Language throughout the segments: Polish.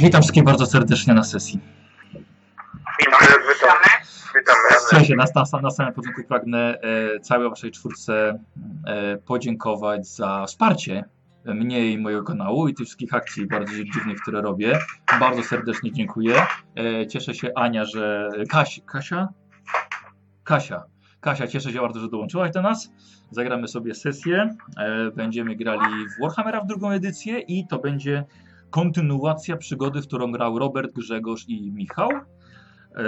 Witam wszystkich bardzo serdecznie na sesji. Witamy, witamy. Witamy. Słuchajcie, na, na, na samym początku pragnę e, całej waszej czwórce e, podziękować za wsparcie mnie i mojego kanału i tych wszystkich akcji bardzo dziwnych, które robię. Bardzo serdecznie dziękuję. E, cieszę się Ania, że... Kasia? Kasia. Kasia, cieszę się bardzo, że dołączyłaś do nas. Zagramy sobie sesję. E, będziemy grali w Warhammera w drugą edycję i to będzie kontynuacja przygody, w którą grał Robert, Grzegorz i Michał. E,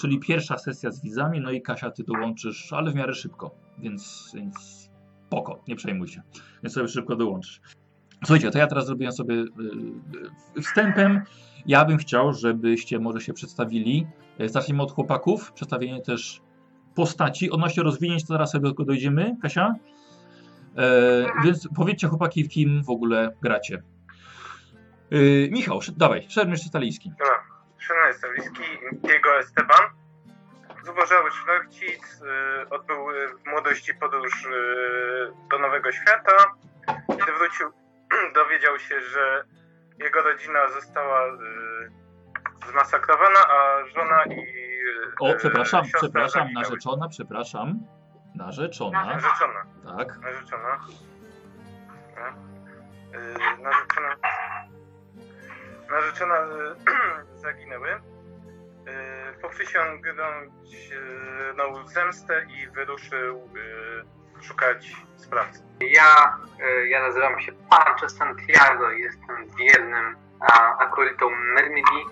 czyli pierwsza sesja z widzami, no i Kasia, ty dołączysz, ale w miarę szybko, więc, więc spoko, nie przejmuj się, więc sobie szybko dołączysz. Słuchajcie, to ja teraz zrobiłem sobie y, wstępem. Ja bym chciał, żebyście może się przedstawili. E, Zacznijmy od chłopaków, przedstawienie też postaci. Odnośnie rozwinięć, to zaraz sobie tego dojdziemy, Kasia. E, więc powiedzcie chłopaki, w kim w ogóle gracie. E, Michał, szy- dawaj, Szermierz Stalijski. Dobra. Szanowny Stawiski, Diego Esteban. Zubożały szlachcic, y, odbył y, w młodości podróż y, do Nowego Świata. Gdy wrócił, dowiedział się, że jego rodzina została y, zmasakrowana, a żona i O, przepraszam, siostra przepraszam, zaginęły. narzeczona, przepraszam. Narzeczona, Narzeczona. tak. Narzeczona. Yy, narzeczona. Narzeczona yy, zaginęły. Yy, poprzysiągnąć yy, no, zemstę i wyruszył szukać sprawcy. Ja, ja nazywam się Pancho Santiago i jestem wiernym akolitą Mermidi,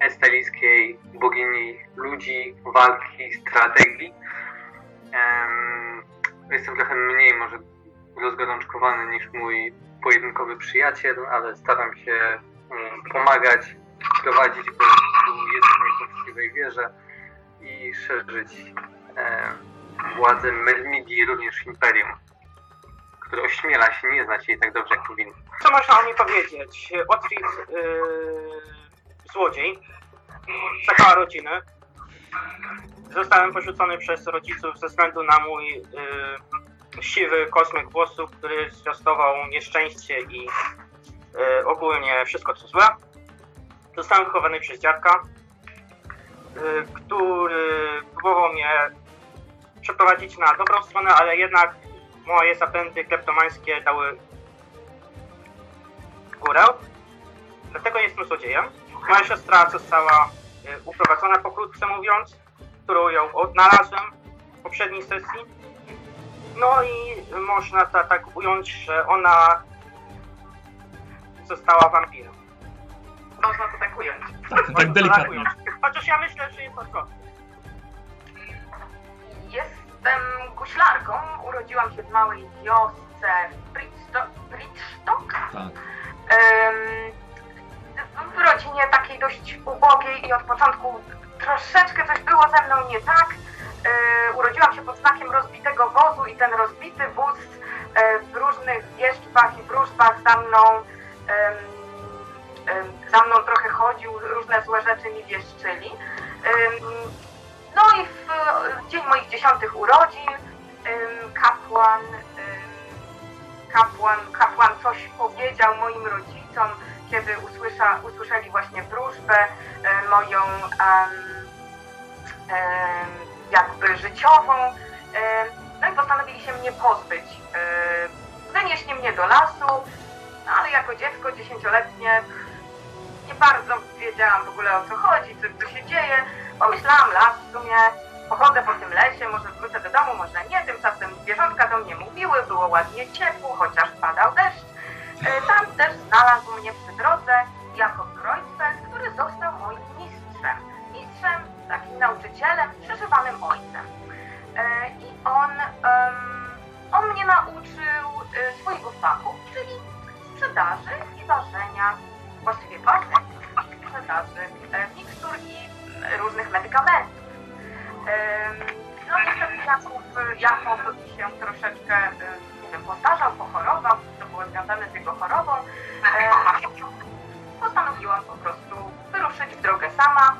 estalijskiej bogini ludzi, walki, strategii. Em, jestem trochę mniej może rozgorączkowany niż mój pojedynkowy przyjaciel, ale staram się pomagać, prowadzić po prostu jedynej właściwej wierze i szerzyć e, władzę Mermidi, również Imperium który ośmiela się nie znać jej tak dobrze, jak powinien. Co można o mnie powiedzieć? Otwit, yy, złodziej, cała rodziny. Zostałem porzucony przez rodziców ze względu na mój yy, siwy kosmyk włosów, który zwiastował nieszczęście i ogólnie wszystko co złe. Zostałem wychowany przez dziadka, yy, który próbował mnie przeprowadzić na dobrą stronę, ale jednak moje zapędy kleptomańskie dały górę. Dlatego jestem złodziejem. Moja siostra została e, uprowadzona pokrótce mówiąc, którą ją odnalazłem w poprzedniej sesji. No i można to tak ująć, że ona została wampirem. Można to tak ująć. Tak delikatnie. Chociaż ja myślę, że jest odwrotnie. Jestem guślarką. Urodziłam się w małej wiosce Bridgesto- Bridgestock. Tak. W- rodzinie takiej dość ubogiej i od początku troszeczkę coś było ze mną nie tak. E, urodziłam się pod znakiem rozbitego wozu i ten rozbity wóz e, w różnych wierzbach i wróżbach za mną za mną trochę chodził, różne złe rzeczy mi wieszczyli. No i w, dzień moich dziesiątych urodzin kapłan, kapłan, kapłan coś powiedział moim rodzicom, kiedy usłysza, usłyszeli właśnie wróżbę e, moją jakby życiową. No i postanowili się mnie pozbyć. Em, Wynieśli mnie do lasu, no ale jako dziecko dziesięcioletnie nie bardzo wiedziałam w ogóle o co chodzi, co, się dzieje. Pomyślałam las w sumie, pochodzę po tym lesie, może wrócę do domu, może nie. Tymczasem zwierzątka do mnie mówiły, było ładnie ciepło, chociaż padał deszcz. E, Tam też znalazł mnie przy drodze jako Kreuzfeld, który został moim mistrzem. Mistrzem, takim nauczycielem, przeżywanym ojcem. E, I on, on mnie nauczył e, swojego fachu, czyli sprzedaży i ważenia, właściwie ważenia i sprzedaży e, mikstur i e, różnych medykamentów. No niestety Jakub, Jakub się troszeczkę, e, nie wiem, pochorował, to było związane z jego chorobą. Postanowiłam po prostu wyruszyć w drogę sama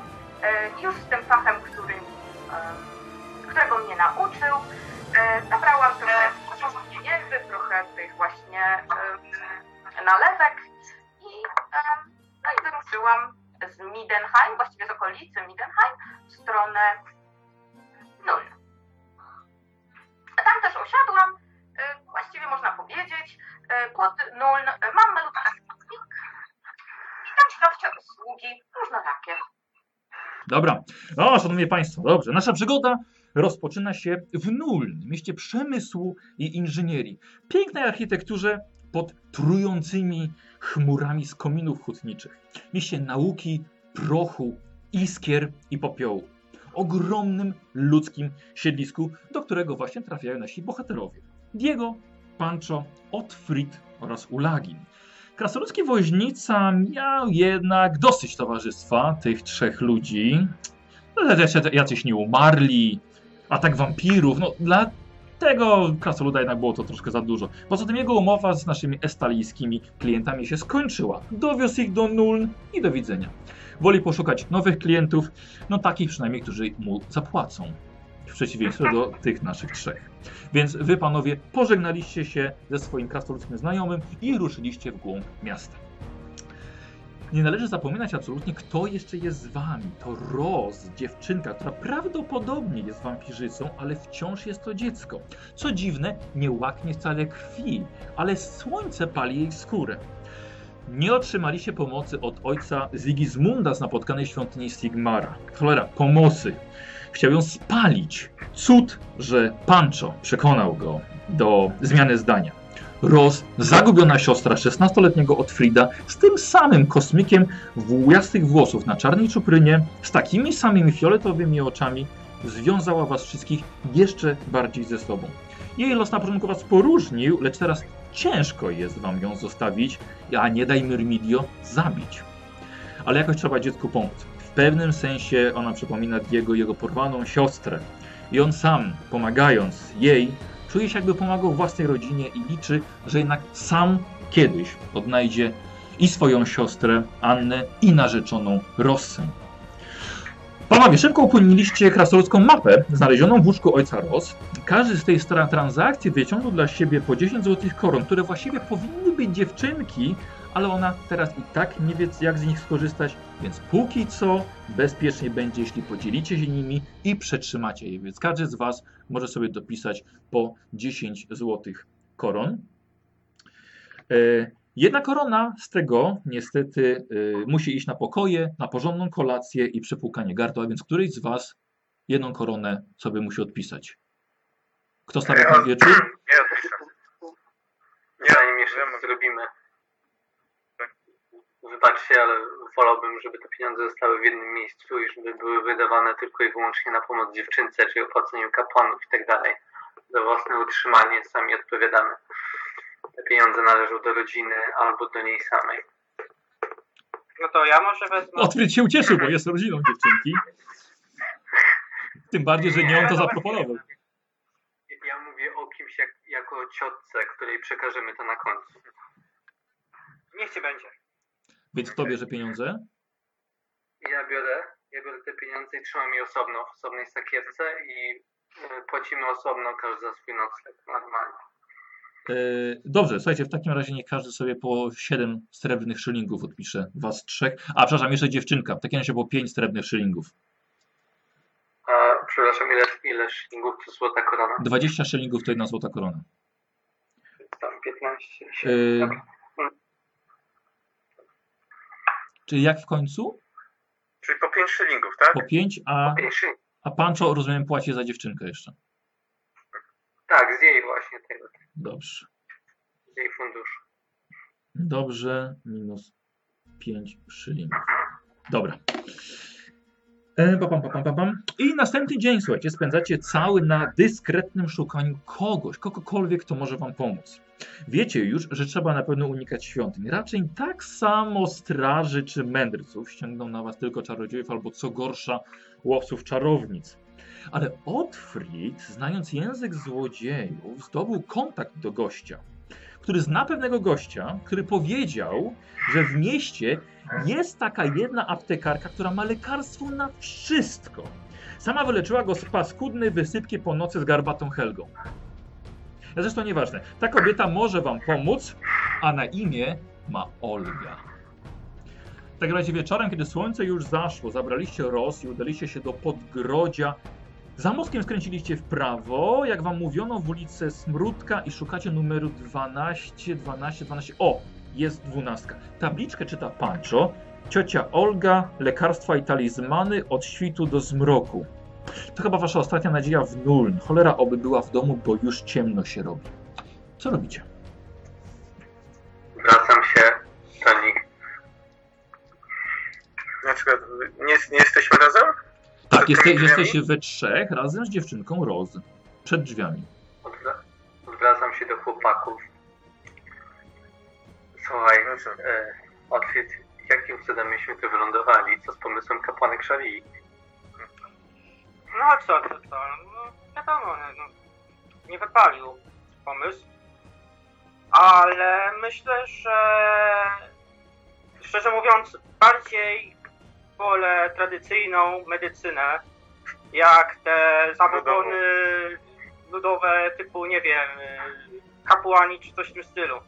już z tym fachem, który, którego mnie nauczył, nabrałam trochę pieniędzy, trochę tych właśnie nalewek i, no i wyruszyłam ruszyłam z Midenheim, właściwie z okolicy Midenheim, w stronę Nuln. Tam też osiadłam, y, właściwie można powiedzieć, y, pod Nuln y, mam malutki i tam świadczę usługi różnorakie. Dobra. O, szanowni państwo, dobrze. Nasza przygoda rozpoczyna się w Nuln, mieście przemysłu i inżynierii. Pięknej architekturze pod trującymi chmurami z kominów hutniczych. Mieście nauki, prochu, iskier i popiołu. Ogromnym ludzkim siedlisku, do którego właśnie trafiają nasi bohaterowie. Diego, Pancho, Otfrid oraz Ulagin. Krasnoludzki woźnica miał jednak dosyć towarzystwa tych trzech ludzi. No, jacyś nie umarli, atak wampirów. No, dla tego krasnoluda jednak było to troszkę za dużo. Poza tym jego umowa z naszymi estalijskimi klientami się skończyła. Dowiózł ich do Nuln i do widzenia. Woli poszukać nowych klientów, no takich przynajmniej, którzy mu zapłacą. W przeciwieństwie do tych naszych trzech. Więc wy panowie pożegnaliście się ze swoim krasnoludzkim znajomym i ruszyliście w głąb miasta. Nie należy zapominać absolutnie, kto jeszcze jest z wami. To Roz, dziewczynka, która prawdopodobnie jest wampirzycą, ale wciąż jest to dziecko. Co dziwne, nie łaknie wcale krwi, ale słońce pali jej skórę. Nie otrzymaliście pomocy od ojca Zigizmunda z napotkanej świątyni Sigmara. Cholera, pomocy. Chciał ją spalić. Cud, że Pancho przekonał go do zmiany zdania. Roz, zagubiona siostra 16-letniego Otfrida, z tym samym kosmikiem włójastych włosów na czarnej czuprynie, z takimi samymi fioletowymi oczami, związała was wszystkich jeszcze bardziej ze sobą. Jej los na początku was poróżnił, lecz teraz ciężko jest wam ją zostawić, a nie daj Myrmidio zabić. Ale jakoś trzeba dziecku pomóc. W pewnym sensie ona przypomina Diego jego porwaną siostrę. I on sam, pomagając jej, czuje się jakby pomagał własnej rodzinie i liczy, że jednak sam kiedyś odnajdzie i swoją siostrę Annę i narzeczoną Rossę. Panowie, szybko upłyniliście krasnoludzką mapę znalezioną w łóżku ojca Ross. Każdy z tej transakcji wyciągnął dla siebie po 10 złotych koron, które właściwie powinny być dziewczynki, ale ona teraz i tak nie wie jak z nich skorzystać, więc póki co bezpiecznie będzie, jeśli podzielicie się nimi i przetrzymacie je. Więc każdy z Was może sobie dopisać po 10 złotych koron. E, Jedna korona z tego niestety e, musi iść na pokoje, na porządną kolację i przepłukanie gardła, więc któryś z Was jedną koronę sobie musi odpisać. Kto stawia ten wieczór? Ja odpiszę. Zanim jeszcze to zrobimy. Wybaczcie, ale wolałbym, żeby te pieniądze zostały w jednym miejscu i żeby były wydawane tylko i wyłącznie na pomoc dziewczynce, czy opłaceniu kapłanów i tak dalej. Za własne utrzymanie sami odpowiadamy. Te pieniądze należą do rodziny albo do niej samej. No to ja może wezmę. Otwierć się ucieszył, bo jest rodziną dziewczynki. Tym bardziej, że nie on to zaproponował. Ja mówię o kimś jak, jako ciotce, której przekażemy to na końcu. Niech ci będzie. Więc kto bierze pieniądze? Ja biorę, ja biorę te pieniądze i trzymam je osobno w osobnej sakiewce i y, płacimy osobno każdy za swój nocleg normalnie. E, Dobrze, słuchajcie, w takim razie niech każdy sobie po 7 srebrnych szylingów odpisze. Was trzech. A, przepraszam, jeszcze dziewczynka. W takim razie po 5 srebrnych szylingów. A, przepraszam, ile, ile szylingów to złota korona? 20 szylingów to jedna złota korona. Tam 15. E, Dobra. Czyli jak w końcu? Czyli po 5 szylingów, tak? Po 5, a, Pięć a Pancho, rozumiem, płaci za dziewczynkę jeszcze. Tak, z jej właśnie tego, Dobrze. z jej funduszu. Dobrze, minus 5 szylingów. Dobra. E, pa, pam, pa, pam, pa, pam. I następny dzień, słuchajcie, spędzacie cały na dyskretnym szukaniu kogoś, kogokolwiek, kto może wam pomóc. Wiecie już, że trzeba na pewno unikać świątyń. Raczej tak samo straży czy mędrców ściągną na was tylko czarodziejów, albo co gorsza, łowców czarownic. Ale Otfrid, znając język złodziejów, zdobył kontakt do gościa, który zna pewnego gościa, który powiedział, że w mieście jest taka jedna aptekarka, która ma lekarstwo na wszystko. Sama wyleczyła go z paskudnej wysypki po nocy z garbatą Helgą. Zresztą nieważne. Ta kobieta może wam pomóc, a na imię ma Olga. takim razie wieczorem, kiedy słońce już zaszło, zabraliście Ros i udaliście się do Podgrodzia. Za mostkiem skręciliście w prawo, jak wam mówiono, w ulicę Smródka i szukacie numeru 12, 12, 12. O, jest dwunastka. Tabliczkę czyta Pancho. Ciocia Olga, lekarstwa i talizmany od świtu do zmroku. To chyba wasza ostatnia nadzieja w Nuln. Cholera oby była w domu, bo już ciemno się robi. Co robicie? Wracam się do nich. Na przykład, nie, nie jesteśmy razem? Tak, jeste, jesteście we trzech razem z dziewczynką Roz. Przed drzwiami. Odwra- odwracam się do chłopaków. Słuchaj, Dobrze. e, Otwit, jakim cudem myśmy tu wylądowali? Co z pomysłem kapłanek Szalii? No co to, to no, wiadomo, no, nie wypalił pomysł. Ale myślę, że szczerze mówiąc, bardziej wolę tradycyjną medycynę, jak te zabobony ludowe typu, nie wiem, kapłani czy coś w tym stylu.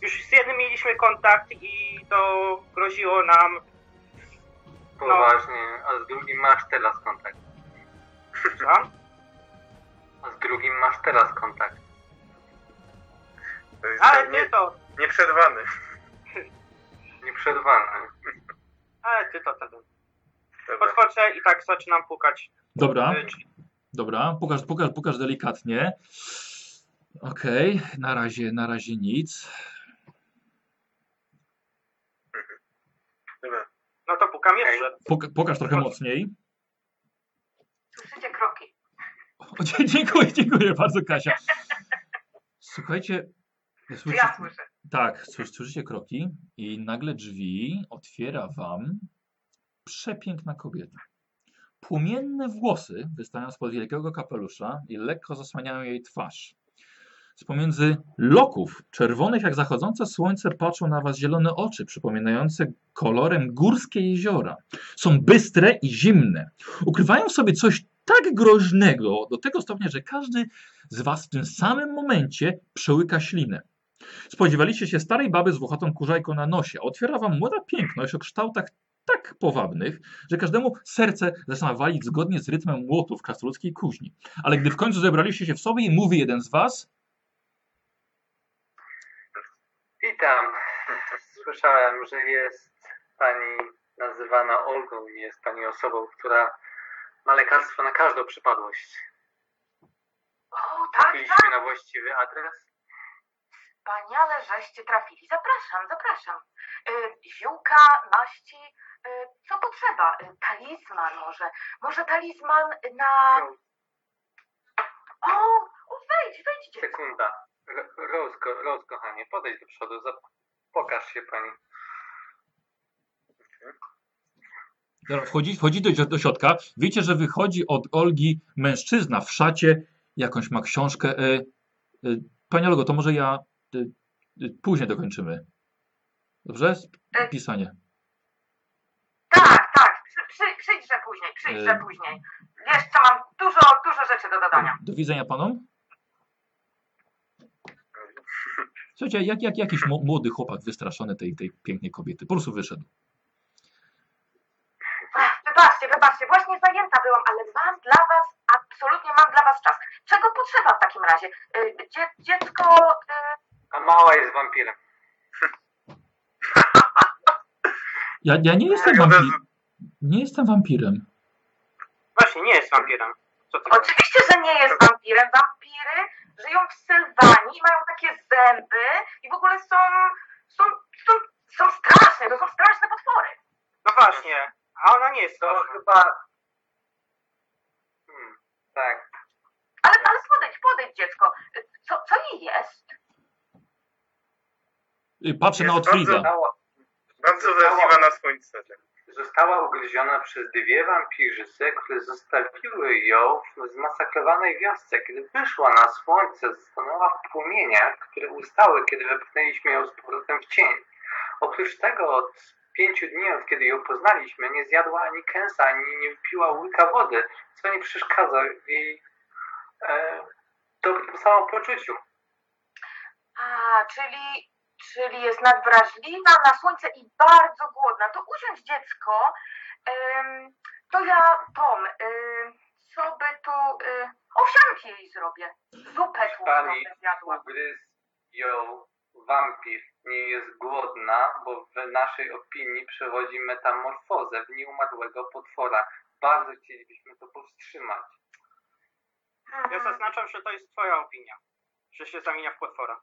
Już z jednym mieliśmy kontakt i to groziło nam Poważnie, a z drugim masz teraz kontakt. Słucham? A z drugim masz teraz kontakt. Ale nie, ty to, nieprzerwany. Nieprzerwany. ale ty to. Dobra. Podchodzę i tak zaczynam pukać. Dobra, y, dobra, pokaż, pokaż, pokaż delikatnie. Okej, na razie, na razie nic. Dobra. No to pukam jeszcze. Pok pokaż trochę mocniej. Słyszycie kroki. O, dziękuję, dziękuję bardzo, Kasia. Słuchajcie, słyszycie, ja słyszę? tak, słysz- słyszycie kroki i nagle drzwi otwiera wam przepiękna kobieta. Płomienne włosy wystają spod wielkiego kapelusza i lekko zasłaniają jej twarz. Z pomiędzy loków, czerwonych jak zachodzące słońce, patrzą na was zielone oczy, przypominające kolorem górskie jeziora. Są bystre i zimne. Ukrywają w sobie coś tak groźnego, do tego stopnia, że każdy z was w tym samym momencie przełyka ślinę. Spodziewaliście się starej baby z włochatą kurzajką na nosie, a otwiera wam młoda piękność o kształtach tak powabnych, że każdemu serce zaczyna walić zgodnie z rytmem młotów krasnoludzkiej kuźni. Ale gdy w końcu zebraliście się w sobie i mówi jeden z was, Witam. Słyszałem, że jest pani nazywana Olgą i jest pani osobą, która ma lekarstwo na każdą przypadłość. O, tak, tak. Trafiliśmy na właściwy adres. Wspaniale, żeście trafili. Zapraszam, zapraszam. Y, ziółka, maści, y, co potrzeba? Y, talizman może. Może talizman na... O, o wejdź, wejdź dziecko. Sekunda. Ro- Rose, ko- Rose, kochanie, podejdź do przodu. Pokaż się pani. Dobra, Wchodzi, wchodzi do, do środka. Wiecie, że wychodzi od Olgi mężczyzna w szacie, jakąś ma książkę. E, e, Pani Olgo, to może ja e, później dokończymy. Dobrze? Pisanie. Tak, tak, przy, przy, przyjdźże później, przyjdźże Y. później. Wiesz co, mam dużo, dużo rzeczy do dodania. Do widzenia panom. Słuchajcie, jak, jak jakiś młody chłopak wystraszony tej, tej pięknej kobiety. Po prostu wyszedł. Wybaczcie, właśnie zajęta byłam, ale mam dla was, absolutnie mam dla was czas. Czego potrzeba w takim razie? Y, Dzie, dziecko, y, A mała jest wampirem. Ja, ja nie jestem wampirem. Nie jestem wampirem. Właśnie, nie jest wampirem. Co ty mówisz? Oczywiście, że nie jest wampirem. Wampiry żyją w Sylwanii, mają takie zęby i w ogóle są, są, są, są straszne, to są straszne potwory. No właśnie, a ona nie jest To chyba... Hmm, tak. Ale, ale podejdź, podejdź dziecko. Co, co jej jest? Patrzę na Jest Otfrida. Została, Bardzo wrażliwa na słońce. została ugryziona przez dwie wampirzyce, które zostawiły ją w zmasakrowanej wiosce. Kiedy wyszła na słońce, stanęła w płomieniach, które ustały, kiedy wepchnęliśmy ją z powrotem w cień. Oprócz tego od pięciu dni, od kiedy ją poznaliśmy, nie zjadła ani kęsa, ani nie wypiła łyka wody, co nie przeszkadza w jej e, dobrym samopoczuciu. A, czyli czyli jest nadwrażliwa na słońce i bardzo głodna. To usiądź dziecko. Ym, to ja, Tom, ym, co by tu... Y, owsianki jej zrobię. Zupę tłustą Pani zjadła. ugryzł ją wampir. Nie jest głodna, bo w naszej opinii przechodzi metamorfozę w nieumarłego potwora. Bardzo chcielibyśmy to powstrzymać. Ja Mhm. zaznaczam, że to jest twoja opinia. Że się zamienia w potwora.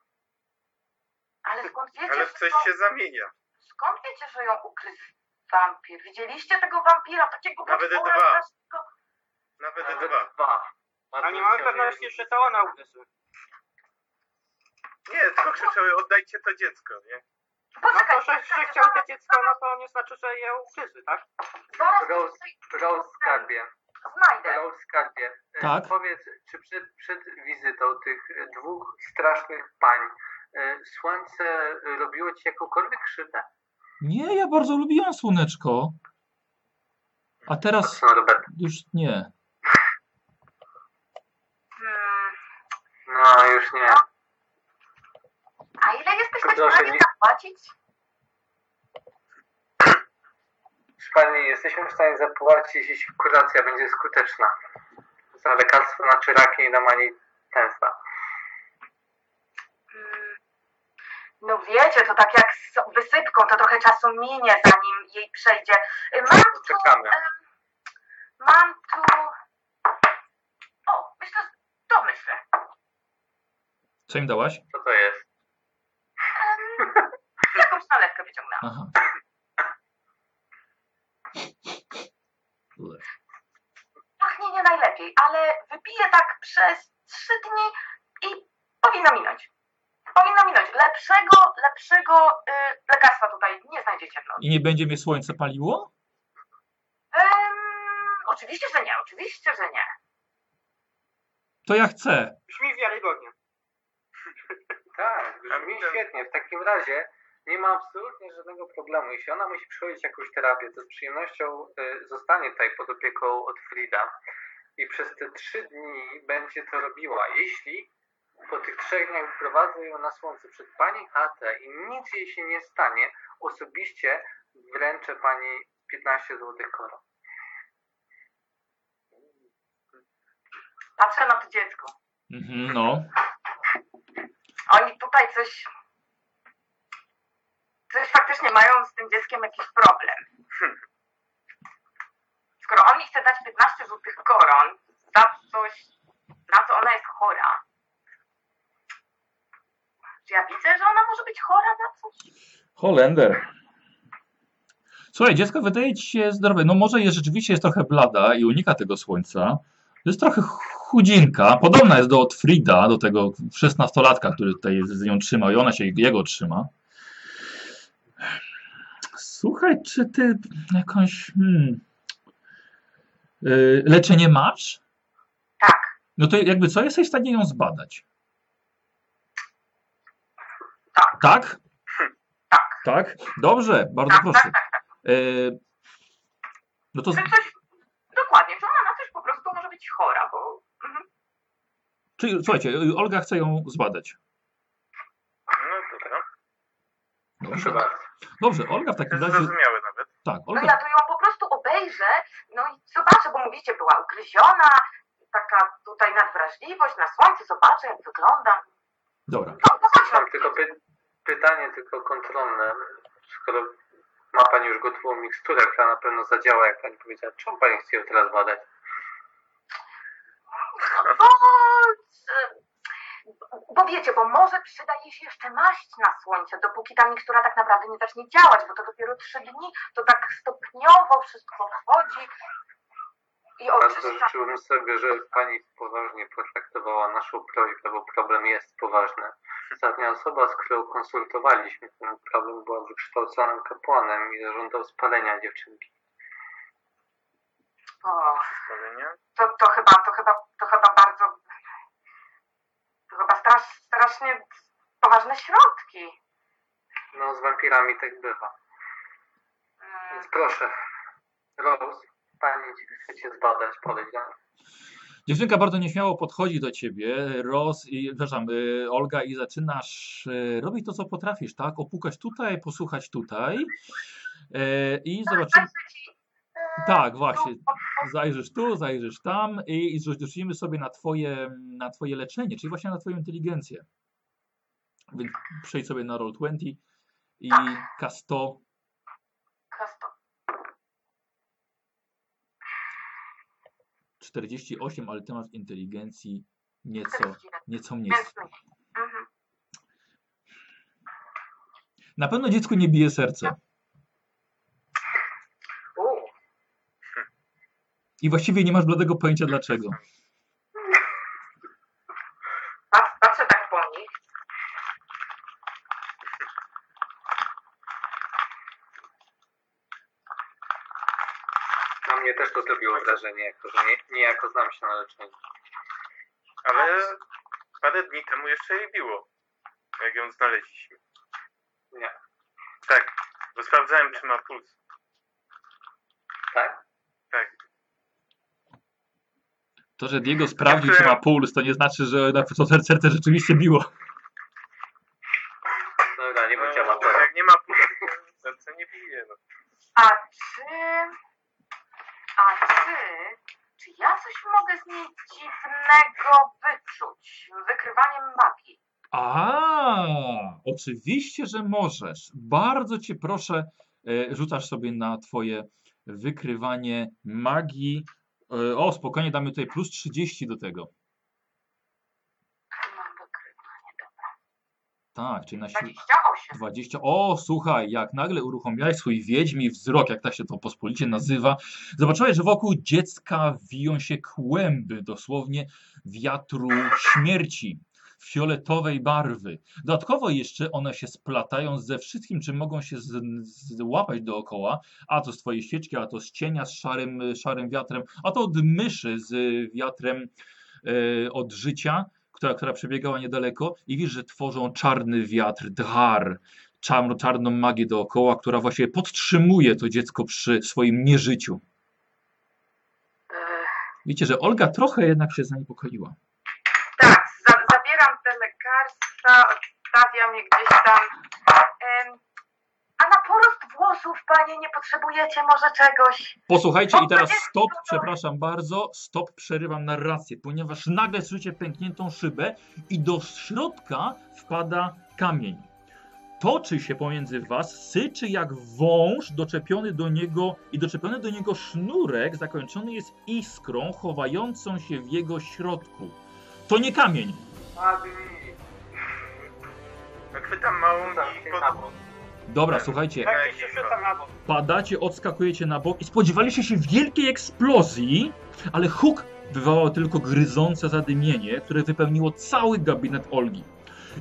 Ale skąd wiecie, Ale w coś to, się zamienia. skąd wiecie, że ją ukrył wampir? Widzieliście tego wampira, takiego Nawet potwora dwa. strasznego? Nawet Nawet dwa. dwa. A nie mamy pewności, że to ona ugryzła. Nie, tylko krzyczały, oddajcie to dziecko, nie? No Poczekaj, to, że, że chciał te dziecko, no to nie znaczy, że je ugryzły, tak? zaraz Rose, Rose skarbie. znajdę. Rose skarbie. E, Tak? Powiedz, czy przed, przed wizytą tych e, dwóch strasznych pań e, słońce e, robiło ci jakąkolwiek krzywdę? Nie, ja bardzo lubiłam słoneczko. A teraz No, Robert. już nie. Hmm, No, już nie. A ile jesteście w stanie nie- zapłacić? Pani, jesteśmy w stanie zapłacić, jeśli kuracja będzie skuteczna. Za lekarstwo na czyraki i na mani tętna. Hmm, No wiecie, to tak jak z wysypką, to trochę czasu minie, zanim jej przejdzie. Y, Mam tu, Czekamy. mam tu... O, myślę, to myślę. Co im dałaś? Co to jest? Jakąś nalewkę wyciągnęłam. Aha. Pachnie nie najlepiej, ale wypiję tak przez trzy dni i powinno minąć. Powinno minąć. Lepszego, lepszego y, lekarstwa tutaj nie znajdziecie w nocy. I nie będzie mnie słońce paliło? Em, oczywiście, że nie, oczywiście, że nie. To ja chcę. Brzmi wiarygodnie. Tak, brzmi świetnie. W takim razie nie ma absolutnie żadnego problemu. Jeśli ona musi przechodzić jakąś terapię, to z przyjemnością y, zostanie tutaj pod opieką od Frida i przez te trzy dni będzie to robiła. Jeśli po tych trzech dniach wyprowadzę ją na słońce przed pani chatę i nic jej się nie stanie, osobiście wręczę pani 15 zł koron. Patrzę na to dziecko. Mhm, no. Oni tutaj coś. Coś faktycznie mają z tym dzieckiem jakiś problem. Skoro on mi chce dać 15 złotych koron za coś, na co ona jest chora. Czy ja widzę, że ona może być chora na coś? Holender. Słuchaj, dziecko wydaje ci się zdrowe. No może jest rzeczywiście jest trochę blada i unika tego słońca. Jest trochę chudzinka. Podobna jest do Otfrida, do tego szesnastolatka, który tutaj z nią trzyma i ona się jego trzyma. Słuchaj, czy ty jakąś hmm, yy, leczenie masz? Tak. No to jakby co, jesteś w stanie ją zbadać? Tak. Tak? Tak. Tak? Dobrze, bardzo Tak, proszę. tak. Yy, no to Czy coś. Dokładnie, czy ona na coś po prostu może być chora, bo. Mhm. Czyli, słuchajcie, Olga chce ją zbadać. No dobra. Proszę Dobrze, bardzo. Dobrze Olga w takim razie. zrozumiałe nawet. Tak, No Olga. ja to ją po prostu obejrzę, no i zobaczę, bo mówicie, była ugryziona, taka tutaj nadwrażliwość na słońce, zobaczę jak wygląda. Dobra. No, na Mam tylko py pytanie tylko kontrolne. Skoro ma Pani już gotową miksturę, która na pewno zadziała, jak Pani powiedziała, czemu Pani chce ją teraz badać? Bo, e, bo wiecie, bo może przyda jej się jeszcze maść na słońce, dopóki ta mikstura tak naprawdę nie zacznie działać, bo to dopiero trzy dni, to tak stopniowo wszystko wchodzi i Bardzo oczyszcza. życzyłbym sobie, żeby Pani poważnie potraktowała naszą prośbę, bo problem jest poważny. Ostatnia osoba, z którą konsultowaliśmy ten problem, była wykształconym kapłanem i zażądał spalenia dziewczynki. O, Spalenia. to, to chyba, to chyba, bardzo, to chyba strasz, strasznie poważne środki. No, z wampirami tak bywa. Mm. Więc proszę, Rose, Pani chcecie zbadać, podejdź do. Dziewczynka bardzo nieśmiało podchodzi do ciebie, Ros i, przepraszam, y, Olga i zaczynasz y, robić to, co potrafisz, tak? Opukać tutaj, posłuchać tutaj y, i zobaczymy. Tak, właśnie. Zajrzysz tu, zajrzysz tam i, i rzucimy sobie na twoje, na twoje leczenie, czyli właśnie na twoją inteligencję. Więc przejdź sobie na Roll20 i K100. Kasto. 48, ale ty masz inteligencji nieco, 41. nieco mniej. Mhm. Na pewno dziecku nie bije serce. U, I właściwie nie masz bladego pojęcia dlaczego. Pat- Patrzę tak po nich. na mnie też to zrobiło wrażenie, jako że nie, niejako znam się na leczeniu. Ale parę dni temu jeszcze jej biło, jak ją znaleźliśmy. Nie. Tak, bo sprawdzałem, czy ma puls. Tak? Tak. To, że Diego sprawdził, czy ma puls, to nie znaczy, że na to serce rzeczywiście biło. Dobra, nie No, powiedziała to to. jak nie ma pulsu, to serce nie bije. No. A czy... A czy... Czy ja coś mogę z niej dziwnego wyczuć? Wykrywaniem magii. A, oczywiście, że możesz. Bardzo cię proszę, e, rzucasz sobie na twoje wykrywanie magii. E, o, spokojnie, damy tutaj plus 30 do tego. Tak, czyli na siłę 28. 20. O, słuchaj, jak nagle uruchomiłeś swój wiedźmi wzrok, jak tak się to pospolicie nazywa, zobaczyłeś, że wokół dziecka wiją się kłęby, dosłownie wiatru śmierci fioletowej barwy. Dodatkowo jeszcze one się splatają ze wszystkim, czym mogą się złapać dookoła, a to z twojej świeczki, a to z cienia z szarym, szarym wiatrem, a to od myszy z wiatrem e, od życia, która, która przebiegała niedaleko i widzisz, że tworzą czarny wiatr, dhar, czarno, czarną magię dookoła, która właśnie podtrzymuje to dziecko przy swoim nieżyciu. Widzicie, że Olga trochę jednak się zaniepokoiła. Tak, za, zabieram te lekarstwa, je gdzieś tam. A na porost włosów, panie, nie potrzebujecie może czegoś? Posłuchajcie i teraz stop, przepraszam bardzo, stop, przerywam narrację, ponieważ nagle słyszycie pękniętą szybę i do środka wpada kamień. Toczy się pomiędzy was, syczy jak wąż doczepiony do niego i doczepiony do niego sznurek zakończony jest iskrą chowającą się w jego środku. To nie kamień. Adi. Chwytam małą i na pod... bok. Dobra, słuchajcie, Tak, się rzucam na bok. padacie, odskakujecie na bok i spodziewaliście się wielkiej eksplozji, ale huk wywołał tylko gryzące zadymienie, które wypełniło cały gabinet Olgi.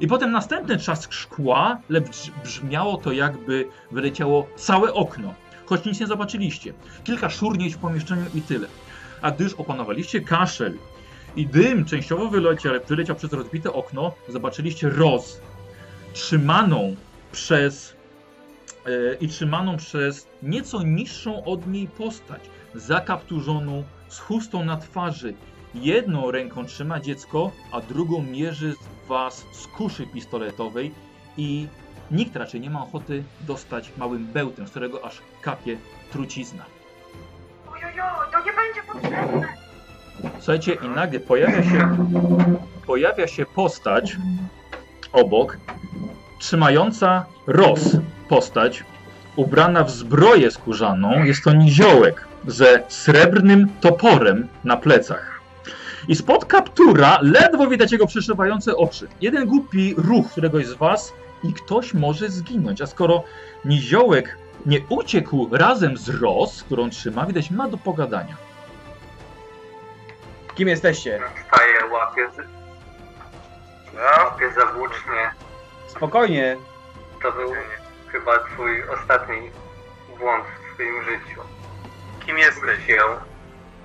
I potem następny trzask szkła, lecz brzmiało to jakby wyleciało całe okno, choć nic nie zobaczyliście. Kilka szurnięć w pomieszczeniu i tyle. A gdy już opanowaliście kaszel i dym częściowo wyleciał, wyleciał przez rozbite okno, zobaczyliście roz, trzymaną przez e, i trzymaną przez nieco niższą od niej postać, zakapturzoną, z chustą na twarzy. Jedną ręką trzyma dziecko, a drugą mierzy was z kuszy pistoletowej i nikt raczej nie ma ochoty dostać małym bełtem, z którego aż kapie trucizna. Ojojo, to nie będzie potrzebne. Słuchajcie, i nagle pojawia się, pojawia się postać obok, trzymająca roz postać, ubrana w zbroję skórzaną. Jest to niziołek ze srebrnym toporem na plecach. I spod kaptura ledwo widać jego przeszywające oczy. Jeden głupi ruch któregoś z was i ktoś może zginąć. A skoro niziołek nie uciekł razem z roz, którą trzyma, widać ma do pogadania. Kim jesteście? Staję, łapię, z, No, za włócznie. Spokojnie. To był chyba twój ostatni błąd w swoim życiu. kim jesteś? Wrócił.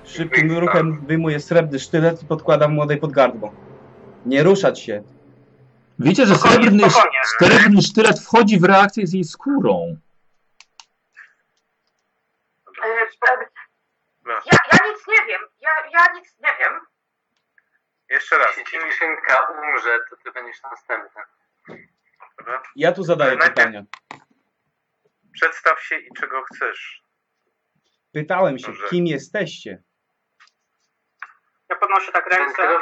Szybkim ruchem wyjmuję srebrny sztylet i podkładam młodej pod gardło. Nie ruszać się. Wiecie, że Spokojnie, srebrny, spokojnie. srebrny sztylet wchodzi w reakcję z jej skórą. E, ja, ja nic nie wiem. Ja, ja nic nie wiem. Jeszcze raz. Jeśli Kim, dziewczynka umrze, to ty będziesz następny. dobra? Ja tu zadaję Najpierw- pytania. Przedstaw się i czego chcesz. Pytałem się, Dobrze. kim jesteście? Ja podnoszę tak ręce,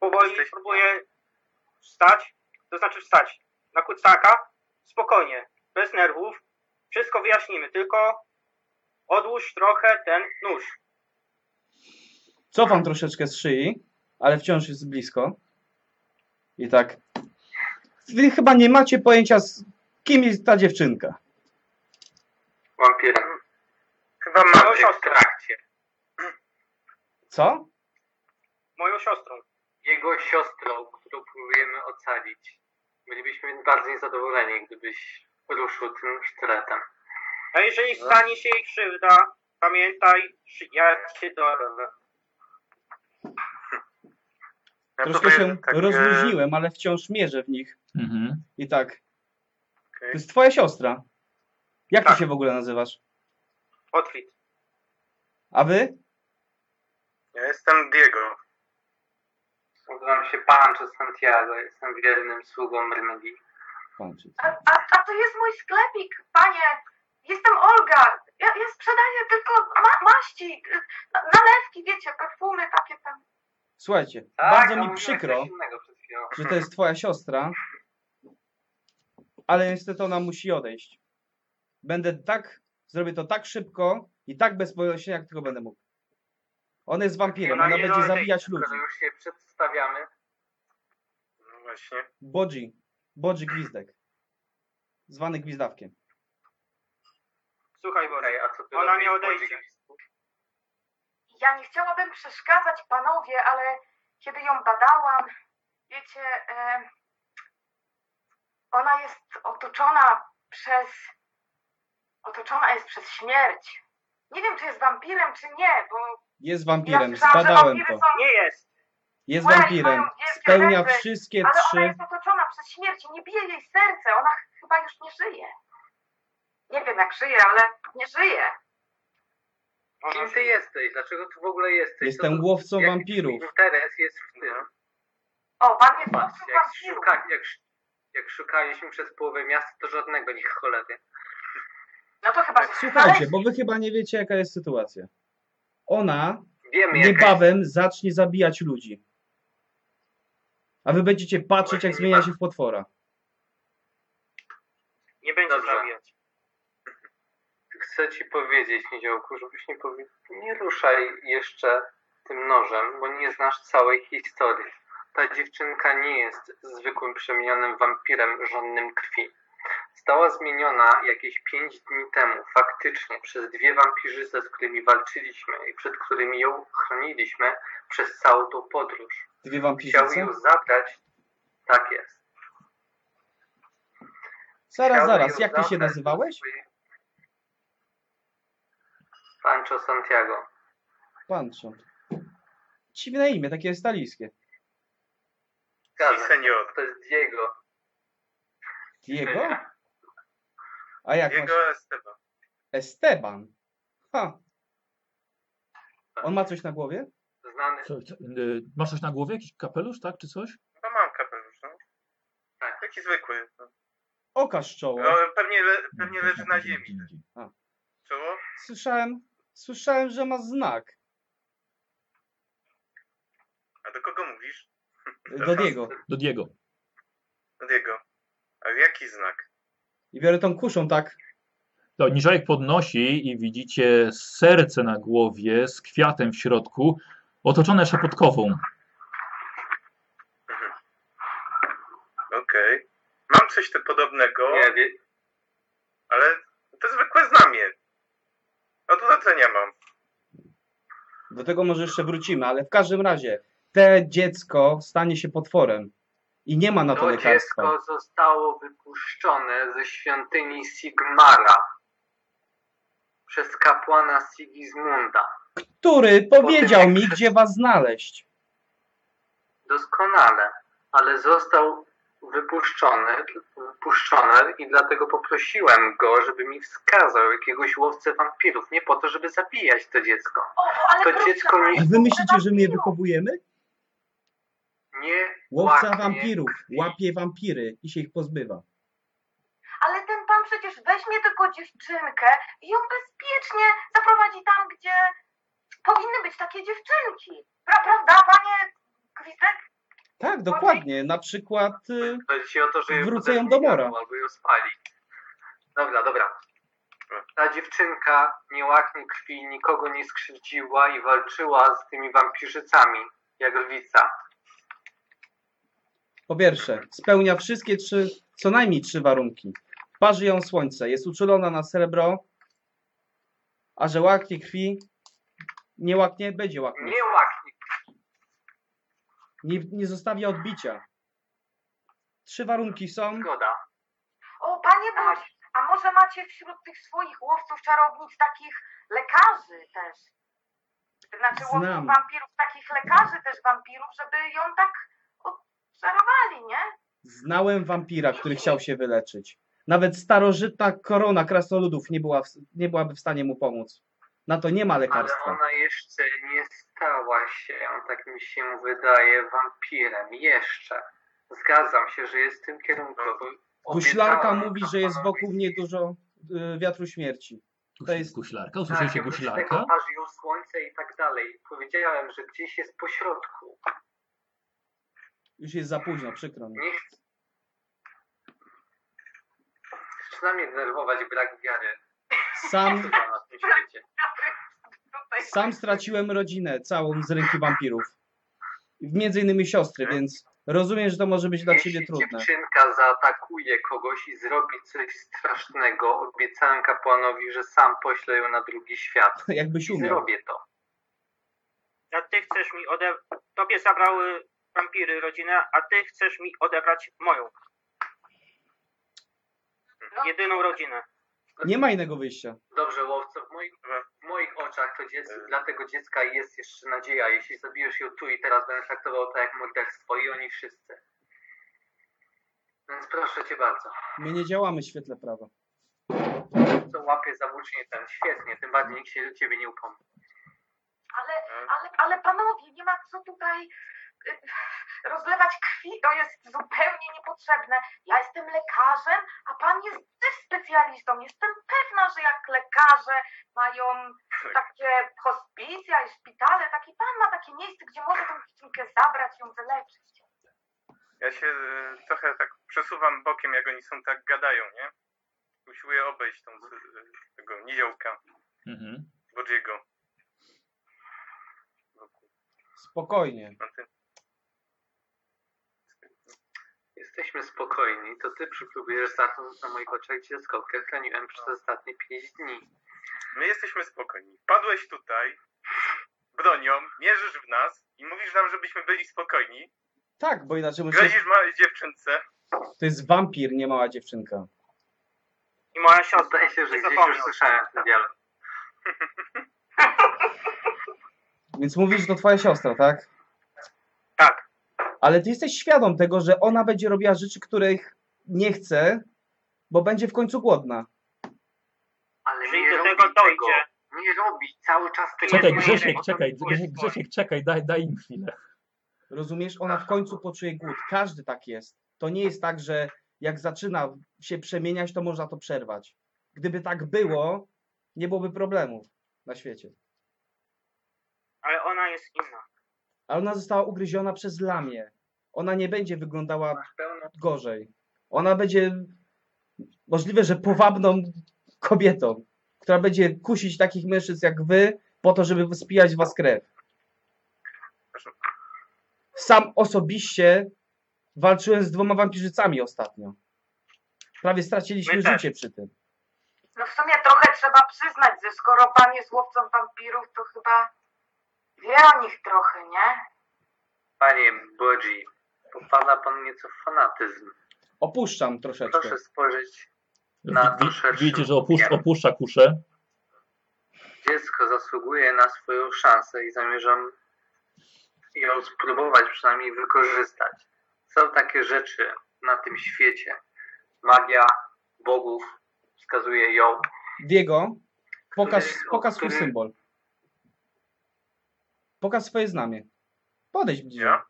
powoli Jesteś- próbuję wstać, to znaczy wstać na kucaka, spokojnie, bez nerwów, wszystko wyjaśnimy, tylko odłóż trochę ten nóż. Cofam troszeczkę z szyi, ale wciąż jest blisko. I tak. Wy chyba nie macie pojęcia, z kim jest ta dziewczynka. wampirem. Chyba Moją mam. W trakcie. Co? Moją siostrą. Jego siostrą, którą próbujemy ocalić. Bylibyśmy bardzo niezadowoleni, gdybyś ruszył tym sztyletem. A jeżeli stanie się jej krzywda, pamiętaj, ja cię dorwę. Ja Troszkę się rozluźniłem, ale wciąż mierzę w nich. Mhm. I tak. To okej. jest twoja siostra. Jak ty Tak. się w ogóle nazywasz? Otwit. A wy? Ja jestem Diego. Nazywam się Pancho Santiago, jestem wiernym sługą czy- A, a, a to jest mój sklepik, panie. Jestem Olga. Ja, ja sprzedaję tylko ma, maści, na- nalewki, wiecie, perfumy takie tam. Słuchajcie, Tak, bardzo mi przykro, że to jest twoja siostra, ale niestety ona musi odejść. Będę tak, zrobię to tak szybko i tak bez pojaśnienia, jak tylko będę mógł. Ona jest wampirem, No ona będzie zabijać ludzi. już się przedstawiamy, No właśnie. Bodzi, Bodzi Gwizdek. Zwany Gwizdawkiem. Słuchaj, Boże. okej, a co ty Ona nie odejdzie. Ja nie chciałabym przeszkadzać panowie, ale kiedy ją badałam, wiecie, e, ona jest otoczona przez. otoczona jest przez śmierć. Nie wiem, czy jest wampirem, czy nie, bo Jest ja wampirem, słyszałam, że zbadałem to. są, Nie jest. Jest Łe, wampirem. Spełnia zęby, wszystkie ale ona trzy. jest otoczona przez śmierć. Nie bije jej serce, ona ch- chyba już nie żyje. Nie wiem, jak żyje, ale nie żyje. Kim ty jesteś? Dlaczego tu w ogóle jesteś? Jestem Co- łowcą jaki wampirów. twój interes jest w tym. O, pan jest Patrz, jak, wampirów. szuka, jak, jak szukaliśmy przez połowę miasta, to żadnego niech cholery. No to chyba się Słuchajcie, znaleźli. bo wy chyba nie wiecie, jaka jest sytuacja. Ona Wiemy, jaka niebawem zacznie zabijać ludzi. A wy będziecie patrzeć, jak zmienia się w potwora. Nie będzie Dobrze. Chcę ci powiedzieć, Niziołku, żebyś nie, powie... nie ruszaj jeszcze tym nożem, bo nie znasz całej historii. Ta dziewczynka nie jest zwykłym przemienionym wampirem żonnym krwi. Została zmieniona jakieś pięć dni temu, faktycznie, przez dwie wampirzyce, z którymi walczyliśmy i przed którymi ją chroniliśmy przez całą tą podróż. Dwie Chciał wampirzyce? ją zabrać. Tak jest. Zaraz, Chciałby zaraz, jak ty się nazywałeś? swojej- Pancho Santiago. Pancho. Dziwne imię, takie stalijskie. Si, Zgadza senior. To jest Diego. Diego? A jak masz? Diego Esteban. Esteban. Ha. On ma coś na głowie? Znany. Co, co, y, masz coś na głowie? Jakiś kapelusz, tak? Czy coś? No mam kapelusz, no. Tak. Taki zwykły. No. Okaż czoło. No, pewnie, le, pewnie leży na ziemi. A. Czoło? Słyszałem, słyszałem, że ma znak. A do kogo mówisz? Do Diego. Do Diego. Do Diego. A jaki znak? I biorę tą kuszą tak. To Niżajek podnosi i widzicie serce na głowie z kwiatem w środku, otoczone szepotkową. Okej. Mam coś podobnego, Nie, wie, ale to zwykłe znamie. Od urodzenia mam. Do tego może jeszcze wrócimy, ale w każdym razie te dziecko stanie się potworem. I nie ma na to to lekarstwa. dziecko zostało wypuszczone ze świątyni Sigmara przez kapłana Sigismunda. Który powiedział mi, gdzie was znaleźć. Doskonale, ale został wypuszczony, wypuszczony i dlatego poprosiłem go, żeby mi wskazał jakiegoś łowcę wampirów. Nie po to, żeby zabijać to dziecko. O, ale To proszę dziecko A wy myślicie, że my je wychowujemy? Nie Łowca łaknie wampirów krwi. łapie wampiry i się ich pozbywa. Ale ten pan przecież weźmie tylko dziewczynkę i ją bezpiecznie zaprowadzi tam, gdzie powinny być takie dziewczynki. Pra, prawda, panie Gwizdek? Tak, dokładnie. Na przykład y, Chodzi ci o to, że Wrócę ją do mora. Albo ją spali. Dobra, dobra. Ta dziewczynka nie łaknie krwi, nikogo nie skrzywdziła i walczyła z tymi wampirzycami, jak lwica. po pierwsze spełnia wszystkie trzy, co najmniej trzy warunki. Parzy ją słońce, jest uczulona na srebro, a że łaknie krwi, nie łaknie, będzie łaknie. Nie łaknie. Nie, nie zostawia odbicia. Trzy warunki są. Zgoda. O, panie Boś, a może macie wśród tych swoich łowców czarownic takich lekarzy też? Znaczy łowców Znam. wampirów, takich lekarzy też wampirów, żeby ją tak obserwowali, nie? Znałem wampira, który chciał się wyleczyć. Nawet starożytna korona krasnoludów nie, była w, nie byłaby w stanie mu pomóc. Na to nie ma Ale lekarstwa. ona jeszcze nie stała się, tak mi się wydaje, wampirem. Jeszcze. Zgadzam się, że jest w tym kierunku. Guślarka obiecała mówi, że jest wokół mnie dużo y, wiatru śmierci. To jest- Guślarka? Tak, Usłyszeliście oprócz guślarka? tego parzy ją słońce i tak dalej. Powiedziałem, że gdzieś jest pośrodku. Już jest za późno, przykro mi. Nie chcę. Zaczyna mnie denerwować brak wiary Sam, na tym świecie. Tutaj sam straciłem rodzinę całą z ręki wampirów. Między innymi siostry, więc rozumiem, że to może być dla ciebie Jeśli trudne. dziewczynka zaatakuje kogoś i zrobi coś strasznego, obiecałem kapłanowi, że sam poślę ją na drugi świat. Jakbyś I umiał. zrobię to. A ty chcesz mi odebrać. Tobie zabrały wampiry rodzinę, a ty chcesz mi odebrać moją. No. Jedyną rodzinę. Nie ma innego wyjścia. Dobrze, łowco, w moich, w moich oczach to dziecko, dla tego dziecka jest jeszcze nadzieja. Jeśli zabijesz ją tu i teraz, będę traktował to jak morderstwo i oni wszyscy. Więc proszę cię bardzo. My nie działamy w świetle prawa. Co łapie za włócznie ten? Świetnie, tym bardziej nikt się do ciebie nie upomni. Ale, ale, ale panowie, nie ma co tutaj rozlewać krwi, to jest zupełnie niepotrzebne. Ja jestem lekarzem, a pan jest też specjalistą. Jestem pewna, że jak lekarze mają takie hospicja i szpitale, taki pan ma takie miejsce, gdzie może tę dziewczynkę zabrać, ją wyleczyć. Ja się e, trochę tak przesuwam bokiem, jak oni są tak gadają, nie? Usiłuję obejść tą, e, tego niziołka, Mhm. Bodziego. Spokojnie. No ty- Jesteśmy spokojni, to ty przykupujesz zacząć na moich oczach dziecko, które chroniłem przez ostatnie 5 dni. My jesteśmy spokojni. Padłeś tutaj bronią, mierzysz w nas i mówisz nam, żebyśmy byli spokojni. Tak, bo inaczej muszę... Grozisz małej dziewczynce. To jest wampir, nie mała dziewczynka. I moja siostra. Zdaje się, że Nie gdzieś już słyszałem ten dialog. Więc mówisz, że to twoja siostra? Tak. Ale ty jesteś świadom tego, że ona będzie robiła rzeczy, których nie chce, bo będzie w końcu głodna. Ale nie do tego dojdzie, Nie robi, cały czas tego Czekaj, Grzesiek, czekaj, Grzesiek, czekaj, daj, daj im chwilę. Rozumiesz? Ona w końcu poczuje głód. Każdy tak jest. To nie jest tak, że jak zaczyna się przemieniać, to można to przerwać. Gdyby tak było, nie byłoby problemów na świecie. ale ona jest inna. Ale ona została ugryziona przez lamię. Ona nie będzie wyglądała gorzej. Ona będzie możliwe, że powabną kobietą, która będzie kusić takich mężczyzn jak wy, po to, żeby spijać was krew. Sam osobiście walczyłem z dwoma wampirzycami ostatnio. Prawie straciliśmy życie przy tym. No w sumie trochę trzeba przyznać, że skoro pan jest łowcą wampirów, to chyba wie o nich trochę, nie? Panie Bodzi, popada pan nieco w fanatyzm. Opuszczam troszeczkę. Proszę spojrzeć, Na to Widzicie, że opuszcza, opuszcza kuszę. dziecko zasługuje na swoją szansę i zamierzam ją spróbować przynajmniej wykorzystać. Są takie rzeczy na tym świecie. Magia bogów wskazuje ją. Diego, pokaż, Który- pokaż swój który- symbol. Pokaż swoje znamie. Podejdź bliżej. Ja?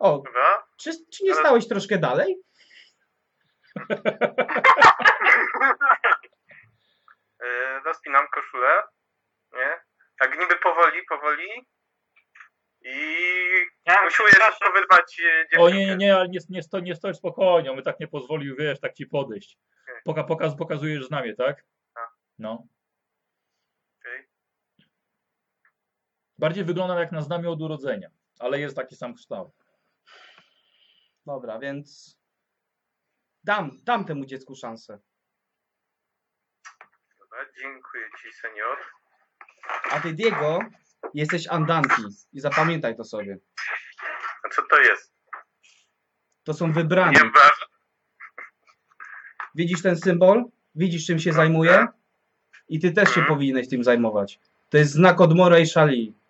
O, Dobra. czy, czy nie Ale- stałeś troszkę dalej? E, rozpinam koszulę. Nie? Tak niby powoli, powoli. I Ja usiłuję szybko wyrwać e, O dziewczynkę. nie, nie, nie, ale nie, nie, sto, nie stoi spokojnie, on by tak nie pozwolił, wiesz, tak ci podejść. Poka, pokaz, pokazujesz znamie, tak? Tak. No. Okej. Bardziej wygląda jak na znamie od urodzenia, ale jest taki sam kształt. Dobra, więc dam, dam temu dziecku szansę. Dobra, dziękuję ci, senior. A ty, Diego, jesteś Andanti i zapamiętaj to sobie. A co to jest? To są wybrani. Nie ważne. Widzisz ten symbol? Widzisz, czym się zajmuje? I ty też się Mhm. powinieneś tym zajmować. To jest znak od Mora i Shali.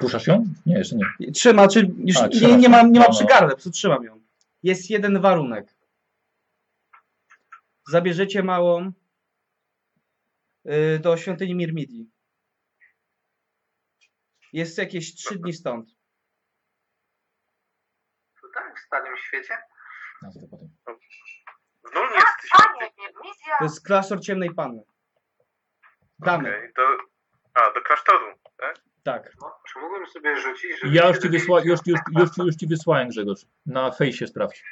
Puszasz ją? Nie, jeszcze nie. Trzyma, czy już A, nie, nie mam, nie mam No, przy no. gardle, po prostu trzymam ją. Jest jeden warunek. Zabierzecie małą y, do świątyni Mirmidi. Jest jakieś trzy dni stąd. Tutaj, w Starym Świecie? Potem. Dun Jak jest panie, misja. To jest klasztor ciemnej panny. Damy. Okej, do... A, do klasztoru, tak? Tak. No, mógłbym sobie rzucić, żeby Ja już ci, wysła, już, już, już, już ci wysłałem, Grzegorz. Na fejsie sprawdź.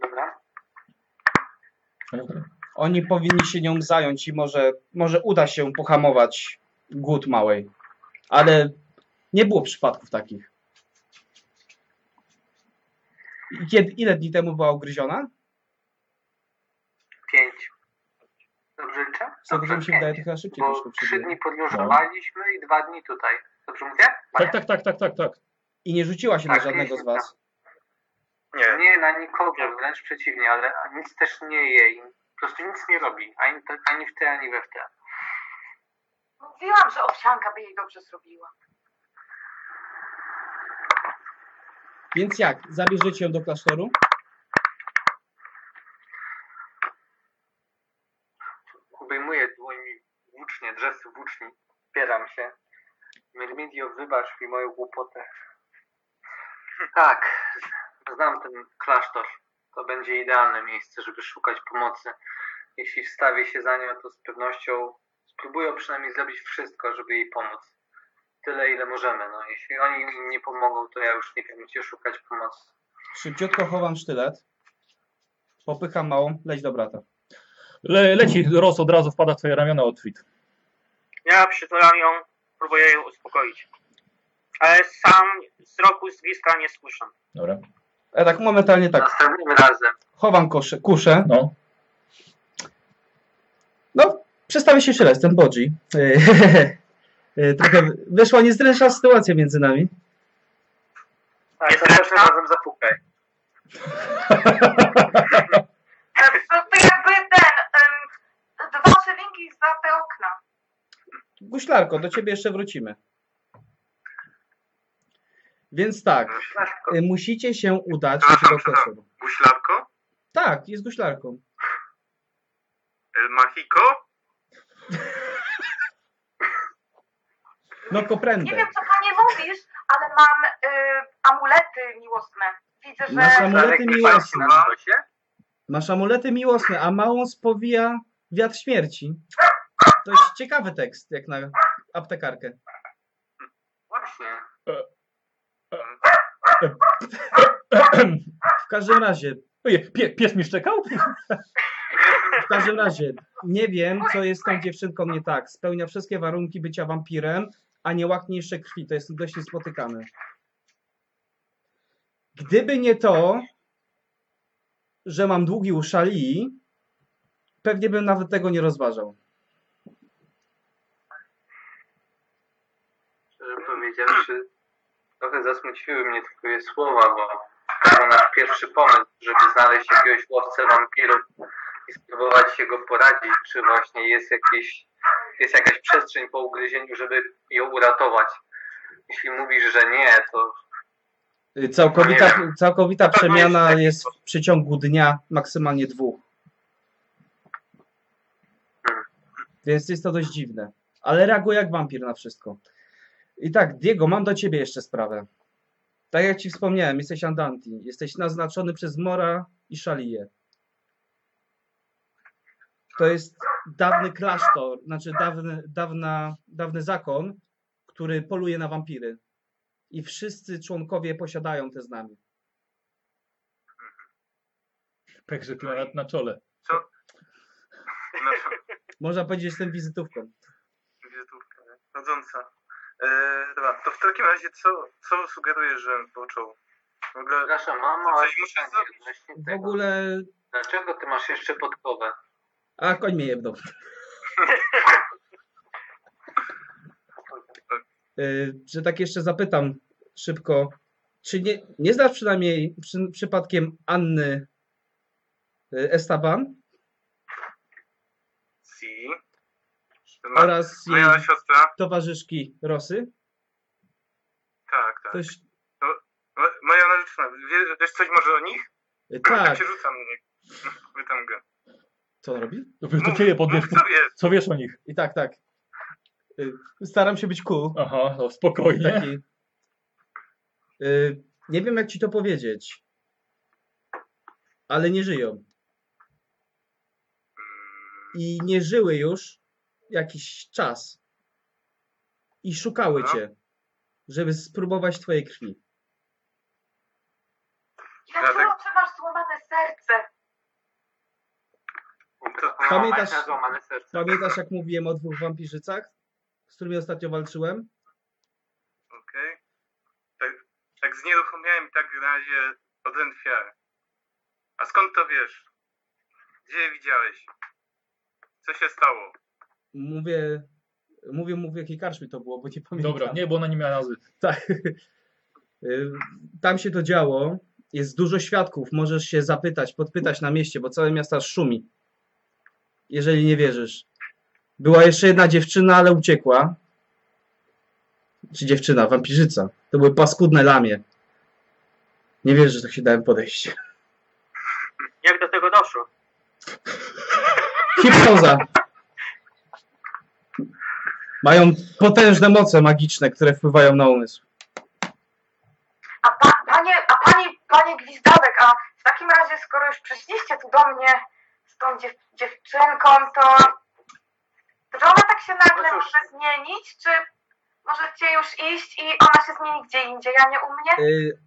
Dobra. No dobra. Oni powinni się nią zająć i może, może uda się pohamować głód małej. Ale nie było przypadków takich. Kiedy, ile dni temu była ugryziona? Pięć. Dobrze liczę? Co mi się wydaje, to pięć. chyba szybciej Bo trzy dni podróżowaliśmy i dwa dni tutaj. Dobrze mówię? Tak, tak, tak, tak, tak, tak. I nie rzuciła się na Tak, żadnego z was. Nie. Nie, na nikogo, wręcz przeciwnie, ale nic też nie je i po prostu nic nie robi. Ani, ani w te, ani we w te. Mówiłam, że owsianka by jej dobrze zrobiła. Więc jak? Zabierzecie ją do klasztoru? Obejmuję dłońmi włócznie, drzewcy włóczni. Spieram się. Myrmidio, wybacz mi moją głupotę. Tak, znam ten klasztor. To będzie idealne miejsce, żeby szukać pomocy. Jeśli wstawię się za nią, to z pewnością spróbuję przynajmniej zrobić wszystko, żeby jej pomóc. Tyle, ile możemy. No, jeśli oni mi nie pomogą, to ja już nie wiem, gdzie szukać pomocy. Szybciutko chowam sztylet. Popycham małą, leć do brata. Le, leci, Ros od razu wpada w twoje ramiona Otwit. Ja przytulam ją, próbuję ją uspokoić. Ale sam z roku z bliska nie słyszę. Dobra. E tak momentalnie tak. Następnym razem Chowam kosze, kuszę. No. No, przedstawię się jeszcze raz, ten Bodzi. E, Trochę wyszła niezręczna sytuacja między nami. Tak, też reszta? razem zapukaj. E, To, to jakby ten, dwa szylingi za te okna. Guślarko, do ciebie jeszcze wrócimy. Więc tak, Ślaszko. e, musicie się udać do tego klasztoru. Guślarko? Tak, jest guślarką. El Machico? No Nie koprędę. wiem, co panie mówisz, ale mam y, amulety miłosne. Widzę, że... Masz amulety miłosne. Masz amulety miłosne, a małą spowija wiatr śmierci. To jest ciekawy tekst, jak na aptekarkę. Właśnie. W każdym razie, Ojej, pie, pies mi szczekał? w każdym razie, nie wiem, co jest z tą dziewczynką nie tak. Spełnia wszystkie warunki bycia wampirem, a nie łaknie jeszcze krwi. To jest dość niespotykane. Gdyby nie to, że mam długi u szali, pewnie bym nawet tego nie rozważał. Szczerze powiedziawszy, trochę zasmuciły mnie twoje słowa, bo to nasz pierwszy pomysł, żeby znaleźć jakiegoś łowcę wampirów i spróbować się go poradzić, czy właśnie jest jakiś, jest jakaś przestrzeń po ugryzieniu, żeby ją uratować. Jeśli mówisz, że nie, to Całkowita, Nie całkowita pewno przemiana jest w przeciągu dnia, maksymalnie dwóch. Hmm. Więc jest to dość dziwne. Ale reaguje jak wampir na wszystko. I tak, Diego, mam do ciebie jeszcze sprawę. Tak jak ci wspomniałem, jesteś Andanti. Jesteś naznaczony przez Mora i Szaliję. To jest dawny klasztor, znaczy dawny, dawna, dawny zakon, który poluje na wampiry. I wszyscy członkowie posiadają te znamie. Także tu na, na czole. Nasza Można powiedzieć, że jestem wizytówką. wizytówka, nie? chodząca. E, dobra, to w takim razie co, co sugerujesz, że począł? W ogóle Przepraszam, mam małe Coś muszę pytanie zrobić. odnośnie W tego. ogóle... Dlaczego ty masz jeszcze podkowę? A, koń mnie jebnął. Y, Że tak jeszcze zapytam szybko. Czy nie, nie znasz przynajmniej przy, przypadkiem Anny y, Estaban si. Ma, oraz jej moja siostra, towarzyszki Rosy? tak, tak. Mo- Moja narzeczona, wie, wiesz coś może o nich? Tak tak, się rzucam na nich. Pytam go. co on robi? To do ciebie podnieś. mów, co wiesz? Co wiesz o nich? I tak, tak. Y, Staram się być cool. Aha, no spokojnie. Taki. Y, Nie wiem, jak ci to powiedzieć, ale nie żyją. I nie żyły już jakiś czas. I szukały No. cię, żeby spróbować twojej krwi. Dlaczego tak- ty masz złamane serce? To- Pamiętasz- złamane serce. Pamiętasz, jak mówiłem o dwóch wampirzycach, z którymi ostatnio walczyłem? Okej. Tak, tak znieruchomiałem i tak w razie odrętwiałem. A skąd to wiesz? Gdzie je widziałeś? Co się stało? Mówię, mówię mu w jakiej karczmie to było, bo nie pamiętam. Dobra, nie, bo ona nie miała nazwy. Tak. Y, Tam się to działo. Jest dużo świadków. Możesz się zapytać, podpytać na mieście, bo całe miasto szumi. Jeżeli nie wierzysz. Była jeszcze jedna dziewczyna, ale uciekła. Czy dziewczyna, wampirzyca. To były paskudne lamie. Nie wierzę, że tak się dałem podejść. Jak do tego doszło? Hipnoza. Mają potężne moce magiczne, które wpływają na umysł. A, pa, panie, a pani, panie Gwizdawek, a w takim razie, skoro już przyszliście tu do mnie z tą dziew, dziewczynką, to, to czy ona tak się nagle No może zmienić, czy możecie już iść i ona się zmieni gdzie indziej, a nie u mnie? Y,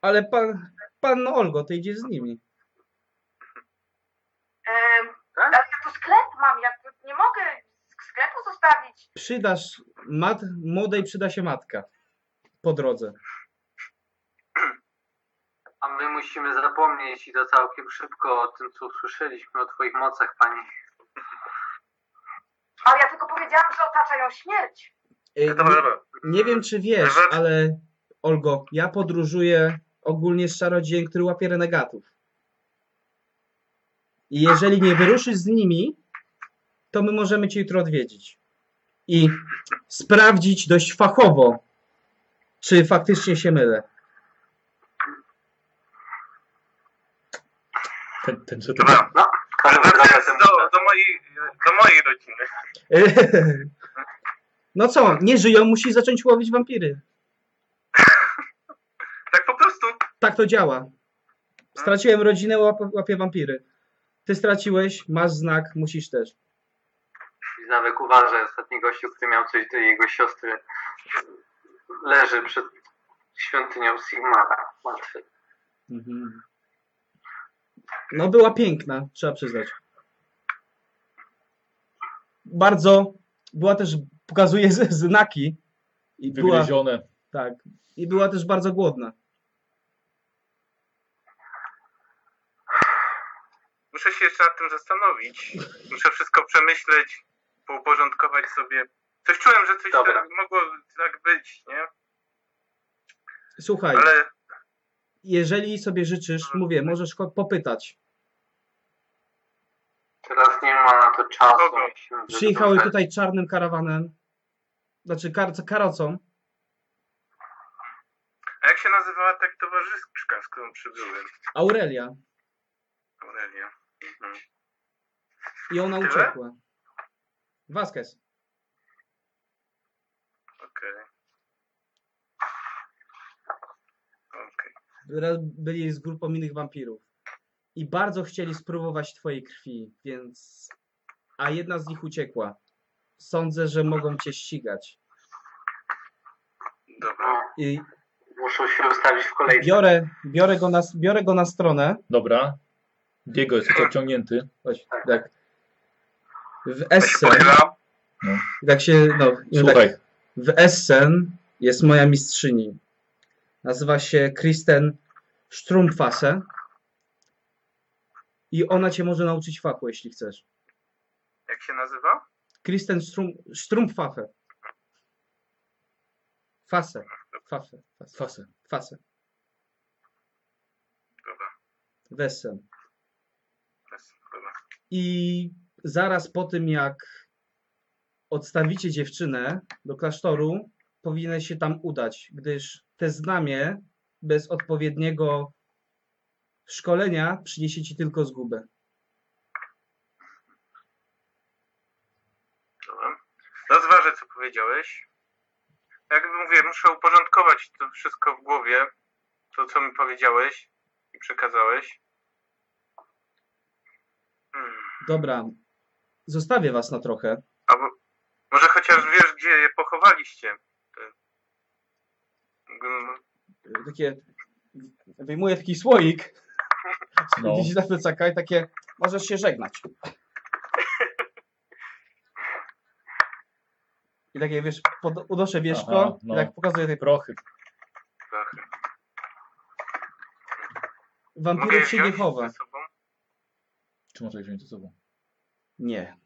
ale pan, pan Olgo, ty idziesz z nimi. Ym, Tak? ale ja tu sklep mam, ja tu nie mogę sklepu zostawić. Przydasz, mat, młodej przyda się matka po drodze. A my musimy zapomnieć i to całkiem szybko o tym, co usłyszeliśmy o twoich mocach, pani. Ale ja tylko powiedziałam, że otacza ją śmierć. Y, nie, nie wiem, czy wiesz, ale Olgo, ja podróżuję ogólnie z czarodziejem, który łapie renegatów. I jeżeli nie wyruszysz z nimi, to my możemy cię jutro odwiedzić. I sprawdzić dość fachowo, czy faktycznie się mylę. Ten, ten, to... Dobra. No, Wracając ten- do, do, mojej, do mojej rodziny. No co, nie żyją, musi zacząć łowić wampiry. Tak po prostu. Tak to działa. Straciłem rodzinę, łap- łapię wampiry. Ty straciłeś, masz znak, musisz też. Nawet uważaj, ostatni gościu, który miał coś do jego siostry, leży przed świątynią Sigmara, martwy. Mhm. No była piękna, trzeba przyznać. Bardzo, była też, pokazuje znaki. I była, Wygryzione. tak, i była też bardzo głodna. Muszę się jeszcze nad tym zastanowić. Muszę wszystko przemyśleć, pouporządkować sobie. Coś czułem, że coś Dobra. tak, mogło tak być, nie? Słuchaj, Ale jeżeli sobie życzysz, mówię, możesz popytać. Teraz nie ma na to czasu. Przyjechały tutaj czarnym karawanem, znaczy kar karocą. a jak się nazywała tak towarzyszka, z którą przybyłem? Aurelia. Aurelia. Mhm. I ona Tyle? uciekła. Vasquez. Okej. Raz byli z grupą innych wampirów. I bardzo chcieli spróbować twojej krwi, więc... A jedna z nich uciekła. Sądzę, że mogą cię ścigać. Dobra. I Muszą się ustawić w kolejce. biorę, biorę, go, na, biorę go na stronę. Dobra. Diego jest odciągnięty. Chodź, tak. W Essen, i tak się, no, tak, Słuchaj. w Essen jest moja mistrzyni. Nazywa się Kristen Strumpfasse. I ona cię może nauczyć fachu, jeśli chcesz. Jak się nazywa? Kristen Strum, Strumpfaffe. Fase. Faffe. Fase. Fasę. Fase. Dobra. W Essen. Dobra. I zaraz po tym, jak odstawicie dziewczynę do klasztoru, powinien się tam udać, gdyż te znamie bez odpowiedniego szkolenia przyniesie ci tylko zgubę. Dobra. Rozważę, co powiedziałeś. Jak mówię, muszę uporządkować to wszystko w głowie. To, co mi powiedziałeś i przekazałeś. Hmm. Dobra, zostawię was na trochę. Albo może chociaż wiesz, gdzie je pochowaliście. Mógłbym- Takie, wyjmuję taki słoik, No. gdzieś na plecaka i takie, możesz się żegnać. I takie, wiesz, pod, unoszę wieszko Aha, no. i tak pokazuję tej Prochy. trochę. Wampirów się nie chowa. Czy może je wziąć ze sobą? Nie.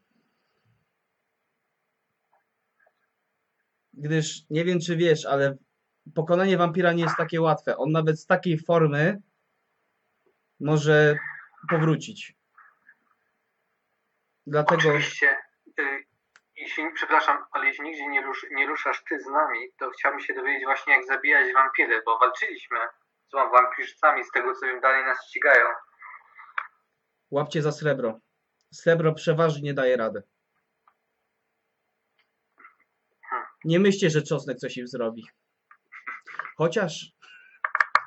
Gdyż nie wiem, czy wiesz, ale pokonanie wampira nie jest takie łatwe. On nawet z takiej formy może powrócić. Dlatego Oczywiście, y, jeśli, przepraszam, ale jeśli nigdzie nie, rusz, nie ruszasz ty z nami, to chciałbym się dowiedzieć właśnie jak zabijać wampiry, bo walczyliśmy z wampirzycami, z tego co wiem, dalej nas ścigają. łapcie za srebro. Srebro przeważnie daje radę. Nie myślcie, że czosnek coś im zrobi. Chociaż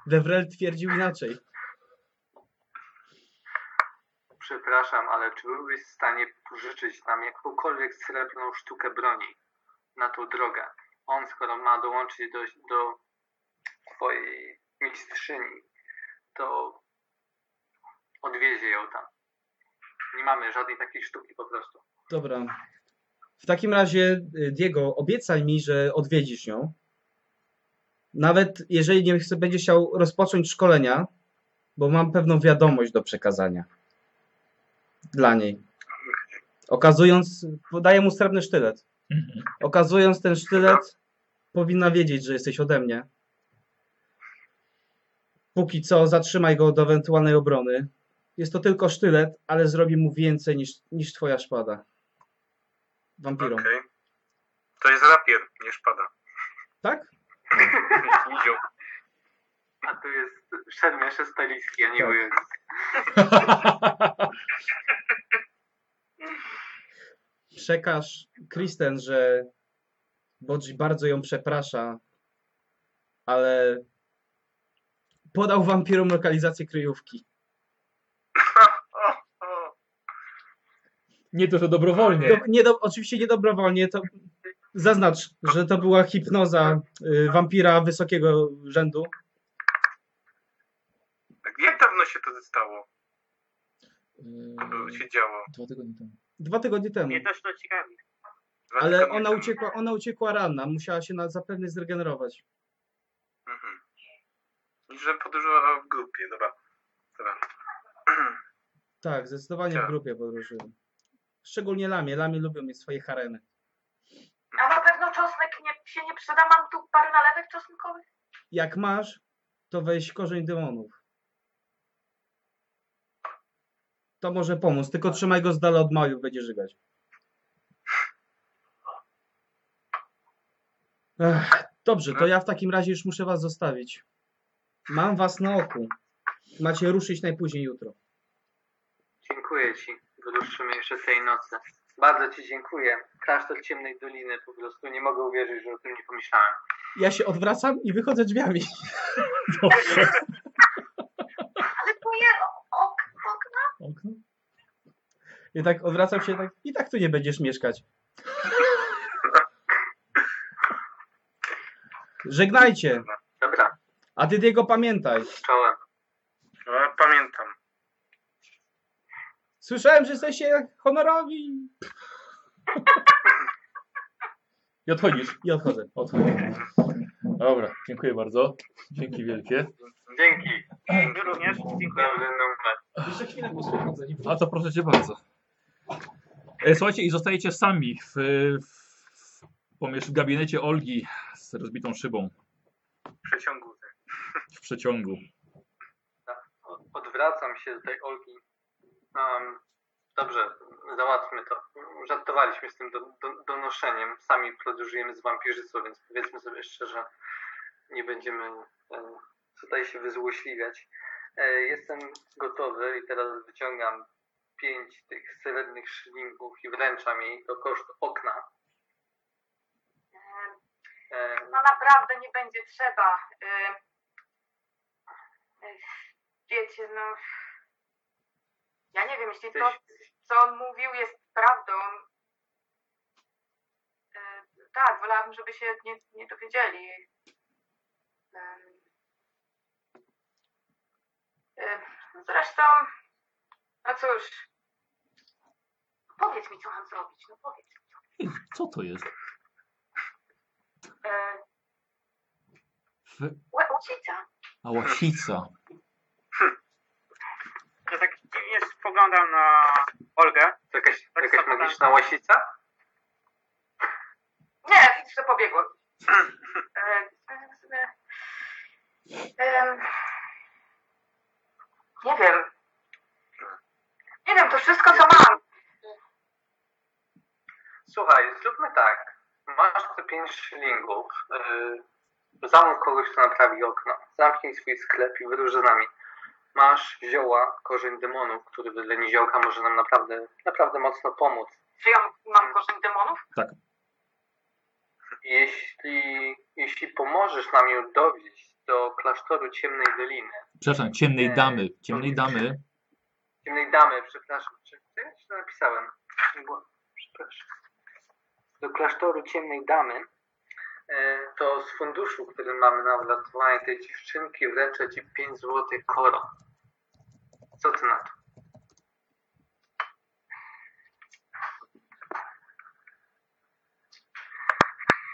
Devrel twierdził inaczej. Przepraszam, ale czy byłbyś w stanie pożyczyć nam jakąkolwiek srebrną sztukę broni na tą drogę? On, skoro ma dołączyć do, do twojej mistrzyni, to odwiezie ją tam. Nie mamy żadnej takiej sztuki po prostu. Dobra. W takim razie, y, Diego, obiecaj mi, że odwiedzisz ją. Nawet jeżeli nie chce, będzie chciał rozpocząć szkolenia, bo mam pewną wiadomość do przekazania dla niej. Okazując, podaję mu srebrny sztylet. Okazując ten sztylet, powinna wiedzieć, że jesteś ode mnie. Póki co, zatrzymaj go do ewentualnej obrony. Jest to tylko sztylet, ale zrobi mu więcej niż, niż twoja szpada. Wampirom. Okej. To jest rapier, nie szpada. Tak? Nizioł. A to jest szermierz estalicki, a nie Tak. wojownik. Przekaż Kristen, że Bodzi bardzo ją przeprasza, ale podał wampirom lokalizację kryjówki. O, o. Nie to, że dobrowolnie. Do, nie do, oczywiście nie dobrowolnie, to zaznacz, że to była hipnoza y, wampira wysokiego rzędu. Tak, Jak dawno się to stało? Yy, Się działo? Dwa tygodnie temu. Dwa tygodnie temu. Mnie też to ciekawi. Dwa Ale ona temu. uciekła, ona uciekła ranna, musiała się na, zapewne zregenerować. Mhm. Że podróżowała w grupie, dobra. Dobra. Tak, zdecydowanie w Tak. grupie podróżują. Szczególnie lamie. Lamie lubią mieć swoje haremy. A na pewno czosnek nie, się nie przyda. Mam tu parę nalewek czosnkowych. Jak masz, to weź korzeń demonów. To może pomóc, tylko trzymaj go z dala od małych, będzie żygać. Ech, dobrze, to ja w takim razie już muszę was zostawić. Mam was na oku. Macie ruszyć najpóźniej jutro. Dziękuję Ci wyruszymy jeszcze tej nocy. Bardzo Ci dziękuję. Klasztor Ciemnej Doliny po prostu. Nie mogę uwierzyć, że o tym nie pomyślałem. Ja się odwracam i wychodzę drzwiami. Dobrze. Ale twoje okno? Okno? I tak odwracam się tak, i tak tu nie będziesz mieszkać. Żegnajcie. Dobra. A ty Diego pamiętaj. Czołem. Słyszałem, że jesteście honorowi. I odchodzisz. I odchodzę. Odchodzę. Dobra, dziękuję bardzo. Dzięki wielkie. Dzięki. My również, dziękuję. Jeszcze chwilę posłucham, zanim A to proszę cię bardzo. E, Słuchajcie, i zostajecie sami w, w, pomiesz- w gabinecie Olgi z rozbitą szybą Przeciągu. w przeciągu. Odwracam się do tej Olgi. Um, dobrze, załatwmy to. Żartowaliśmy z tym do, do, donoszeniem. Sami podróżujemy z wampirzycą, więc powiedzmy sobie szczerze, nie będziemy e, tutaj się wyzłośliwiać. E, jestem gotowy i teraz wyciągam pięć tych srebrnych szylingów i wręczam jej to koszt okna. E, No naprawdę nie będzie trzeba. Y, Wiecie, no. Ja nie wiem, jeśli to, co on mówił, jest prawdą. y, Tak, wolałabym, żeby się nie, nie dowiedzieli. Ym, y, Zresztą, no cóż, powiedz mi, co mam zrobić. No powiedz mi. Ej, Co to jest? Y, W... A łasica. Ja tak dziwnie spoglądam na Olgę. to jakaś, Tak jakaś magiczna tak. łasica? Nie, widzisz, że pobiegło. E, em, Nie wiem. Nie wiem, to wszystko, co mam. Słuchaj, zróbmy tak. Masz te pięć szylingów. Yy, zamów kogoś, kto naprawi okno. Zamknij swój sklep i wyrusz za nami. Masz zioła, korzeń demonów, który wedle niziołka może nam naprawdę, naprawdę mocno pomóc. Czy ja mam korzeń demonów? Jeśli, jeśli pomożesz nam ją dowieść do klasztoru Ciemnej Doliny, Przepraszam, ciemnej damy. Ciemnej damy. Ciemnej Damy, przepraszam, czy co ja źle napisałem? Przepraszam. Do klasztoru Ciemnej Damy, to z funduszu, który mamy na uratowanie tej dziewczynki, wręczę Ci 5 złotych koron. Co Ty na to?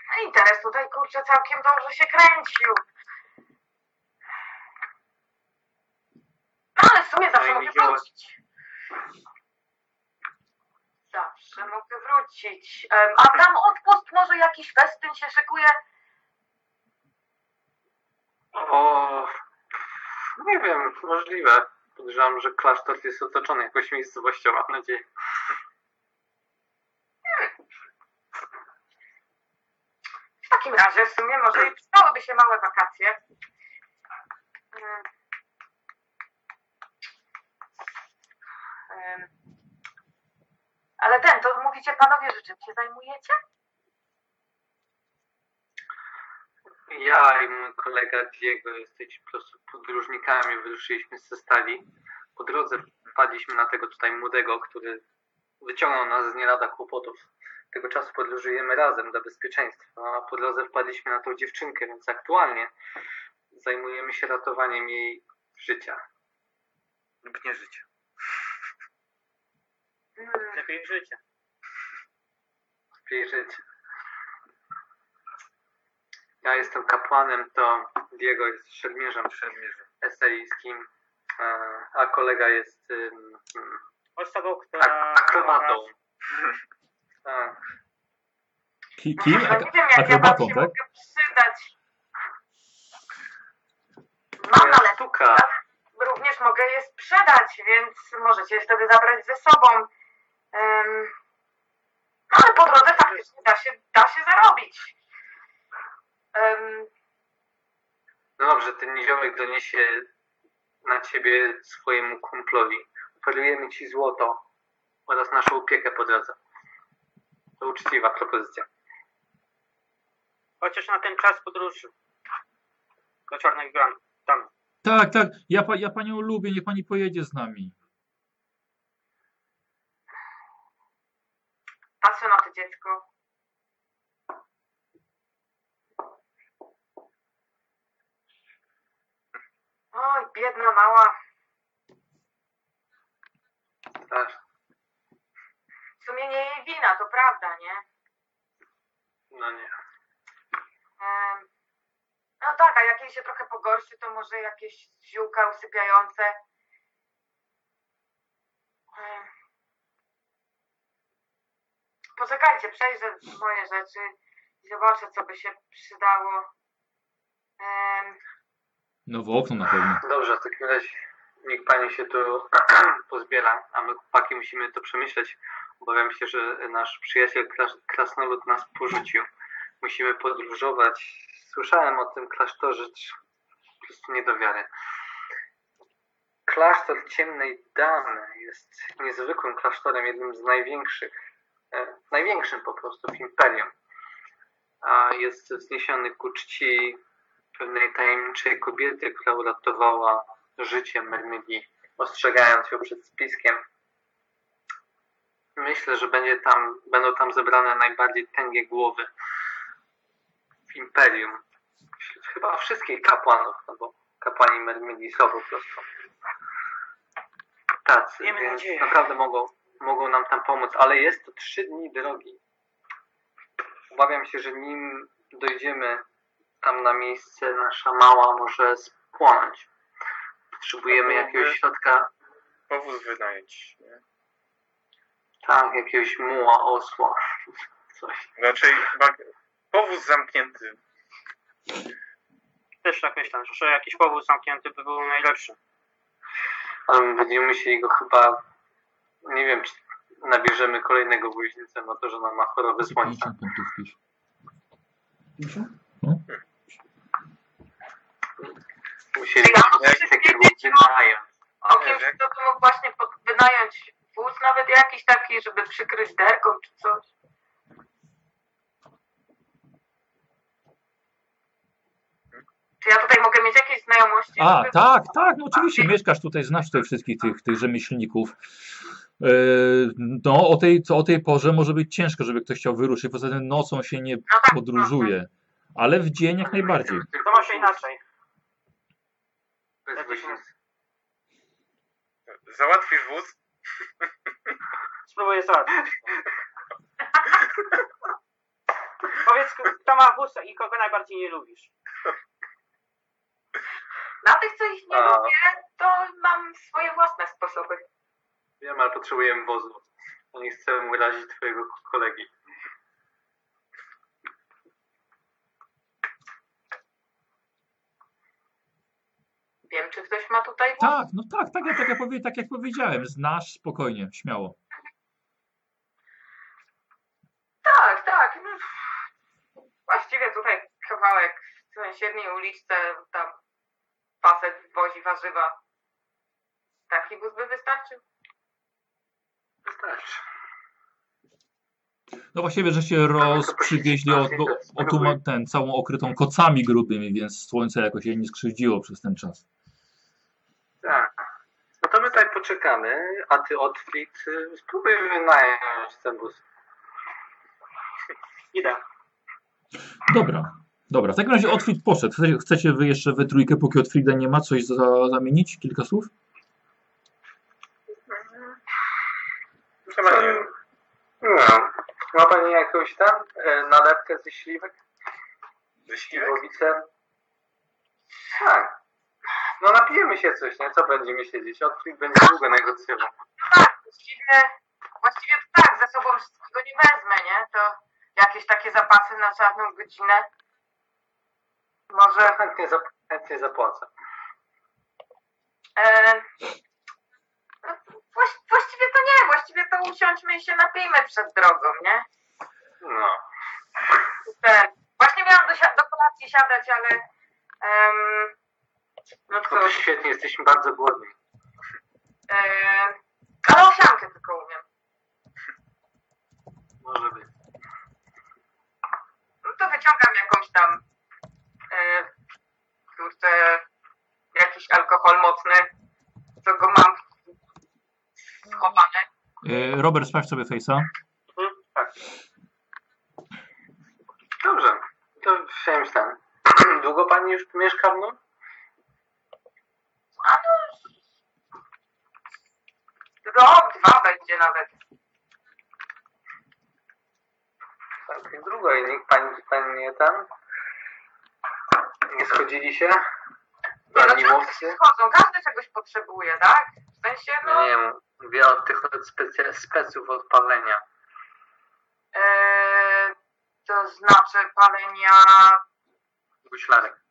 No interes tutaj, kurczę, całkiem dobrze się kręcił. No ale w sumie zawsze No mogę wrócić. Zawsze mogę wrócić. A tam odpust, może jakiś festyn się szykuje? O, nie wiem, możliwe. Podejrzewam, że klasztor jest otoczony jakąś miejscowością, mam nadzieję. W takim razie w sumie może i przydałyby się małe wakacje. Em. Ale ten, to mówicie panowie, że czym się zajmujecie? Ja i mój kolega Diego jesteśmy po prostu podróżnikami, wyruszyliśmy ze stali. Po drodze wpadliśmy na tego tutaj młodego, który wyciągnął nas z nie lada kłopotów. Tego czasu podróżujemy razem dla bezpieczeństwa, a po drodze wpadliśmy na tą dziewczynkę, więc aktualnie zajmujemy się ratowaniem jej życia. Lub nie życie. Mm, Lepiej życie. Jej życie. Ja jestem kapłanem, to Diego jest szermierzem Szermierze. esteryjskim, e, a kolega jest ym, Osobą, która... akrobatą. Tak. Ki- Kim? no Ak- nie wiem, jak ja wam akrobatą, się tak? mogę przydać. Mam, ale Sztuka. również mogę je sprzedać, więc możecie je wtedy zabrać ze sobą. No ale po drodze faktycznie da się, da się zarobić. Em, No dobrze, ten niziołek doniesie na ciebie swojemu kumplowi. Oferujemy ci złoto oraz naszą opiekę po drodze. To uczciwa propozycja. Chociaż na ten czas podróży. Do Czarnych Bram. Tam. Tak, tak. Ja, ja panią lubię, niech pani pojedzie z nami. Wszystko. Oj, biedna mała. Też. W sumie nie jej wina, to prawda, nie? No nie. Em, No tak, a jak jej się trochę pogorszy, to może jakieś ziółka usypiające. Em. Poczekajcie, przejrzę moje rzeczy i zobaczę, co by się przydało. Em, No w okno na pewno. Dobrze, w takim razie niech pani się tu pozbiera, a my chłopaki musimy to przemyśleć. Obawiam się, że nasz przyjaciel kras- krasnolud nas porzucił. Musimy podróżować. Słyszałem o tym klasztorze, po prostu nie do wiary. Klasztor Ciemnej Damy jest niezwykłym klasztorem, jednym z największych, największym po prostu w imperium. A jest wzniesiony ku czci pewnej tajemniczej kobiety, która uratowała życie Mermydii, ostrzegając ją przed spiskiem. Myślę, że będzie tam, będą tam zebrane najbardziej tęgie głowy w Imperium. Chyba wszystkich kapłanów, no bo kapłani Mermydii są po prostu tacy, Miejmy więc nadzieję. naprawdę mogą, mogą nam tam pomóc, ale jest to trzy dni drogi. Obawiam się, że nim dojdziemy tam na miejsce, nasza mała może spłonąć. Potrzebujemy jakiegoś środka, Powóz wynająć. Nie? tak, jakiegoś muła, osła, coś. Raczej chyba powóz zamknięty. Też tak myślę, że jakiś powód zamknięty by był najlepszy. Ale my będziemy musieli go chyba, nie wiem, czy nabierzemy kolejnego woźnicę na to, że ona ma chorobę słońca. 50 punktów pisz. Musielibyśmy Ja muszę coś takiego wiedzieć, no. wynająć. o kimś, jak- kto by mógł właśnie pod, wynająć wóz, nawet jakiś taki, żeby przykryć derką czy coś. Czy ja tutaj mogę mieć jakieś znajomości? A, żeby- tak, tak, no oczywiście, mieszkasz tutaj, znasz tutaj wszystkich tych, tych rzemieślników. E, No, o tej, o tej porze może być ciężko, żeby ktoś chciał wyruszyć, poza tym nocą się nie No tak, podróżuje, ale w dzień jak najbardziej. To może inaczej. Bez woźnicy. Załatwisz wóz? Spróbuję załatwić. Powiedz, kto ma wóz i kogo najbardziej nie lubisz. Na tych, co ich nie A. lubię, to mam swoje własne sposoby. Wiem, ale potrzebujemy wozu. Nie chcę urazić twojego kolegi. Wiem, czy ktoś ma tutaj wóz? Tak, no tak, tak, jak- tak, jak, powie, tak jak powiedziałem, znasz spokojnie, śmiało. Tak, tak. no. Właściwie tutaj kawałek w sąsiedniej uliczce, tam facet wozi warzywa. Taki wóz by wystarczył? Wystarczy. No właściwie, że się rozprzywieźli o, o, o ten, całą okrytą kocami grubymi, więc słońce jakoś jej nie skrzywdziło przez ten czas. Tak. No to my tutaj poczekamy, a ty Otwit y, spróbuj wynająć ten bus. Idę. Dobra, dobra, w takim razie Otwit poszedł. Chcecie, chcecie wy jeszcze we trójkę, póki Otwrida nie ma, coś za, zamienić? Kilka słów? Chyba nie. No. Ma pani jakąś tam e, nalewkę ze śliwek? Ze śliwek? Tak. No napijemy się coś, nie? Co będziemy siedzieć? Otwit będzie długo negocjował. Tak, właściwie, właściwie to tak, ze sobą wszystkiego nie wezmę, nie? To jakieś takie zapasy na czarną godzinę. Może... Chętnie, zap chętnie zapłacę. E, no, właś- właściwie to nie, właściwie to usiądźmy i się napijmy przed drogą, nie? No. Ten, właśnie miałam do, do kolacji siadać, ale... em, no No to świetnie, jesteśmy bardzo głodni. e, ale owsiankę tylko umiem. Może być. No to wyciągam jakąś tam... E, kurczę, jakiś alkohol mocny, co go mam schowane. Y, Robert, sprawdź sobie Face'a. Mm, tak. Dobrze. To wziąłem ten. Długo pani już mieszka w nim? Rok, dwa będzie nawet. Tak, i drugo i nikt pani, pani nie ten. Nie schodzili się? Nie, no Ani mówcy? schodzą? Każdy czegoś potrzebuje, tak? W sensie, No nie wiem, mówię o tych od specy- speców od palenia. e, to znaczy palenia, Guślarek.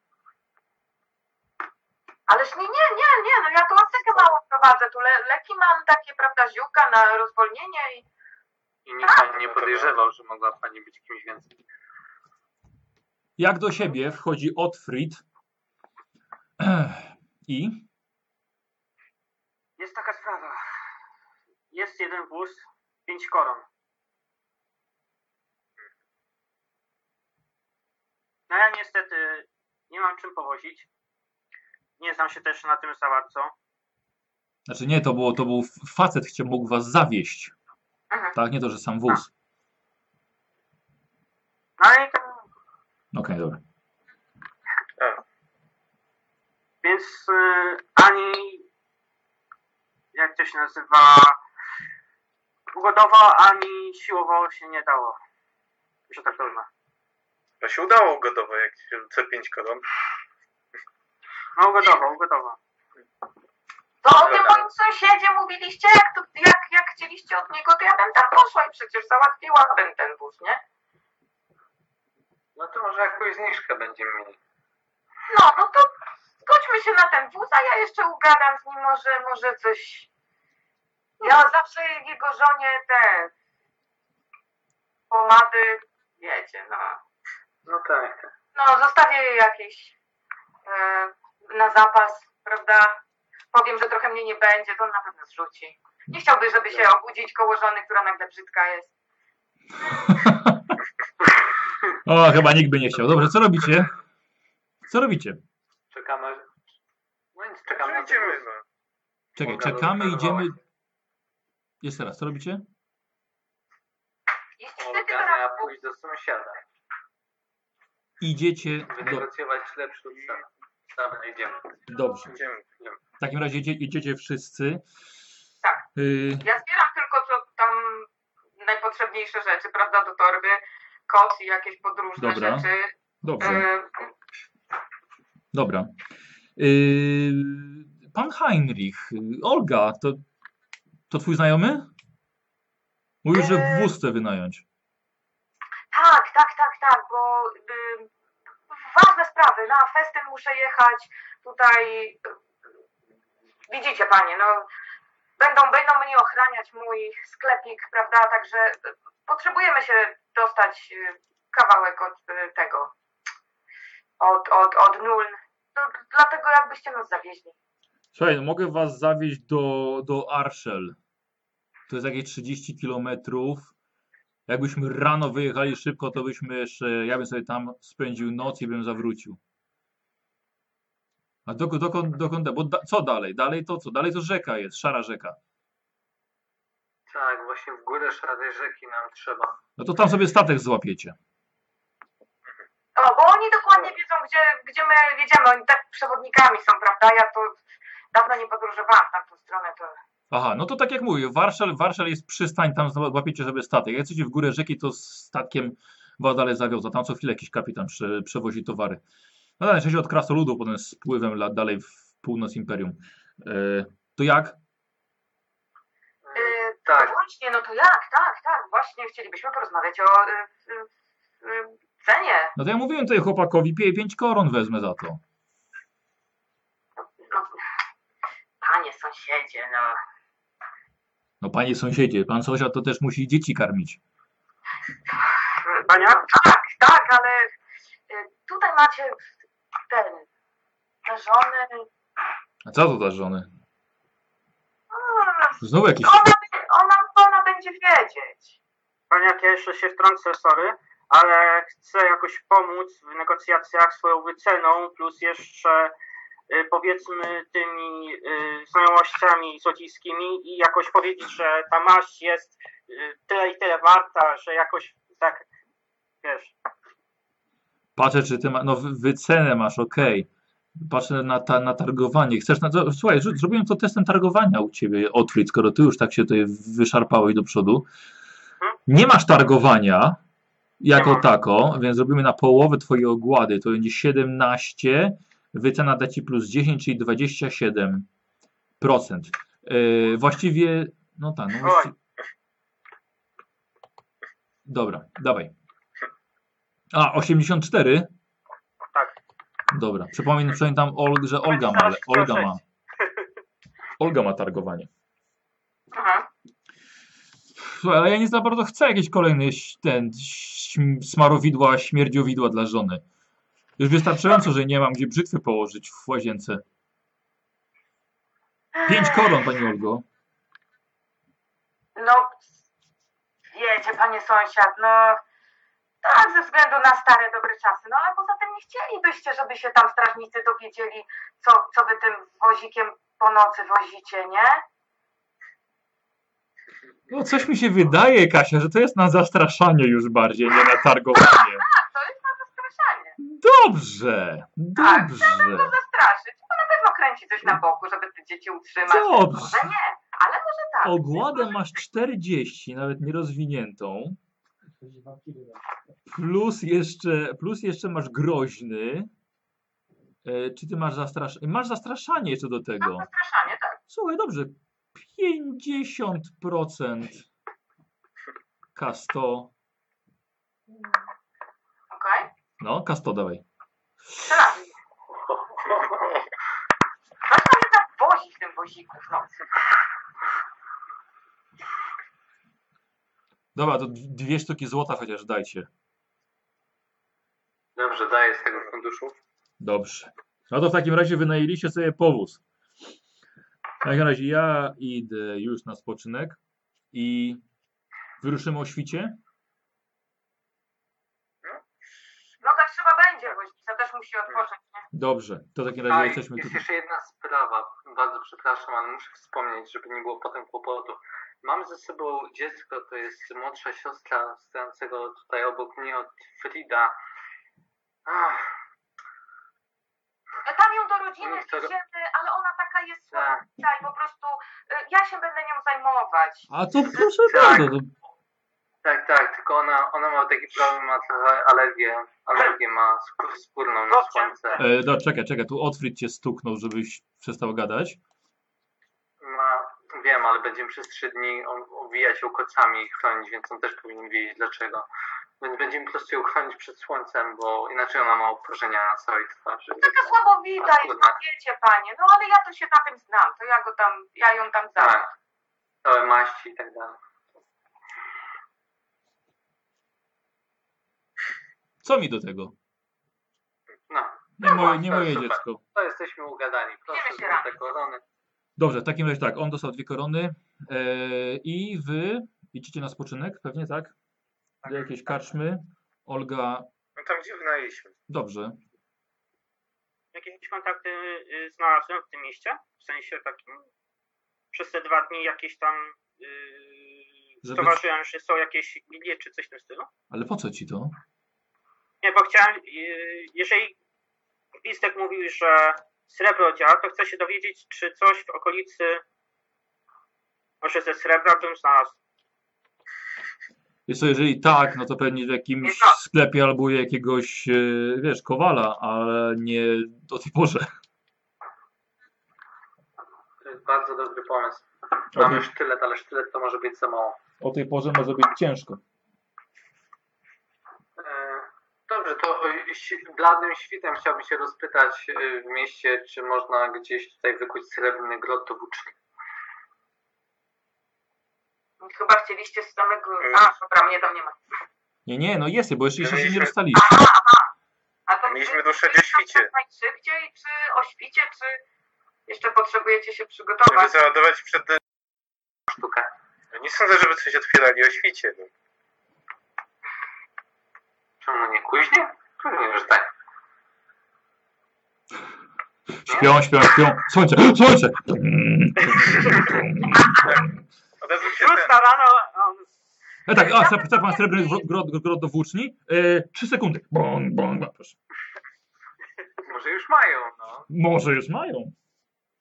ależ nie, nie, nie, nie, no ja tu aptekę małą prowadzę, tu le, leki mam takie, prawda, ziółka na rozwolnienie i I nikt pani nie podejrzewał, że mogła pani być kimś więcej. Jak do siebie wchodzi Otfrid i Jest taka sprawa. Jest jeden wóz, pięć koron. No ja niestety nie mam czym powozić. Nie znam się też na tym za bardzo. Znaczy nie, to było, to był facet, chciał mógł was zawieść. Mhm. Tak, nie to, że sam wóz. No i tam, Okej, dobra. więc y, ani jak to się nazywa ugodowo, ani siłowo się nie dało. Że tak to nazwę. To się udało ugodowo, jak się C5 koron. No ugodowo, ugodowo. To o tym moim sąsiedzie mówiliście, jak, to, jak, jak chcieliście od niego, to ja bym tam poszła i przecież załatwiłabym ten wóz, nie? No to może jakąś zniżkę będziemy mieli. No, no to zgodźmy się na ten wóz, a ja jeszcze ugadam z nim, może, może coś... Ja zawsze jego żonie te pomady, wiecie, no. No tak. tak. No, zostawię jej jakieś e, na zapas, prawda? Powiem, że trochę mnie nie będzie, to on na pewno zrzuci. Nie chciałby, żeby się obudzić koło żony, która nagle brzydka jest. O, chyba nikt by nie chciał. Dobrze, co robicie? Co robicie? Czekamy. No nic, czekamy Idziemy, no. Czekaj, czekamy, idziemy. Jeszcze raz, co robicie? Pójść do sąsiada. Idziecie do... Wynegocjować lepszą cenę. Dobra, idziemy. Dobrze. Idziemy. W takim razie idzie, idziecie wszyscy. Tak. Y, Ja zbieram tylko co tam najpotrzebniejsze rzeczy, prawda, do torby, koc i jakieś podróżne Dobra. rzeczy. dobrze, E, dobra. Y, pan Heinrich, y, Olga, to, to twój znajomy? Mówił, że Eee. wóz chce wynająć. tak, tak, tak, tak, bo y, ważne sprawy, na festyn muszę jechać, tutaj y, widzicie panie, no będą, będą mnie ochraniać mój sklepik, prawda, także y, potrzebujemy się dostać kawałek od tego, od, od, od nul, no, dlatego jakbyście nas zawieźli. Słuchaj, no mogę was zawieźć do, do Arshel. To jest jakieś 30 kilometrów. Jakbyśmy rano wyjechali szybko, to byśmy jeszcze, ja bym sobie tam spędził noc i bym zawrócił. A dokąd, dokąd, dokąd, bo da, co dalej? Dalej to co? Dalej to rzeka jest, szara rzeka. Tak, właśnie w górę szarej rzeki nam trzeba. No to tam sobie statek złapiecie. O, bo oni dokładnie wiedzą, gdzie, gdzie my jedziemy. Oni tak przewodnikami są, prawda? Ja to dawno nie podróżowałam w tamtą stronę, to Aha, no to tak jak mówię, Warszel, Warszel jest przystań, tam złapiecie sobie statek. Jak jesteście w górę rzeki, to statkiem was dalej zawiozą. Tam co chwilę jakiś kapitan prze, przewozi towary. No dalej, się od krasoludu, potem z pływem dalej w północ imperium. E, to jak? Yy, Tak. No właśnie, no to jak? Tak, tak, właśnie chcielibyśmy porozmawiać o yy, cenie. No to ja mówiłem tutaj chłopakowi, pięć koron wezmę za to. No, panie sąsiedzie, no. No panie sąsiedzie, pan sąsiad to też musi dzieci karmić. Pania? Tak, tak, ale yy, tutaj macie ten, te żony. A co to za żony? Znowu jakiś... Ona, ona, ona będzie wiedzieć. Paniak, ja jeszcze się wtrącę, sorry, ale chcę jakoś pomóc w negocjacjach swoją wyceną, plus jeszcze y, powiedzmy tymi y, znajomościami złodziejskimi i jakoś powiedzieć, że ta maść jest y, tyle i tyle warta, że jakoś tak, wiesz, Patrzę, czy ty ma, no wy- wycenę masz, okej. Patrzę na, ta, na targowanie. Chcesz na, to- słuchaj, zrobiłem to testem targowania u ciebie, Otwit, skoro ty już tak się tutaj wyszarpałeś do przodu. Nie masz targowania jako tako, więc zrobimy na połowę twojej ogłady. To będzie 17, wycena da ci plus 10, czyli 27%. Yy, właściwie, no tak, no właści... Dobra, dawaj. A, 84? Tak. Dobra, przypominam, Ol, że Olga ma, ale Olga ma. Olga ma targowanie. Słuchaj, ale ja nie za bardzo chcę jakieś kolejne ten, smarowidła, śmierdziowidła dla żony. Już wystarczająco, że nie mam gdzie brzytwy położyć w łazience. Pięć koron, pani Olgo. No, wiecie, panie sąsiad, no tak, ze względu na stare dobre czasy, no ale poza tym nie chcielibyście, żeby się tam strażnicy dowiedzieli, co, co wy tym wozikiem po nocy wozicie, nie? No coś mi się wydaje, Kasia, że to jest na zastraszanie już bardziej, nie na targowanie. To jest na zastraszanie. Dobrze, dobrze, To zastraszyć, to na pewno kręci coś na boku, żeby te dzieci utrzymać. dobrze. Może nie, ale może tak. Ogładę masz 40, nawet nierozwiniętą. Plus jeszcze, plus jeszcze masz groźny. E, Czy ty masz zastraszanie? Masz zastraszanie jeszcze do tego. Zastraszanie, tak. Słuchaj, dobrze. 50% K100. Okej? No, K100 dawaj. Teraz. Coś tam jednak wozi w tym woziku w nocy. Dobra, to d- dwie sztuki złota chociaż dajcie. Dobrze, daję z tego funduszu. Dobrze. No to w takim razie wynajęliście sobie powóz. W takim razie ja idę już na spoczynek i wyruszymy o świcie. No tak trzeba będzie wozić, to też musi odpocząć, nie? Dobrze, to w takim razie A, jesteśmy jest tutaj. jeszcze jedna sprawa. Bardzo przepraszam, ale muszę wspomnieć, żeby nie było potem kłopotu. Mam ze sobą dziecko, to jest młodsza siostra stojącego tutaj obok mnie od Frida. Ach, Tam ją do rodziny to- wzięty, ale ona taka jest Tak. słodka i po prostu y, ja się będę nią zajmować. A to proszę Tak. bardzo. Tak, tak, tylko ona, ona ma taki problem, ma trochę alergię. Alergię ma skór, skórną na słońce. E, no, czekaj, czekaj, tu Otwrid cię stuknął, żebyś przestał gadać. Ma, wiem, ale będziemy przez trzy dni owijać ją kocami i chronić, więc on też powinien wiedzieć dlaczego. Więc będziemy po prostu ją chronić przed słońcem, bo inaczej ona ma opróżnienia na całej twarzy. Taka słabowita jest, Trudne. no wiecie panie, no ale ja to się na tym znam, to ja go tam, ja ją tam znam. Tak, całe maści i tak dalej. Co mi do tego? No, Nie moje, nie to moje super. dziecko. to jesteśmy ugadani. Proszę, złote korony. Dobrze, w takim razie tak, on dostał dwie korony e, i wy idziecie na spoczynek, pewnie tak? Do jakiejś karczmy. Olga, No tam gdzie wynajęliśmy. dobrze. Jakieś kontakty y, znalazłem w tym mieście? W sensie takim przez te dwa dni jakieś tam yy, Żeby- stowarzyłem, że są jakieś lilie czy coś w tym stylu? Ale po co ci to? Nie, bo chciałem, yy, jeżeli Listek mówił, że srebro działa, to chcę się dowiedzieć, czy coś w okolicy może ze srebra bym znalazł. Jest to, jeżeli tak, no to pewnie w jakimś Tak. sklepie albo jakiegoś, e, wiesz, kowala, ale nie do tej porze. To jest bardzo dobry pomysł. Mamy tej, sztylet, ale sztylet to może być za mało. o tej porze może być ciężko. E, Dobrze, to e, bladym świtem chciałbym się rozpytać w mieście, czy można gdzieś tutaj wykuć srebrny grot do włóczki. Chyba chcieliście z samego... A, dobra, mnie tam nie ma. Nie, nie, no jest, bo jeszcze, jeszcze się nie Mieliśmy- rozstaliście. A to Mieliśmy wy o świcie. Najszybciej, czy o świcie, czy jeszcze potrzebujecie się Żeby przygotować? załadować przed... Sztukę. Nie sądzę, żeby coś otwierali o świcie. No. Czemu nie kuźnie? Pewnie, że tak. Śpią, śpią, śpią. Słońce, słońce! Szósta rano, on E, tak, a, chce pan srebrny grot, grot do włóczni? E, trzy sekundy. Bong, bong, bong, proszę. Może już mają, no. Może już mają.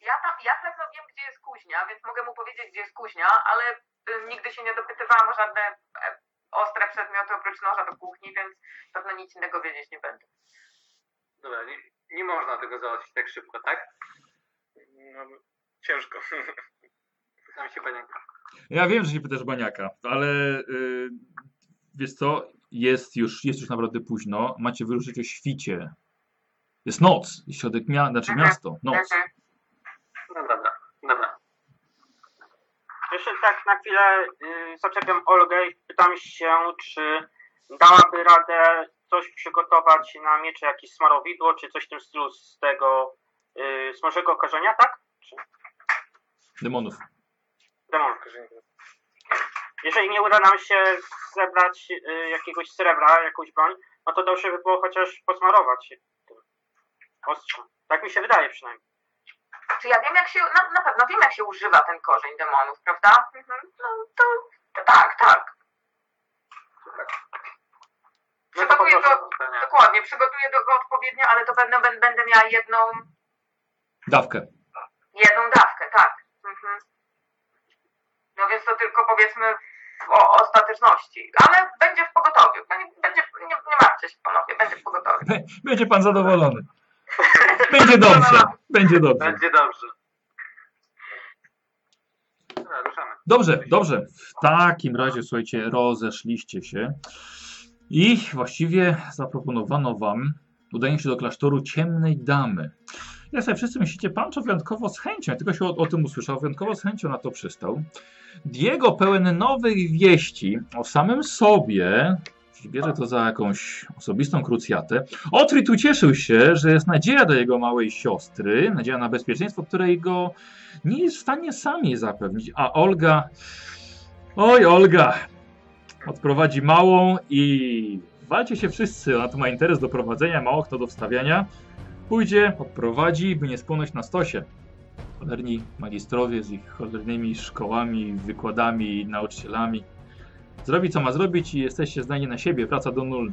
Ja, tam, ja pewno wiem, gdzie jest kuźnia, więc mogę mu powiedzieć, gdzie jest kuźnia, ale y, nigdy się nie dopytywałam o żadne e, ostre przedmioty oprócz noża do kuchni, więc pewno nic innego wiedzieć nie będę. Dobra, nie, nie można tego załatwić tak szybko, tak? No, ciężko. Znam się panienka. Ja wiem, że się pytasz Baniaka, ale y, wiesz co, jest już, jest już naprawdę późno, macie wyruszyć o świcie. Jest noc, środek mia znaczy Mhm. miasto, noc. Mhm. No dobra, dobra. Jeszcze tak na chwilę y, zaczepiam Olgę i pytam się, czy dałaby radę coś przygotować na miecze, jakieś smarowidło, czy coś w tym stylu z tego y, smażego okażenia, tak? Czy Demonów. Demon? Jeżeli nie uda nam się zebrać y, jakiegoś srebra, jakąś broń, no to dobrze by było chociaż posmarować się tym ostrzem. Tak mi się wydaje przynajmniej. Czy ja wiem, jak się, na, na pewno wiem, jak się używa ten korzeń demonów, prawda? Mhm. No to, to tak, tak. No Przygotuję go, dokładnie, przygotuję do, go odpowiednio, ale to będę, będę, będę miała jedną, Dawkę. jedną dawkę, tak. Mhm. No więc to tylko powiedzmy w o, ostateczności, ale będzie w pogotowiu. Będzie, będzie, nie, nie martwcie się panowie, będzie w pogotowiu. Będzie pan zadowolony. Będzie dobrze, będzie dobrze. Będzie dobrze. Dobrze, dobrze. W takim razie, słuchajcie, rozeszliście się i właściwie zaproponowano wam udanie się do klasztoru ciemnej damy. Jak sobie wszyscy myślicie, Pancho wyjątkowo z chęcią, ja tylko się o, o tym usłyszał, wyjątkowo z chęcią na to przystał. Diego pełen nowych wieści o samym sobie, bierze to za jakąś osobistą krucjatę, Otrit ucieszył się, że jest nadzieja dla jego małej siostry, nadzieja na bezpieczeństwo, której go nie jest w stanie sam jej zapewnić, a Olga, oj Olga, odprowadzi małą i walcie się wszyscy, ona tu ma interes do prowadzenia, mało kto do wstawiania, pójdzie, odprowadzi, by nie spłonąć na stosie. Cholerni magistrowie z ich cholernymi szkołami, wykładami, nauczycielami. Zrobi co ma zrobić i jesteście zdani na siebie, praca do nul.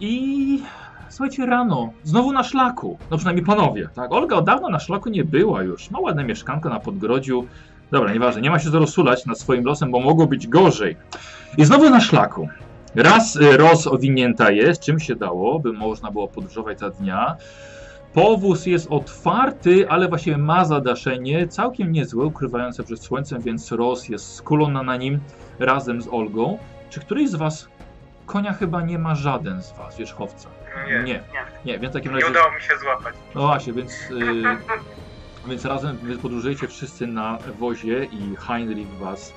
I słuchajcie, rano, znowu na szlaku. No przynajmniej panowie, tak? Olga od dawna na szlaku nie była już. Ma ładne mieszkanko na Podgrodziu. Dobra, nieważne, nie ma się rozsulać nad swoim losem, bo mogło być gorzej. I znowu na szlaku. Raz y, roz owinięta jest, czym się dało, by można było podróżować za dnia. Powóz jest otwarty, ale właściwie ma zadaszenie, całkiem niezłe, ukrywające przed słońcem, więc roz jest skulona na nim razem z Olgą. Czy któryś z was konia chyba nie ma żaden z was, wierzchowca? Nie, nie, Nie, nie, więc w takim razie... udało mi się złapać. No właśnie, więc, y, więc razem podróżujecie wszyscy na wozie i Heinrich was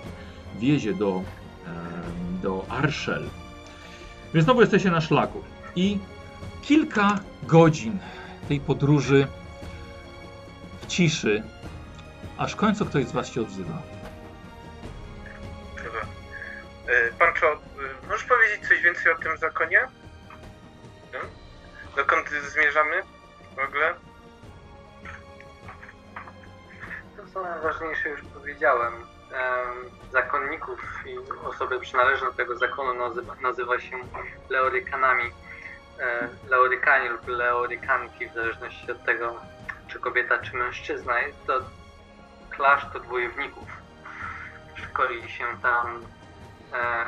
wiezie do, do Arshel. Więc znowu jesteście na szlaku. I kilka godzin tej podróży w ciszy, aż w końcu ktoś z was się odzywa. Dobra. Y, Pancho, y, możesz powiedzieć coś więcej o tym zakonie? Hmm? Dokąd zmierzamy w ogóle? To co najważniejsze już powiedziałem. Zakonników i osoby przynależne do tego zakonu nazywa, nazywa się leorykanami. E, leorykanie lub leorykanki, w zależności od tego, czy kobieta, czy mężczyzna. Jest to klasztor wojowników. Szkoli się tam e,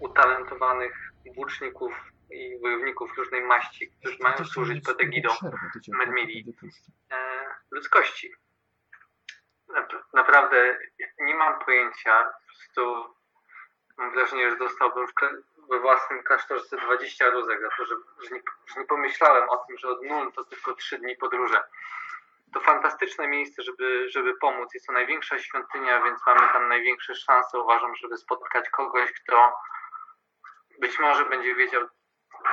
utalentowanych włóczników i wojowników różnej maści, którzy mają służyć pod egidą Medmili e, ludzkości. Nap- Naprawdę nie mam pojęcia. Po prostu mam wrażenie, że dostałbym we własnym klasztorze 20 rózek za to, że, że, nie, że nie pomyślałem o tym, że od Nuln to tylko 3 dni podróży. To fantastyczne miejsce, żeby, żeby pomóc. Jest to największa świątynia, więc mamy tam największe szanse, uważam, żeby spotkać kogoś, kto być może będzie wiedział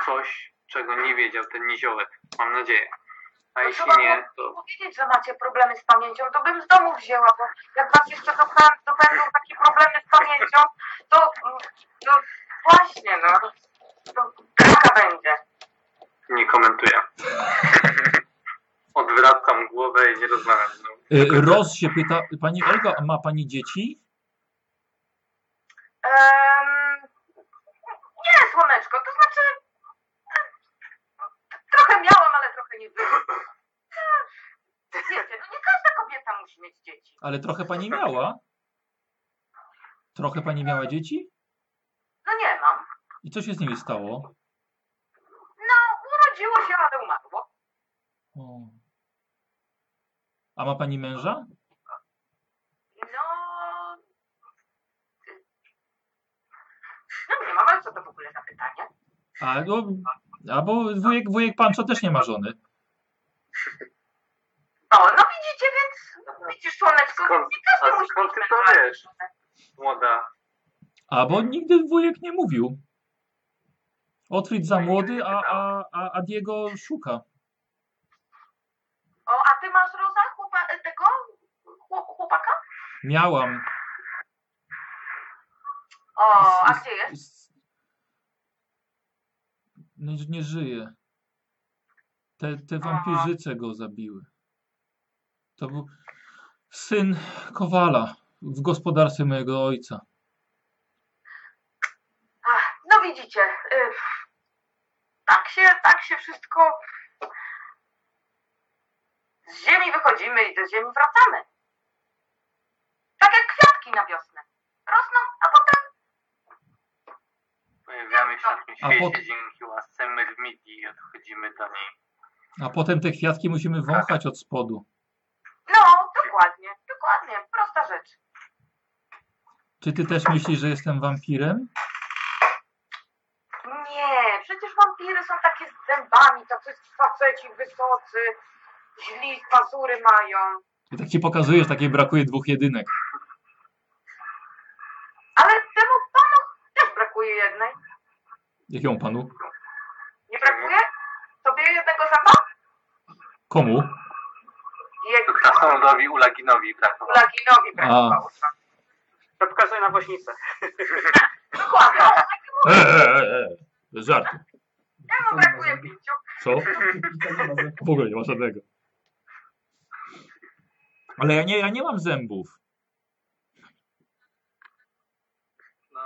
coś, czego nie wiedział ten niziołek. Mam nadzieję. A no to jeśli nie, to... powiedzieć, że macie problemy z pamięcią, to bym z domu wzięła, bo jak was jeszcze dopędą takie problemy z pamięcią, to mm, no właśnie, no, to droga będzie. Nie komentuję. Odwracam głowę i nie rozmawiam z. Y, Roz się pyta, pani Olga, ma pani dzieci? Um, nie, słoneczko, to nie wyszło. Wiecie, tak. no nie każda kobieta musi mieć dzieci. Ale trochę pani miała. Trochę pani miała dzieci? No nie mam. I co się z nimi stało? No, urodziło się, ale umarło. O. A ma pani męża? No. Y, no nie mam, ale co to w ogóle za pytanie? A, no, a bo wujek, wujek Pancho też nie ma żony. O, no widzicie, więc widzisz słoneczko, Skąd- więc nie każdy a skąd ty to wiesz? Młoda. A bo nigdy wujek nie mówił. Otwit za młody, a, a, a, a Diego szuka. O, a ty masz Roza chłopa, tego chłop, chłopaka? Miałam. O, a gdzie jest? Nie, nie żyje. Te, te wampirzyce go zabiły. To był syn Kowala w gospodarstwie mojego ojca. No widzicie, y, tak się, tak się wszystko z ziemi wychodzimy i do ziemi wracamy. Tak jak kwiatki na wiosnę. Rosną, a potem Pojawiamy się na tym A świecie pot- dzięki łasce Myrmidii i odchodzimy do niej. A potem te kwiatki musimy wąchać od spodu. No, dokładnie, dokładnie, prosta rzecz. Czy ty też myślisz, że jestem wampirem? Nie, przecież wampiry są takie z zębami, tacy faceci wysocy, źli pazury mają. I tak ci pokazujesz, takiej brakuje dwóch jedynek. Ale temu brakuje jednej. Jakiemu panu? Nie brakuje? Tobie jednego zęba? Komu? Jego Krasnoludowi Ulaginowi brakowało. Laginowi brakowało. To pokazuje na woźnicę. Dokładnie. E, e, e, e. Żart. Jemu brakuje pięciu. Co? W ogóle nie ma żadnego. Ale ja nie, ja nie mam zębów. No,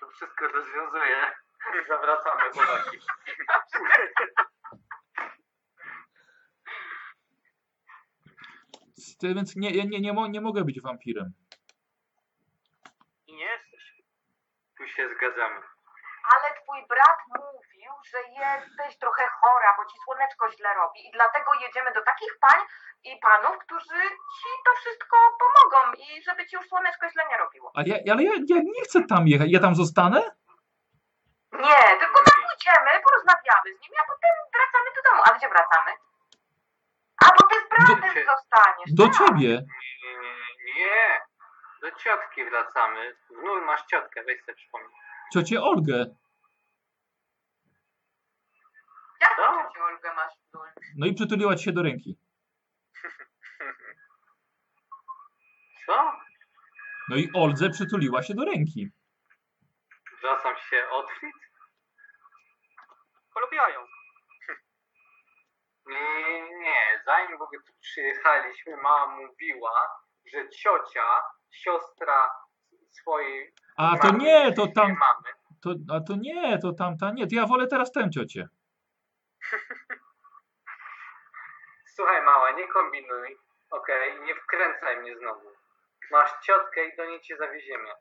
to wszystko rozwiązuje. Zawracamy chłopaki. Więc nie, ja nie, nie, mo, nie mogę być wampirem. I nie jesteś. Tu się zgadzamy. Ale twój brat mówił, że jesteś trochę chora, bo ci słoneczko źle robi i dlatego jedziemy do takich pań i panów, którzy ci to wszystko pomogą i żeby ci już słoneczko źle nie robiło. Ale ja, ale ja, ja nie chcę tam jechać. Ja tam zostanę? Nie, tylko tam pójdziemy, porozmawiamy z nimi, a potem wracamy do domu. A gdzie wracamy? A bo ty z bratem Do- zostaniesz. Do tak. ciebie. Nie, nie, nie, nie. Do ciotki wracamy. Wnul masz ciotkę, weź sobie przypomnij. Ciocię Olgę. To cię Olgę masz w dół? No i przytuliła ci się do ręki. Co? No i Oldze przytuliła się do ręki. Wracam się Otwit? Polubiają. Nie, nie, nie. Zanim w ogóle tu przyjechaliśmy, mama mówiła, że ciocia, siostra swojej A to mamy, nie, to tam, mamy. to, a to nie, to tamta nie. To ja wolę teraz tę ciocię. Słuchaj mała, nie kombinuj, okej? Nie wkręcaj mnie znowu. Masz ciotkę i do niej cię zawieziemy.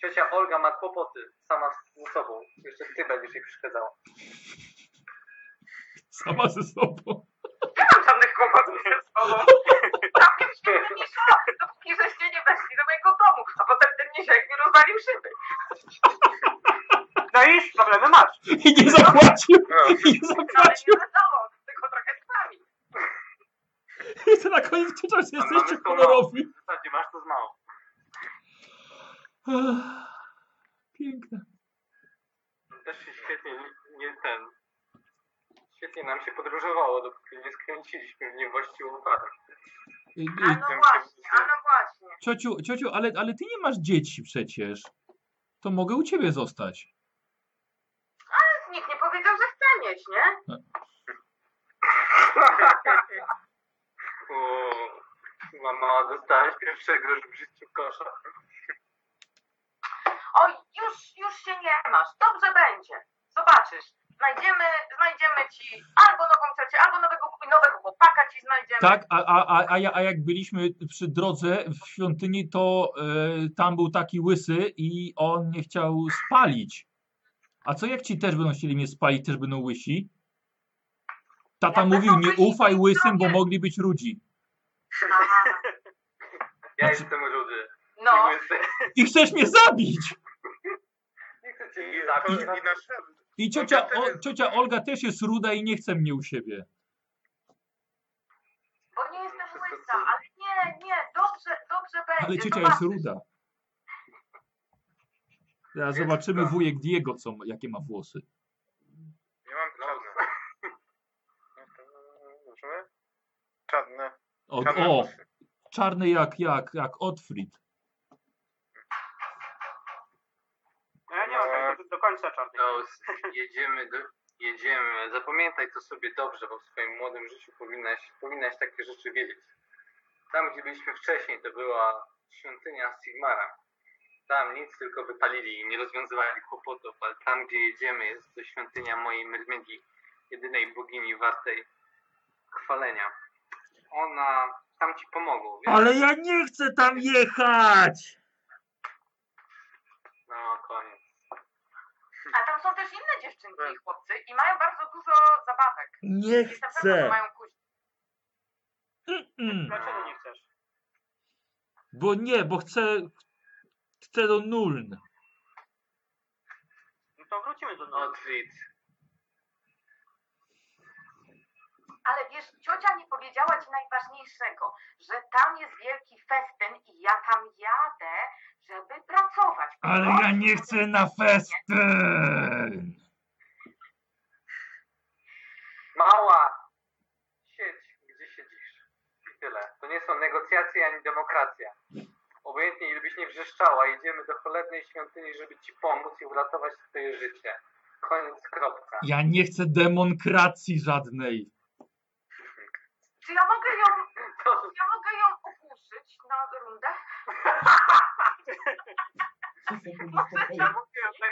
Ciocia Olga ma kłopoty sama ze sobą. Jeszcze ty będziesz jej przeszkadzała. Sama ze sobą. Nie mam żadnych kłopotów ze sobą. Świetnie mi szło, dopóki żeście nie weszli do mojego domu, a potem ten niziek mi rozwalił szyby. No i problemy masz. I nie zapłacił. I nie No ale zapłacił. nie wesoło, tylko trochę z wami. Jeszcze na koniec krzyczał, że jesteście honorowi. W zasadzie masz to z mało. Piękne. Też się świetnie nie, ten. Świetnie nam się podróżowało, dopóki nie skręciliśmy w niewłaściwą parę. I- i- A no właśnie, a no właśnie. Ciociu, ciociu, ale, ale ty nie masz dzieci przecież. To mogę u ciebie zostać. Nikt nie powiedział, że chce mieć, nie? O, mama, dostałeś pierwszy grosz w życiu kosza. Oj, już, już się nie masz. Dobrze będzie. Zobaczysz. Znajdziemy, znajdziemy ci albo nową ciocię, albo nowego, nowego chłopaka ci znajdziemy. Tak, a, a, a, a, ja- a jak byliśmy przy drodze w świątyni, to e, tam był taki łysy i on nie chciał spalić. A co jak ci też będą chcieli mnie spalić, też będą łysi? Tata Jak mówił, będą nie ufaj łysym, bo mogli być rudzi. Ja Znaczy- jestem rudy. No, I chcesz mnie zabić! Nie chcę cię I, nie i, zabić. i nasz I ciocia, o, ciocia Olga też jest ruda i nie chce mnie u siebie. bo nie jestem łysa, ale nie, nie, dobrze, dobrze będzie. Ale ciocia jest ruda. Teraz Jest zobaczymy wujek Diego, co, jakie ma włosy. Ja mam czarne. No to możemy? Czarne. O, czarne o włosy. czarny jak, jak, jak Otfrid. No ja nie mam tak do, do końca czarnych. To jedziemy, do, jedziemy. Zapamiętaj to sobie dobrze, bo w swoim młodym życiu powinnaś, powinnaś takie rzeczy wiedzieć. Tam, gdzie byliśmy wcześniej, to była świątynia Sigmara. Tam nic tylko wypalili i nie rozwiązywali kłopotów, ale tam, gdzie jedziemy, jest to świątynia mojej Myrmidii, jedynej bogini wartej chwalenia. Ona tam ci pomogą, wiesz? Ale ja nie chcę tam jechać! No, koniec. A tam są też inne dziewczynki i chłopcy i mają bardzo dużo zabawek. Nie chcę! mają kuźni. Mm, Dlaczego nie chcesz? bo nie, bo chcę, chcę do Nuln. No to wrócimy do nocy. Otwit. Ale wiesz, ciocia nie powiedziała ci najważniejszego, że tam jest wielki festyn i ja tam jadę, żeby pracować. Ale ja nie chcę na festyn! Mała! Siedź, gdzie siedzisz. I tyle. To nie są negocjacje ani demokracja. Obojętnie ile byś nie wrzeszczała, idziemy do cholernej świątyni, żeby ci pomóc i uratować twoje życie. Koniec, kropka. Ja nie chcę demokracji żadnej. Czy ja mogę ją, ja mogę ją ogłuszyć na rundę? ja mówię, że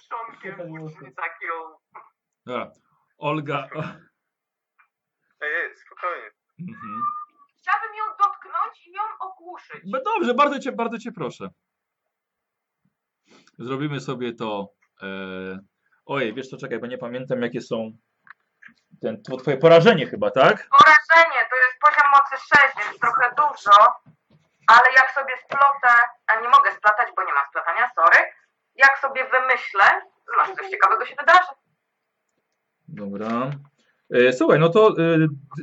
trzonkiem włócznie takiego... Dobra. Olga. Ej, ej, spokojnie. Mhm. Chciałabym ją dotknąć i ją ogłuszyć. No dobrze, bardzo cię, bardzo cię proszę. Zrobimy sobie to. E... Ojej, wiesz co, czekaj, bo nie pamiętam jakie są. Ten, to twoje porażenie chyba, tak? Porażenie to jest poziom mocy 6, więc trochę dużo, ale jak sobie splotę, a nie mogę splatać, bo nie ma splatania, sorry, jak sobie wymyślę, może coś ciekawego się wydarzy. Dobra. E, słuchaj, no to e,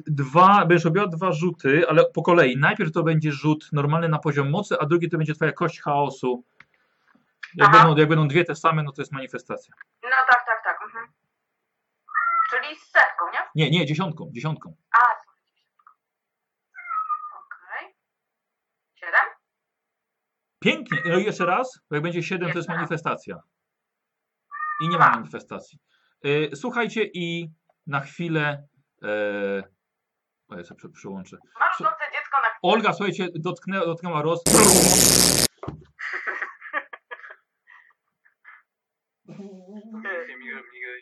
dwa, będziesz robiła dwa rzuty, ale po kolei. Najpierw to będzie rzut normalny na poziom mocy, a drugi to będzie twoja kość chaosu. Jak, Aha. będą, jak będą dwie te same, no to jest manifestacja. No tak, tak, tak. Mhm. Czyli z setką, nie? Nie, nie, dziesiątką, dziesiątką. A. Okej. Siedem? Pięknie. No i jeszcze raz, bo jak będzie 7, to jest manifestacja. I nie ma manifestacji. Y, Słuchajcie i na chwilę. E, o, ja sobie przełączę. Masz noce dziecko na Olga, słuchajcie, dotknę, dotknęła roz.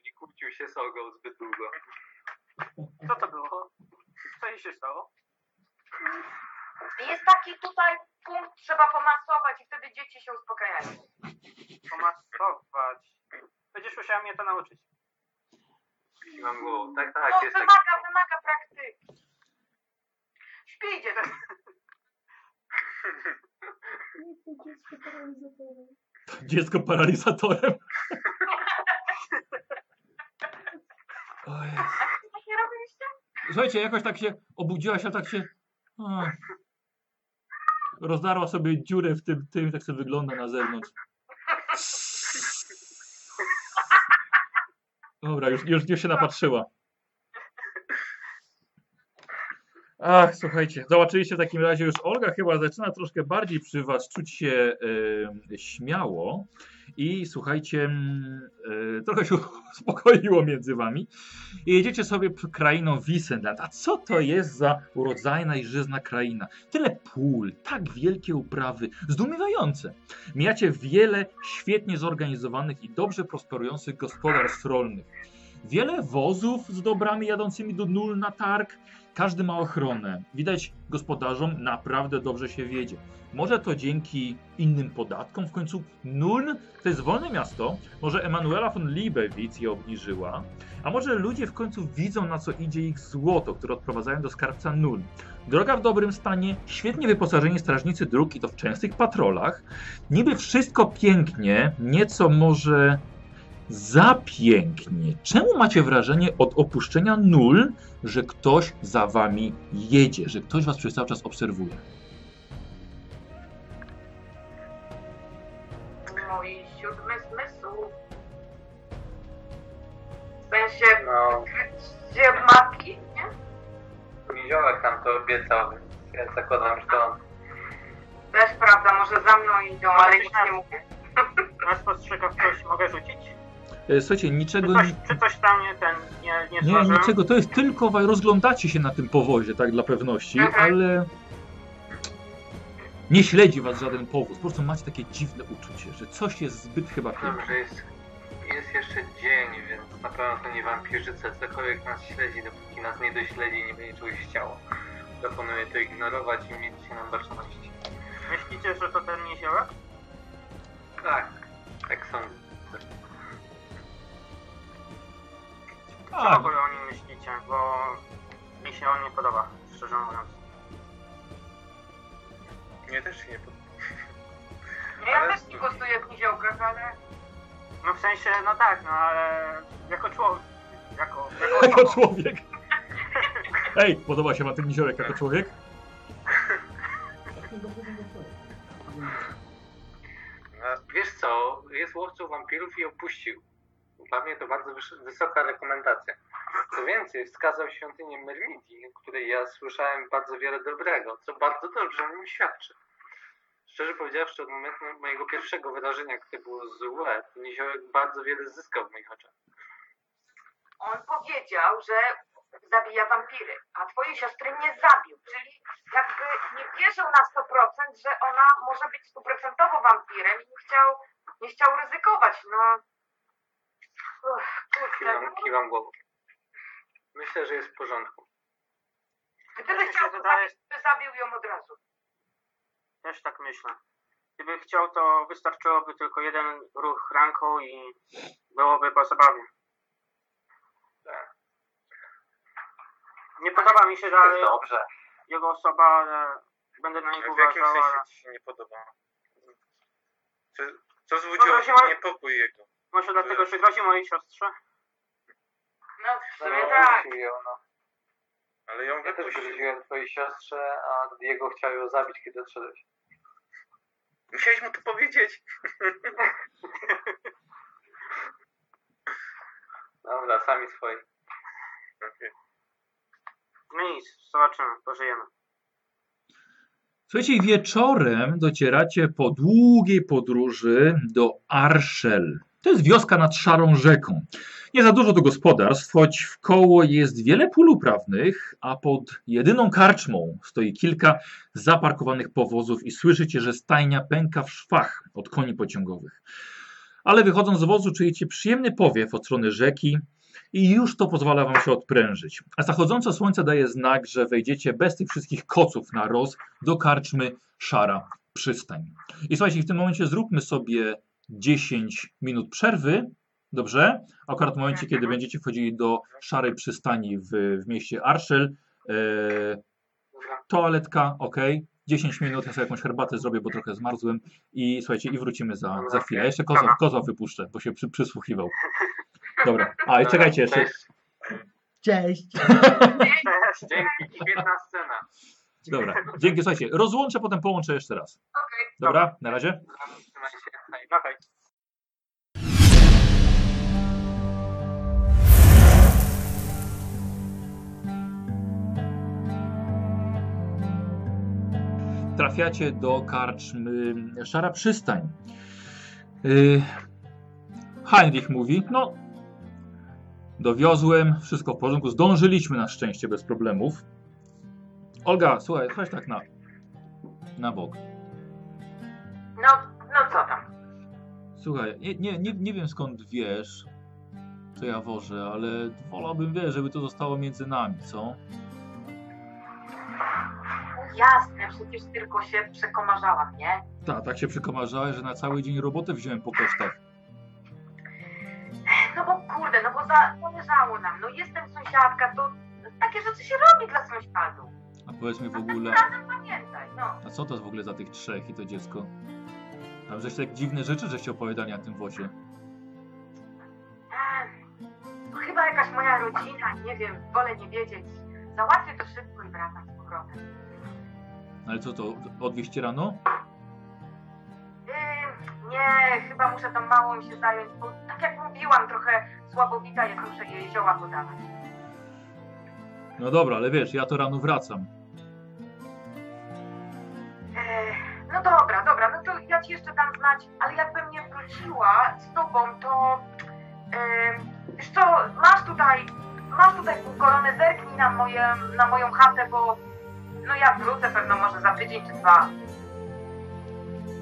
Nie kłócił się z Olgą zbyt długo. Co to było? Co jej się stało? Jest taki tutaj punkt, trzeba pomasować i wtedy dzieci się uspokajają. Pomasować. Będziesz musiała mnie to nauczyć. Siłam głową. Tak, No, tak, jest tak. wymaga, wymaga praktyki. Śpijcie. Dziecko paralizatorem. Oj. Tak nie robiliście? Słuchajcie, jakoś tak się obudziła się, tak się. A, rozdarła sobie dziurę w tym, tym, tak sobie wygląda na zewnątrz. Dobra, już, już, już się napatrzyła. Ach, słuchajcie, zobaczyliście w takim razie już Olga chyba zaczyna troszkę bardziej przy was czuć się e, śmiało i słuchajcie, e, trochę się uspokoiło między wami i jedziecie sobie krainą Wissenland. A co to jest za urodzajna i żyzna kraina? Tyle pól, tak wielkie uprawy, zdumiewające. Mijacie wiele świetnie zorganizowanych i dobrze prosperujących gospodarstw rolnych. Wiele wozów z dobrami jadącymi do nul na targ. Każdy ma ochronę. Widać, gospodarzom naprawdę dobrze się wiedzie. Może to dzięki innym podatkom. W końcu Nuln to jest wolne miasto. Może Emanuela von Liebewitz je obniżyła. A może ludzie w końcu widzą, na co idzie ich złoto, które odprowadzają do skarbca Nuln. Droga w dobrym stanie, świetnie wyposażeni strażnicy dróg i to w częstych patrolach. Niby wszystko pięknie, nieco może za pięknie. Czemu macie wrażenie od opuszczenia nul, że ktoś za wami jedzie, że ktoś was przez cały czas obserwuje? Mój siódmy zmysł. W sensie No, gdzie matki, nie? Niziołek nam to obiecał, więc ja zakładam, że to on. Też prawda, może za mną idą, ale nic nie mówię. Na spostrzegawczość mogę rzucić? E, Słuchajcie, Czy niczego coś, nie, czy coś tam nie ten, nie, nie nie, niczego, to jest tylko rozglądacie się na tym powozie, tak dla pewności, Mhm. ale nie śledzi was żaden powóz. Po prostu macie takie dziwne uczucie, że coś jest zbyt chyba piękne. Dobrze, jest, jest jeszcze dzień, więc na pewno to nie wampirzyce. Cokolwiek nas śledzi, dopóki nas nie dośledzi, nie będzie czegoś chciało. Proponuję to ignorować i mieć się na baczności. Myślicie, że to ten niziołek? Tak, tak sądzę. Co w ogóle o nim myślicie? Bo mi się on nie podoba, szczerze mówiąc. Mnie też się nie podoba. Ja Ale- też nie głosuję w niziołkach, ale... No w sensie, no tak, no ale jako człowiek, jako, jako człowiek. Ej, podoba się wam ten niziołek jako człowiek? A Wiesz co, jest łowcą wampirów i opuścił. Dla mnie to bardzo wys- wysoka rekomendacja. Co więcej, wskazał świątynię Mermidii, o której ja słyszałem bardzo wiele dobrego, co bardzo dobrze o nim świadczy. Szczerze powiedziawszy, od momentu mojego pierwszego wydarzenia, które było złe, Niziołek bardzo wiele zyskał w moich oczach. On powiedział, że zabija wampiry, a twojej siostry nie zabił, czyli jakby nie wierzył na 100%, że ona może być stuprocentowo wampirem i nie chciał, nie chciał ryzykować, no. Kiwam, kiwam głową. Myślę, że jest w porządku. gdyby się chciał, to zabił, by zabił ją od razu. też tak myślę. Gdyby chciał, to wystarczyłoby tylko jeden ruch ręką i byłoby po zabawie. Tak. Nie podoba mi się dalej Dobrze. jego osoba, ale będę na niego w jakim uważał, ale sensie ci się nie podoba? Co, co wzbudziło Dobra, się ma- niepokój jego? Może dlatego, że grozi mojej siostrze? No w sumie No, tak. ją, no. Ale ją Ja też wypuścił. groziłem twojej siostrze, a Diego chciał ją zabić, kiedy odszedłeś. Musiałeś mu to powiedzieć. Dobra, sami swoi. Okej. No nic, zobaczymy, pożyjemy. Słuchajcie, wieczorem docieracie po długiej podróży do Arshel. To jest wioska nad szarą rzeką. Nie za dużo do gospodarstw, choć w koło jest wiele pól uprawnych, a pod jedyną karczmą stoi kilka zaparkowanych powozów i słyszycie, że stajnia pęka w szwach od koni pociągowych. Ale wychodząc z wozu czujecie przyjemny powiew od strony rzeki i już to pozwala wam się odprężyć. A zachodzące słońce daje znak, że wejdziecie bez tych wszystkich koców na roz do karczmy Szara Przystań. I słuchajcie, w tym momencie zróbmy sobie 10 minut przerwy, dobrze? Akurat w momencie, kiedy będziecie wchodzili do Szarej Przystani w, w mieście Arshel, e, toaletka, ok, 10 minut, ja sobie jakąś herbatę zrobię, bo trochę zmarzłem i słuchajcie, i wrócimy za, za chwilę. Ja Jeszcze koza, koza wypuszczę, bo się przy, przysłuchiwał. Dobra, a i czekajcie jeszcze. Cześć. Cześć! Cześć! Dzięki, świetna scena. Dobra, dzięki, słuchajcie, rozłączę, potem połączę jeszcze raz. Okej. Dobra, na razie. Dobra, się. Hej. No hej. trafiacie do karczmy Szara Przystań. Yy, Heinrich mówi, no dowiozłem, wszystko w porządku, zdążyliśmy na szczęście bez problemów. Olga, słuchaj, chodź tak na, na bok. No, no co tam? Słuchaj, nie, nie, nie, nie wiem skąd wiesz, to Jaworze, ale wolałbym, wiesz, żeby to zostało między nami, co? Jasne, przecież tylko się przekomarzałam, nie? Tak, tak się przekomarzałeś, że na cały dzień robotę wziąłem po kosztach. No bo kurde, no bo za, zależało nam. No jestem sąsiadka, to takie rzeczy się robi dla sąsiadów. A powiedz mi w ogóle, Razem pamiętaj, no. a co to w ogóle za tych trzech i to dziecko? Tam żeś tak dziwne rzeczy, żeście opowiadali na tym wozie. Ech, To chyba jakaś moja rodzina, nie wiem, wolę nie wiedzieć. Załatwię to szybko i wracam z powrotem. Ale co to, odwieźcie rano? Nie, chyba muszę tą małą się zająć, bo tak jak mówiłam, trochę słabowita jest, muszę jej zioła podawać. No dobra, ale wiesz, ja to rano wracam. No dobra, dobra, no to ja ci jeszcze dam znać, ale jakbym nie wróciła z tobą, to ym, wiesz co, masz tutaj, masz tutaj pół korony, zerknij na, moje, na moją chatę, bo no ja wrócę pewno może za tydzień czy dwa.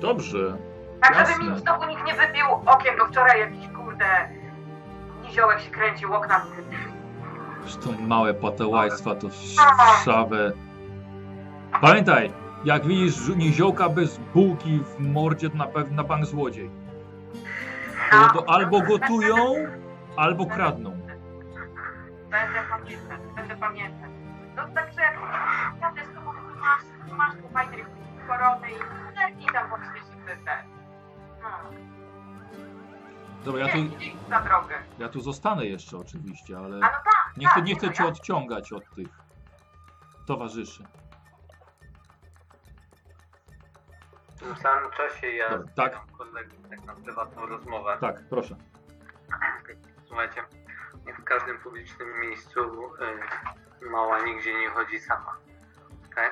Dobrze. Tak, żeby Jasne. mi znowu nikt nie wybił okiem, bo wczoraj jakiś kurde niziołek się kręcił, okna Zresztą małe patołajstwa to szawę. Pamiętaj, jak widzisz niziołka bez bułki w mordzie, to na pewno na bank złodziej. To, to albo gotują, albo kradną. Będę pamiętać, będę pamiętać. No także ja też to mówię, masz, masz tu fajne korony i zerknij tam właśnie się te. No. Dobra, ja tu, za drogę. ja tu zostanę jeszcze oczywiście, ale A no tak, nie chcę, tak, nie chcę no cię odciągać od tych towarzyszy. W tym samym czasie ja Dobra, tak. mam kolegę tak na prywatną rozmowę. Tak, proszę. Słuchajcie, nie w każdym publicznym miejscu y, mała nigdzie nie chodzi sama. Okay?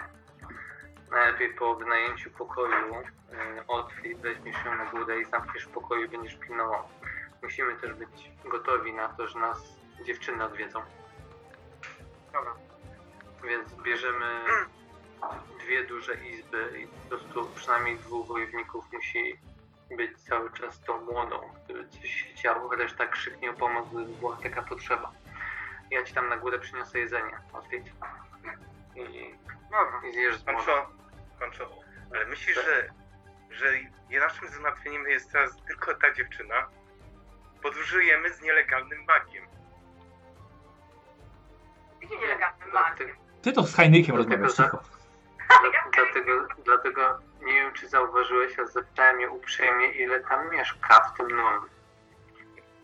Najlepiej po wynajęciu pokoju y, Otwi weźmiesz ją na górę i zamkniesz pokoju i będziesz pilnował. Musimy też być gotowi na to, że nas dziewczyny odwiedzą. Dobra. Więc bierzemy dwie duże izby i prostu przynajmniej dwóch wojowników musi być cały czas tą młodą, który coś się działo, reszta krzyknie o pomoc, gdyby była taka potrzeba. Ja ci tam na górę przyniosę jedzenie, odwiedź. I, Dobra. i zjesz z. Kończą. Kończą. Ale myślisz, że, że naszym zmartwieniem jest teraz tylko ta dziewczyna? Podróżujemy z nielegalnym magiem. Gdzie nielegalny mag? Dlatego, Ty to z Heinrichiem Dlatego rozmawiasz, tak. cicho. Dla- dlatego, dlatego nie wiem, czy zauważyłeś, ale zapytałem je uprzejmie, ile tam mieszka w tym domu.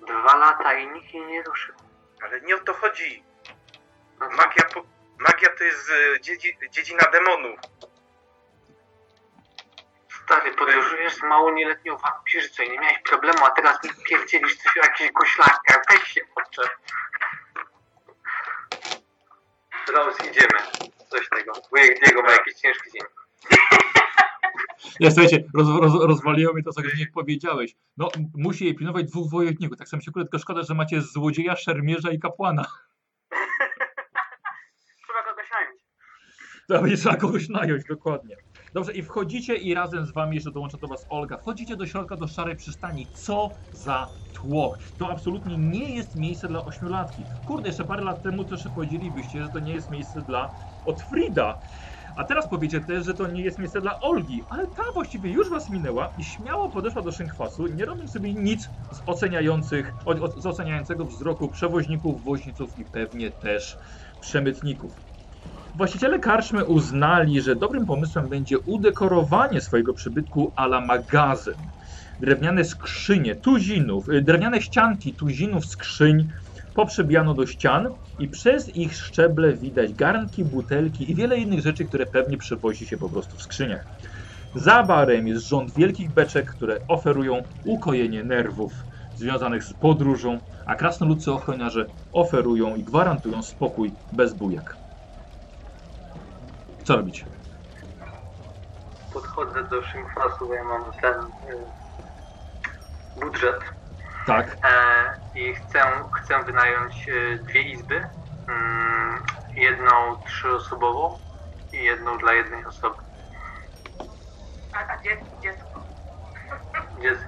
Dwa lata i nikt jej nie ruszył. Ale nie o to chodzi. No? Magia, po, magia to jest e, dziedzi, dziedzina demonów. Stary, podróżujesz z mało nieletnią wampirzycą i nie miałeś problemu, a teraz mi pierdzielisz coś o jakichś goślankach. Weź się poczep. Rose, idziemy. Coś tego. Wujek Diego ma jakiś ciężki dzień. Ja słuchajcie, roz, roz, rozwaliło mnie to, co nie powiedziałeś. No, musi jej pilnować dwóch wojowników. Tak samo się kurde, tylko szkoda, że macie złodzieja, szermierza i kapłana. Trzeba kogoś nająć. Trzeba kogoś nająć, dokładnie. Dobrze, i wchodzicie i razem z wami jeszcze dołącza do was Olga. Wchodzicie do środka, do szarej przystani. Co za tłoch. To absolutnie nie jest miejsce dla ośmiolatki. Kurde, jeszcze parę lat temu też powiedzielibyście, że to nie jest miejsce dla Otfrida. A teraz powiecie też, że to nie jest miejsce dla Olgi, ale ta właściwie już was minęła i śmiało podeszła do szynkwasu, nie robiąc sobie nic z oceniających, z oceniającego wzroku przewoźników, woźniców i pewnie też przemytników. Właściciele karczmy uznali, że dobrym pomysłem będzie udekorowanie swojego przybytku ala magazyn. Drewniane skrzynie tuzinów, y, drewniane ścianki tuzinów skrzyń poprzebijano do ścian i przez ich szczeble widać garnki, butelki i wiele innych rzeczy, które pewnie przewozi się po prostu w skrzyniach. Za barem jest rząd wielkich beczek, które oferują ukojenie nerwów związanych z podróżą, a krasnoludcy ochroniarze oferują i gwarantują spokój bez bujek. Co robić? Podchodzę do Szynkwasu, bo ja mam ten y, budżet Tak, e, i chcę, chcę wynająć y, dwie izby. Mm, jedną trzyosobową i jedną dla jednej osoby. A, a dziecko, dziecko. Dziec,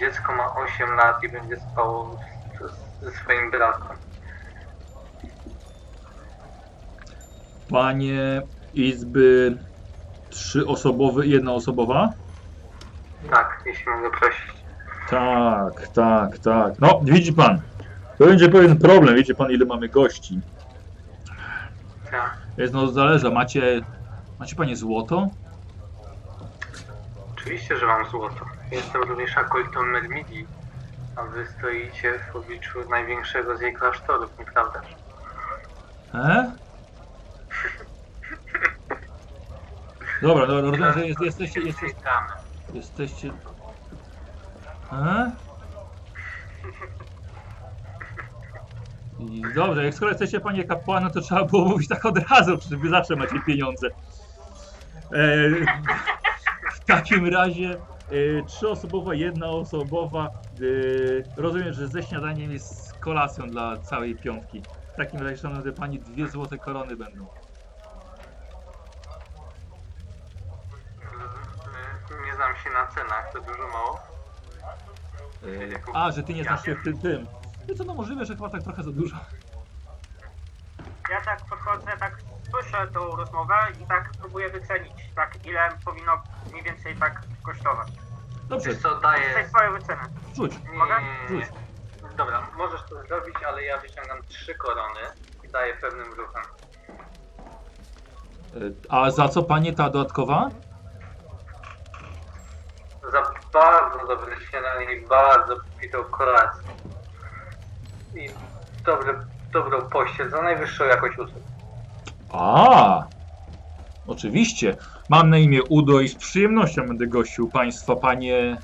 dziecko ma 8 lat i będzie spało ze swoim bratem. Panie izby trzyosobowy i jednoosobowa? Tak, jeśli mogę prosić. Tak, tak, tak. No, widzi pan. To będzie pewien problem. Wiecie pan, ile mamy gości. Tak. Jest no zależy. Macie. Macie panie złoto? Oczywiście, że mam złoto. Jestem również akolitą Mermidii, a wy stoicie w obliczu największego z jej klasztorów, nieprawdaż? E? Dobra, dobra, rozumiem, że jest, jesteście, jesteście, jesteście... E? I dobrze, jak skoro jesteście panie kapłanem, to trzeba było mówić tak od razu, przecież wy zawsze macie pieniądze. E, w takim razie e, trzyosobowa, jednoosobowa. E, rozumiem, że ze śniadaniem jest kolacją dla całej piątki. W takim razie, szanowny pani, dwie złote korony będą. Mm, Nie znam się na cenach, to dużo mało. E, a, że ty nie znasz się w tym, tym. No co, no możliwe, że chyba tak trochę za dużo. Ja tak podchodzę, tak słyszę tą rozmowę i tak próbuję wycenić, tak ile powinno mniej więcej tak kosztować. Dobrze, Wiesz co, daję... Tutaj swoją wycenę. rzuć. Nie, Mogę? nie, nie, nie. Dobra, możesz to zrobić, ale ja wyciągam trzy korony i daję pewnym ruchem. E, a za co pani ta dodatkowa? Za bardzo dobre śniadanie i bardzo pitą kolację. I dobre, dobrą pościel za najwyższą jakość usług. A, oczywiście. Mam na imię Udo i z przyjemnością będę gościł państwa, panie...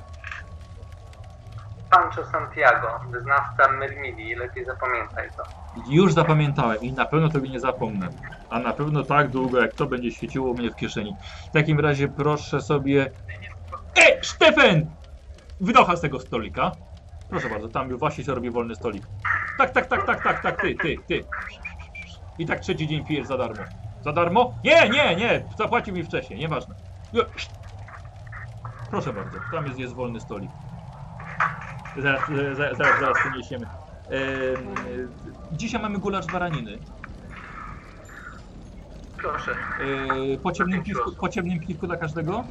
Pancho Santiago, wyznawca Myrmidii, lepiej zapamiętaj to. Już zapamiętałem i na pewno tego nie zapomnę. A na pewno tak długo, jak to będzie świeciło mnie w kieszeni. W takim razie proszę sobie... E, Stefan! Wydocha z tego stolika. Proszę bardzo, tam właśnie się robi wolny stolik. Tak, tak, tak, tak, tak, tak, ty, ty, ty. I tak trzeci dzień pijesz za darmo. Za darmo? Nie, nie, nie, zapłacił mi wcześniej, nieważne. Proszę bardzo, tam jest, jest wolny stolik. Zaraz, zaraz, zaraz, zaraz przyniesiemy. Em, e, dzisiaj mamy gulasz z baraniny. Proszę, E, po, ciemnym piwku, po ciemnym piwku dla każdego?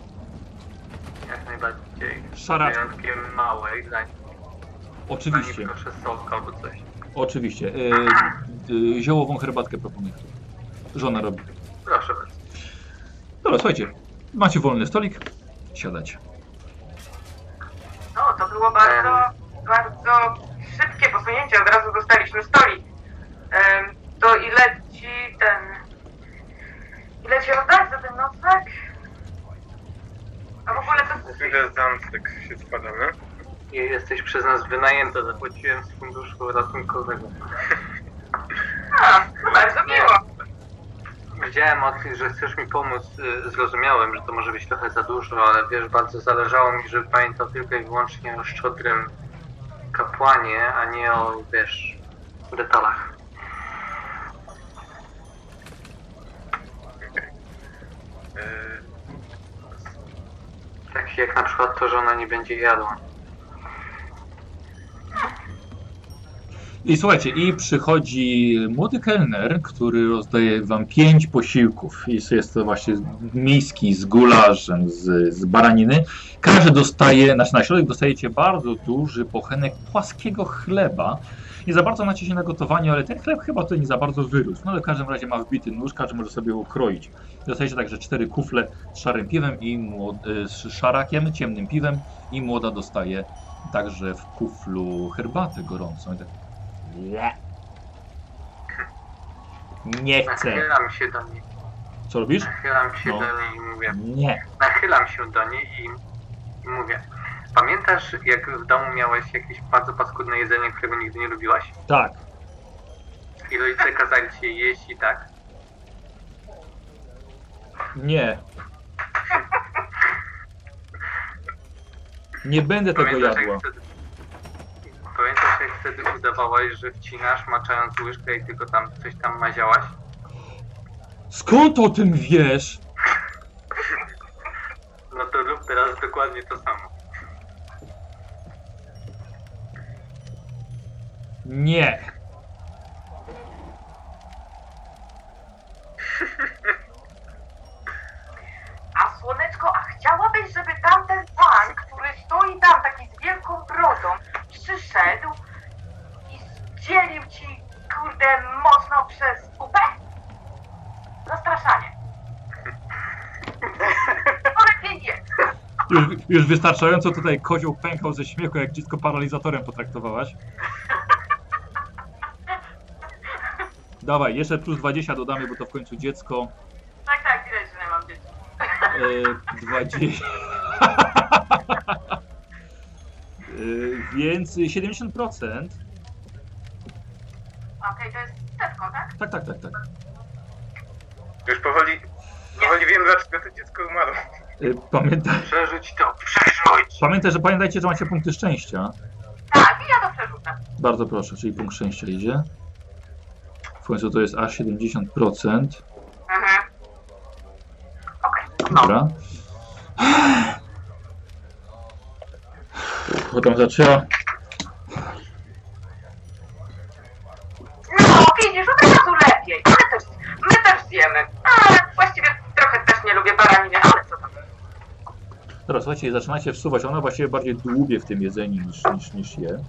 Jak najbardziej. Szara. Wyjątkiem małe i daj, daj Oczywiście, proszę sok albo coś. oczywiście. E, e, ziołową herbatkę proponuję. Żona robi. Proszę bardzo. Dobra, słuchajcie. Macie wolny stolik. Siadacie. No, to było bardzo, bardzo szybkie posunięcie. Od razu dostaliśmy stolik. Em, to ile ci ten... Ile ci oddać za ten nocleg? A w ogóle to... Się składamy? I jesteś przez nas wynajęta, zapłaciłem z funduszu ratunkowego. A, no bardzo miło. Wiedziałem o tym, że chcesz mi pomóc, y, zrozumiałem, że to może być trochę za dużo, ale wiesz, bardzo zależało mi, żeby pamiętał tylko i wyłącznie o szczodrym kapłanie, a nie o, wiesz, detalach. Yy, Tak jak na przykład to, że ona nie będzie jadła. I słuchajcie, i przychodzi młody kelner, który rozdaje wam pięć posiłków. I jest to właśnie miski z gulaszem, z, z baraniny. Każdy dostaje, znaczy na środek dostajecie bardzo duży pochenek płaskiego chleba. Nie za bardzo macie się na gotowaniu, ale ten chleb chyba tutaj nie za bardzo wyrósł. No ale w każdym razie ma wbity nóż, każdy może sobie ukroić. Dostajecie także cztery kufle z szarym piwem i młod- y, z szarakiem, ciemnym piwem i młoda dostaje także w kuflu herbatę gorącą. I tak, nie. Nie chcę. Nachylam się do niej, Co robisz? nachylam się No. do niej i mówię, Nie. nachylam się do niej i, i mówię, pamiętasz jak w domu miałeś jakieś bardzo paskudne jedzenie, którego nigdy nie lubiłaś? Tak. I rodzice kazali ci je jeść i tak? Nie. Nie będę tego Pamiętasz jadła. jak wtedy, pamiętasz jak wtedy udawałaś, że wcinasz maczając łyżkę i tylko tam coś tam maziałaś? Skąd o tym wiesz? No to rób teraz dokładnie to samo. Nie. A słoneczko, a chciałabyś, żeby tamten pan, który stoi tam taki z wielką brodą, przyszedł i zdzielił ci, kurde, mocno przez pupę? Zastraszanie. To lepiej nie. Już, już wystarczająco tutaj kozioł pękał ze śmiechu, jak dziecko paralizatorem potraktowałaś. Dawaj, jeszcze plus 20 dodamy, bo to w końcu dziecko. Tak, tak, widać, że nie mam dzieci. E, 20. E, więc 70%. Okej, to jest setko, tak? Tak, tak, tak, tak. Już powoli, powoli wiem, dlaczego to dziecko umarło. E, Pamiętaj, Przeżyć to, przeżyć! pamiętaj, że pamiętajcie, że macie punkty szczęścia. Tak, i ja to przerzucę. Bardzo proszę, czyli punkt szczęścia idzie. W końcu to jest aż 70%. Mhm. Okej. Dobra. Potem zaczęła. No, widzisz, od razu lepiej. My też, my też zjemy. Ale właściwie trochę też nie lubię baraniny, ale co tam. Dobra, słuchajcie, zaczynacie wsuwać. Ona właściwie bardziej dłubie w tym jedzeniu niż, niż, niż je.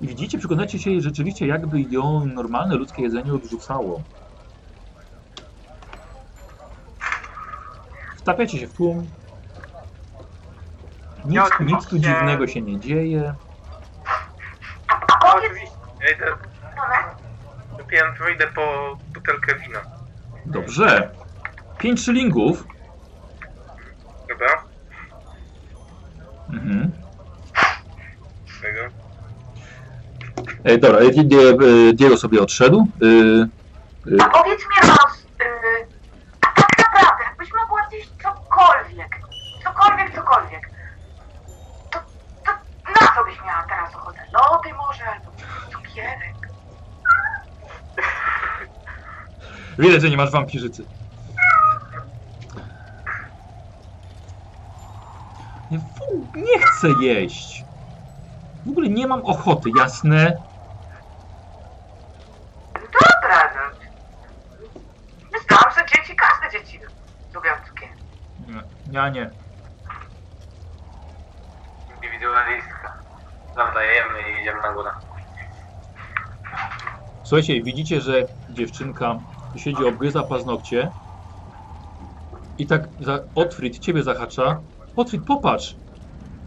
I widzicie, przekonacie się rzeczywiście, jakby ją normalne ludzkie jedzenie odrzucało. Wtapiacie się w tłum. Nic, nic tu dziwnego się nie dzieje. No, oczywiście. Ja idę, po butelkę wina. Dobrze. 5 szylingów. Dobra? Mhm. Tego. E, dobra, e, e, Diego sobie odszedł. E, a powiedz mi a tak naprawdę, jakbyś mogła gdzieś cokolwiek, cokolwiek, cokolwiek, to, to na co byś miała teraz ochotę? Lody może, albo cukierek? Widać, że nie masz wampirzycy. Nie, nie chcę jeść. W ogóle nie mam ochoty, jasne? Dobra, no. Myślałam, że dzieci, każde dzieci lubią cukier. Nie, ja nie. Indywidualistka. Dobra, jemy i idziemy na górę. Słuchajcie, widzicie, że dziewczynka siedzi, obgryza paznokcie i tak za Otfrid ciebie zahacza. Otfrid, popatrz!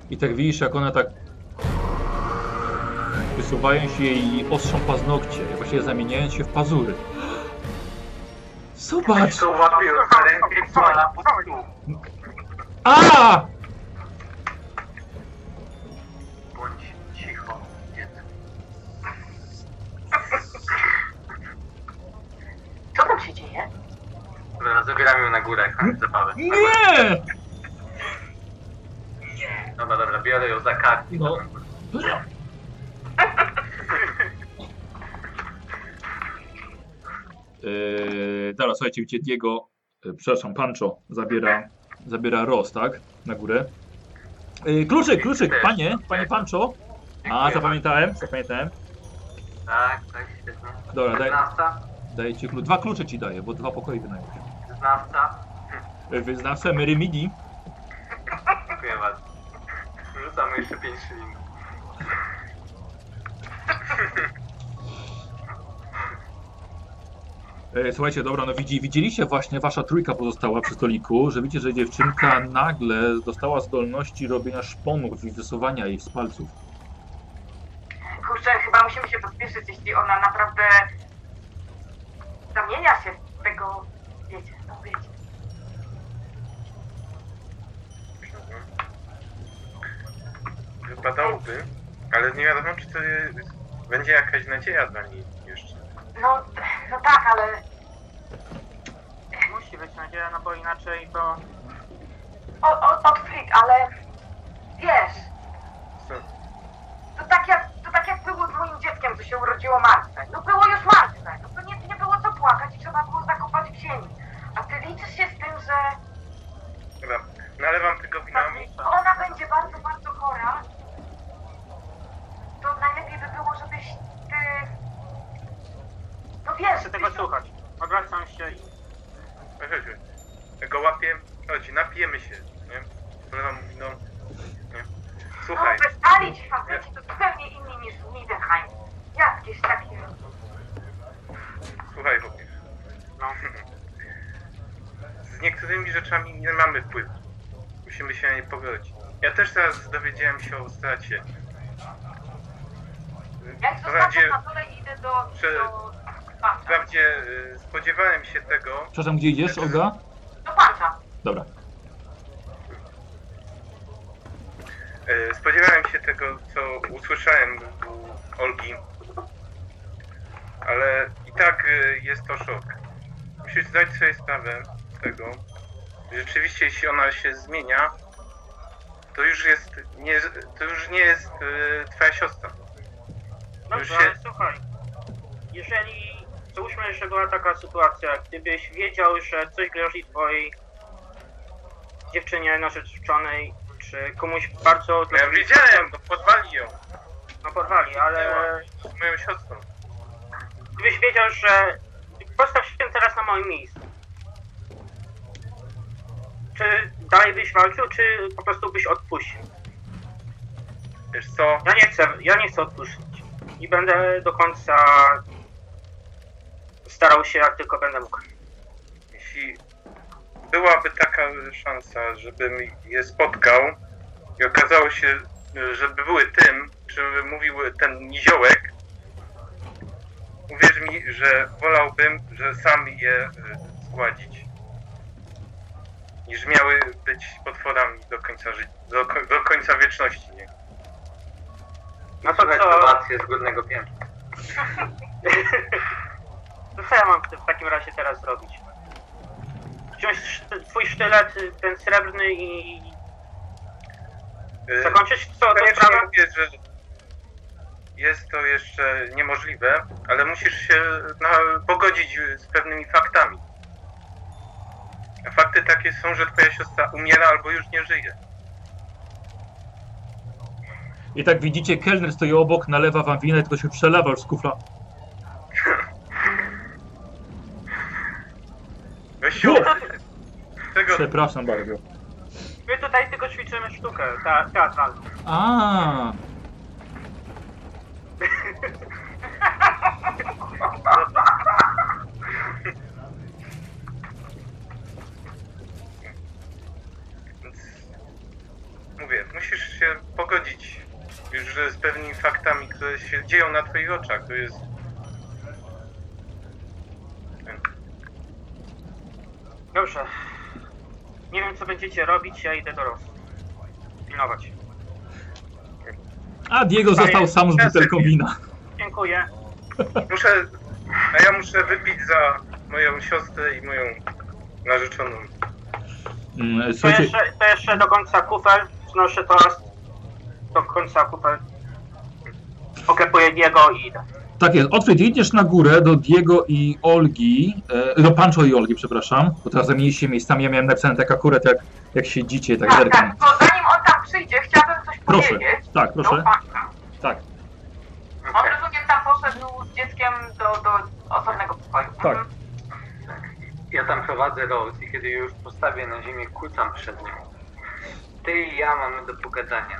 I tak widzisz, jak ona tak wysuwają się jej ostrzą paznokcie, jak właściwie zamieniając się w pazury. Zobacz! To łapię za rękę i pana po stół. A! Bądź cicho, dziecko. Co tam się dzieje? Dobra, zabieram ją na górę, koniec zabawy. Nie! Dobra, dobra, biorę ją za kartki. No. Yy, dobra, słuchajcie, gdzie Diego, yy, przepraszam, Pancho zabiera, zabiera Roz, tak? Na górę. Yy, kluczyk, kluczyk, panie, panie Pancho. A, zapamiętałem, zapamiętałem. Tak, tak, świetnie. Dobra, daj, Wyznawca, daję ci klucz. Dwa klucze ci daję, bo dwa pokoje wynająłeś. wyznawca. Yy, Wyznawca Merymidi. Dziękuję bardzo. Rzucamy jeszcze 5 szylingów. Słuchajcie, dobra, no widzi, widzieliście właśnie, wasza trójka pozostała przy stoliku, że widzicie, że dziewczynka nagle dostała zdolności robienia szponów i wysuwania jej z palców. Kurczę, chyba musimy się pospieszyć, jeśli ona naprawdę zamienia się w tego, wiecie, no wiecie. Wypadałoby, ale nie wiadomo, czy to jest, będzie jakaś nadzieja dla niej. No, no tak, ale Musi być nadzieja, no bo inaczej to... o, o, Otfrid, ale wiesz, Co? to tak jak, to tak jak było z moim dzieckiem, co się urodziło martwe. No było już martwe, no to nie, nie było co płakać i trzeba było zakopać w ziemi. A ty liczysz się z tym, że Dobra, nalewam tego wina. ona będzie bardzo, bardzo chora, to najlepiej by było, żebyś ty chcę tego słuchać. Odwracam się i... Chodź, chodź. Ja go łapię, chodź, napijemy się, nie? Polewam wino, nie? Słuchaj, No, bezpali ci faceci to zupełnie inni niż Nidenheim. Jakieś takie... słuchaj, chłopie. No. Z niektórymi rzeczami nie mamy wpływu. Musimy się na nie pogodzić. Ja też teraz dowiedziałem się o stracie. Jak zostawiam na dole idę do... Czy- do... wprawdzie y, spodziewałem się tego, Przepraszam, gdzie idziesz, Olga? Do pancza. Dobra. y, spodziewałem się tego, co usłyszałem u Olgi. Ale i tak y, jest to szok. Musisz zdać sobie sprawę z tego, że rzeczywiście jeśli ona się zmienia, to już jest nie, to już nie jest y, twoja siostra. Dobrze, Już się- ale słuchaj. Jeżeli... Załóżmy, że była taka sytuacja, gdybyś wiedział, że coś grozi twojej dziewczynie narzeczonej, czy komuś bardzo... Ja widziałem, bo podwali ją No porwali, ale... z moją siostrą. Gdybyś wiedział, że... Postaw się teraz na moim miejscu. Czy dalej byś walczył, czy po prostu byś odpuścił? Wiesz co? Ja nie chcę, ja nie chcę odpuścić. I będę do końca starał się jak tylko będę mógł. Jeśli byłaby taka szansa, żebym je spotkał i okazało się, żeby były tym, czym mówił ten niziołek, uwierz mi, że wolałbym, że sam je y, zgładzić, niż miały być potworami do końca życia, do, ko- do końca wieczności, nie? No to co, Słowację z górnego piętra. to co ja mam w takim razie teraz zrobić? Wziąć sz- twój sztylet, ten srebrny i Y, zakończyć co, to Koniecznie sprawę? mówię, że jest to jeszcze niemożliwe, ale musisz się no, pogodzić z pewnymi faktami. A fakty takie są, że twoja siostra umiera albo już nie żyje. I tak widzicie, kelner stoi obok, nalewa wam winę, tylko się przelewa już z kufla. Gościu, U! tego, Przepraszam bardzo. My tutaj tylko ćwiczymy sztukę te, teatralną. A, więc mówię, musisz się pogodzić już z pewnymi faktami, które się dzieją na twoich oczach. To jest... Dobrze. Nie wiem co będziecie robić, ja idę do Rosu. Pilnować. a Diego został sam z butelką wina. Dziękuję. Muszę, a ja muszę wypić za moją siostrę i moją narzeczoną. Mm, To Słuchajcie, jeszcze, to jeszcze do końca kufel. Znoszę toast. Do końca kufel. Oklepuję Diego i idę. Tak jest. Otwórz, idziesz na górę do Diego i Olgi, e, do Pancho i Olgi, przepraszam, bo teraz zamieniliście miejscami, ja miałem napisane tak akurat jak, jak siedzicie, tak Tak, zerkam. tak, to zanim on tam przyjdzie, chciałabym coś Proszę, powiedzieć. tak, Do proszę, pańca. tak, On rozumiem tam poszedł z dzieckiem do, do osobnego pokoju. Tak. Mhm. Ja tam prowadzę Rose i kiedy już postawię na ziemię, kucam przed nią. Ty i ja mamy do pogadania.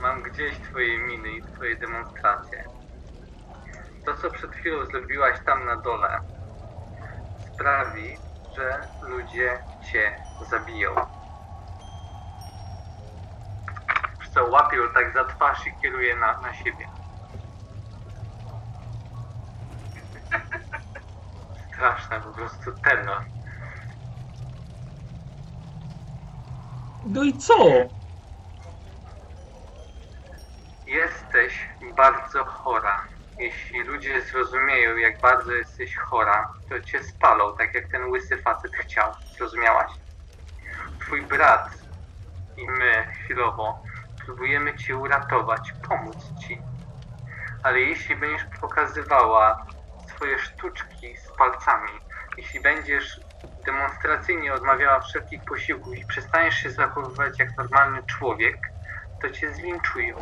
Mam gdzieś twoje miny i twoje demonstracje. To, co przed chwilą zrobiłaś tam na dole, sprawi, że ludzie cię zabiją. Co, łapię ją tak za twarz i kieruję na, na siebie. Straszne po prostu terror. No i co? Jesteś bardzo chora. Jeśli ludzie zrozumieją, jak bardzo jesteś chora, to cię spalą, tak jak ten łysy facet chciał. Zrozumiałaś? Twój brat i my chwilowo próbujemy cię uratować, pomóc ci. Ale jeśli będziesz pokazywała swoje sztuczki z palcami, jeśli będziesz demonstracyjnie odmawiała wszelkich posiłków i przestaniesz się zachowywać jak normalny człowiek, to cię zlinczują.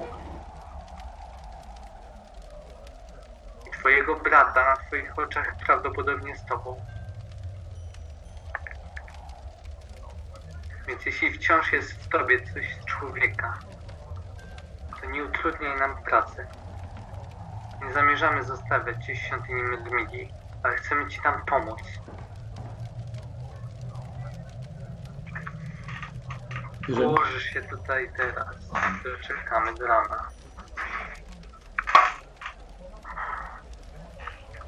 I twojego brata na twoich oczach prawdopodobnie z tobą. Więc jeśli wciąż jest w tobie coś z człowieka, to nie utrudniaj nam pracy. Nie zamierzamy zostawiać cię w świątyni Mydmigi, ale chcemy ci tam pomóc. Położysz się tutaj teraz, czekamy do rana.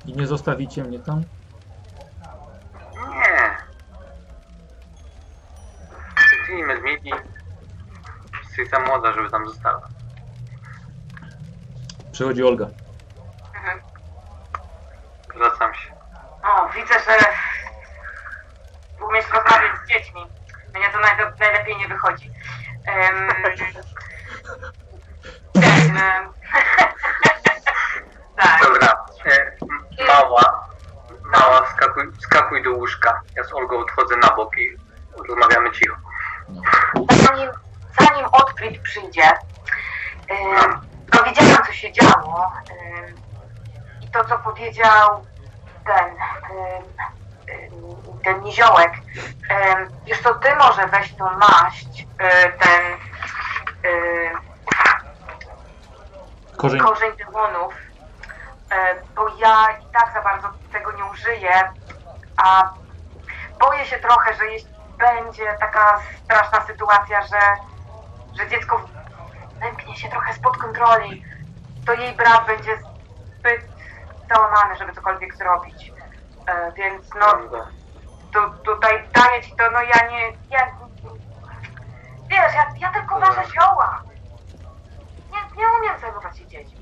I nie zostawicie mnie tam? Nie! Świątyni Mydmigi jesteś za młoda, żeby tam została. Przychodzi Olga. Mhm. Zwracam się. O, widzę, że umiesz rozmawiać z dziećmi. Mnie to naj, najlepiej nie wychodzi. Um, ten, tak. Dobra, e, mała, mała, wskakuj, wskakuj do łóżka. Ja z Olgą odchodzę na bok i rozmawiamy cicho. Zanim, zanim Otfrid przyjdzie, widziałam, co się działo. em, I to, co powiedział ten, em, ten niziołek. Wiesz co, ty może weź tą maść, e, ten e, Korzeń. korzeń demonów, e, bo ja i tak za bardzo tego nie użyję, a boję się trochę, że jeśli będzie taka straszna sytuacja, że, że dziecko wymknie się trochę spod kontroli, to jej brat będzie zbyt załamany, żeby cokolwiek zrobić. E, Więc no, tu, tutaj daję ci to, no ja nie, ja, wiesz, ja, ja tylko ważę zioła. Nie, nie umiem zajmować się dziećmi.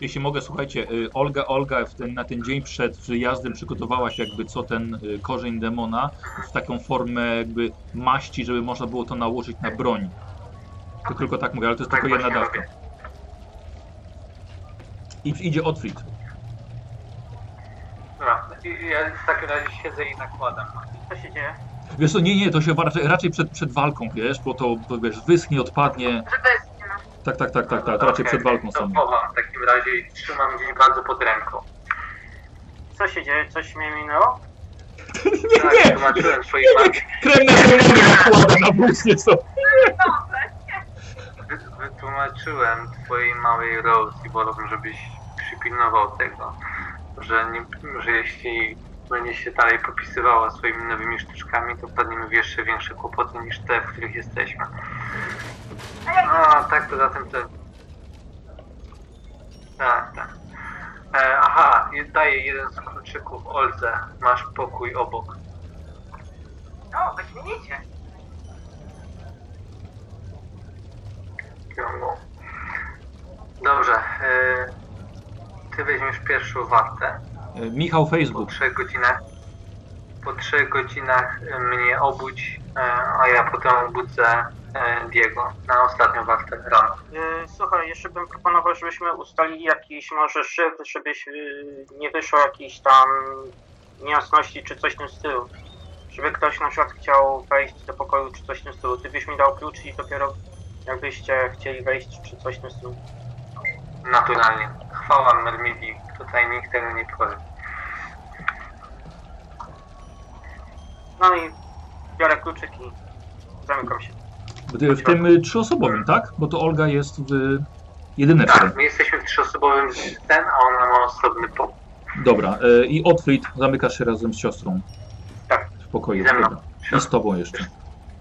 Jeśli mogę, słuchajcie, y, Olga, Olga w ten, na ten dzień przed wyjazdem przygotowała się jakby co ten y, korzeń demona w taką formę jakby maści, żeby można było to nałożyć na broń. To tylko tak mówię, ale to jest Tak tylko jedna dawka. I idzie Otfrid. Dobra, i- ja w takim razie siedzę i nakładam. Co się dzieje? Wiesz co, nie, nie, to się raczej, raczej przed, przed walką, wiesz, bo to, to wiesz, wyschnie, odpadnie. Żeby, no, Tak, tak, tak, tak, tak, to raczej przed walką To są. chowam w takim razie i trzymam gdzieś bardzo pod ręką. Co się dzieje? Coś mnie minęło? Tak, Nie, tłumaczyłem swojej mamie. Krem na demony nakłada na włócznie są. Wy- Wytłumaczyłem twojej małej Rose i wolałbym, żebyś przypilnował tego, że, nie, że jeśli będzie się dalej popisywała swoimi nowymi sztuczkami, to wpadniemy w jeszcze większe kłopoty niż te, w których jesteśmy. a jak A, tak, poza tym to... Tak, tak. E, aha, daję jeden z kluczyków Olce. Masz pokój obok. no, wyśmienicie. No. Dobrze. E, ty weźmiesz pierwszą wartę. Y, Michał Po Facebook. trzech godzinach. Po trzech godzinach e, mnie obudź, e, a ja potem obudzę e, Diego na ostatnią wartę rano. Słuchaj, jeszcze bym proponował, żebyśmy ustalili jakiś może szyfr, żebyś nie wyszło jakiejś tam niejasności czy coś w tym stylu. Żeby ktoś na przykład chciał wejść do pokoju czy coś w tym stylu. Ty byś mi dał klucz i dopiero jakbyście chcieli wejść czy coś w tym stylu. Naturalnie. Chwała Mermidi. Tutaj nikt tego nie powie. No i biorę kluczyk i zamykam się. W tym y, trzyosobowym, tak? Bo to Olga jest w jedyneczce. Tak, my jesteśmy w trzyosobowym ten, a ona ma osobny pokój. Dobra, y, i Otfrid zamykasz się razem z siostrą. Tak. W pokoju. Ze mną. I z tobą jeszcze.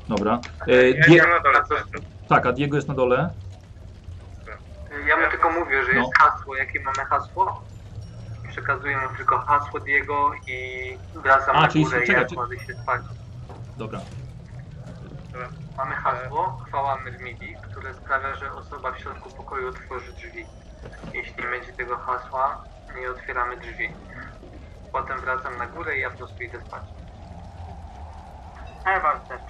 Dobra. Ja Y, Die- na dole. co- tak, a Diego jest na dole. Ja mu tylko mówię, że No. jest hasło. Jakie mamy hasło? Przekazuję mu tylko hasło Diego i wracam A, na czyli górę i czekaj, jak czy- kładę się spać. Dobra. Mamy hasło, chwała Myrmidii, które sprawia, że osoba w środku pokoju otworzy drzwi. Jeśli nie będzie tego hasła, nie otwieramy drzwi. Potem wracam na górę i ja po prostu idę spać. Ewa też.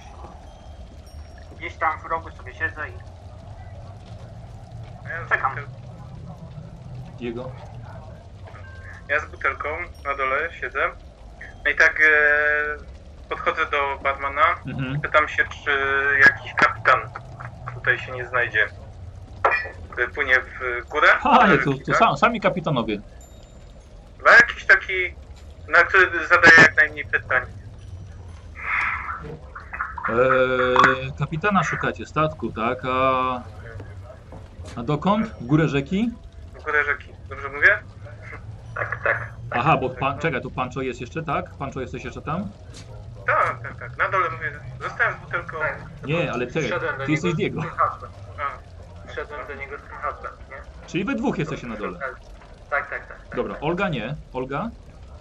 Gdzieś tam w rogu sobie siedzę i Czekam. Diego? Ja z butelką na dole siedzę. No i tak e, podchodzę do barmana Mhm. Pytam się, czy jakiś kapitan tutaj się nie znajdzie. y, płynie w górę. A, nie, to, to sam, sami kapitanowie. Ma jakiś taki, na który zadaje jak najmniej pytań. Eee, kapitana szukacie statku, tak? A, a dokąd? W górę rzeki? W górę rzeki. Dobrze mówię? Tak, tak. Aha, bo pan, czekaj, tu Pancho jest jeszcze, tak? Pancho jesteś jeszcze tam? Tak, tak, tak. Na dole mówię. Zostałem z butelką. Tak. Nie, ale czekaj, Wszedłem do ty jesteś niego Diego. z tym hasłem. A, Wszedłem do niego z tym hasłem, nie? Czyli we dwóch jesteście na dole. Tak, tak, tak. tak. Dobra, Olga nie. Olga?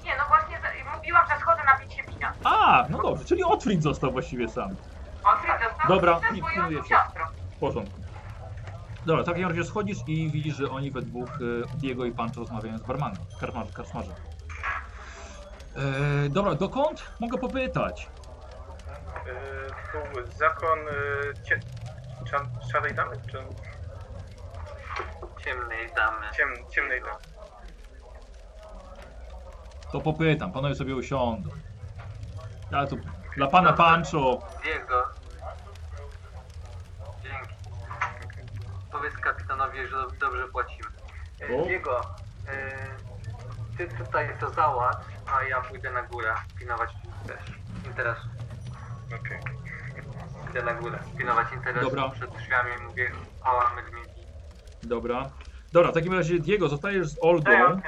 Nie, no właśnie za- mówiłam, że schodzę napić się wina. A, no dobrze, czyli Otfrid został właściwie sam. Otwórz dostał Dobra, ze i swoją pilnujecie. siostrą. W porządku. Dobra, w takim razie schodzisz i widzisz, że oni we dwóch, e, Diego i Pancho rozmawiają z barmanem, z karmarzem. karczmarzem. E, dobra, dokąd? Mogę popytać. y, tu zakon y, cie, cza- szarej damy? Czy Ciemnej damy. ciem, ciemnej damy? To popytam, panowie sobie usiądą. Ja tu dla pana Pancho. Diego. Dzięki. Powiedz kapitanowi, że dob- dobrze płacimy. E, O. Diego, e, ty tutaj to załatw, a ja pójdę na górę pilnować też interesu. Okej. Idę na górę pilnować interesu Dobra. przed drzwiami mówię mała mydmiki. Dobra. Dobra, w takim razie Diego, zostajesz z ja Olgą. otwieram.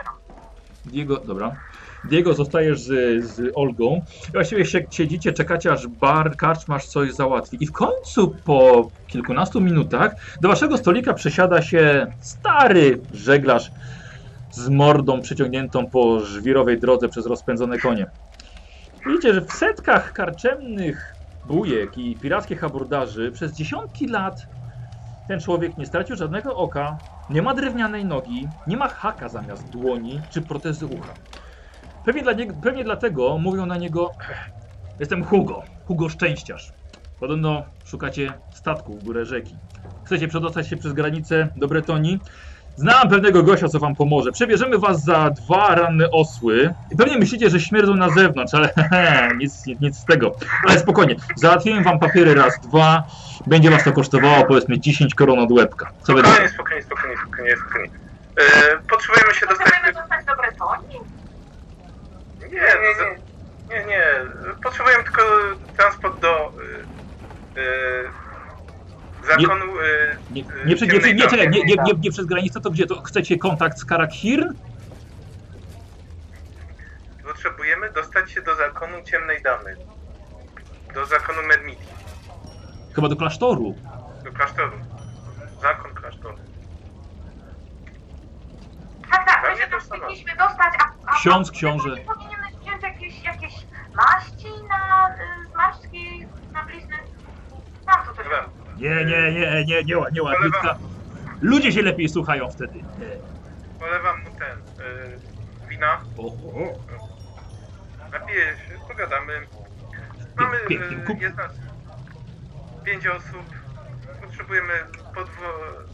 Diego, dobra. Diego, zostajesz z, z Olgą. Właściwie się, siedzicie, czekacie aż bar, karczmarz coś załatwi. I w końcu po kilkunastu minutach do waszego stolika przesiada się stary żeglarz z mordą przyciągniętą po żwirowej drodze przez rozpędzone konie. Widzicie, że w setkach karczemnych bujek i pirackich abordaży przez dziesiątki lat ten człowiek nie stracił żadnego oka, nie ma drewnianej nogi, nie ma haka zamiast dłoni czy protezy ucha. Pewnie, dla niego, pewnie dlatego mówią na niego Jestem Hugo, Hugo Szczęściarz. Podobno szukacie statku w górę rzeki. Chcecie przedostać się przez granicę do Bretonii? Znam pewnego gościa, co wam pomoże. Przebierzemy was za dwa ranne osły. I pewnie myślicie, że śmierdzą na zewnątrz, ale nic, nic, nic z tego. Ale spokojnie, załatwiłem wam papiery raz, dwa. Będzie was to kosztowało powiedzmy 10 koron od łebka. Co? Spokojnie, spokojnie, spokojnie, spokojnie, spokojnie. Y, potrzebujemy się dostać... Chcemy dostać do Bretonii? Nie, nie, nie, nie, nie. Potrzebujemy tylko transport do y, y, zakonu. Y, Nie, y, nie, prze- nie, nie, nie, nie, nie, nie, nie przez granicę, to gdzie? To chcecie kontakt z Karakhirn? Potrzebujemy dostać się do zakonu ciemnej damy. Do zakonu Medmiti. Chyba do klasztoru. Do klasztoru. Zakon klasztoru. Tak, tak, my Pewnie się tam to samo. powinniśmy dostać, a... a Ksiądz, książę. Nie wziąć jakieś, jakieś maści na y, na blizny? Tam co coś. Nie, nie, nie, nie, nie, nie ładniutka. Ludzie się lepiej słuchają wtedy. Polewam mu ten. Y, wina. O, o, Napiję się, pogadamy. Mamy. pięknie, Y, kup. jest nas pięć osób. Potrzebujemy podwo,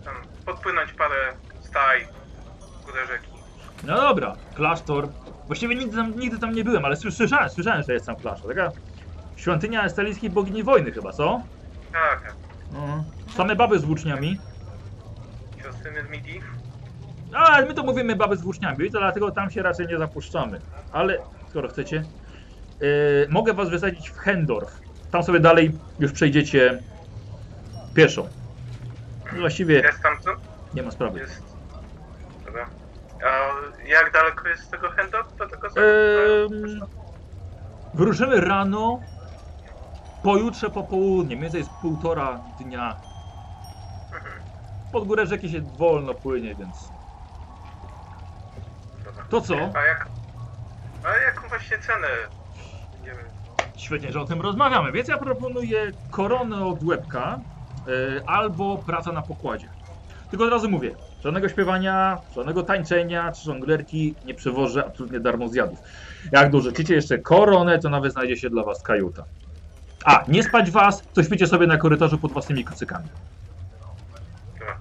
tam, podpłynąć parę staj w górę rzeki. No dobra, klasztor. Właściwie nigdy tam, nigdy tam nie byłem, ale sły- słyszałem, słyszałem, że jest tam klasztor. Taka świątynia estalijskiej bogini wojny chyba, co? Tak, tak. No. Same baby z włóczniami. Siostry Medmiti. A, my to mówimy baby z włóczniami, to dlatego tam się raczej nie zapuszczamy. Ale skoro chcecie, yy, mogę was wysadzić w Hendorf. Tam sobie dalej już przejdziecie pieszo. No Właściwie Jest tam co? nie ma sprawy. Jest. A jak daleko jest z tego Hendor? Do tego Ehm, wyruszymy rano, pojutrze po południe, mniej więcej jest półtora dnia. Pod górę rzeki się wolno płynie, więc... To co? A jak. A jaką właśnie cenę? Nie wiem. Świetnie, że o tym rozmawiamy, więc ja proponuję koronę od łebka e, albo praca na pokładzie. Tylko od razu mówię, żadnego śpiewania, żadnego tańczenia czy żonglerki nie przewożę absolutnie darmozjadów. Jak dorzucicie jeszcze koronę, to nawet znajdzie się dla was kajuta. A, nie spać was, to śpicie sobie na korytarzu pod własnymi kucykami. Dobra.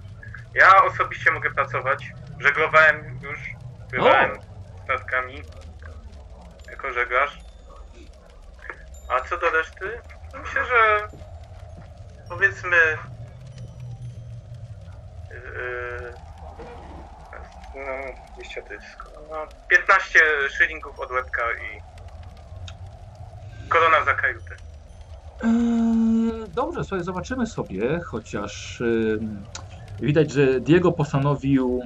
Ja osobiście mogę pracować. Żeglowałem już. Pływałem statkami. Jako żeglarz. A co do reszty? Myślę, że powiedzmy Yy, no, 200 to jest. No, 15 szylingów od łebka i. Korona za kajutę. Eee, dobrze, słuchaj, zobaczymy sobie, chociaż em, widać, że Diego postanowił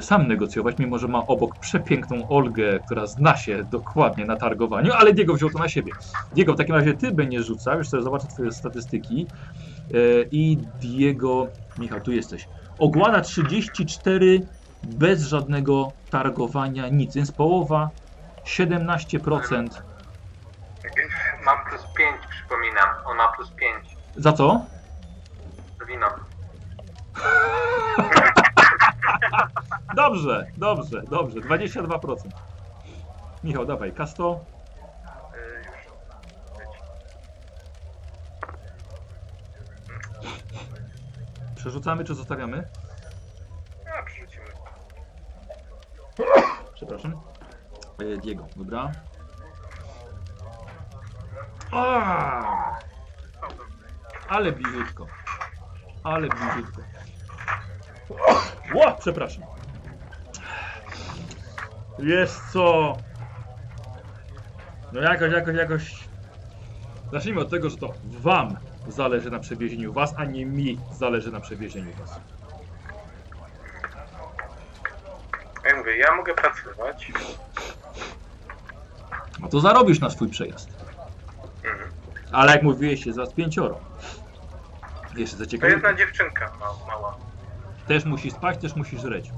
sam negocjować, mimo że ma obok przepiękną Olgę, która zna się dokładnie na targowaniu, ale Diego wziął to na siebie. Diego, w takim razie ty będziesz rzucał, już sobie zobaczę twoje statystyki. E, I Diego, Michał, tu jesteś. Ogłada 34 bez żadnego targowania, nic, więc połowa 17%. Mam plus 5, przypominam. On ma plus 5. Za co? Wino. Dobrze, dobrze, dobrze. 22%. Michał, dawaj, kasto. Przerzucamy czy zostawiamy? A, przerzucimy. Przepraszam. E, Diego, dobra. A! Ale bliziutko. Ale bliziutko. Ło, przepraszam. Jest co? No jakoś, jakoś, jakoś. Zacznijmy od tego, że to wam zależy na przewiezieniu was, a nie mi zależy na przewiezieniu was. Jak mówię, ja mogę pracować. No to zarobisz na swój przejazd. Mhm. Ale jak mówiłeś, jest was pięcioro. Jeszcze co To ciekawe, jedna dziewczynka ma, mała. też musisz spać, też musisz żreć.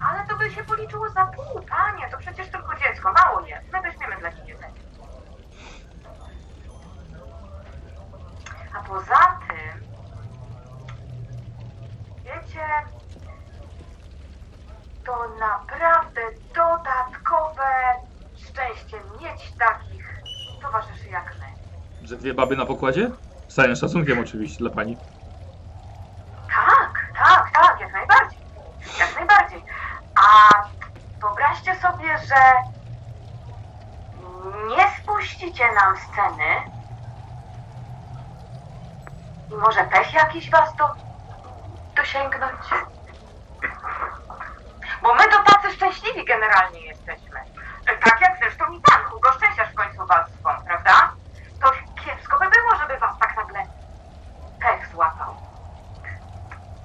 Ale to by się policzyło za pół, panie. To przecież tylko dziecko, mało jest. My weźmiemy dla jedzenie. A poza tym, wiecie, to naprawdę dodatkowe szczęście mieć takich towarzyszy jak my. Że dwie baby na pokładzie? Z całym szacunkiem oczywiście dla pani. Tak, tak, tak, jak najbardziej. Jak najbardziej. A wyobraźcie sobie, że nie spuścicie nam sceny i może pech jakiś was do, dosięgnąć. Bo my to tacy szczęśliwi generalnie jesteśmy. Tak jak zresztą i pan, Hugo Szczęściarz w końcu was swą, prawda? To kiepsko by było, żeby was tak nagle pech złapał.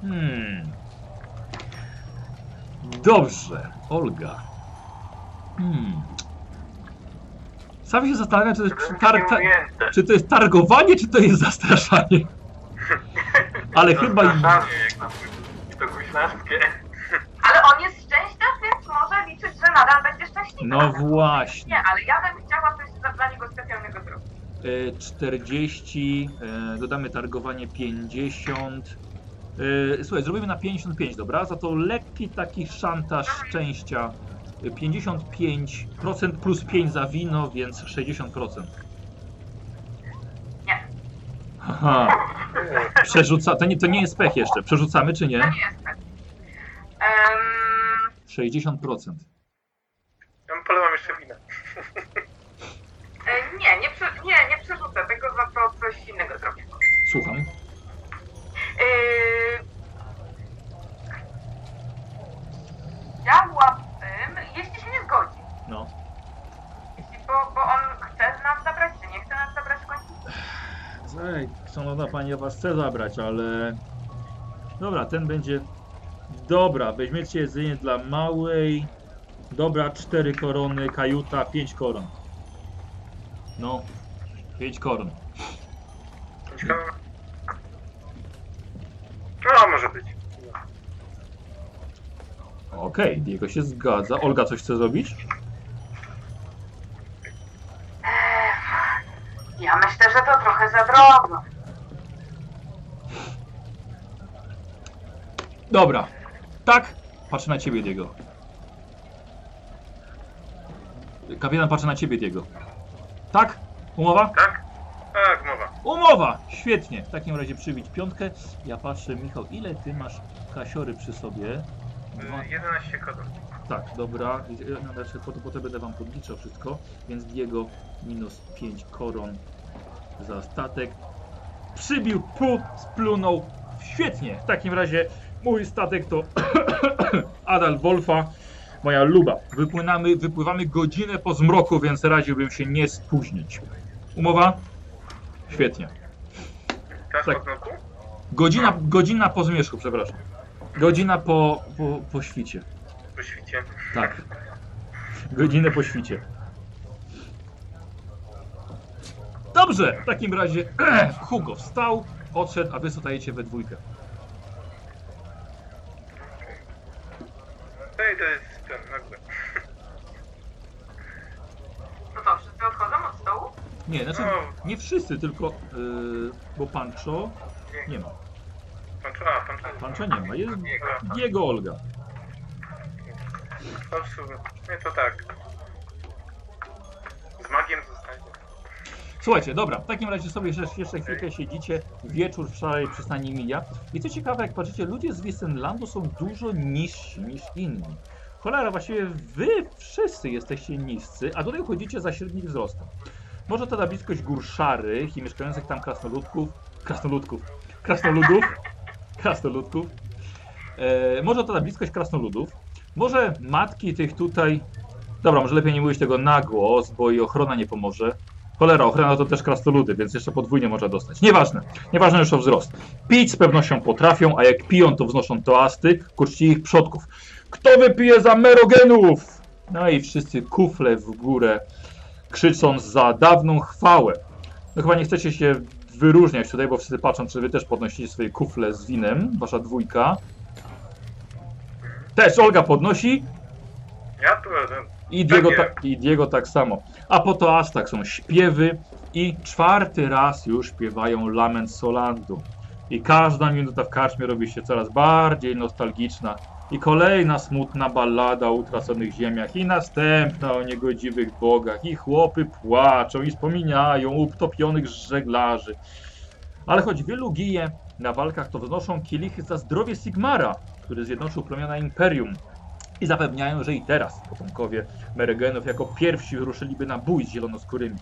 Hmm. Dobrze, Olga. Hmm. Sam się zastanawiam, czy to jest, tar- ta- czy to jest targowanie, czy to jest zastraszanie. Ale chyba i... Zastraszanie, jak na to guślarskie. Ale on jest że nadal będzie szczęśliwy. No właśnie. Nie, ale ja bym chciała coś za- dla niego specjalnego zrobić. E, 40, e, dodamy targowanie 50. E, Słuchaj, zrobimy na 55, dobra? Za to lekki taki szantaż szczęścia. E, 55% plus 5 za wino, więc 60%. Nie. Haha. Przerzuca, to nie, to nie jest pech jeszcze. Przerzucamy czy To nie? nie jest tak. Um, 60%. Ja polewam jeszcze wina. e, nie, nie, prze, nie, nie przerzucę tego, za to coś innego zrobię. Słucham. Yy, chciałabym, jeśli się nie zgodzi, No. jeśli, bo, bo on chce nas zabrać, czy nie chce nas zabrać w końcu? Słuchaj, szanowna pani, ja was chcę zabrać, ale... Dobra, ten będzie... Dobra, weźmiecie jedzenie dla małej. Dobra, cztery korony, kajuta, pięć koron. No, pięć koron. Ciekawe. No, może być. Okej, Diego się zgadza. Olga coś chce zrobić? Ech, ja myślę, że to trochę za drobno. Dobra. Tak? Patrzę na ciebie, Diego. Kapitan patrzy na ciebie, Diego. Tak? Umowa? Tak? Tak, mowa. Umowa! Świetnie. W takim razie przybić piątkę. Ja patrzę, Michał, ile ty masz kasiory przy sobie? Dwa... Yy, 11 kodów. Tak, dobra. No, Znaczy, potem, będę wam podliczał wszystko. Więc Diego minus 5 koron za statek. Przybił, pu, splunął. Świetnie. W takim razie Mój statek to Adal Wolfa, moja luba. Wypłynamy, wypływamy godzinę po zmroku, więc radziłbym się nie spóźnić. Umowa? Świetnie. Czas Tak. po znoku? Godzina, godzina po zmierzchu, przepraszam. Godzina po, po, po świcie. Po świcie. Tak. Godzinę po świcie. Dobrze, w takim razie Hugo wstał, odszedł, a wy zostajecie we dwójkę. No i to jest ten, nagle. No to wszyscy odchodzą od stołu? Nie, znaczy No. nie wszyscy, tylko yy, bo Pancho nie ma. Pan a, pan czas. Pancho nie ma, jest Dobra. Diego Olga. No w sumie, nie to tak. Z magiem zostanie. Słuchajcie, dobra, w takim razie sobie jeszcze, jeszcze chwilkę siedzicie, wieczór w szarej przystani mija. I co ciekawe, jak patrzycie, ludzie z Wissenlandu są dużo niżsi niż inni. Cholera, właściwie wy wszyscy jesteście niscy, a tutaj chodzicie za średnim wzrostem. Może to na bliskość gór szarych i mieszkających tam krasnoludków, krasnoludków, krasnoludów, krasnoludków, e, może to na bliskość krasnoludów, może matki tych tutaj, dobra, może lepiej nie mówić tego na głos, bo i ochrona nie pomoże, Cholera, ochrona to też krasnoludy, więc jeszcze podwójnie można dostać. Nieważne, nieważne już o wzrost. Pić z pewnością potrafią, a jak piją, to wznoszą toasty ku ich przodków. Kto wypije za merogenów? No i wszyscy kufle w górę, krzycząc za dawną chwałę. No chyba nie chcecie się wyróżniać tutaj, bo wszyscy patrzą, czy wy też podnosicie swoje kufle z winem, wasza dwójka. Też Olga podnosi, Ja tu jeden. i Diego, tak, I Diego tak samo. A po toastach są śpiewy i czwarty raz już śpiewają Lament Solandu. I każda minuta w karczmie robi się coraz bardziej nostalgiczna. I kolejna smutna ballada o utraconych ziemiach. I następna o niegodziwych bogach. I chłopy płaczą i wspominają utopionych żeglarzy. Ale choć wielu gije na walkach, to wznoszą kielichy za zdrowie Sigmara, który zjednoczył plemiona Imperium. I zapewniają, że i teraz potomkowie Meregenów jako pierwsi ruszyliby na bój z zielonoskórymi.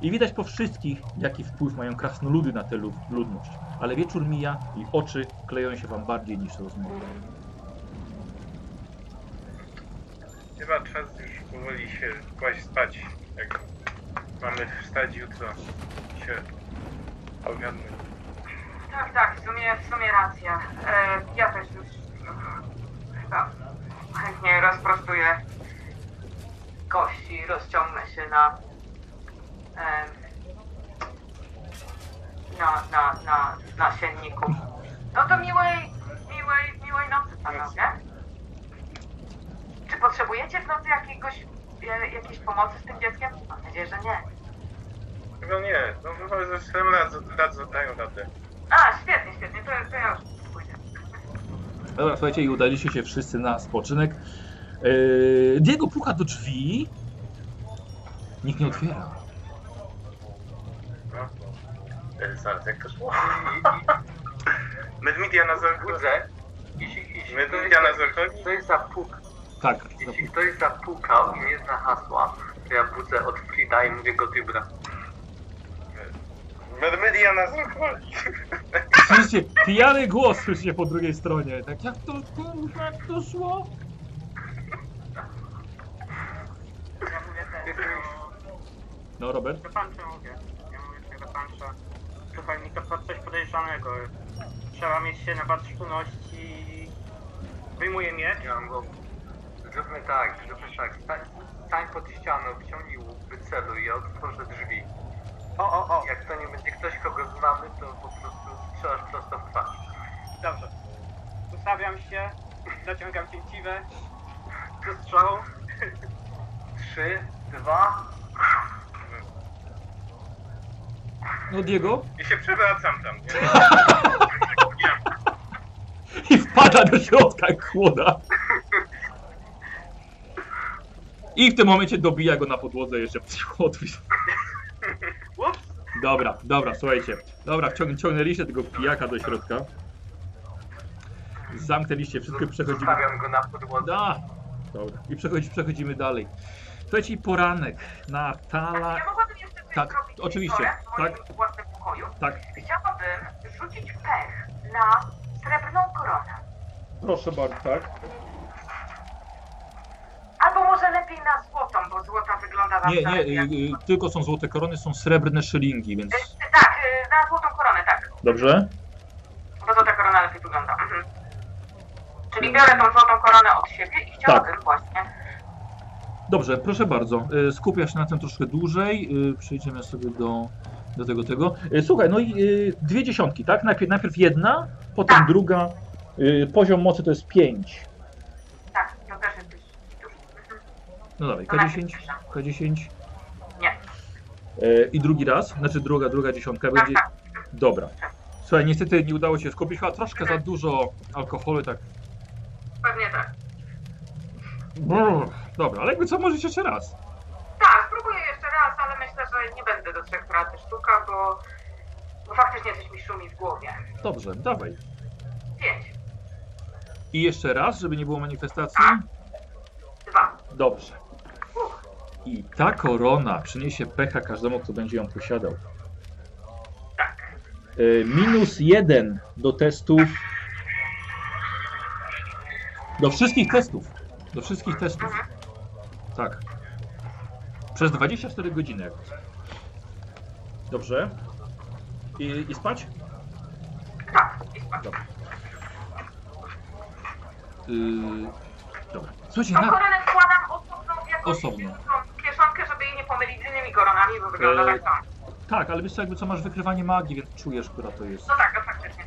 I widać po wszystkich, jaki wpływ mają krasnoludy na tę lud- ludność. Ale wieczór mija i oczy kleją się wam bardziej niż rozmowy. Chyba czas już powoli się kłaść spać. Jak mamy wstać jutro się ogarnąć. Tak, tak, w sumie, w sumie racja. E, ja też już chyba chętnie rozprostuję kości, rozciągnę się na, em, na, na, na, na sienniku. No to miłej, miłej, miłej nocy panowie. Czy potrzebujecie w nocy jakiegoś, e, jakiejś pomocy z tym dzieckiem? Mam nadzieję, że nie. Chyba nie, no chyba ze swoim radzą, radzą, dają radę. A, świetnie, świetnie, to, to ja już pójdę. Dobra, słuchajcie, i udaliście się wszyscy na spoczynek. Yy, Diego puka do drzwi. Nikt nie otwiera. No. E, Zaraz, jak to szło? Medmedia na zachodzie. Jeśli, jeśli, ktoś, Medmedia na zachodzie. ktoś zapuk, Tak. jeśli ktoś zapukał i nie zna hasła, to ja budzę od Frida i mówię go dybra. Medmedia na zachodzie. Słyszycie, pijany głos słyszycie po drugiej stronie. Tak, jak to, kurwa, jak to szło? Ja mówię no, Robert? do pancza mówię. Ja mówię sobie do pancza. Słuchaj, mi to pod coś podejrzanego. Trzeba mieć się na baczności. Wyjmuję miecz. Ja mam go... Zróbmy tak, zróbmy tak. Stań, stań pod ścianą, wciągnij łuk, wyceluj, ja otworzę drzwi. O, o, o, Jak to nie będzie ktoś, kogo znamy, to po prostu strzelasz prosto w twarz. dobrze. Ustawiam się, zaciągam cięciwe. Do strzału. Trzy, dwa... No, Diego? I się przewracam tam, nie? I wpada do środka jak chłoda. I w tym momencie dobija go na podłodze jeszcze. Ups. Dobra, dobra, słuchajcie. Dobra, wciąg- ciągnęliście tego pijaka do środka. Zamknęliście wszystko i przechodzimy. Zostawiam go na podłodze. Da. Dobra. I przechodzi, przechodzimy dalej. Słuchajcie, i poranek. Natala. Ja mogłabym jeszcze Tak, zrobić oczywiście, w moim własnym pokoju. Tak. Chciałabym rzucić pech na srebrną koronę. Proszę bardzo, tak? Albo może lepiej na złotą, bo złota wygląda Nie, zawsze nie, jak... y, y, tylko są złote korony, są srebrne szylingi, więc... Y, Tak, y, na złotą koronę, tak. Dobrze? Bo złota korona lepiej wygląda. Mhm. Czyli biorę tą złotą koronę od siebie i chciałabym Tak. właśnie. Dobrze, proszę bardzo. Y, Skupia się na tym troszkę dłużej. y, Przejdziemy sobie do, do tego, tego. Y, Słuchaj, no i y, dwie dziesiątki, tak? Najpierw, najpierw jedna, potem Tak. druga. Y, Poziom mocy to jest 5. Tak, to też jest już. Mhm. No najpierw K10, pierwsza. K10. Nie. Y, I drugi raz, znaczy druga, druga dziesiątka Tak, będzie. tak. Dobra. Słuchaj, niestety nie udało się skupić, chyba troszkę za dużo alkoholu, tak. Pewnie tak. Brrr. Dobra, ale jakby co, możesz jeszcze raz. Tak, spróbuję jeszcze raz, ale myślę, że nie będę do trzech razy sztuka, bo, bo faktycznie coś mi szumi w głowie. Dobrze, dawaj. Pięć, I jeszcze raz, żeby nie było manifestacji. dwa. Dobrze. I ta korona przyniesie pecha każdemu, kto będzie ją posiadał. Y, Minus jeden do testów. Do wszystkich testów. Do wszystkich testów. Tak. Przez 24 godziny. Dobrze. I, i spać? Tak, i spać. Dobra. Yy, dobra. Słuchajcie, na, koronę wkładam Osobno. tą kieszonkę, żeby jej nie pomylić z innymi koronami, bo wygląda Eee. tak samo. tak, ale wiesz co, jakby co masz wykrywanie magii, więc czujesz, która to jest. No tak, to faktycznie.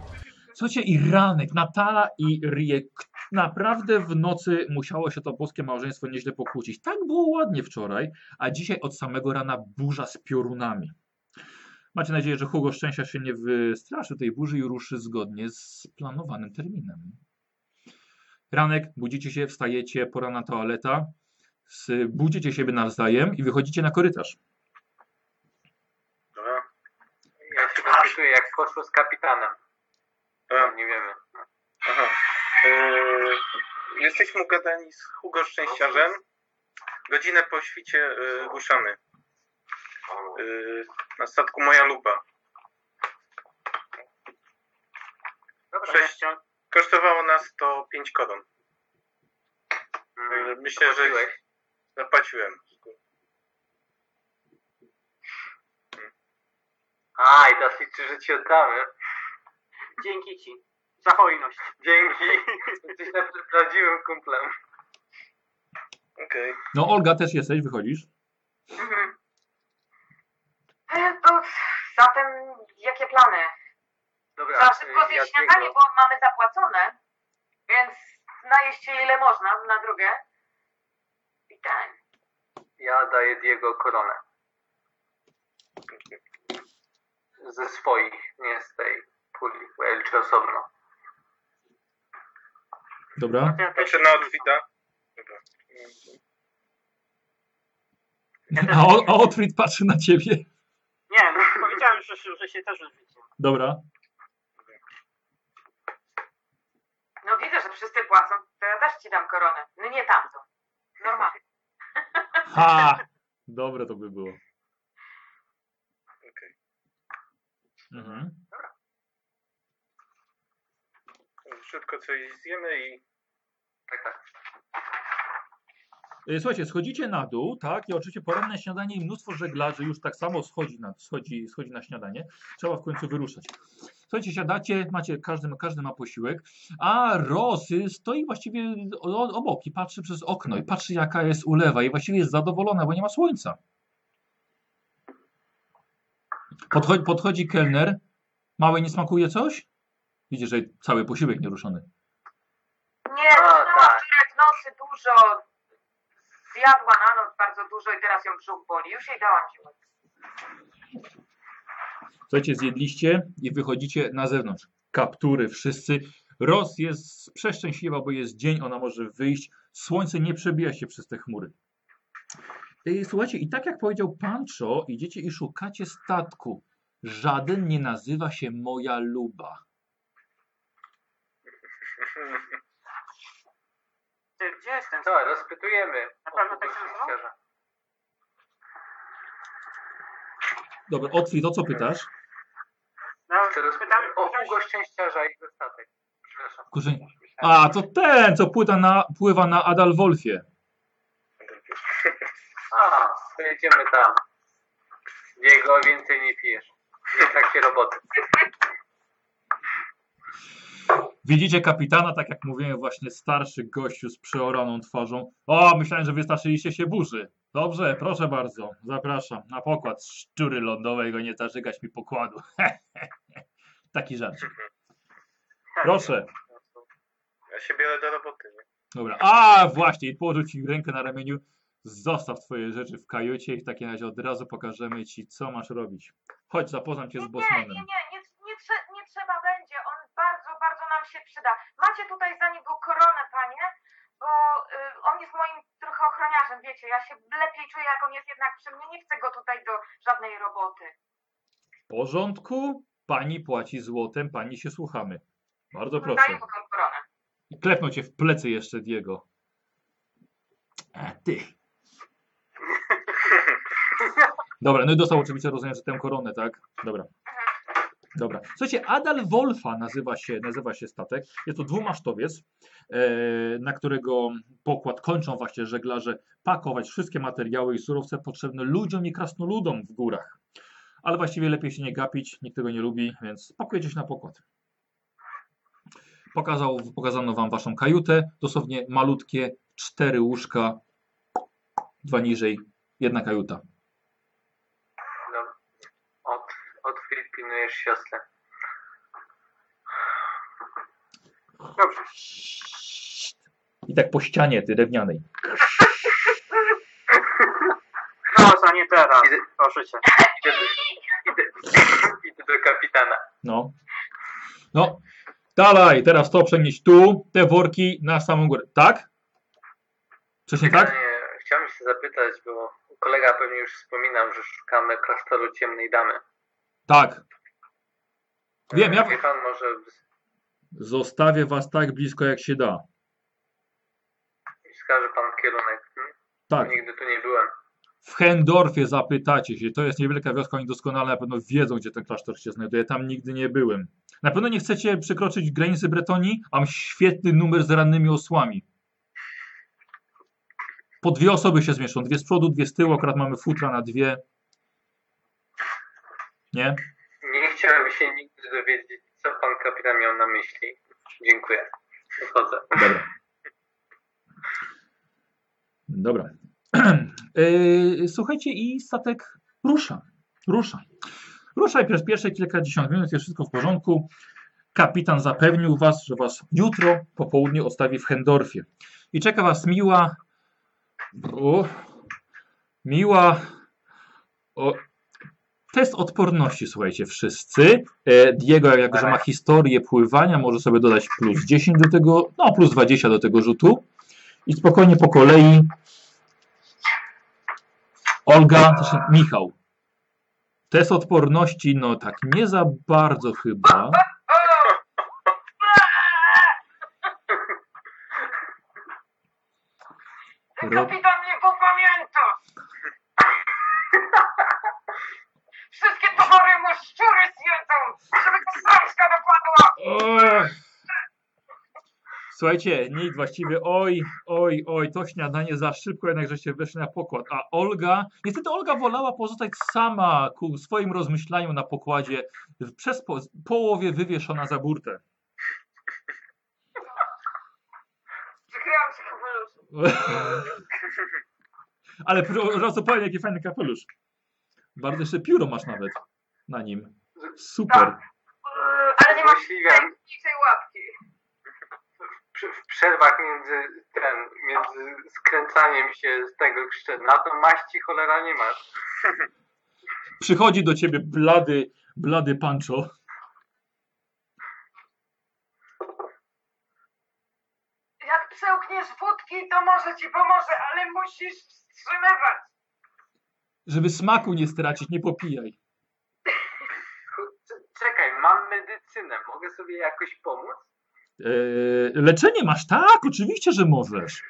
Słuchajcie, i ranek, Natala i Riek. Naprawdę w nocy musiało się to boskie małżeństwo nieźle pokłócić. Tak było ładnie wczoraj, a dzisiaj od samego rana burza z piorunami. Macie nadzieję, że Hugo Szczęścia się nie wystraszy tej burzy i ruszy zgodnie z planowanym terminem. Ranek, budzicie się, wstajecie, pora na toaleta, budzicie siebie nawzajem i wychodzicie na korytarz. Dobra. Ja się dopytuję, jak poszło z kapitanem. Dobra. Nie wiemy. Aha. Yy, jesteśmy ugadani z Hugo Szczęściarzem. Godzinę po świcie yy, ruszamy. Yy, na statku Moja Luba. Dobra. Sześć. Kosztowało nas to 5 koron. Mm, myślę, że? Zapłaciłem. A, i teraz liczy, że ci oddamy. Dzięki ci. Za hojność. Dzięki. Jesteś naprawdę prawdziwym kumplem. Okej. No, Olga też jesteś, wychodzisz. Mhm. E, To zatem jakie plany? Dobra, Za szybko y, zjeść śniadanie, bo mamy zapłacone, więc najeść się ile można na drogę. Ja daję Diego koronę. Ze swoich, nie z tej puli, bo ja liczę osobno. Dobra. Ja też, Patrzę na Otwita. Dobra. A, O- a Otfrid patrzy na ciebie. nie, no, powiedziałem, że, że się też rzucicie. Dobra. No widzę, że wszyscy płacą, to ja też ci dam koronę. No nie tamtą. Normalnie. Ha! Dobre to by było. Okej. Mhm. Szybko coś zjemy i Tak, tak. Y, Słuchajcie, schodzicie na dół, tak? I oczywiście poranne śniadanie i mnóstwo żeglarzy już tak samo schodzi na, schodzi, schodzi na śniadanie. Trzeba w końcu wyruszać. Słuchajcie, siadacie, macie, każdy, każdy ma posiłek, a Rosy stoi właściwie obok i patrzy przez okno i patrzy jaka jest ulewa i właściwie jest zadowolona, bo nie ma słońca. Podchodzi, podchodzi kelner. Małej nie smakuje coś? Widzisz, że cały posiłek nieruszony. Nie, zaczynała tak. nocy dużo. Zjadła na noc bardzo dużo i teraz ją brzuch boli. Już jej dałam siłę. Słuchajcie, zjedliście i wychodzicie na zewnątrz. Kaptury, wszyscy. Ros jest przeszczęśliwa, bo jest dzień, ona może wyjść. Słońce nie przebija się przez te chmury. Słuchajcie, i tak jak powiedział Pancho, idziecie i szukacie statku. Żaden nie nazywa się Moja Luba. Ty, gdzie jest ten Co, rozpytujemy. Na pewno o tak się nazywa? Dobra, Otwit, o co pytasz? No, Chcę pytam, o Hugo Szczęściarza i jego statek. Przepraszam. A, to ten, co płyta na, pływa na Adalwolfie. A, to jedziemy tam. Diego, więcej nie pijesz. Nie takie roboty. Widzicie kapitana, tak jak mówiłem, właśnie starszy gościu z przeoraną twarzą. O, myślałem, że wystraszyliście się burzy. Dobrze, proszę bardzo, zapraszam na pokład szczury lądowej, go nie zażygać mi pokładu. Taki żart. Proszę. Ja się biorę do roboty. Nie? Dobra. A, właśnie, i położył ci rękę na ramieniu. Zostaw twoje rzeczy w kajucie i w takim razie od razu pokażemy ci, co masz robić. Chodź, zapoznam cię Nie, z nie, Bosmanem. nie, nie, nie, nie, trze- nie trzeba będzie. On nam się przyda. Macie tutaj za niego koronę, panie, bo y, on jest moim trochę ochroniarzem, wiecie. Ja się lepiej czuję, jak on jest jednak przy mnie. Nie chcę go tutaj do żadnej roboty. W porządku? Pani płaci złotem, pani się słuchamy. Bardzo Daję proszę. mu tą koronę. I klepnął cię w plecy jeszcze Diego. A ty. Dobra, no i dostał oczywiście, rozumiem, że tę koronę, tak? Dobra. Dobra. Słuchajcie, Adal Wolfa nazywa się, nazywa się statek. Jest to dwumasztowiec, e, na którego pokład kończą właśnie żeglarze pakować wszystkie materiały i surowce potrzebne ludziom i krasnoludom w górach. Ale właściwie lepiej się nie gapić, nikt tego nie lubi, więc pakujecie się na pokład. Pokazał, pokazano wam waszą kajutę, dosłownie malutkie, cztery łóżka, dwa niżej, jedna kajuta. No, od, od pilnujesz siostrę. Dobrze. I tak po ścianie ty drewnianej. Proszę, nie teraz. Idę, Proszę cię. idę, idę, idę do kapitana. No. No. Dalej, teraz to przenieść tu, te worki na samą górę. Tak? Coś nie tak? Pytanie, Chciałem się zapytać, bo kolega pewnie już wspominał, że szukamy klasztoru ciemnej damy. Tak. Wiem, ja może zostawię was tak blisko jak się da. wskaże pan kierunek? Hmm? Tak. Nigdy tu nie byłem. W Hendorfie zapytacie się, to jest niewielka wioska, oni doskonale na pewno wiedzą, gdzie ten klasztor się znajduje. Tam nigdy nie byłem. Na pewno nie chcecie przekroczyć granicy Bretonii, mam świetny numer z rannymi osłami. Po dwie osoby się zmieszczą, dwie z przodu, dwie z tyłu, akurat mamy futra na dwie. Nie? Nie chciałem się nigdy dowiedzieć, co pan kapitan miał na myśli. Dziękuję. Wychodzę. Dobra. Dobra. Yy, Słuchajcie, i statek rusza. Rusza. Rusza i przez pierwsze kilkadziesiąt minut jest wszystko w porządku. Kapitan zapewnił was, że was jutro po południu odstawi w Hendorfie. I czeka was miła. Miła. O, test odporności, słuchajcie, wszyscy. E, Diego, jako że ma historię pływania, może sobie dodać plus 10 do tego, no plus 20 do tego rzutu. I spokojnie po kolei. Olga, znaczy Michał. Test odporności, no tak nie za bardzo chyba. Ro- Kapitan mnie popamięta! Towary mu szczury zjedzą, żeby go sraczka dopadła! Ech. Słuchajcie, nikt właściwie, oj, oj, oj, to śniadanie za szybko jednak żeście weszli na pokład. A Olga, niestety Olga wolała pozostać sama ku swoim rozmyślaniu na pokładzie, przez po, połowie wywieszona za burtę. Przykryłam się kapeluszem. Ale pro- od razu powiem, jaki fajny kapelusz. Bardzo jeszcze pióro masz nawet na nim. Super. Yy, Ale nie Myśliwym. tej łapki. W przerwach między ten, między skręcaniem się z tego szczena, to maści cholera nie masz. Przychodzi do ciebie blady, blady pancho. Jak przełkniesz wódki, to może ci pomoże, ale musisz wstrzymywać. Żeby smaku nie stracić, nie popijaj. Czekaj, mam medycynę, mogę sobie jakoś pomóc? Eee, leczenie masz? Tak, oczywiście, że możesz.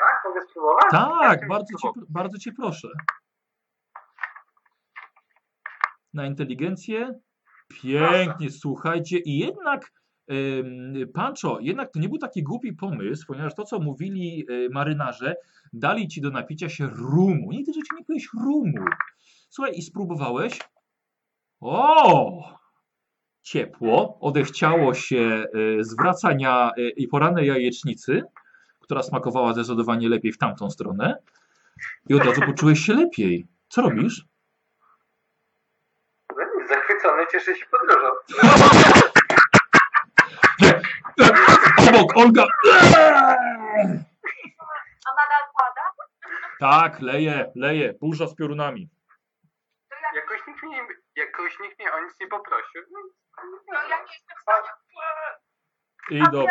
Tak, mogę spróbować? Tak, Jak bardzo cię, bardzo cię proszę. Na inteligencję? Pięknie, słuchajcie. I jednak Ym, Pancho, jednak to nie był taki głupi pomysł, ponieważ to, co mówili y, marynarze, dali ci do napicia się rumu. Nigdy w życiu nie pijesz rumu. Słuchaj, i spróbowałeś? O! Ciepło, odechciało się y, zwracania y, i porannej jajecznicy, która smakowała zdecydowanie lepiej w tamtą stronę. I od razu poczułeś się lepiej. Co robisz? Zachwycony, cieszę się podróżą. Obok, Olga! A nadal pada? Tak, leje, leje, burza z piorunami. Jakoś nikt mnie, jakoś nikt mnie o nic nie poprosił. No, to ja nie jestem w stanie... I do...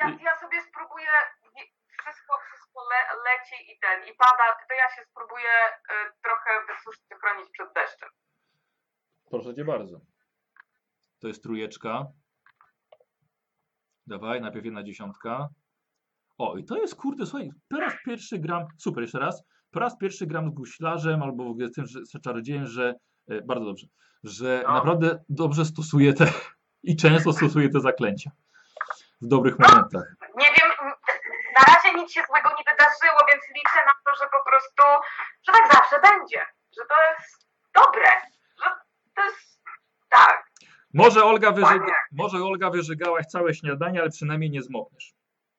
ja, ja sobie spróbuję... Wszystko, wszystko le, leci i ten, i pada, to ja się spróbuję y, trochę wysuszyć, chronić przed deszczem. Proszę cię bardzo. To jest trójeczka. Dawaj, najpierw jedna dziesiątka. O, i to jest, kurde, słuchaj, po raz pierwszy gram, super, jeszcze raz, po raz pierwszy gram z guślarzem albo w ogóle z tym że, z czarodziejem, że, e, bardzo dobrze, że No. naprawdę dobrze stosuję te i często stosuję te zaklęcia. W dobrych momentach. Nie wiem, na razie nic się złego nie wydarzyło, więc liczę na to, że po prostu, że tak zawsze będzie. Że to jest dobre. Że to jest, tak. Może Olga, Panie. może Olga wyżygałaś całe śniadanie, ale przynajmniej nie zmokniesz.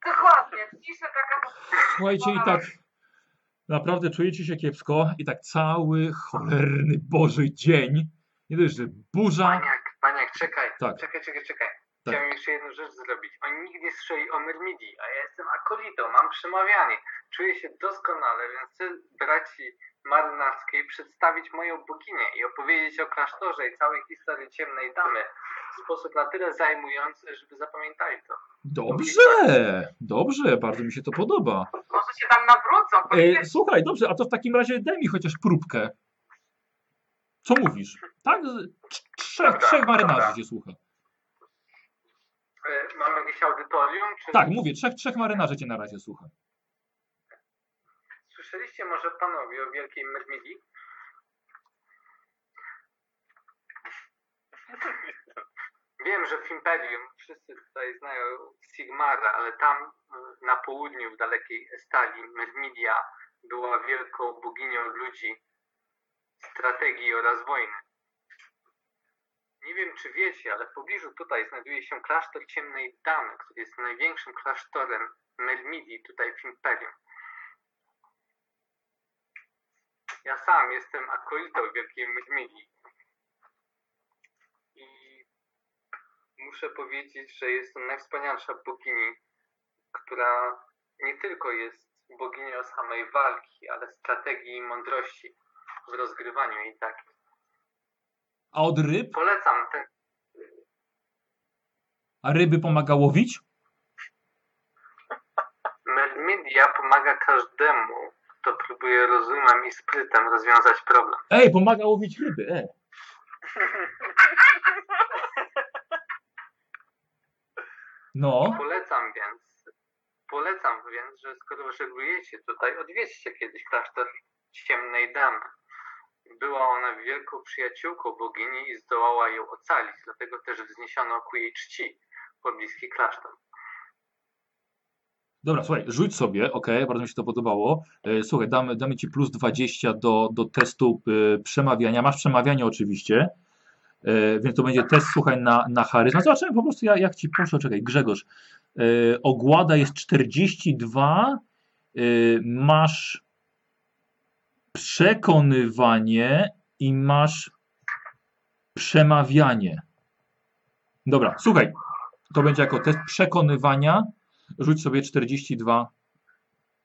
Dokładnie. Cisza taka... Słuchajcie, i tak naprawdę czujecie się kiepsko i tak cały cholerny Boży dzień. Nie dość, że burza. Paniak, paniak, czekaj, Tak. czekaj, czekaj, czekaj. Tak. Chciałem jeszcze jedną rzecz zrobić. Oni nigdy nie słyszeli o Myrmidii, a ja jestem akolitą, mam przemawianie. Czuję się doskonale, więc chcę braci marynarskiej przedstawić moją boginię i opowiedzieć o klasztorze i całej historii ciemnej damy w sposób na tyle zajmujący, żeby zapamiętali to. Dobrze, dobrze, bardzo mi się to podoba. Może się tam nawrócą. E, słuchaj, dobrze, a to w takim razie daj mi chociaż próbkę. Co mówisz? Tak? Trzech, Dobra, trzech marynarzy dobra. cię słucha. E, Mamy jakieś audytorium? Czy... Tak, mówię, trzech, trzech marynarzy cię na razie słucha. Słyszeliście może panowie o wielkiej Myrmidii? Wiem, że w Imperium wszyscy tutaj znają Sigmara, ale tam y, na południu, w dalekiej Estalii, Myrmidia była wielką boginią ludzi, strategii oraz wojny. Nie wiem, czy wiecie, ale w pobliżu tutaj znajduje się klasztor Ciemnej Damy, który jest największym klasztorem Myrmidii tutaj w Imperium. Ja sam jestem akolitą Wielkiej Myrmidii. I muszę powiedzieć, że jest to najwspanialsza bogini, która nie tylko jest boginią samej walki, ale strategii i mądrości w rozgrywaniu i tak. A od ryb? Polecam ten. A ryby pomaga łowić? Myrmidia pomaga każdemu, kto próbuje rozumem i sprytem rozwiązać problem. Ej, pomaga łowić ryby, e. No, Polecam więc, polecam więc, że skoro żeglujecie tutaj, odwiedźcie kiedyś klasztor Ciemnej Damy. Była ona wielką przyjaciółką bogini i zdołała ją ocalić, dlatego też wzniesiono ku jej czci pobliski klasztor. Dobra, słuchaj, rzuć sobie, ok, bardzo mi się to podobało. E, Słuchaj, damy, damy ci plus 20 do, do testu e, przemawiania. Masz przemawianie oczywiście, e, więc to będzie test, słuchaj, na, na charyzmę. Zobaczymy po prostu, jak, ci poszło. Czekaj, Grzegorz. Ogłada jest 42, e, masz przekonywanie i masz przemawianie. Dobra, słuchaj, to będzie jako test przekonywania. Rzuć sobie 42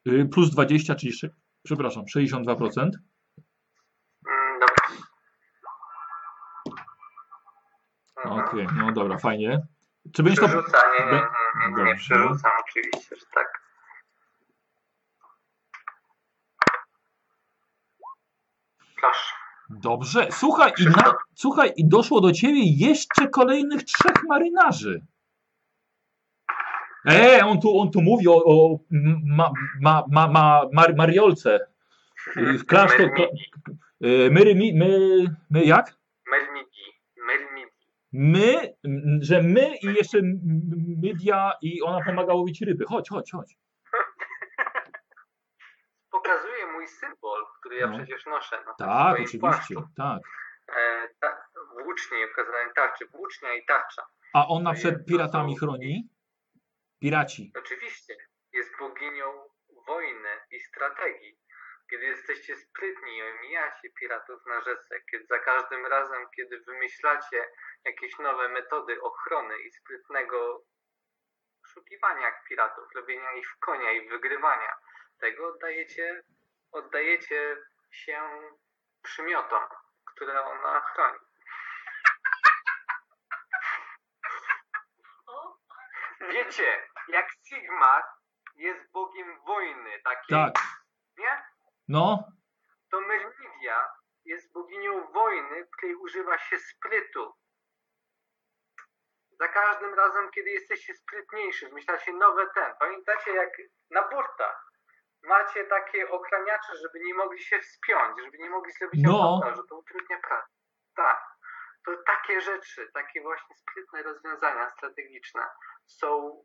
y, plus 20, czyli przepraszam, 62%. Mm, Dobra. Mhm. Okej, no dobra, fajnie. Czy będziesz to. Przerzuca, nie, nie, nie, nie, nie przerzucam oczywiście, że tak. Dobrze, słuchaj i, na, słuchaj, i doszło do ciebie jeszcze kolejnych trzech marynarzy. E, on tu, on tu mówi o, o ma, ma, ma, ma, mar, Mariolce. Y, W klasztor. My, my, my, my jak? My, że my i jeszcze Mydia i ona pomaga łowić ryby. Chodź, chodź, chodź. Pokazuję mój symbol, który ja No. przecież noszę na tym Tak, oczywiście, płaszczu. tak. E, ta, włócznie, ukazanie tarczy, włócznia i tarcza. A ona To przed piratami chroni? Piraci. Oczywiście, jest boginią wojny i strategii. Kiedy jesteście sprytni i omijacie piratów na rzece, kiedy za każdym razem, kiedy wymyślacie jakieś nowe metody ochrony i sprytnego poszukiwania piratów, robienia ich w konia i wygrywania, tego oddajecie, oddajecie się przymiotom, które ona chroni. Wiecie, jak Sigmar jest bogiem wojny, takiej, Tak. nie? No, To Mermidia jest boginią wojny, której używa się sprytu. Za każdym razem, kiedy jesteście sprytniejsi, wymyślacie nowe ten. Pamiętacie, jak na burtach macie takie ochraniacze, żeby nie mogli się wspiąć, żeby nie mogli zrobić No. że to utrudnia pracę. Tak. To takie rzeczy, takie właśnie sprytne rozwiązania strategiczne są,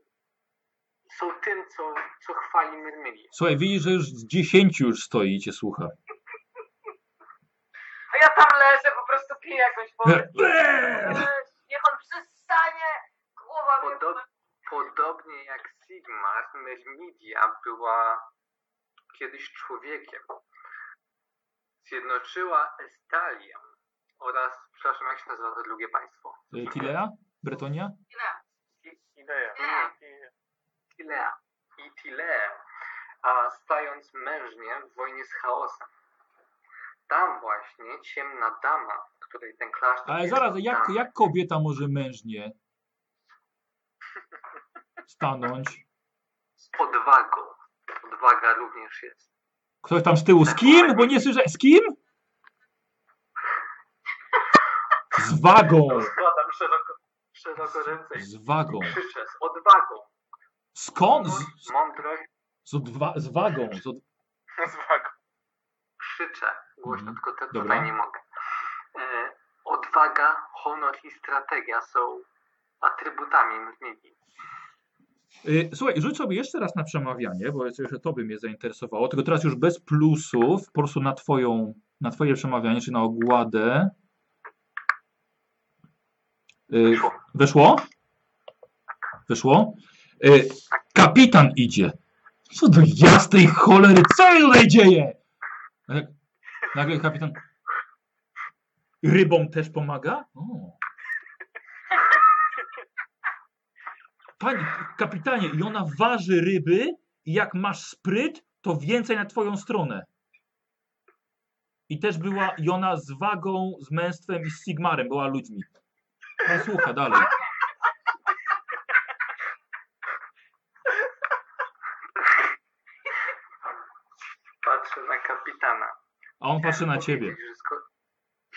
są tym, co, co chwali Myrmidii. słuchaj, widzisz, że już z dziesięciu już stoi i cię słucha. A ja tam leżę, po prostu piję jakąś wodę. Niech on przestanie. Głowa mnie... Podob, podobnie jak Sigmar, Mermidia była kiedyś człowiekiem. Zjednoczyła Estalię oraz, przepraszam, jak się nazywa to drugie państwo? Y, Tilea? Bretonia? Nie. Tilea. I Tileę, a stając mężnie w wojnie z chaosem. Tam właśnie ciemna dama, której ten klasztor... Ale zaraz, jak, jak kobieta może mężnie stanąć? Z odwagą. Odwaga również jest. Ktoś tam z tyłu, z kim? Bo nie słyszę, z kim? Z wagą, Składam szeroko, szeroko ręce z wagą. krzyczę z odwagą. Skąd? Z, Mądrość z, odwa, z wagą. Z od... Zwag. krzyczę głośno, Mhm. tylko te Dobra. tutaj nie mogę. E, odwaga, honor i strategia są atrybutami Myrmidii. Y, Słuchaj, rzuć sobie jeszcze raz na przemawianie, bo jeszcze to by mnie zainteresowało, tylko teraz już bez plusów, po prostu na twoją, na twoje przemawianie, czy na ogładę. Y, Wyszło. Weszło? Y, Kapitan idzie. Co do jasnej cholery, co się tutaj dzieje? Nagle kapitan... Rybom też pomaga? O. Panie, kapitanie, i ona waży ryby i jak masz spryt, to więcej na twoją stronę. I też była i ona z wagą, z męstwem i z Sigmarem, była ludźmi. No słucha dalej. Patrzę na kapitana. A on patrzy na ciebie. Powiedzieć, Że skoro,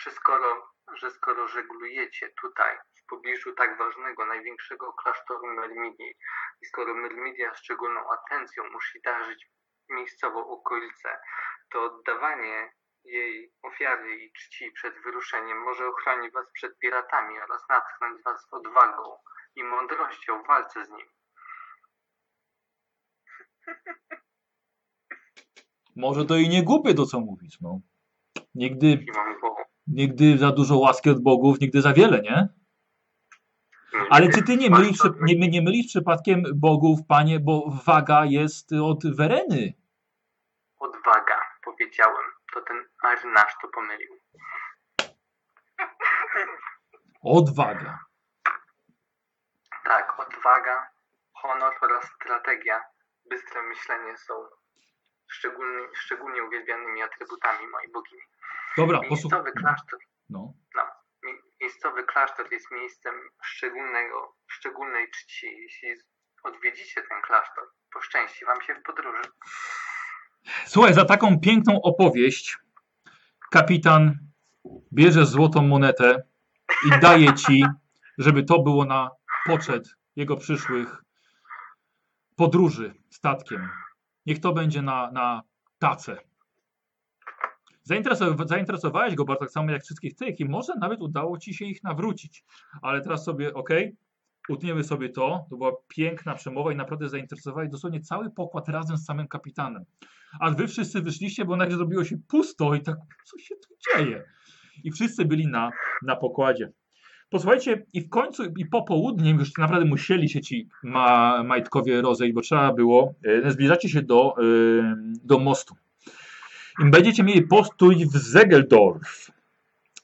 że, skoro, że skoro żeglujecie tutaj, w pobliżu tak ważnego, największego klasztoru Myrmidii i skoro Myrmidia szczególną atencją musi darzyć miejscową okolicę, to oddawanie jej ofiary i czci przed wyruszeniem może ochronić was przed piratami oraz natchnąć was odwagą i mądrością w walce z nimi. Może to i nie głupie to, co mówisz, no. Nigdy, I mam głową. Nigdy za dużo łaski od bogów, nigdy za wiele, nie? Ale czy ty nie mylisz, nie, nie mylisz przypadkiem bogów, panie, bo waga jest od Wereny. Odwaga, powiedziałem. To ten marynarz to pomylił. Odwaga. Tak, odwaga, honor oraz strategia, bystre myślenie są szczególnie, szczególnie uwielbianymi atrybutami mojej bogini. Dobra. Miejscowy klasztor, No. mi- miejscowy klasztor jest miejscem szczególnego, szczególnej czci. Jeśli odwiedzicie ten klasztor, poszczęści wam się w podróży. Słuchaj, za taką piękną opowieść kapitan bierze złotą monetę i daje ci, żeby to było na poczet jego przyszłych podróży statkiem. Niech to będzie na, na tacę. Zainteresow zainteresowałeś go bardzo tak samo jak wszystkich tych i może nawet udało ci się ich nawrócić. Ale teraz sobie, ok, utniemy sobie to. To była piękna przemowa i naprawdę zainteresowałeś dosłownie cały pokład razem z samym kapitanem. A wy wszyscy wyszliście, bo nagle zrobiło się pusto i tak, co się tu dzieje? I wszyscy byli na, na pokładzie. Posłuchajcie, i w końcu, i po południu już naprawdę musieli się ci ma, majtkowie rozejść, bo trzeba było, e, zbliżacie się do, e, do mostu. Będziecie mieli postój w Zegeldorf.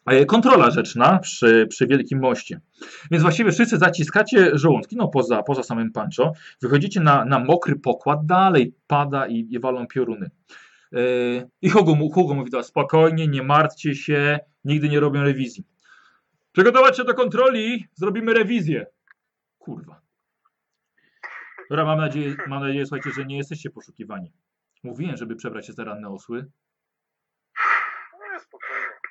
E, Kontrola rzeczna przy, przy Wielkim Moście. Więc właściwie wszyscy zaciskacie żołądki, no poza, poza samym Pancho. Wychodzicie na, na mokry pokład, dalej pada i, i walą pioruny. E, I Hugo, Hugo mówi do was, spokojnie, nie martwcie się, nigdy nie robią rewizji. Przygotować się do kontroli, zrobimy rewizję. Kurwa. Dobra, mam nadzieję, mam nadzieję, słuchajcie, że nie jesteście poszukiwani. Mówiłem, żeby przebrać się za ranne osły. No spokojnie. Dlatego luzik.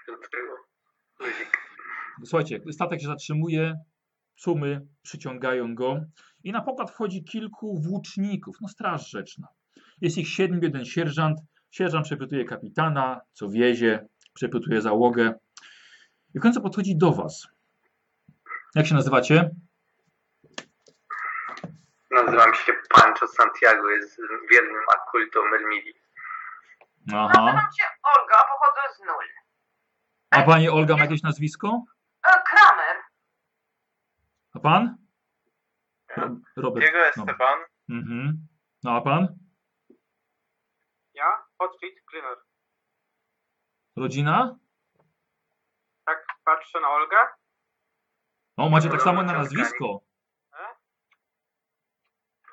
Słuchajcie, statek się zatrzymuje, cumy przyciągają go i na pokład wchodzi kilku włóczników, no straż rzeczna. Jest ich siedmiu, jeden sierżant. Sierżant przepytuje kapitana, co wiezie, przepytuje załogę. I w końcu podchodzi do was. Jak się nazywacie? Nazywam się Pancho Santiago, jest wiernym akultą Mermidi. Aha. Nazywam się Olga, pochodzę z Nul. A pani Olga ma jakieś nazwisko? E, Kramer. A pan? Ro- Robert. Diego No. Esteban. Mhm. No a pan? Ja? Otwit Cleaner. Rodzina? Tak, patrzę na Olgę. No, macie tak samo na nazwisko.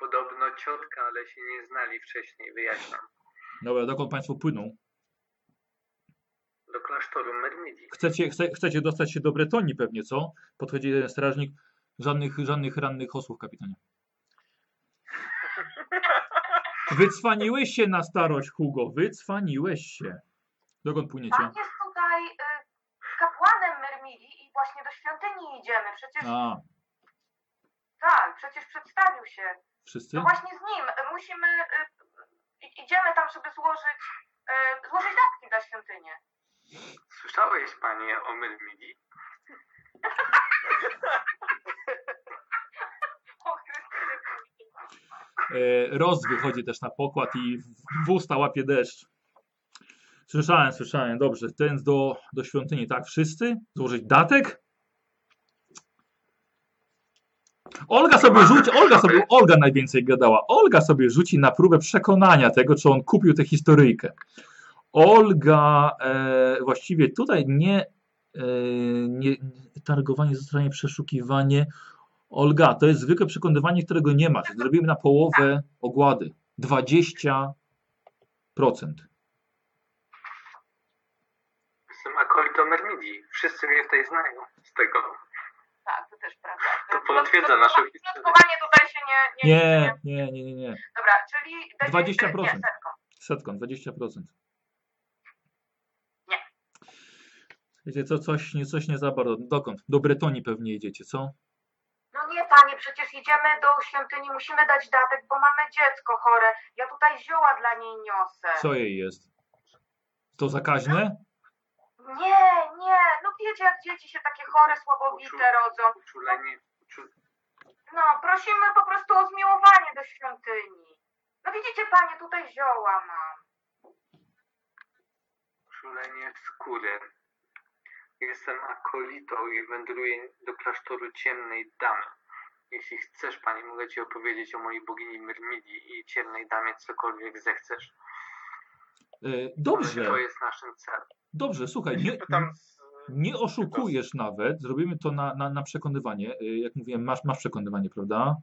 Podobno ciotka, ale się nie znali wcześniej, wyjaśniam. Dobra, dokąd państwo płyną? Do klasztoru Mermidi. Chcecie, chce, chcecie dostać się do Bretonii pewnie, co? Podchodzi jeden strażnik. Żadnych, żadnych rannych osłów, kapitanie. Wycwaniłeś się na starość, Hugo. Wycwaniłeś się. Dokąd płyniecie? Pan jest tutaj y, kapłanem Myrmidii i właśnie do świątyni idziemy. Przecież, A, tak, przecież przedstawił się. wszyscy? No właśnie z nim. Musimy, y, idziemy tam, żeby złożyć, y, złożyć datki za świątynię. Słyszałeś panie o Chrystyny. E, Roz wychodzi też na pokład i w usta łapie deszcz. Słyszałem, słyszałem. Dobrze, ten do, do świątyni, tak? Wszyscy? Złożyć datek? Olga sobie rzuci, Olga sobie, Olga najwięcej gadała. Olga sobie rzuci na próbę przekonania tego, czy on kupił tę historyjkę. Olga e, właściwie tutaj nie, e, nie targowanie, zostanie przeszukiwanie. Olga, to jest zwykłe przekonywanie, którego nie ma. Zrobimy na połowę ogłady. 20%. Jestem akolitą Mermidi. Wszyscy mnie tutaj znają z tego. Tak, to też prawda. To potwierdza naszą historię. Tutaj się nie... nie, Nie, nie, nie, nie, nie. Dobra, czyli... dajcie- 20%. Nie, setką. Setką, 20%. Nie. Wiecie co, coś nie, coś nie za bardzo. Dokąd? Do Bretonii pewnie jedziecie, co? No nie, panie, przecież idziemy do świątyni, musimy dać datek, bo mamy dziecko chore. Ja tutaj zioła dla niej niosę. Co jej jest? To zakaźne? Nie, nie, no wiecie, jak dzieci się takie chore, słabowite rodzą. Uczulenie, uczu, No, prosimy po prostu o zmiłowanie do świątyni. No widzicie, panie, tutaj zioła mam. uczulenie skóry. Jestem akolitą i wędruję do klasztoru ciemnej damy. Jeśli chcesz, pani, mogę ci opowiedzieć o mojej bogini Myrmidii i ciemnej damie cokolwiek zechcesz. E, dobrze, To jest naszym celem. dobrze, słuchaj, nie, nie oszukujesz nawet. Zrobimy to na, na, na przekonywanie. E, Jak mówiłem, masz, masz przekonywanie, prawda?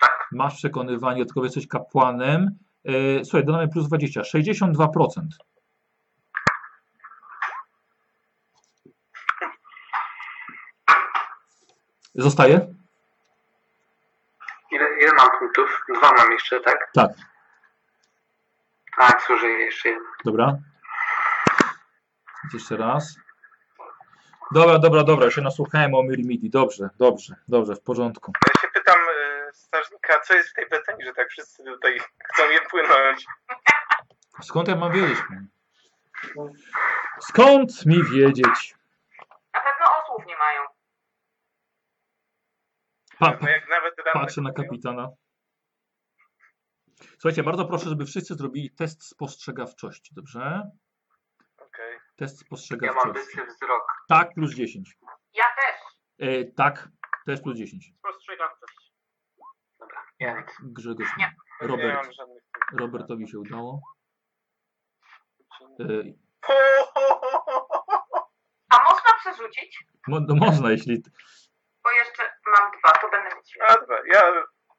Tak. Masz przekonywanie, tylko jesteś kapłanem. E, Słuchaj, dodamy plus 20, 62%. Zostaje? Ile, ile mam punktów? Dwa mam jeszcze, tak? Tak. Tak, służę jeszcze jeden. Dobra. Jeszcze raz. Dobra, dobra, dobra, się nasłuchałem o Myrmidii. Dobrze, dobrze, dobrze, w porządku. ja się pytam e, strażnika, co jest w tej Bretonii, że tak wszyscy tutaj chcą je płynąć. Skąd ja mam wiedzieć? Skąd mi wiedzieć? Na pewno osłów nie mają. Pa, pa, jak nawet ranne patrzę na kapitana. Słuchajcie, bardzo proszę, żeby wszyscy zrobili test spostrzegawczości, dobrze? Okej. Test Ja mam spostrzegawczości. bystry wzrok. Tak, plus 10. Ja też. E, tak, też plus 10. Spostrzegawczość. Dobra, ja nic. Grzegorz. Nie. Nie Robert. mam żadnych... Robertowi się udało. E. A można przerzucić? mo, no można, jeśli. Bo jeszcze mam dwa, to będę mieć. A, dobra, ja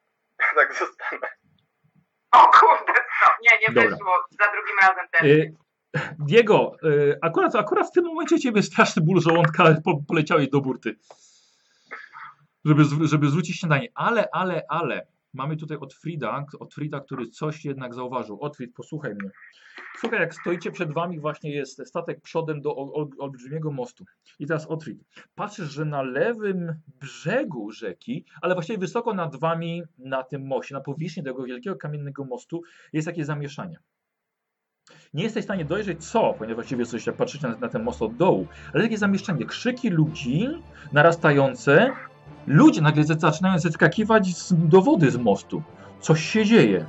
tak zostanę. O kurde, no. Nie, nie Dobra. wyszło. Za drugim razem też. E, Diego, e, akurat, akurat w tym momencie ciebie straszny ból żołądka, ale po, poleciałeś do burty. Żeby, żeby zwrócić śniadanie. Ale, ale, ale. Mamy tutaj od Frida, od Frida, który coś jednak zauważył. Otwit, posłuchaj mnie. Słuchaj, jak stoicie przed wami, właśnie jest statek przodem do ol, ol, olbrzymiego mostu. I teraz Otwit, patrzysz, że na lewym brzegu rzeki, ale właściwie wysoko nad wami, na tym moście, na powierzchni tego wielkiego kamiennego mostu, jest takie zamieszanie. Nie jesteś w stanie dojrzeć co, ponieważ właściwie jesteś, jak patrzycie na, na ten most od dołu, ale takie zamieszczenie, krzyki ludzi narastające, ludzie nagle zaczynają zeskakiwać z, do wody z mostu. Coś się dzieje.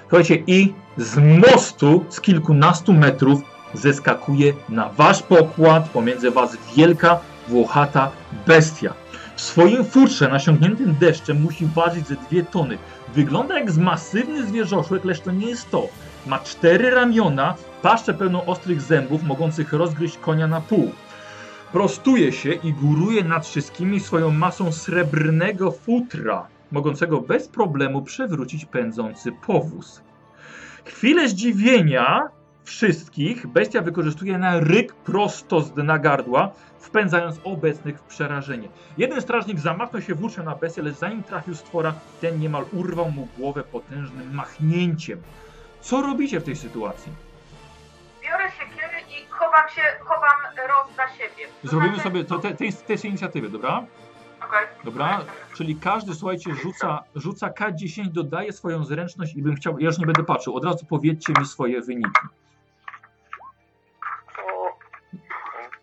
Słuchajcie, i z mostu z kilkunastu metrów zeskakuje na wasz pokład pomiędzy was wielka, włochata bestia. W swoim futrze nasiągniętym deszczem musi ważyć ze dwie tony. Wygląda jak z masywny zwierzoszłek, lecz to nie jest to. Ma cztery ramiona, paszczę pełną ostrych zębów, mogących rozgryźć konia na pół. Prostuje się i góruje nad wszystkimi swoją masą srebrnego futra, mogącego bez problemu przewrócić pędzący powóz. Chwilę zdziwienia wszystkich bestia wykorzystuje na ryk prosto z dna gardła, wpędzając obecnych w przerażenie. Jeden strażnik zamachnął się włóczem na bestię, lecz zanim trafił stwora, ten niemal urwał mu głowę potężnym machnięciem. Co robicie w tej sytuacji? Biorę i chowam się, chowam roz na siebie. Zrobimy sobie to, te, te, te inicjatywy, dobra? Okej. Dobra? Czyli każdy, słuchajcie, rzuca, rzuca K10, dodaje swoją zręczność i bym chciał, ja już nie będę patrzył, od razu powiedzcie mi swoje wyniki.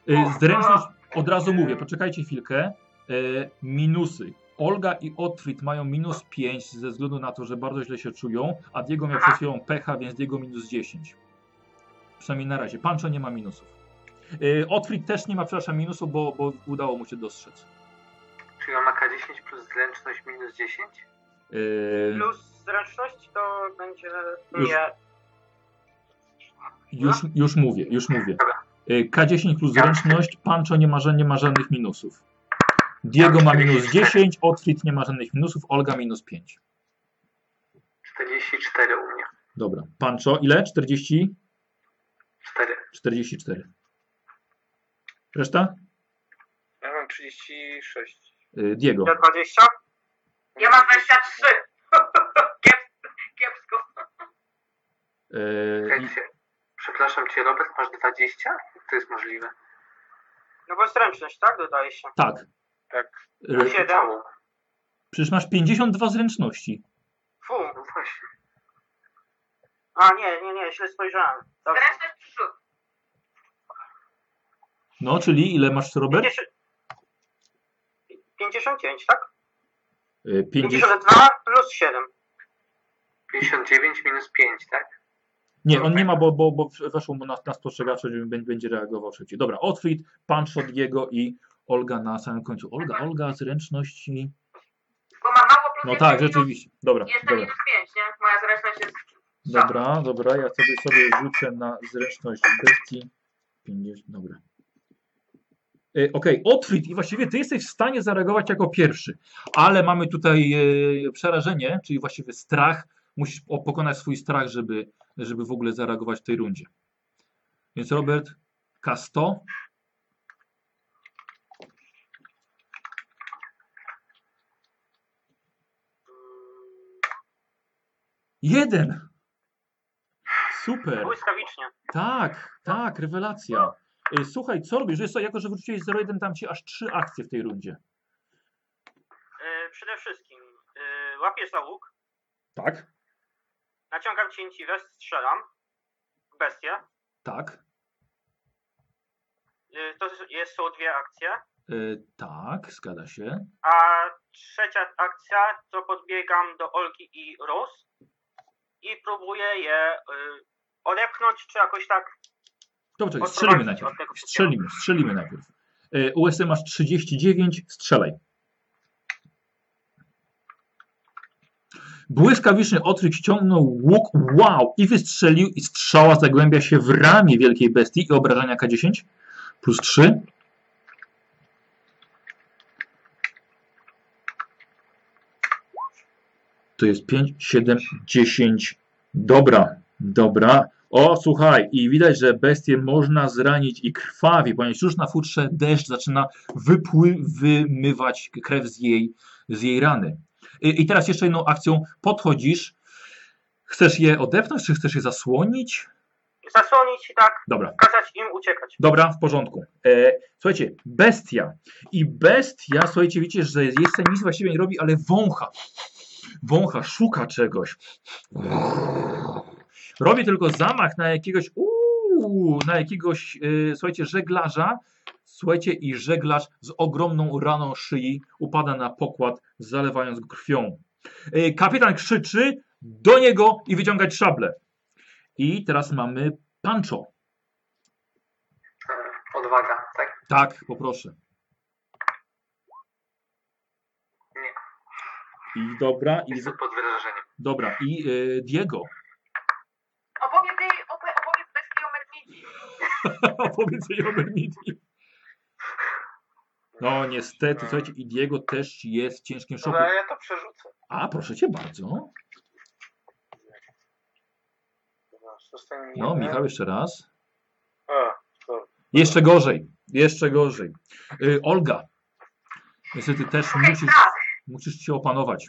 Y, Zręczność, od razu mówię, poczekajcie chwilkę. Y, Minusy. Olga i Otfrid mają minus 5 ze względu na to, że bardzo źle się czują, a Diego miał przed chwilą pecha, więc Diego minus 10. Przynajmniej na razie. Pancho nie ma minusów. Y, Otfrid też nie ma, przepraszam, minusów, bo, bo udało mu się dostrzec. Czyli on ma K10 plus zręczność minus 10? Y, Plus zręczność to będzie Już. nie. Już, już mówię, już mówię. Y, K10 plus zręczność, Pancho nie ma, nie ma żadnych minusów. Diego ma minus 10, Otfrid nie ma żadnych minusów, Olga minus 5. 44 u mnie. Dobra. Pancho, ile? 40? 4. 44. Reszta? ja mam 36. Y, Diego. Ja 20? Ja mam 23. Kiep- Kiepsko. Y, Czekajcie. Przepraszam cię, Robert, masz 20? Jak to jest możliwe? No bo zręczność, tak? Dodaje się. tak. Tak. Y, Siedem. Całą. Przecież masz 52 zręczności. Fu. No właśnie. A nie, nie, nie, źle spojrzałem. Dobrze. Zręczność przyrzut. No, czyli ile masz, Robert? 50... 55, tak? Y, 50. 52 plus 7. 59 minus 5, tak? Nie, on nie ma, bo, bo, bo weszło mu na, na spostrzegawczość, że będzie- będzie reagował szybciej. Dobra, Otfrid, Pancho, Diego i Olga na samym końcu. Olga, Olga, zręczności. Bo mam mało plus No tak, minus, rzeczywiście. Dobra, Jeszcze dobra. minus 5, nie? Moja zręczność jest... Dobra, dobra, ja sobie sobie rzucę na zręczność bestii. 50, dobra. E, Okej, Otfrid i właściwie ty jesteś w stanie zareagować jako pierwszy, ale mamy tutaj e, przerażenie, czyli właściwie strach. Musisz pokonać swój strach, żeby, żeby w ogóle zareagować w tej rundzie. Więc Robert, K100. Jeden! Super! Błyskawicznie. Tak, tak, rewelacja. Y, Słuchaj, co robisz? Wiesz co, jako że wróciłeś 0-1, tam ci aż trzy akcje w tej rundzie. Yy, przede wszystkim yy, łapię za łuk, Tak, naciągam cięciwę, strzelam bestię, tak. y, to jest, są dwie akcje. Y, tak, zgadza się. A trzecia akcja to podbiegam do Olgi i Ros i próbuję je y, odepchnąć, czy jakoś tak. Dobrze, strzelimy najpierw. Strzelimy, strzelimy najpierw. USM masz 39, strzelaj. Błyskawiczny otryk ściągnął łuk, wow, i wystrzelił i strzała zagłębia się w ramię wielkiej bestii i obrażenia K10 plus 3. To jest 5, 7, 10. Dobra, dobra. O, słuchaj, i widać, że bestię można zranić i krwawi, ponieważ już na futrze deszcz zaczyna wypły, wymywać krew z jej, z jej rany. I, I teraz jeszcze jedną akcją podchodzisz. Chcesz je odepnąć, czy chcesz je zasłonić? Zasłonić i tak, Dobra, kazać im uciekać. dobra, w porządku. E, słuchajcie, bestia. I bestia, słuchajcie, wiecie, że jeszcze nic właściwie nie robi, ale wącha. Wącha, szuka czegoś. Robi tylko zamach na jakiegoś, uuu, na jakiegoś, e, słuchajcie, żeglarza. Słuchajcie, i żeglarz z ogromną raną szyi upada na pokład, zalewając go krwią. E, kapitan krzyczy do niego i wyciągać szablę. I teraz mamy Pancho. Odwaga, tak? Tak, poproszę. Nie. I dobra, i Jestem pod wrażeniem. dobra, i y, Diego. Opowiedz jej o Berniti. No niestety, słuchajcie, i Diego też jest w ciężkim szoku. Dobra, ja to przerzucę. A, proszę cię bardzo. No. Michał, jeszcze raz. A, to Jeszcze gorzej, jeszcze gorzej. Y, Olga. Niestety też musisz, tak. musisz się opanować.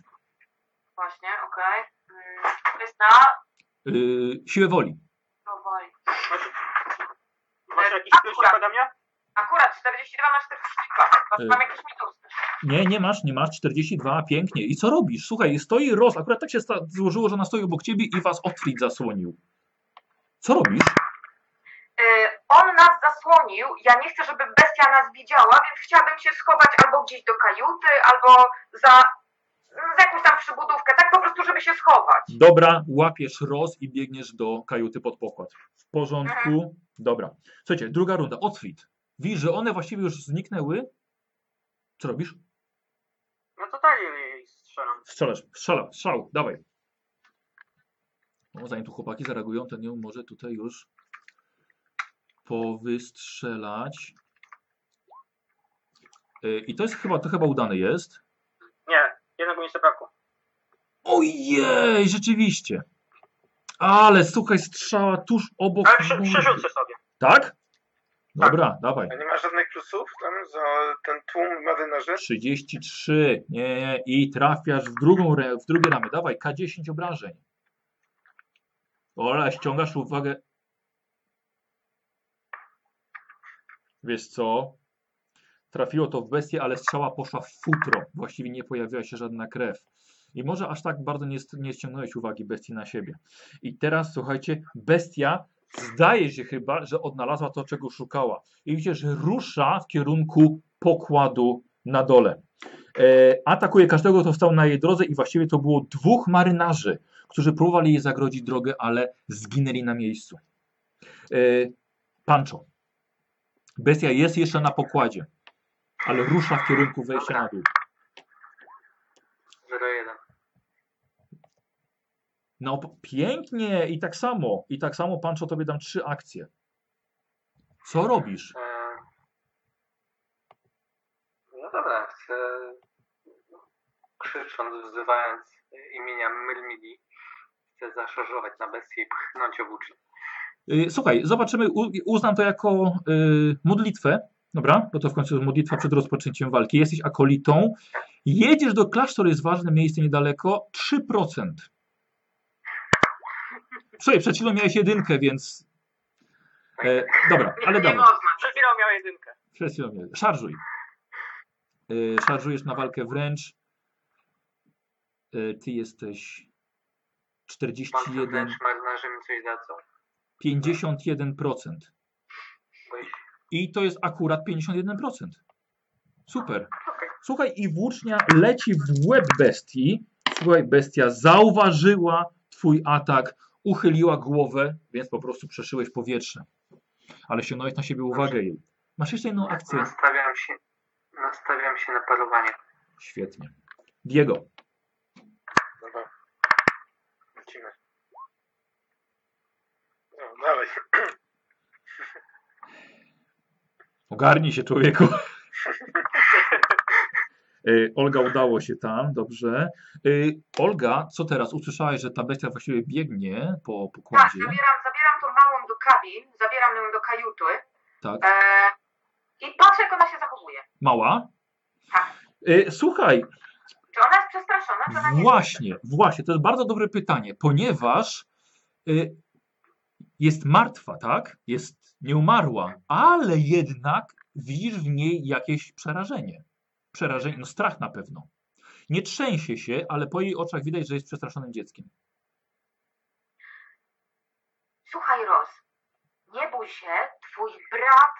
Właśnie, okej. Mm, To jest na Y, siłę woli. Masz jakiś plusik ode mnie? Akurat 42 na 42. Y. Mam jakieś minusy. Nie, nie masz, nie masz. 42, pięknie. I co robisz? Słuchaj, stoi Roz, akurat tak się złożyło, że ona stoi obok ciebie i was Otfrid zasłonił. Co robisz? Y, On nas zasłonił. Ja nie chcę, żeby bestia nas widziała, więc chciałabym się schować albo gdzieś do kajuty, albo za, za jakąś tam przybudówkę, tak po prostu, żeby się schować. Dobra, łapiesz Roz i biegniesz do kajuty pod pokład. W porządku. Dobra. Słuchajcie, druga runda. Otfrid. Widzisz, że one właściwie już zniknęły. Co robisz? No to dalej jej strzelam. Strzelasz. Strzela. Strzał. Dawaj. No, zanim tu chłopaki zareagują, to nie może tutaj już powystrzelać. Y, I to jest chyba, to chyba udane jest. Nie, jednego mi zabrakło. Ojej, rzeczywiście. Ale słuchaj, strzała tuż obok. Ale przerzucę sobie. Tak? Dobra, dawaj. A nie ma żadnych plusów tam za ten tłum marynarzy? 33. Nie, nie. I trafiasz w drugą w drugie ramię. Dawaj, K10 obrażeń. Ola, ściągasz uwagę. Wiesz co? Trafiło to w bestię, ale strzała poszła w futro. Właściwie nie pojawiła się żadna krew. I może aż tak bardzo nie, nie ściągnąłeś uwagi bestii na siebie. I teraz słuchajcie, bestia zdaje się chyba, że odnalazła to, czego szukała. I widzicie, że rusza w kierunku pokładu na dole. E, atakuje każdego, kto stał na jej drodze i właściwie to było dwóch marynarzy, którzy próbowali jej zagrodzić drogę, ale zginęli na miejscu. E, Pancho. Bestia jest jeszcze na pokładzie, ale rusza w kierunku wejścia na dół. 0-1. No pięknie i tak samo. I tak samo Pancho tobie dam trzy akcje. Co robisz? E, No dobra, chcę krzycząc, wzywając imienia Myrmidii, chcę zaszarżować na bestię i pchnąć obłócznię. Y, Słuchaj, zobaczymy, uznam to jako y, modlitwę, dobra? Bo to w końcu jest modlitwa przed rozpoczęciem walki. Jesteś akolitą, jedziesz do klasztoru, jest ważne miejsce niedaleko, 3%. Słuchaj, przed chwilą miałeś jedynkę, więc... E, dobra, ale nie można. Przed chwilą miał jedynkę. Przed chwilą miałeś. Szarżuj. Y, szarżujesz na walkę wręcz. Y, ty jesteś Mam 41, wręcz marynarze mi coś dadzą. 51%. Bo jeśli, I to jest akurat 51%. Super. Słuchaj, i włócznia leci w łeb bestii. Słuchaj, bestia zauważyła twój atak, uchyliła głowę, więc po prostu przeszyłeś powietrze. Ale ściągnąłeś na siebie uwagę jej. Masz jeszcze jedną akcję. Nastawiam się, nastawiam się na parowanie. Świetnie. Diego. Dobra. Lecimy. No, dalej. Ogarnij się, człowieku. Y, Olga udało się tam, dobrze. Y, Olga, co teraz? Usłyszałeś, że ta bestia właściwie biegnie po Tak, pokładzie. zabieram, zabieram tą małą do kabin, zabieram ją do kajuty Tak. e, i patrzę, jak ona się zachowuje. Mała? Tak. Y, Słuchaj, Czy ona jest przestraszona, czy ona nie właśnie, właśnie, to jest bardzo dobre pytanie, ponieważ y, jest martwa, tak? Jest nieumarła, ale jednak widzisz w niej jakieś przerażenie. Przerażenie, no strach na pewno. Nie trzęsie się, ale po jej oczach widać, że jest przestraszonym dzieckiem. Słuchaj, Ros, nie bój się, twój brat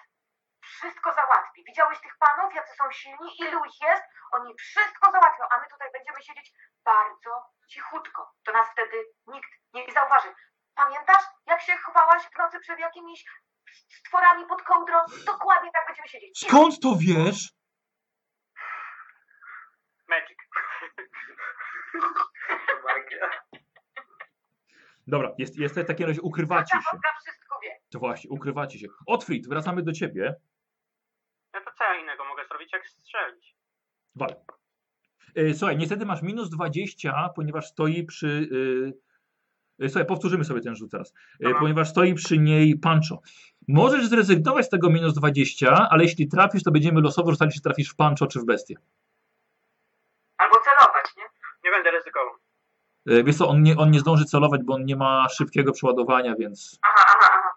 wszystko załatwi. Widziałeś tych panów, jacy są silni? Ilu ich jest? Oni wszystko załatwią, a my tutaj będziemy siedzieć bardzo cichutko. To nas wtedy nikt nie zauważy. Pamiętasz, jak się chowałaś w nocy przed jakimiś stworami pod kołdrą? Dokładnie tak będziemy siedzieć. Cicho. Skąd to wiesz? Magic. Magia. Dobra, jest, jest w takim razie ukrywacie się. Wszystko wie. To właśnie, ukrywacie się. Otfrid, wracamy do ciebie. No to co ja innego mogę zrobić, jak strzelić? Wal. E, Słuchaj, niestety masz minus 20, ponieważ stoi przy. y, y, Słuchaj, powtórzymy sobie ten rzut teraz. Dobra. Ponieważ stoi przy niej Pancho. Możesz zrezygnować z tego minus 20, ale jeśli trafisz, to będziemy losowo rzucali, czy trafisz w Pancho czy w bestię. Albo celować, nie? Nie będę ryzykował. E, Wiesz co, on nie, on nie zdąży celować, bo on nie ma szybkiego przeładowania, więc. Aha, aha, aha.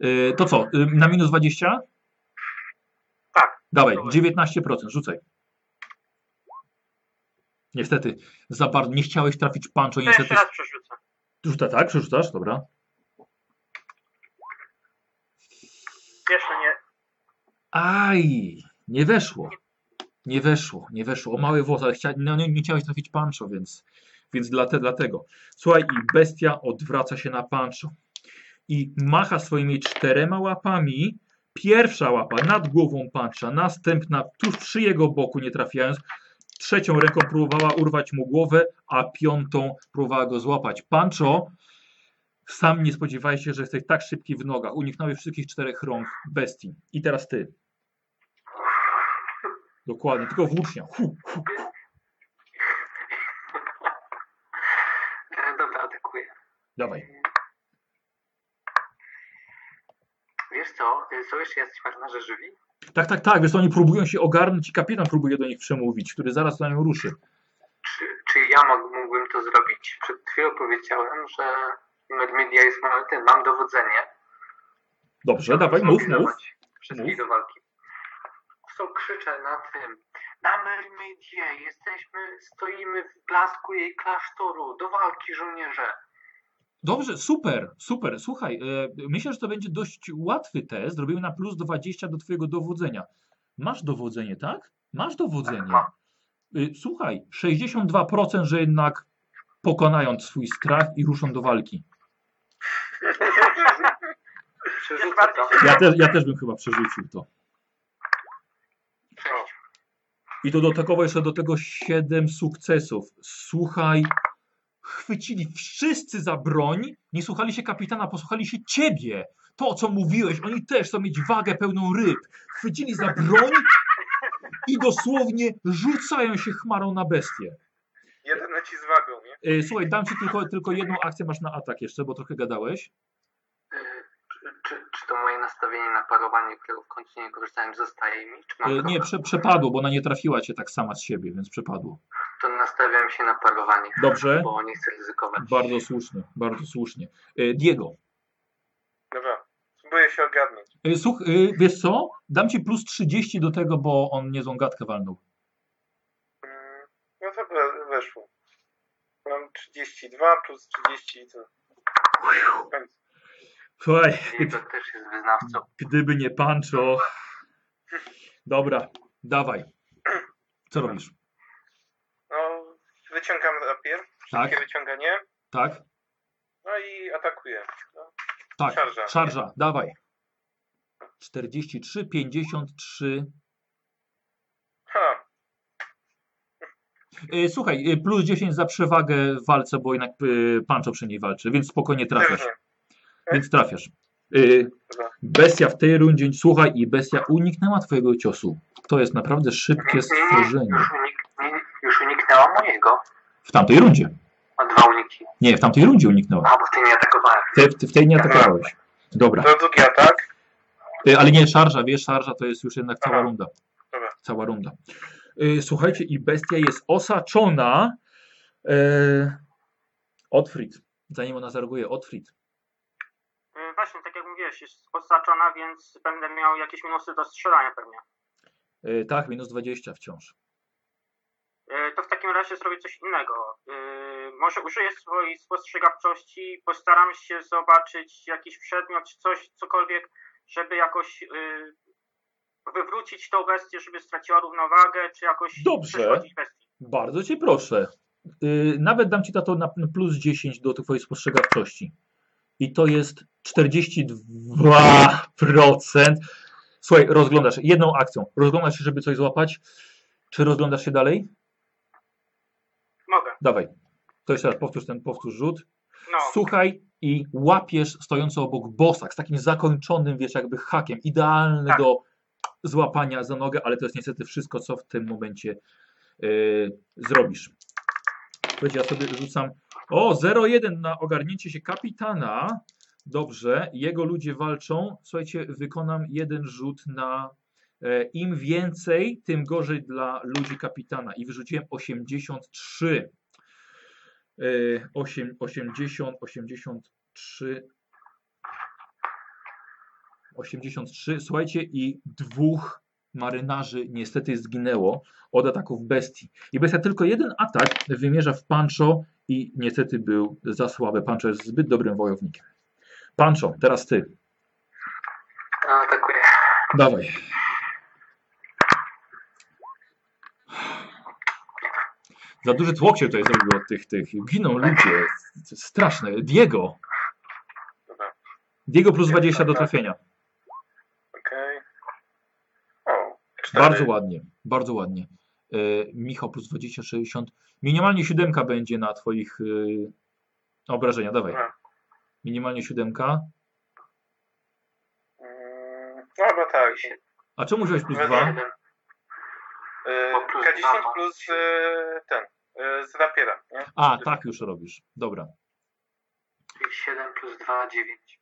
E, To co, y, na minus 20? Tak. Dawaj, Dobra. 19%, rzucaj. Niestety, za bardzo nie chciałeś trafić Pancho, To jeszcze niestety. raz przerzucę. Rzuca tak, przerzucasz, dobra. Jeszcze nie. Aj, nie weszło. Nie weszło, nie weszło. O mały włos, ale chcia, no, nie, nie chciałeś trafić Pancho, więc, więc dlate, dlatego. Słuchaj, i bestia odwraca się na Pancho i macha swoimi czterema łapami. Pierwsza łapa nad głową Pancha, następna tuż przy jego boku, nie trafiając. Trzecią ręką próbowała urwać mu głowę, a piątą próbowała go złapać. Pancho, sam nie spodziewałeś się, że jesteś tak szybki w nogach. Uniknąłeś wszystkich czterech rąk bestii. I teraz ty. Dokładnie, tylko włócznia. Hu, hu. E, Dobra, atakuję. Dawaj. Wiesz co, e, są jeszcze jacyś marynarze żywi? Tak, tak, tak. Wiesz, co, oni próbują się ogarnąć i kapitan próbuje do nich przemówić, który zaraz na nią ruszy. Czy, czy ja mógł- mógłbym to zrobić? Przed chwilą powiedziałem, że Mermedia jest moim tym, mam dowodzenie. Dobrze, dawaj, mów, mów. Wszystkich Mów. do walki. Co krzyczę na tym? Na Mermedie jesteśmy, stoimy w blasku jej klasztoru. Do walki, żołnierze. Dobrze, super, super. Słuchaj, e, myślę, że to będzie dość łatwy test. Zrobimy na plus 20 do twojego dowodzenia. Masz dowodzenie, tak? Masz dowodzenie. Tak. Y, Słuchaj, 62%, że jednak pokonają swój strach i ruszą do walki. Przerzucę to. Ja, te, ja też bym chyba przerzucił to. Sześć. I to dodatkowo jeszcze do tego 7 sukcesów. Słuchaj, chwycili wszyscy za broń, nie słuchali się kapitana, posłuchali się ciebie. To, co mówiłeś, oni też chcą mieć wagę pełną ryb. Chwycili za broń i dosłownie rzucają się chmarą na bestię. Jeden leci z wagą, nie? E, Słuchaj, dam ci tylko, tylko jedną akcję, masz na atak jeszcze, bo trochę gadałeś. E, Czy, to moje nastawienie na parowanie, którego w końcu nie korzystałem, zostaje mi? Czy mam E, Nie, prze, przepadło, bo ona nie trafiła cię tak sama z siebie, więc przepadło. To nastawiam się na parowanie, Dobrze, bo nie chcę ryzykować. bardzo słusznie, bardzo słusznie. E, Diego, Dobra, spróbuję się ogarnąć. E, Słuch, y, wiesz co? Dam ci plus 30 do tego, bo on niezłą gadkę walnął. Mm, No to we- weszło. Mam 32 plus 30 to... Koniec. Słuchaj, też jest wyznawcą. gdyby nie Pancho. Dobra, dawaj. Co robisz? No, wyciągam rapier, Tak, szybkie wyciąganie, tak, no i atakuję. No, tak. Szarża. Szarża, dawaj. 43, 53. ha, Y, Słuchaj, y, plus 10 za przewagę w walce, bo jednak y, Pancho przy niej walczy, więc spokojnie trafiasz. pewnie. Więc trafiasz. Y, Dobra. Bestia w tej rundzie, słuchaj, i bestia uniknęła twojego ciosu. To jest naprawdę szybkie stworzenie. Już, unik, już uniknęła mojego. W tamtej rundzie. Ma dwa uniki. Nie, w tamtej rundzie uniknęła. A, bo ty nie atakowałem. Ty w tej nie atakowałeś. Dobra. To drugi atak. Y, Ale nie szarża, wiesz, szarża to jest już jednak cała runda. Dobra. Cała runda. Y, Słuchajcie, i bestia jest osaczona. E, Otfrid. Zanim ona zareaguje, Otfrid. Właśnie, tak jak mówiłeś, jest osaczona, więc będę miał jakieś minusy do strzelania pewnie. E, Tak, minus 20 wciąż. Y, To w takim razie zrobię coś innego. Y, Może użyję swojej spostrzegawczości, postaram się zobaczyć jakiś przedmiot, czy coś, cokolwiek, żeby jakoś wywrócić tą bestię, żeby straciła równowagę, czy jakoś Dobrze. Bardzo cię proszę. Nawet dam ci to na na plus 10 do twojej spostrzegawczości. I to jest 42%. Słuchaj, rozglądasz jedną akcją. Rozglądasz się, żeby coś złapać. Czy rozglądasz się dalej? Mogę. Dawaj. To jeszcze raz powtórz ten powtórz rzut. No, Słuchaj i łapiesz stojący obok bosak z takim zakończonym, wiesz, jakby hakiem. Idealny Tak. do złapania za nogę, ale to jest niestety wszystko, co w tym momencie yy, zrobisz. Słuchajcie, ja sobie rzucam. O, 0-1 na ogarnięcie się kapitana. Dobrze, jego ludzie walczą. Słuchajcie, wykonam jeden rzut na. E, Im więcej, tym gorzej dla ludzi kapitana. I wyrzuciłem 83. E, 8, 80, 83. 83. Słuchajcie, i dwóch marynarzy niestety zginęło od ataków bestii. I bestia tylko jeden atak wymierza w Pancho i niestety był za słaby. Pancho jest zbyt dobrym wojownikiem. Pancho, teraz ty. No, atakuję. Dawaj. Za duży tłok się tutaj zrobił od tych, tych. Giną ludzie. Straszne. Diego. Diego plus 20 do trafienia. okej. Bardzo ładnie. Bardzo ładnie. E, Michał plus 20, 60. Minimalnie siódemka będzie na twoich e, obrażenia. Dawaj. Minimalnie siódemka. Mm, No chyba tak. A czemu wziąłeś plus Dobra. 2? Jeden. Y, Bo plus K10 dwa ma. plus ten, z rapiera, nie? A, tak już robisz. Dobra. Czyli 7 plus 2, 9.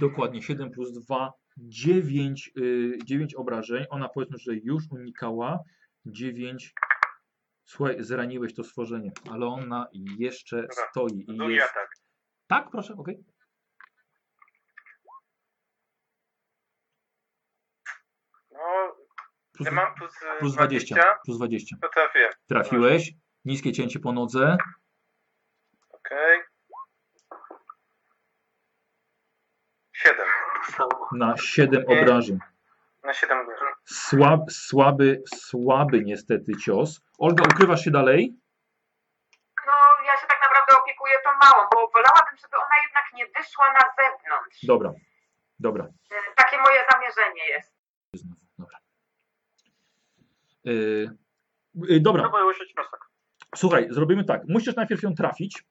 Dokładnie 7 plus 2, 9, y, 9 obrażeń. Ona powiedzmy, że już unikała. 9. Słuchaj, zraniłeś to stworzenie, ale ona jeszcze Dobra. stoi i Drugi jest. atak. Tak, proszę, okej. No, Plus, ja mam plus, y, plus 20. Plus 20. To trafię. Trafiłeś. Niskie cięcie po nodze. Okej. Siedem. Na 7 obrażeń. Na siedem obrażeń. Słab, słaby, słaby niestety cios. Olga, ukrywasz się dalej? No, ja się tak naprawdę opiekuję tą małą, bo wolałabym, żeby ona jednak nie wyszła na zewnątrz. Dobra. Dobra. Y, Takie moje zamierzenie jest. Dobra. Yy, yy, dobra. Słuchaj, zrobimy tak. Musisz najpierw ją trafić.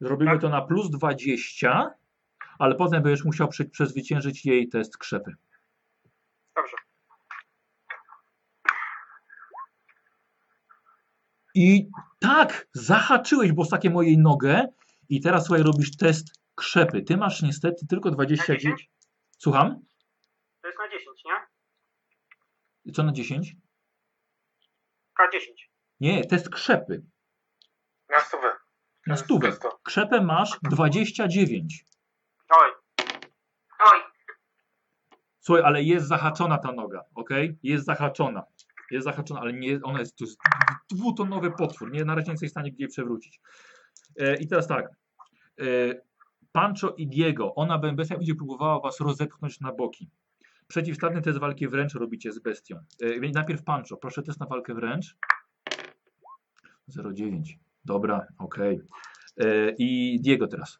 Zrobimy Tak. to na plus 20, ale potem będziesz musiał prze- przezwyciężyć jej test krzepy. Dobrze. I tak, zahaczyłeś bosakiem mojej nogę i teraz słuchaj, robisz test krzepy. Ty masz niestety tylko 29. Słucham? To jest na 10, nie? Co na 10? K10. Nie, test krzepy. Na stówę. Na stówę. Krzepę masz 29. Oj, Oj, Słuchaj, ale jest zahaczona ta noga, ok? Jest zahaczona. Jest zahaczona, ale nie, ona jest, to jest dwutonowy potwór. Nie, na razie nie jesteś w stanie jej przewrócić. E, I teraz tak. E, Pancho i Diego. Ona bestia będzie próbowała was rozepchnąć na boki. Przeciwstawny test walki wręcz robicie z bestią. E, więc najpierw Pancho. Proszę test na walkę wręcz. 0,9. Dobra, okej. E, I Diego teraz.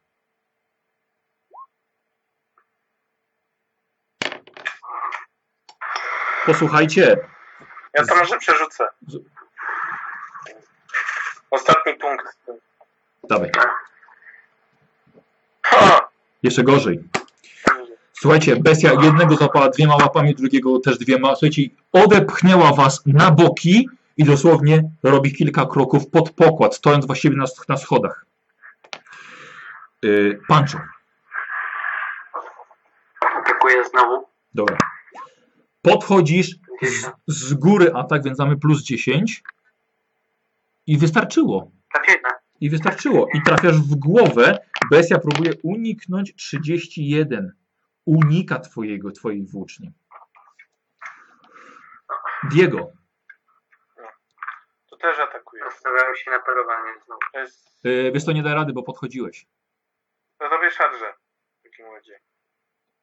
Posłuchajcie, Ja to może przerzucę. Ostatni punkt. dawaj. Ha! Jeszcze gorzej. Słuchajcie, bestia jednego złapała dwiema łapami, drugiego też dwiema. Słuchajcie, odepchnęła was na boki i dosłownie robi kilka kroków pod pokład, stojąc właściwie na, na schodach. Yy, Pancho, Atakuję znowu. dobra. Podchodzisz z, z góry atak, więc mamy plus 10 i wystarczyło. Trafiłem. I wystarczyło. I trafiasz w głowę. Bestia próbuje uniknąć 31. Unika twojego, twojej włóczni. Diego. To też atakuje. Nastawiałem się na parowanie znowu. To jest... Yy, wiesz, to nie da rady, bo podchodziłeś. To robię szarże. W takim razie.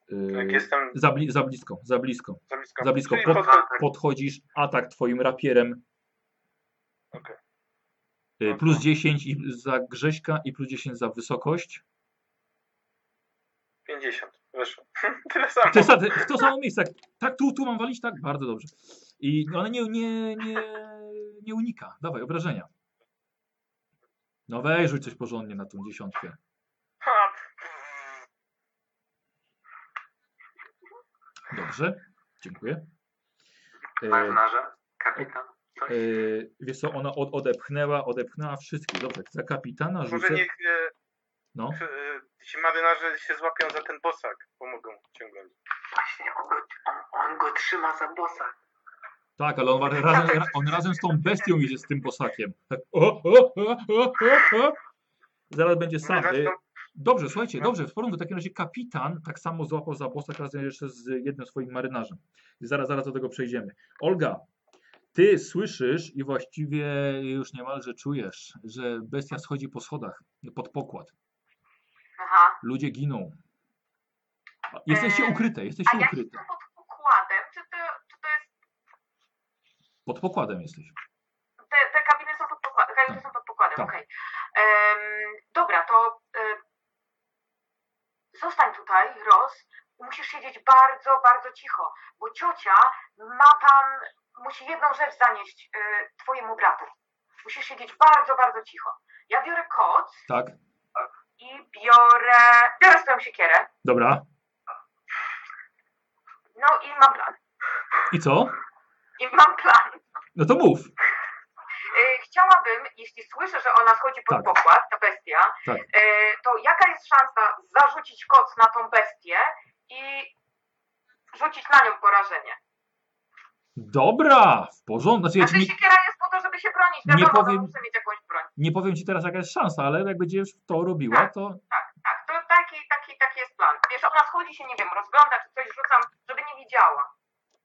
Jak jestem za, bli, za blisko, za blisko. za blisko. Za blisko. Pod, podchodzisz, atak twoim rapierem. Okej. Yy, plus 10 i za Grześka i plus 10 za wysokość. 50. Weszło. Tyle samo. To jest w to samo miejsce. Tak, tak tu, tu mam walić? Tak, bardzo dobrze. I ona nie, nie, nie, nie unika. Dawaj, obrażenia. No weź, rzuć coś porządnie na tą dziesiątkę. Ha! Dobrze, dziękuję. E, Marynarze. Kapitan. E, wiesz co, ona od, odepchnęła, odepchnęła wszystkich. Dobrze, za kapitana Może rzucę. niech e, No, e, ci marynarze się złapią za ten bosak. Pomogą ciągnąć. Właśnie, on go, on, on go trzyma za bosa. tak, ale on, razem, on razem z tą bestią idzie z tym bosakiem. Tak, o, o, o, o, o, o. Zaraz będzie sam. Zresztą Dobrze, słuchajcie, dobrze, w porządku. W takim razie kapitan tak samo złapał za bosak razem jeszcze z jednym swoim marynarzem. Zaraz, zaraz do tego przejdziemy. Olga, ty słyszysz i właściwie już niemalże czujesz, że bestia schodzi po schodach pod pokład. Aha. Ludzie giną. Jesteście ukryte, jesteście A ukryte. jestem pod pokładem? Czy to, czy to jest... Pod pokładem jesteś. Te, te kabiny są pod pokładem, kabiny są pod pokładem, Tak. okej. Em, dobra, to zostań tutaj, Ros. Musisz siedzieć bardzo, bardzo cicho, bo ciocia ma tam, musi jedną rzecz zanieść y, twojemu bratu. Musisz siedzieć bardzo, bardzo cicho. Ja biorę koc Tak? i biorę, biorę swoją siekierę, Dobra. no i mam plan. I co? I mam plan. No to mów. Y, Chciałabym, jeśli słyszę, że ona schodzi pod Tak. pokład, ta bestia, Tak. y, to jaka jest szansa zarzucić koc na tą bestię i rzucić na nią porażenie? Dobra, w porządku. Znaczy, ja Znaczy nie, siekiera jest po to, żeby się bronić, Nie wiadomo, powiem- muszę mieć jakąś broń. nie powiem ci teraz jaka jest szansa, ale jak będziesz to robiła, to Tak, tak, to taki, taki, taki jest plan. Wiesz, ona schodzi się, nie wiem, rozgląda, czy coś rzucam, żeby nie widziała.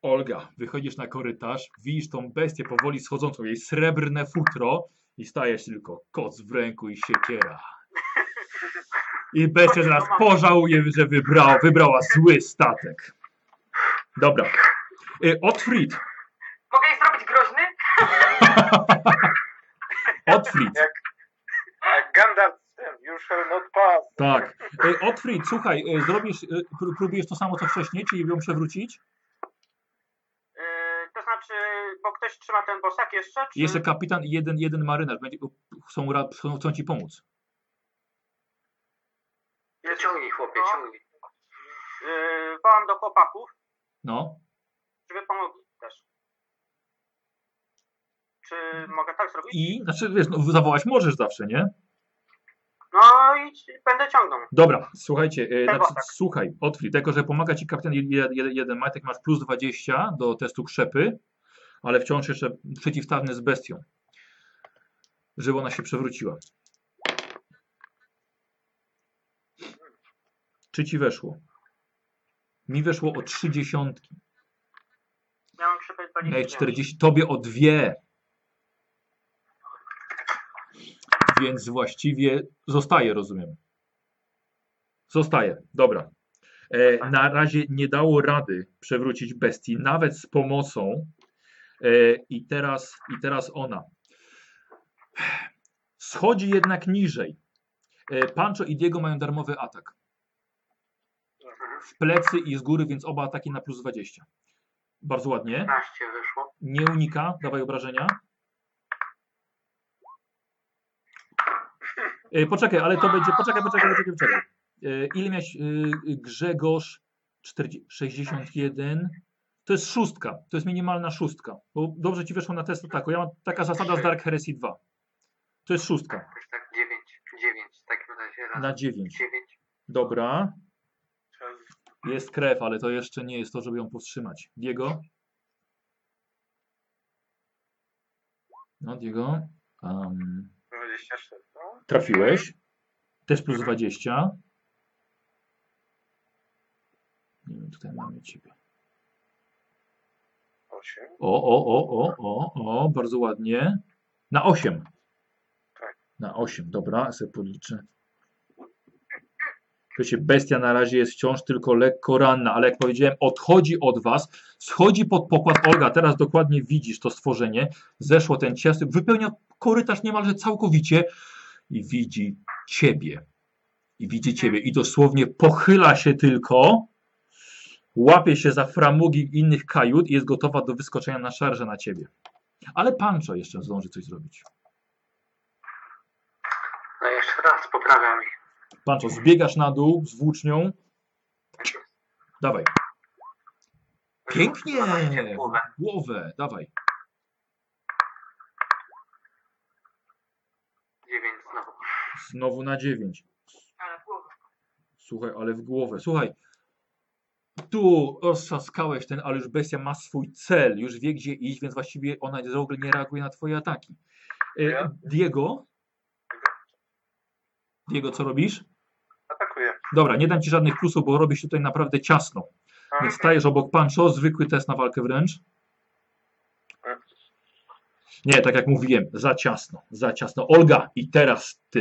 Olga, wychodzisz na korytarz, widzisz tą bestię powoli schodzącą, jej srebrne futro i stajesz tylko koc w ręku i siekiera. I bestia zaraz pożałuje, że wybrała, wybrała zły statek. Dobra. Y, Otfried, Mogę jej zrobić groźny? Otfried, jak Gandalf z tym, you shall not pass. tak. Y, Otfried, słuchaj, y, zrobisz, y, pró- próbujesz to samo co wcześniej, czyli ją przewrócić? To znaczy, bo ktoś trzyma ten bosak jeszcze? Czy... Jeszcze kapitan i jeden, jeden marynarz będzie, chcą, chcą, chcą ci pomóc. Ciągnij chłopie, No. ciągnij. Yy, wołam do chłopaków, No, żeby pomogli też. Czy mogę tak zrobić? i, znaczy wiesz, no, zawołać możesz zawsze, nie? No i będę ciągnął. Dobra, słuchajcie, e, znaczy, tak. słuchaj, Otfrid, jako że pomaga ci kapitan jeden, Majtek, masz plus 20 do testu krzepy, ale wciąż jeszcze przeciwstawny z bestią, żeby ona się przewróciła. Czy ci weszło? Mi weszło o 3 dziesiątki, Ja mam krzepę 20. Ej, 40, tobie o dwie. Więc właściwie zostaje, rozumiem. Zostaje, dobra. E, na razie nie dało rady przewrócić bestii, nawet z pomocą. E, I teraz, I teraz ona. Schodzi jednak niżej. E, Pancho i Diego mają darmowy atak. W plecy i z góry, więc oba ataki na plus 20. Bardzo ładnie. 15 wyszło. Nie unika, dawaj obrażenia. E, Poczekaj, ale to będzie. Poczekaj, poczekaj, poczekaj, poczekaj. E, Ile miałeś e, Grzegorz? 40, 61. To jest szóstka. To jest minimalna szóstka. Bo dobrze ci wyszło na test ataku. Ja mam taka zasada z Dark Heresy 2. To jest szóstka. Tak 9. 9 w takim razie raz. Na 9. 9. Dobra. Jest krew, ale to jeszcze nie jest to, żeby ją powstrzymać. Diego? No, Diego. Um, 26. Trafiłeś. Też plus 20. Nie wiem, tutaj mamy ciebie. 8. O, o, o, o, o, o, bardzo ładnie. Na 8. Tak. Na 8, dobra, sobie podliczę. Wiecie, bestia na razie jest wciąż tylko lekko ranna, ale jak powiedziałem, odchodzi od was, schodzi pod pokład Olga, teraz dokładnie widzisz to stworzenie, zeszło ten ciastek, wypełnia korytarz niemalże całkowicie i widzi ciebie. I widzi ciebie i dosłownie pochyla się tylko, łapie się za framugi innych kajut i jest gotowa do wyskoczenia na szarże na ciebie. Ale Pancho jeszcze zdąży coś zrobić. No jeszcze raz poprawiam ich. Pancho, zbiegasz na dół z włócznią. Dawaj. Pięknie! 12 w głowę. Głowę, dawaj. 9 znowu. Znowu na 9. Ale w głowę. Słuchaj, ale w głowę. Słuchaj. Tu roztrzaskałeś ten, ale już bestia ma swój cel, już wie gdzie iść, więc właściwie ona w ogóle nie reaguje na twoje ataki. E, Ja? Diego? Diego, co robisz? Atakuję. Dobra, nie dam ci żadnych plusów, bo robisz tutaj naprawdę ciasno. Więc stajesz obok Pancho, zwykły test na walkę wręcz. Nie, tak jak mówiłem, za ciasno, za ciasno. Olga, i teraz ty.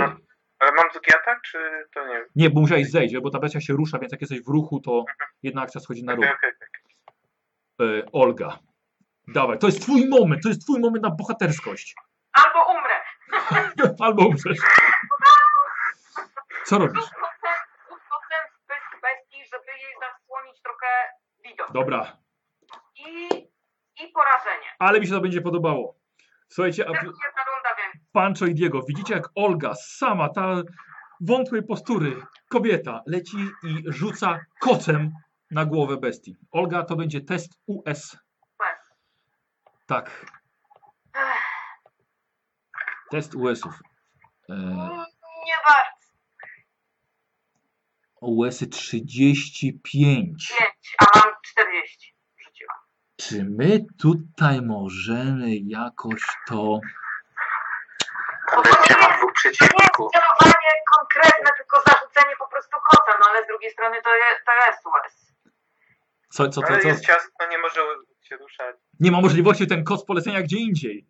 Ale mam drugi atak, czy to nie? Nie, bo musiałeś zejść, bo ta bestia się rusza, więc jak jesteś w ruchu, to jedna akcja schodzi na ruch. Okej, okej, okej. E, Olga, dawaj, to jest twój moment, to jest twój moment na bohaterskość. Albo umrę. Albo umrzesz. Co robisz? Bestii, żeby jej zasłonić trochę widok. Dobra, I, I porażenie. ale mi się to będzie podobało. Słuchajcie, a. Pancho i Diego, widzicie jak Olga, sama ta wątłej postury kobieta, leci i rzuca kocem na głowę bestii. Olga, to będzie test US. Tak, test US-ów. E, Nie warto. US-y 35. 5, a mam 40. Czy my tutaj możemy jakoś to... Bestia ma dwóch przeciwników. celowanie konkretne, tylko zarzucenie po prostu kocem, no ale z drugiej strony to, je, to jest łez. Co, co, co, Ale co? jest ciasno, nie może się ruszać. Nie ma możliwości ten koc polecenia gdzie indziej.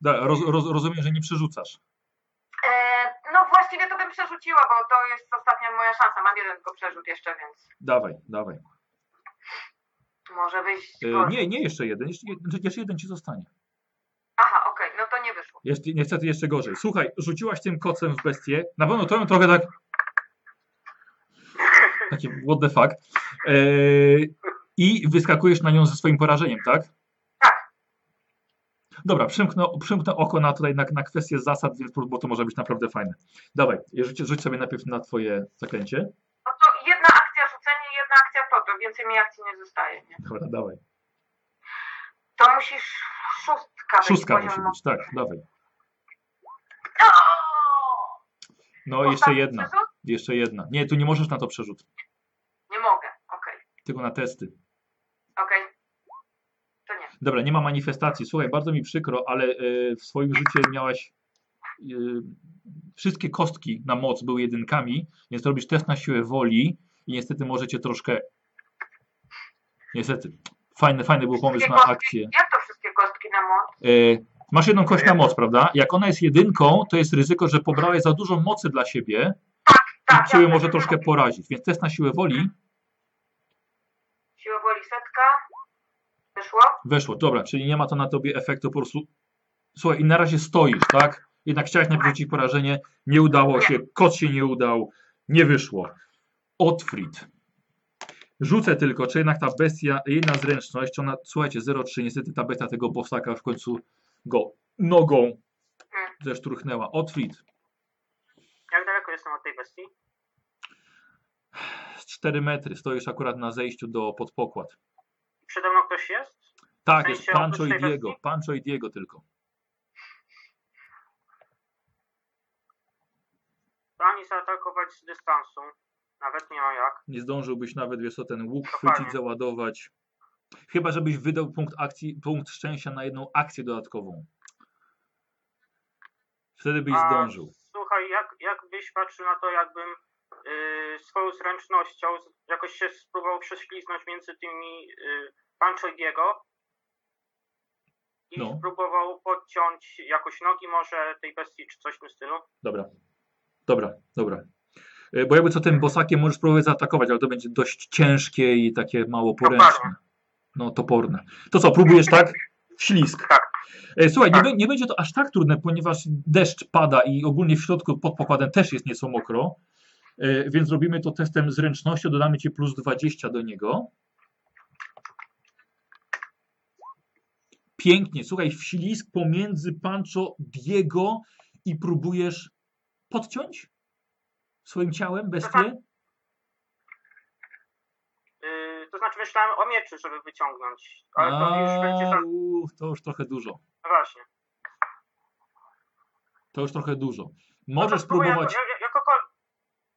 Da, roz, roz, rozumiem, że nie przerzucasz. E, no właściwie to bym przerzuciła, bo to jest ostatnia moja szansa. Mam jeden tylko przerzut jeszcze, więc Dawaj, dawaj. Może wyjść E, gorzej. nie, nie jeszcze jeden. Jeszcze, jed- jeszcze jeden ci zostanie. Aha, okej, no to nie wyszło. Jeszcze, niestety jeszcze gorzej. Słuchaj, rzuciłaś tym kocem w bestię. Na pewno to ją trochę tak. Takie what the fuck. E, I wyskakujesz na nią ze swoim porażeniem, tak? Tak. Dobra, przymknę, przymknę oko na tutaj na, na kwestię zasad, bo to może być naprawdę fajne. Dawaj, rzuć, rzuć sobie najpierw na twoje zaklęcie. No to jedna akcja rzucenie, jedna akcja to, to więcej mi akcji nie zostaje. Nie? Dobra, dawaj. To musisz szóstka Szóstka musi być, tak, dawaj. O! No, jeszcze jedna. przerzut? Jeszcze jedna. Nie, tu nie możesz na to przerzut. Nie mogę, okej, Tylko na testy. okej. To nie. Dobra, nie ma manifestacji. Słuchaj, bardzo mi przykro, ale e, w swoim życiu miałaś. e, wszystkie kostki na moc były jedynkami, więc robisz test na siłę woli i niestety możecie troszkę. Niestety. Fajny, fajny był pomysł na akcję. Jak to wszystkie kostki na moc? E, masz jedną kość na moc, prawda? Jak ona jest jedynką, to jest ryzyko, że pobrałeś za dużo mocy dla siebie Tak, i siły może troszkę porazić, więc test na siłę woli Siła woli setka. Wyszło. weszło. Dobra, czyli nie ma to na tobie efektu po prostu. Słuchaj, i na razie stoisz, tak? Jednak chciałeś najpierw rzucić porażenie, nie udało się, kot się nie udał, nie wyszło. Otfrid. Rzucę tylko, czy jednak ta bestia, jej na zręczność, ona, słuchajcie, 0,3, niestety ta bestia tego bosaka w końcu go nogą zeszturchnęła. Otfrid, Jak daleko jestem od tej bestii? z 4 metry, stoisz akurat na zejściu do podpokład. Przede mną ktoś jest? Tak, W jest Pancho i Diego, bestii? Pancho i Diego tylko. Plan zaatakować z dystansu. Nawet nie ma jak. Nie zdążyłbyś nawet, wiesz co, ten łuk Dokładnie. chwycić, załadować. Chyba, żebyś wydał punkt akcji, punkt szczęścia na jedną akcję dodatkową. Wtedy byś A, zdążył. Słuchaj, jak, jakbyś patrzył na to, jakbym yy, swoją zręcznością jakoś się spróbował prześliznąć między tymi yy, Pancho i Diego i No. spróbował podciąć jakoś nogi może tej bestii czy coś w tym stylu. Dobra. Dobra, dobra. E, Bo jakby co tym bosakiem możesz próbować zaatakować, ale to będzie dość ciężkie i takie mało poręczne. No, toporne. To co, próbujesz tak? Ślisk. Tak. E, Słuchaj, nie, Tak. nie będzie to aż tak trudne, ponieważ deszcz pada i ogólnie w środku pod pokładem też jest nieco mokro. E, Więc robimy to testem zręcznością, dodamy ci plus 20 do niego. Pięknie, słuchaj, wślizg pomiędzy Pancho Diego i próbujesz podciąć swoim ciałem bestię? Yy, to znaczy myślałem o mieczy, żeby wyciągnąć, ale to już będzie uff, to już trochę dużo. No właśnie. To już trochę dużo. No Możesz spróbuję spróbować. Jako, jak- jakokol-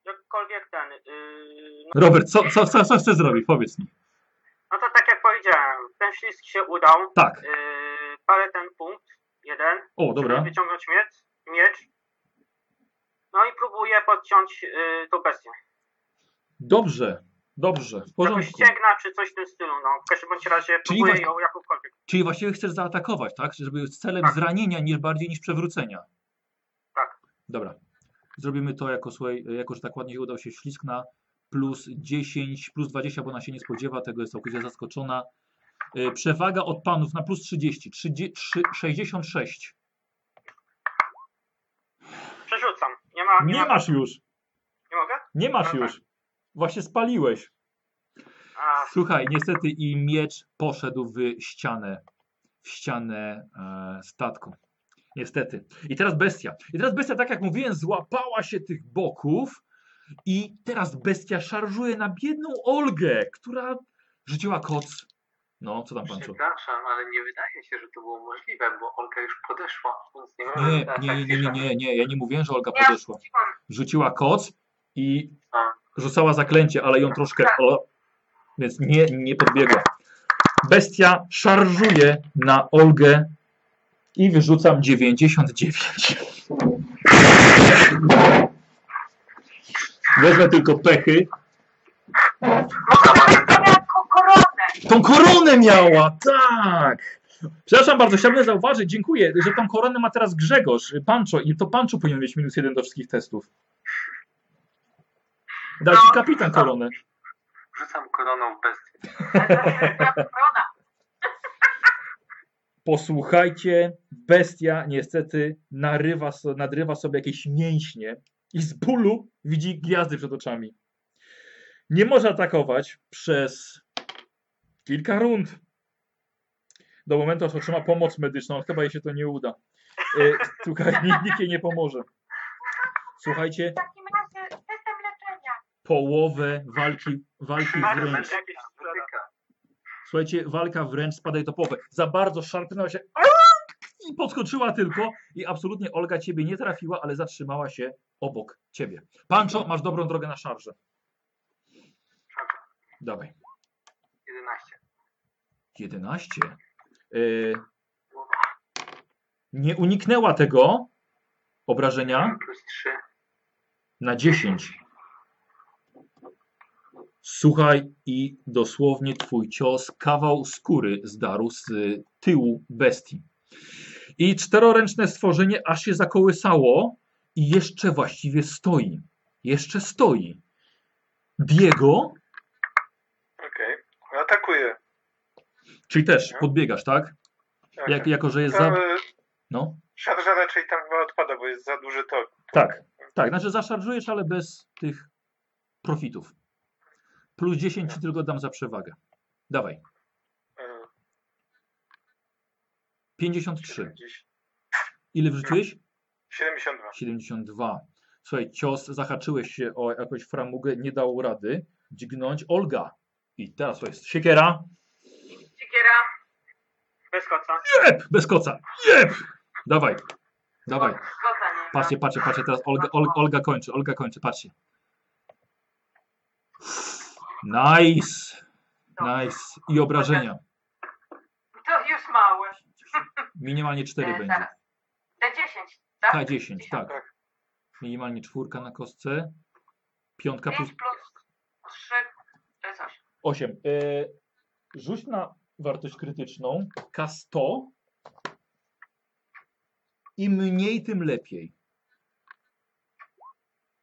jakkolwiek ten. Yy, no, Robert, co, co, co, co chcesz zrobić? Powiedz mi. no to tak jak powiedziałem, ten ślizg się udał. Tak. Yy, palę ten punkt, jeden, O, dobra. wyciągnąć miecz, miecz. No i próbuję podciąć yy, tą bestię. Dobrze, dobrze, w Jakoś porządku. ścięgna czy coś w tym stylu, no. W każdym bądź razie Czyli próbuję ją jakąkolwiek. Czyli właściwie chcesz zaatakować, tak? Żeby z celem Tak. zranienia niż bardziej niż przewrócenia. Tak. Dobra. Zrobimy to jako, słuchaj, jako że tak ładnie udał się ślisk na plus 10, plus 20, bo ona się nie spodziewa, tego jest całkowicie zaskoczona. Y, Przewaga od panów na plus 30, 30 trzy- 66. Nie. Nie, Nie ma, masz już, Nie mogę? nie masz Dobra. już. Właśnie spaliłeś. A, Słuchaj, niestety i miecz poszedł w ścianę, w ścianę e, statku. Niestety. I teraz bestia. I teraz bestia, tak jak mówiłem, złapała się tych boków i teraz bestia szarżuje na biedną Olgę, która rzuciła koc. No, co tam pan? Przepraszam, ale nie wydaje się, że to było możliwe, bo Olga już podeszła, więc nie Nie, tak nie, nie, nie, szans. nie, nie, ja nie mówiłem, że Olga podeszła. Rzuciła koc i rzucała zaklęcie, ale ją troszkę. O, więc nie, nie podbiegła. Bestia szarżuje na Olgę i wyrzucam 99. Wezmę tylko pechy. Może to miała ko- koronę. Tą koronę miała, tak! Przepraszam bardzo, chciałbym zauważyć, dziękuję, że tą koronę ma teraz Grzegorz, Pancho i to Pancho powinien mieć minus jeden do wszystkich testów. Dał ci kapitan koronę. Rzucam koroną w bestię. Posłuchajcie, bestia niestety narywa, nadrywa sobie jakieś mięśnie i z bólu widzi gwiazdy przed oczami. Nie może atakować przez kilka rund. Do momentu, aż otrzyma pomoc medyczną. Chyba jej się to nie uda. E, Słuchaj, nikt, nikt jej nie pomoże. Słuchajcie, W takim razie system leczenia. połowę walki, walki wręcz. Słuchajcie, walka wręcz spadaj to połowę. Za bardzo szarpnęła się i podskoczyła tylko i absolutnie Olga ciebie nie trafiła, ale zatrzymała się obok ciebie. Pancho, masz dobrą drogę na. Szarża. Dawaj. 11. 11. Yy, nie uniknęła tego obrażenia Plus 3. na 10. Słuchaj i dosłownie twój cios kawał skóry zdarł z tyłu bestii. I czteroręczne stworzenie aż się zakołysało i jeszcze właściwie stoi. Jeszcze stoi. Diego, Okej. Atakuję. Czyli też podbiegasz, tak? Tak. Jak, jako, że jest Tam, za... e, No, Szarża raczej tam chyba odpada, bo jest za duży tor. tak. Tak, znaczy zaszarżujesz, ale bez tych profitów. Plus 10 ci tylko dam za przewagę. Dawaj. E, 53. 70. Ile wrzuciłeś? 72. 72. Słuchaj, cios, zahaczyłeś się o jakąś framugę, nie dało rady dźgnąć. Olga. I teraz to jest siekiera. Siekiera. Bez koca. Jeb! Bez koca. Jeb! Dawaj. Dawaj. Koca nie ma. Patrzcie, patrzcie, patrzcie. Teraz Olga, Olga, Olga kończy. Olga kończy. Patrzcie. Nice. Nice. I obrażenia. To już małe. Minimalnie 4 E, będzie. zaraz. D10, tak? K10, tak. Minimalnie czwórka na kostce. Piątka plus 5 plus 3 to jest 8. 8. E, rzuć na wartość krytyczną. K100. Im mniej, tym lepiej.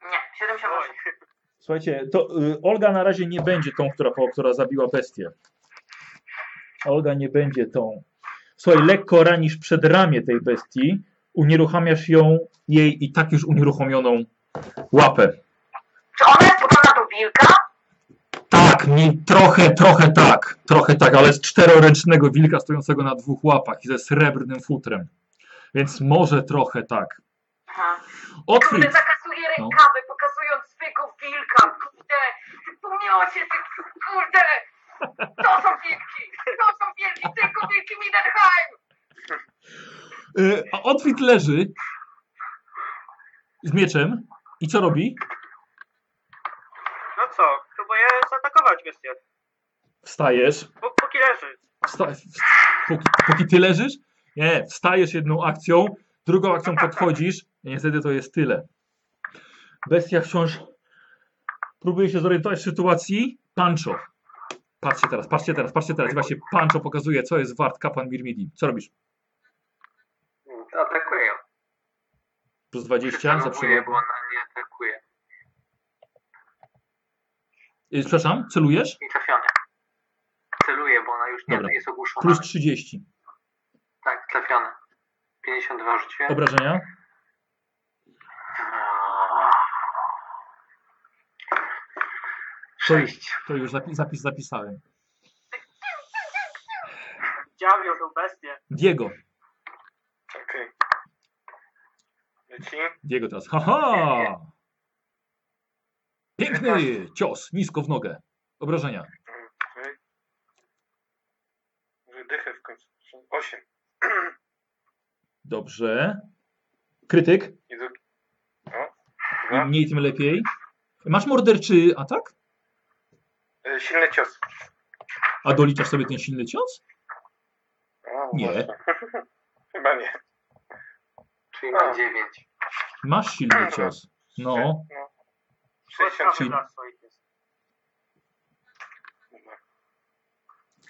Nie, 78. Słuchajcie, to y, Olga na razie nie będzie tą, która, po- która zabiła bestię. Olga nie będzie tą. Słuchaj, lekko ranisz przed ramię tej bestii, unieruchamiasz ją, jej i tak już unieruchomioną łapę. Czy ona jest podobna do wilka? Nie, trochę, trochę tak, trochę tak, ale z czteroręcznego wilka stojącego na dwóch łapach i ze srebrnym futrem. Więc może trochę tak. Aha. Otwórz. Kurde, zakasuje No. rękawy, pokazując swojego wilka. Kurde, pomiocie, ty kurde. To są wilki, to są wilki, tylko wilki Midenheim. Y, a Otwit leży z mieczem i co robi? No co, próbuję zaatakować bestię. Wstajesz. P- póki leży. Wsta póki, póki ty leżysz? Nie, wstajesz jedną akcją, drugą akcją podchodzisz. i Niestety to jest tyle. Bestia wciąż próbuje się zorientować w sytuacji. Pancho. Patrzcie teraz, patrzcie teraz, patrzcie teraz. I Właśnie Pancho pokazuje, co jest wart kapłan Mirmidi. Co robisz? Atakuję ją. Plus 20 za Przyczaruję, przewagę. bo ona nie atakuje. Y, Przepraszam, celujesz? I trafione. Celuję, bo ona już nie Dobra. jest ogłuszona. Plus 30. Tak, trafione. 52 rzuciłem. Obrażenia? To już, to już zapis, zapis zapisałem. Działią tą bestię. Diego. Okej. Leci. Diego teraz. Haha! Piękny cios, nisko w nogę. Obrażenia. Wydychę w końcu. 8. Dobrze. Krytyk. Im mniej, tym lepiej. Masz morderczy atak? E, Silny cios. A doliczasz sobie ten silny cios? O, Nie. Chyba nie. Czyli A. na 9. Masz silny cios. No. No. Trochę 63. dla swoich jest.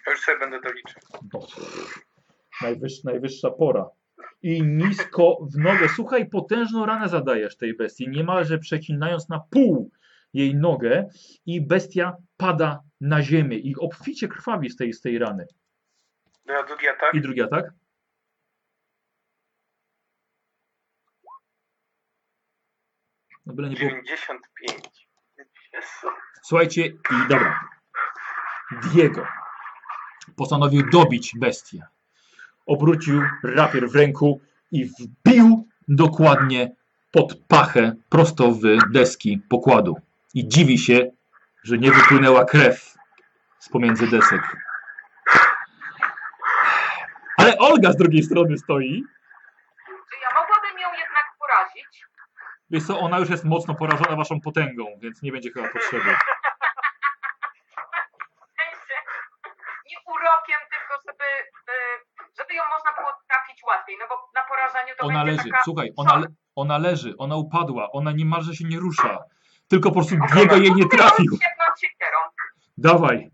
Ja już sobie będę doliczał. no. Najwyższa, najwyższa pora. I nisko w nogę. Słuchaj, potężną ranę zadajesz tej bestii, niemalże przecinając na pół jej nogę i bestia pada na ziemię i obficie krwawi z tej, z tej rany. Dobra, drugi atak. I drugi atak. No byle nie było 95. Jezu. Słuchajcie, i dobra. Diego postanowił dobić bestię. Obrócił rapier w ręku i wbił dokładnie pod pachę prosto w deski pokładu. I dziwi się, że nie wypłynęła krew z pomiędzy desek. Ale Olga z drugiej strony stoi. Czy ja mogłabym ją jednak porazić? Wiesz co, ona już jest mocno porażona waszą potęgą, więc nie będzie chyba potrzeby. Nie urokiem, tylko żeby, y, żeby ją można było trafić łatwiej, no bo na porażeniu to Ona będzie leży, taka... słuchaj, ona, ona leży, ona upadła, ona niemalże się nie rusza. Tylko po prostu Diego jej nie trafił. Dawaj.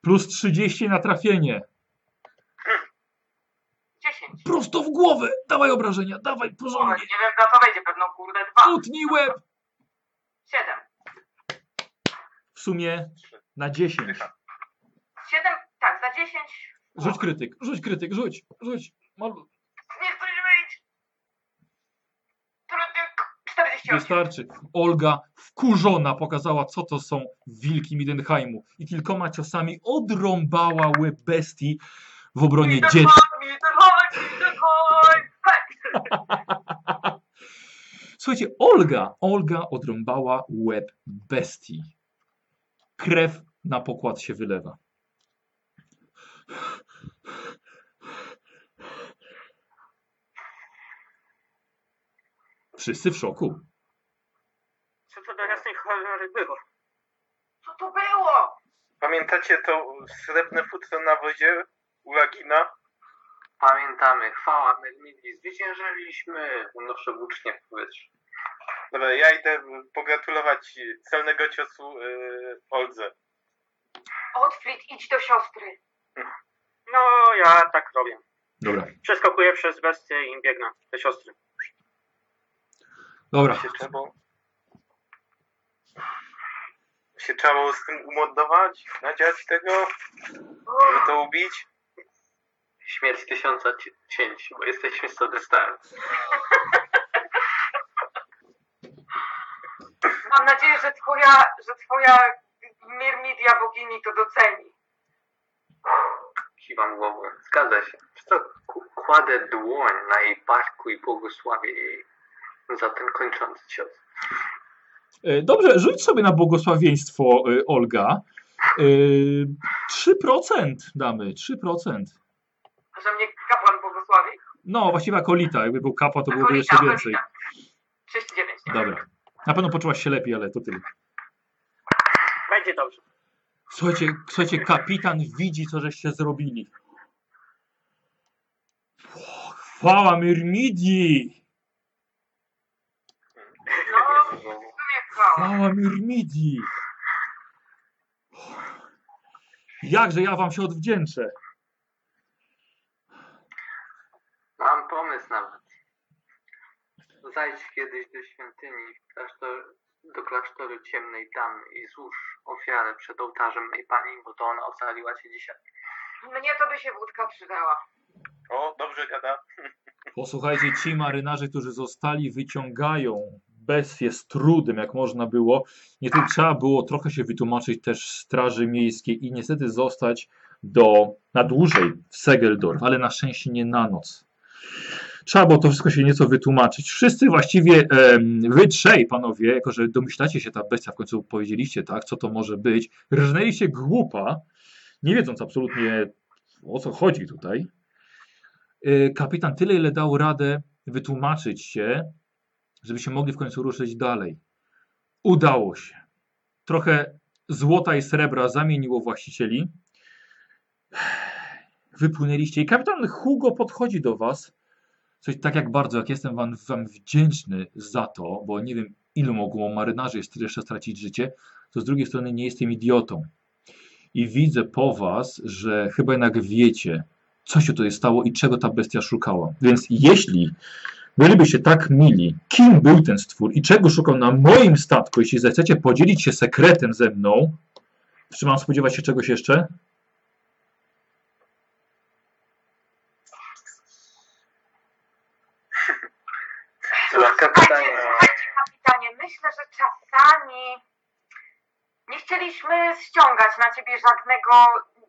Plus 30 na trafienie. 10. Prosto w głowę. Dawaj obrażenia, dawaj porządnie. nie wiem, na co wejdzie, pewno kurde dwa. Utnij łeb. Siedem. W sumie na 10. Siedem, tak, za dziesięć. Rzuć krytyk, rzuć krytyk, rzuć, rzuć. Mal- Niech coś wyjdzie. Krytyk 48. Wystarczy. Olga wkurzona pokazała, co to są wilki Midenheimu i kilkoma ciosami odrąbała łeb bestii w obronie dzieci. Słuchajcie, Olga, Olga odrąbała łeb bestii. Krew na pokład się wylewa. Wszyscy w szoku. Co to do jasnej cholery było? Co to było? Pamiętacie to srebrne futro na wozie u Lagina? Pamiętamy, chwała Mermidii, zwyciężyliśmy. Unoszę włócznie w powietrzu. Dobra, ja idę pogratulować celnego ciosu yy, Oldze. Otfrid, idź do siostry. No, ja tak robię. Dobra, Przeskakuję przez bestię i biegnę do siostry. dobra. Się trzeba... Się trzeba było z tym umordować, nadziać tego, żeby to ubić. Śmierć tysiąca ci- cięć, bo jesteśmy z Sodestarem. Mam nadzieję, że twoja, że twoja Mirmidia bogini to doceni. Kiwam głową. Zgadza się. Co, kładę dłoń na jej barku i błogosławię jej za ten kończący cios. E, Dobrze, rzuć sobie na błogosławieństwo, e, Olga. E, 3% damy, 3%. Że mnie kapłan błogosławi. No, właściwie akolita. Jakby był kapła, to byłoby Akolita, jeszcze więcej. akolita. 39. nie? Dobra. Na pewno poczułaś się lepiej, ale to tyle. Będzie dobrze. Słuchajcie, słuchajcie, kapitan widzi, co żeście zrobili. O, Chwała Myrmidii! No. Chwała Myrmidii! Jakże ja wam się odwdzięczę. Mam pomysł nawet. Zajdź kiedyś do świątyni, w klasztor, do klasztoru ciemnej damy i złóż ofiarę przed ołtarzem mej pani, bo to ona ocaliła cię dzisiaj. Mnie to by się wódka przydała. O, dobrze gada. Posłuchajcie, ci marynarze, którzy zostali, wyciągają bestię z trudem, jak można było. Niestety trzeba było trochę się wytłumaczyć też Straży Miejskiej i niestety zostać do, na dłużej w Segeldorf, ale na szczęście nie na noc. Trzeba było to wszystko się nieco wytłumaczyć. Wszyscy właściwie, em, wy trzej panowie, jako że domyślacie się ta bestia, w końcu powiedzieliście tak, co to może być, rżnęliście głupa, nie wiedząc absolutnie o co chodzi tutaj. Y, kapitan tyle, ile dał radę wytłumaczyć się, żebyście mogli w końcu ruszyć dalej. Udało się. Trochę złota i srebra zamieniło właścicieli. Wypłynęliście i kapitan Hugo podchodzi do was. Coś tak jak bardzo, jak jestem wam, wam wdzięczny za to, bo nie wiem ilu mogło marynarzy jeszcze, stracić życie, to z drugiej strony nie jestem idiotą. I widzę po was, że chyba jednak wiecie, co się tutaj stało i czego ta bestia szukała. Więc jeśli bylibyście tak mili, kim był ten stwór i czego szukał na moim statku, jeśli zechcecie podzielić się sekretem ze mną, czy mam spodziewać się czegoś jeszcze? Dla kapitanie. Kapitanie, myślę, że czasami nie chcieliśmy ściągać na ciebie żadnego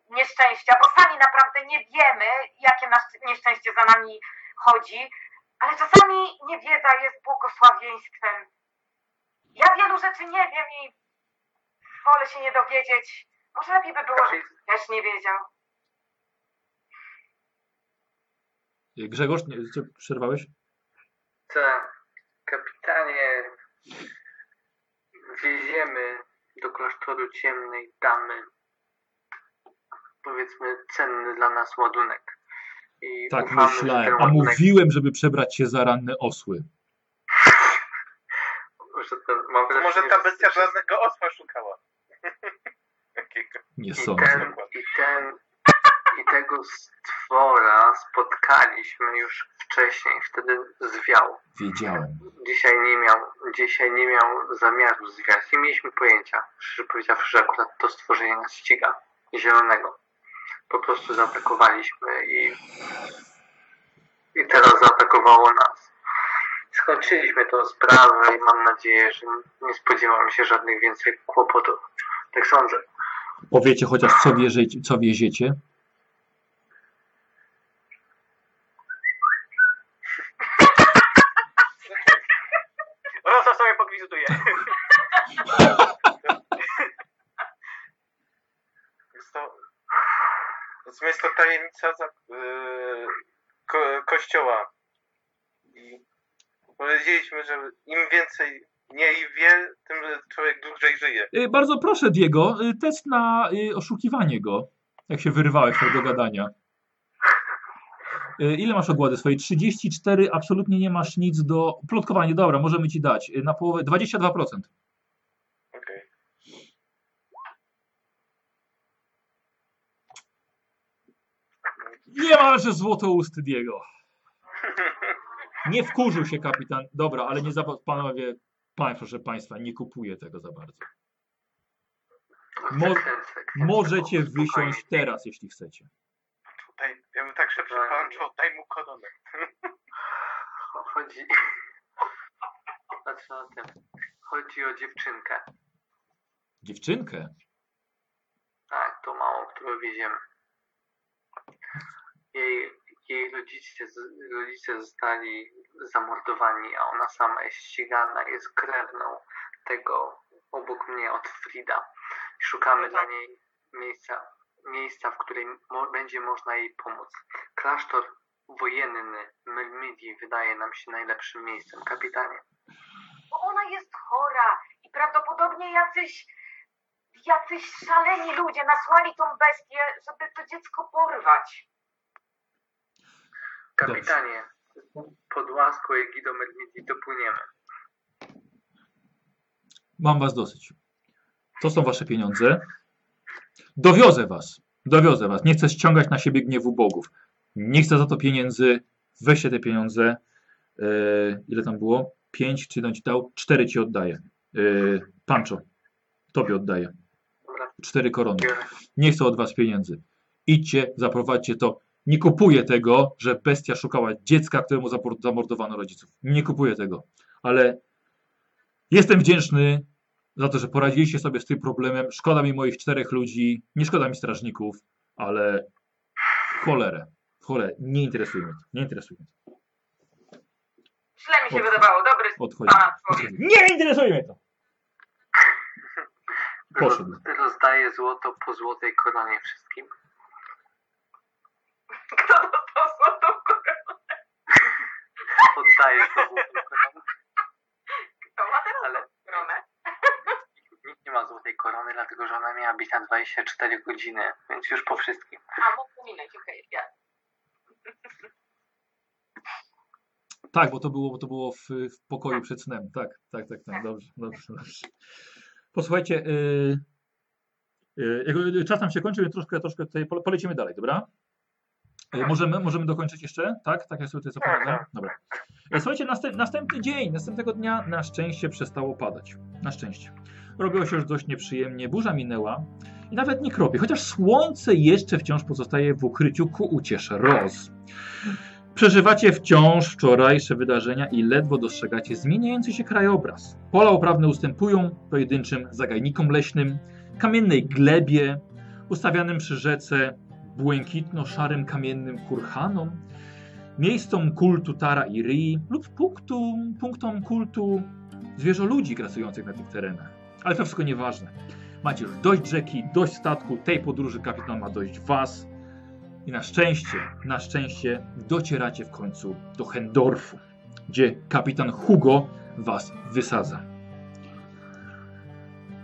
nieszczęścia, bo sami naprawdę nie wiemy, jakie nas- nieszczęście za nami chodzi, ale czasami niewiedza jest błogosławieństwem. Ja wielu rzeczy nie wiem i wolę się nie dowiedzieć. Może lepiej by było, żebyś też nie wiedział. Grzegorz, nie, co, przerwałeś? Tak, kapitanie, wieziemy do klasztoru ciemnej damy, powiedzmy, cenny dla nas ładunek. I Tak ufamy, myślałem. A ładunek, mówiłem, żeby przebrać się za ranne osły. że ten, mam To wrażenie, może ta że- bestia żadnego osła szukała. Jakiego? Nie I sądzę. ten, i ten, i tego stwora spotkaliśmy już wcześniej, wtedy zwiał. Wiedziałem. Dzisiaj nie miał, dzisiaj nie miał zamiaru zwiać. Nie mieliśmy pojęcia, szczerze powiedziawszy, że akurat to stworzenie nas ściga. Zielonego. Po prostu zaatakowaliśmy i, i teraz zaatakowało nas. Skończyliśmy tą sprawę i mam nadzieję, że nie spodziewamy się żadnych więcej kłopotów. Tak sądzę. Powiecie chociaż co, wierzycie, co wieziecie? Podwizytuje. Jest to, jest to tajemnica za, yy, ko, kościoła. I powiedzieliśmy, że im więcej mniej wie, tym człowiek dłużej żyje. Y, Bardzo proszę, Diego, y, test na y, oszukiwanie go. Jak się wyrywałeś do gadania. Y, Ile masz ogłady swojej? 34, absolutnie nie masz nic do... Plotkowanie, dobra, możemy ci dać. Y, Na połowę, 22%. Okej. Nie ma, że złotousty Diego. Nie wkurzył się kapitan. Dobra, ale nie zapa- panowie, pan, proszę państwa, nie kupuję tego za bardzo. Mo-. Możecie wysiąść teraz, jeśli chcecie. Tutaj, ja bym tak szepcze pan, daj mu koronę. Chodzi. Patrz na tym. Chodzi o dziewczynkę. Dziewczynkę? Tak, to małą, którą wieziemy. Jej, jej rodzice, rodzice zostali zamordowani, a ona sama jest ścigana, jest krewną tego obok mnie od Frida. Szukamy dla niej miejsca, miejsca w którym mo- będzie można jej pomóc. Klasztor wojenny Melmidi wydaje nam się najlepszym miejscem, kapitanie. Bo ona jest chora i prawdopodobnie jacyś, jacyś szaleni ludzie nasłali tą bestię, żeby to dziecko porwać. Kapitanie, pod łaską Egido Melmidi dopłyniemy. Mam was dosyć. To są wasze pieniądze. Dowiozę was. Dowiozę was. Nie chcę ściągać na siebie gniewu bogów. Nie chcę za to pieniędzy. Weźcie te pieniądze. Yy, ile tam było? Pięć, czy on ci dał? Cztery ci oddaję. Yy, Pancho, tobie oddaję. Cztery korony. Nie chcę od was pieniędzy. Idźcie, zaprowadźcie to. Nie kupuję tego, że bestia szukała dziecka, któremu zamordowano rodziców. Nie kupuję tego. Ale jestem wdzięczny za to, że poradziliście sobie z tym problemem. Szkoda mi moich czterech ludzi, nie szkoda mi strażników, ale cholerę, cholerę, nie interesuje mnie to. Nie interesuje mnie to. Źle mi się wydawało, dobry Odchodź. pana człowiek. Nie interesuje mnie to! Poszedł. Roz- Rozdaję złoto po złotej koronie wszystkim. Kto dostał złotą koronę? Oddaję to złotą koronę. Kto ma teraz Ale- złotą koronę? Nikt nie ma złotej korony, dlatego że ona miała być na 24 godziny, więc już po wszystkim. A, mógł minąć, okej, ja. Tak, bo to było, bo to było w, w pokoju przed snem. Tak, tak, tak, tak. Dobrze, dobrze, dobrze. Posłuchajcie, yy, yy, jak czas nam się kończy, więc troszkę, troszkę tutaj pole- polecimy dalej, dobra? Yy, możemy, możemy dokończyć jeszcze? Tak? Tak, ja sobie tutaj zapamiętam? Dobra. Yy, Słuchajcie, następ, następny dzień, następnego dnia na szczęście przestało padać. Na szczęście. Robiło się już dość nieprzyjemnie, burza minęła i nawet nie kropie, chociaż słońce jeszcze wciąż pozostaje w ukryciu ku uciesze roz. Przeżywacie wciąż wczorajsze wydarzenia i ledwo dostrzegacie zmieniający się krajobraz. Pola uprawne ustępują pojedynczym zagajnikom leśnym, kamiennej glebie, ustawianym przy rzece błękitno-szarym kamiennym kurhanom, miejscom kultu Tara i Rii lub punktu, punktom kultu zwierzoludzi grasujących na tych terenach. Ale to wszystko nieważne. Macie już dość rzeki, dość statku, tej podróży kapitan ma dość was. I na szczęście, na szczęście docieracie w końcu do Hendorfu, gdzie kapitan Hugo was wysadza.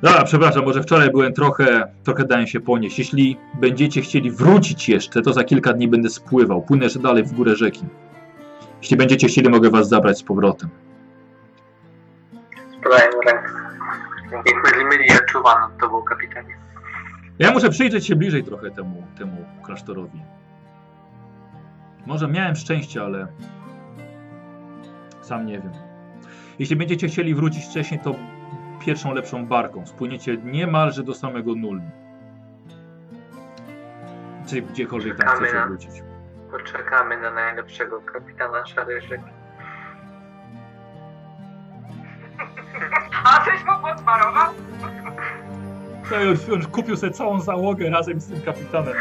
Dobra, przepraszam, może wczoraj byłem trochę, trochę dałem się ponieść. Jeśli będziecie chcieli wrócić jeszcze, to za kilka dni będę spływał. Płynę jeszcze dalej w górę rzeki. Jeśli będziecie chcieli, mogę was zabrać z powrotem. Niech myli, myli, jak czuwa nad tobą, kapitanie. Ja muszę przyjrzeć się bliżej trochę temu, temu klasztorowi. Może miałem szczęście, ale Sam nie wiem. Jeśli będziecie chcieli wrócić wcześniej, to pierwszą lepszą barką. Spłyniecie niemalże do samego nulnu. Czy gdziekolwiek tam Czekamy chcecie na- wrócić. Poczekamy na najlepszego kapitana Szarej Rzeki. A coś mu już, już kupił sobie całą załogę razem z tym kapitanem.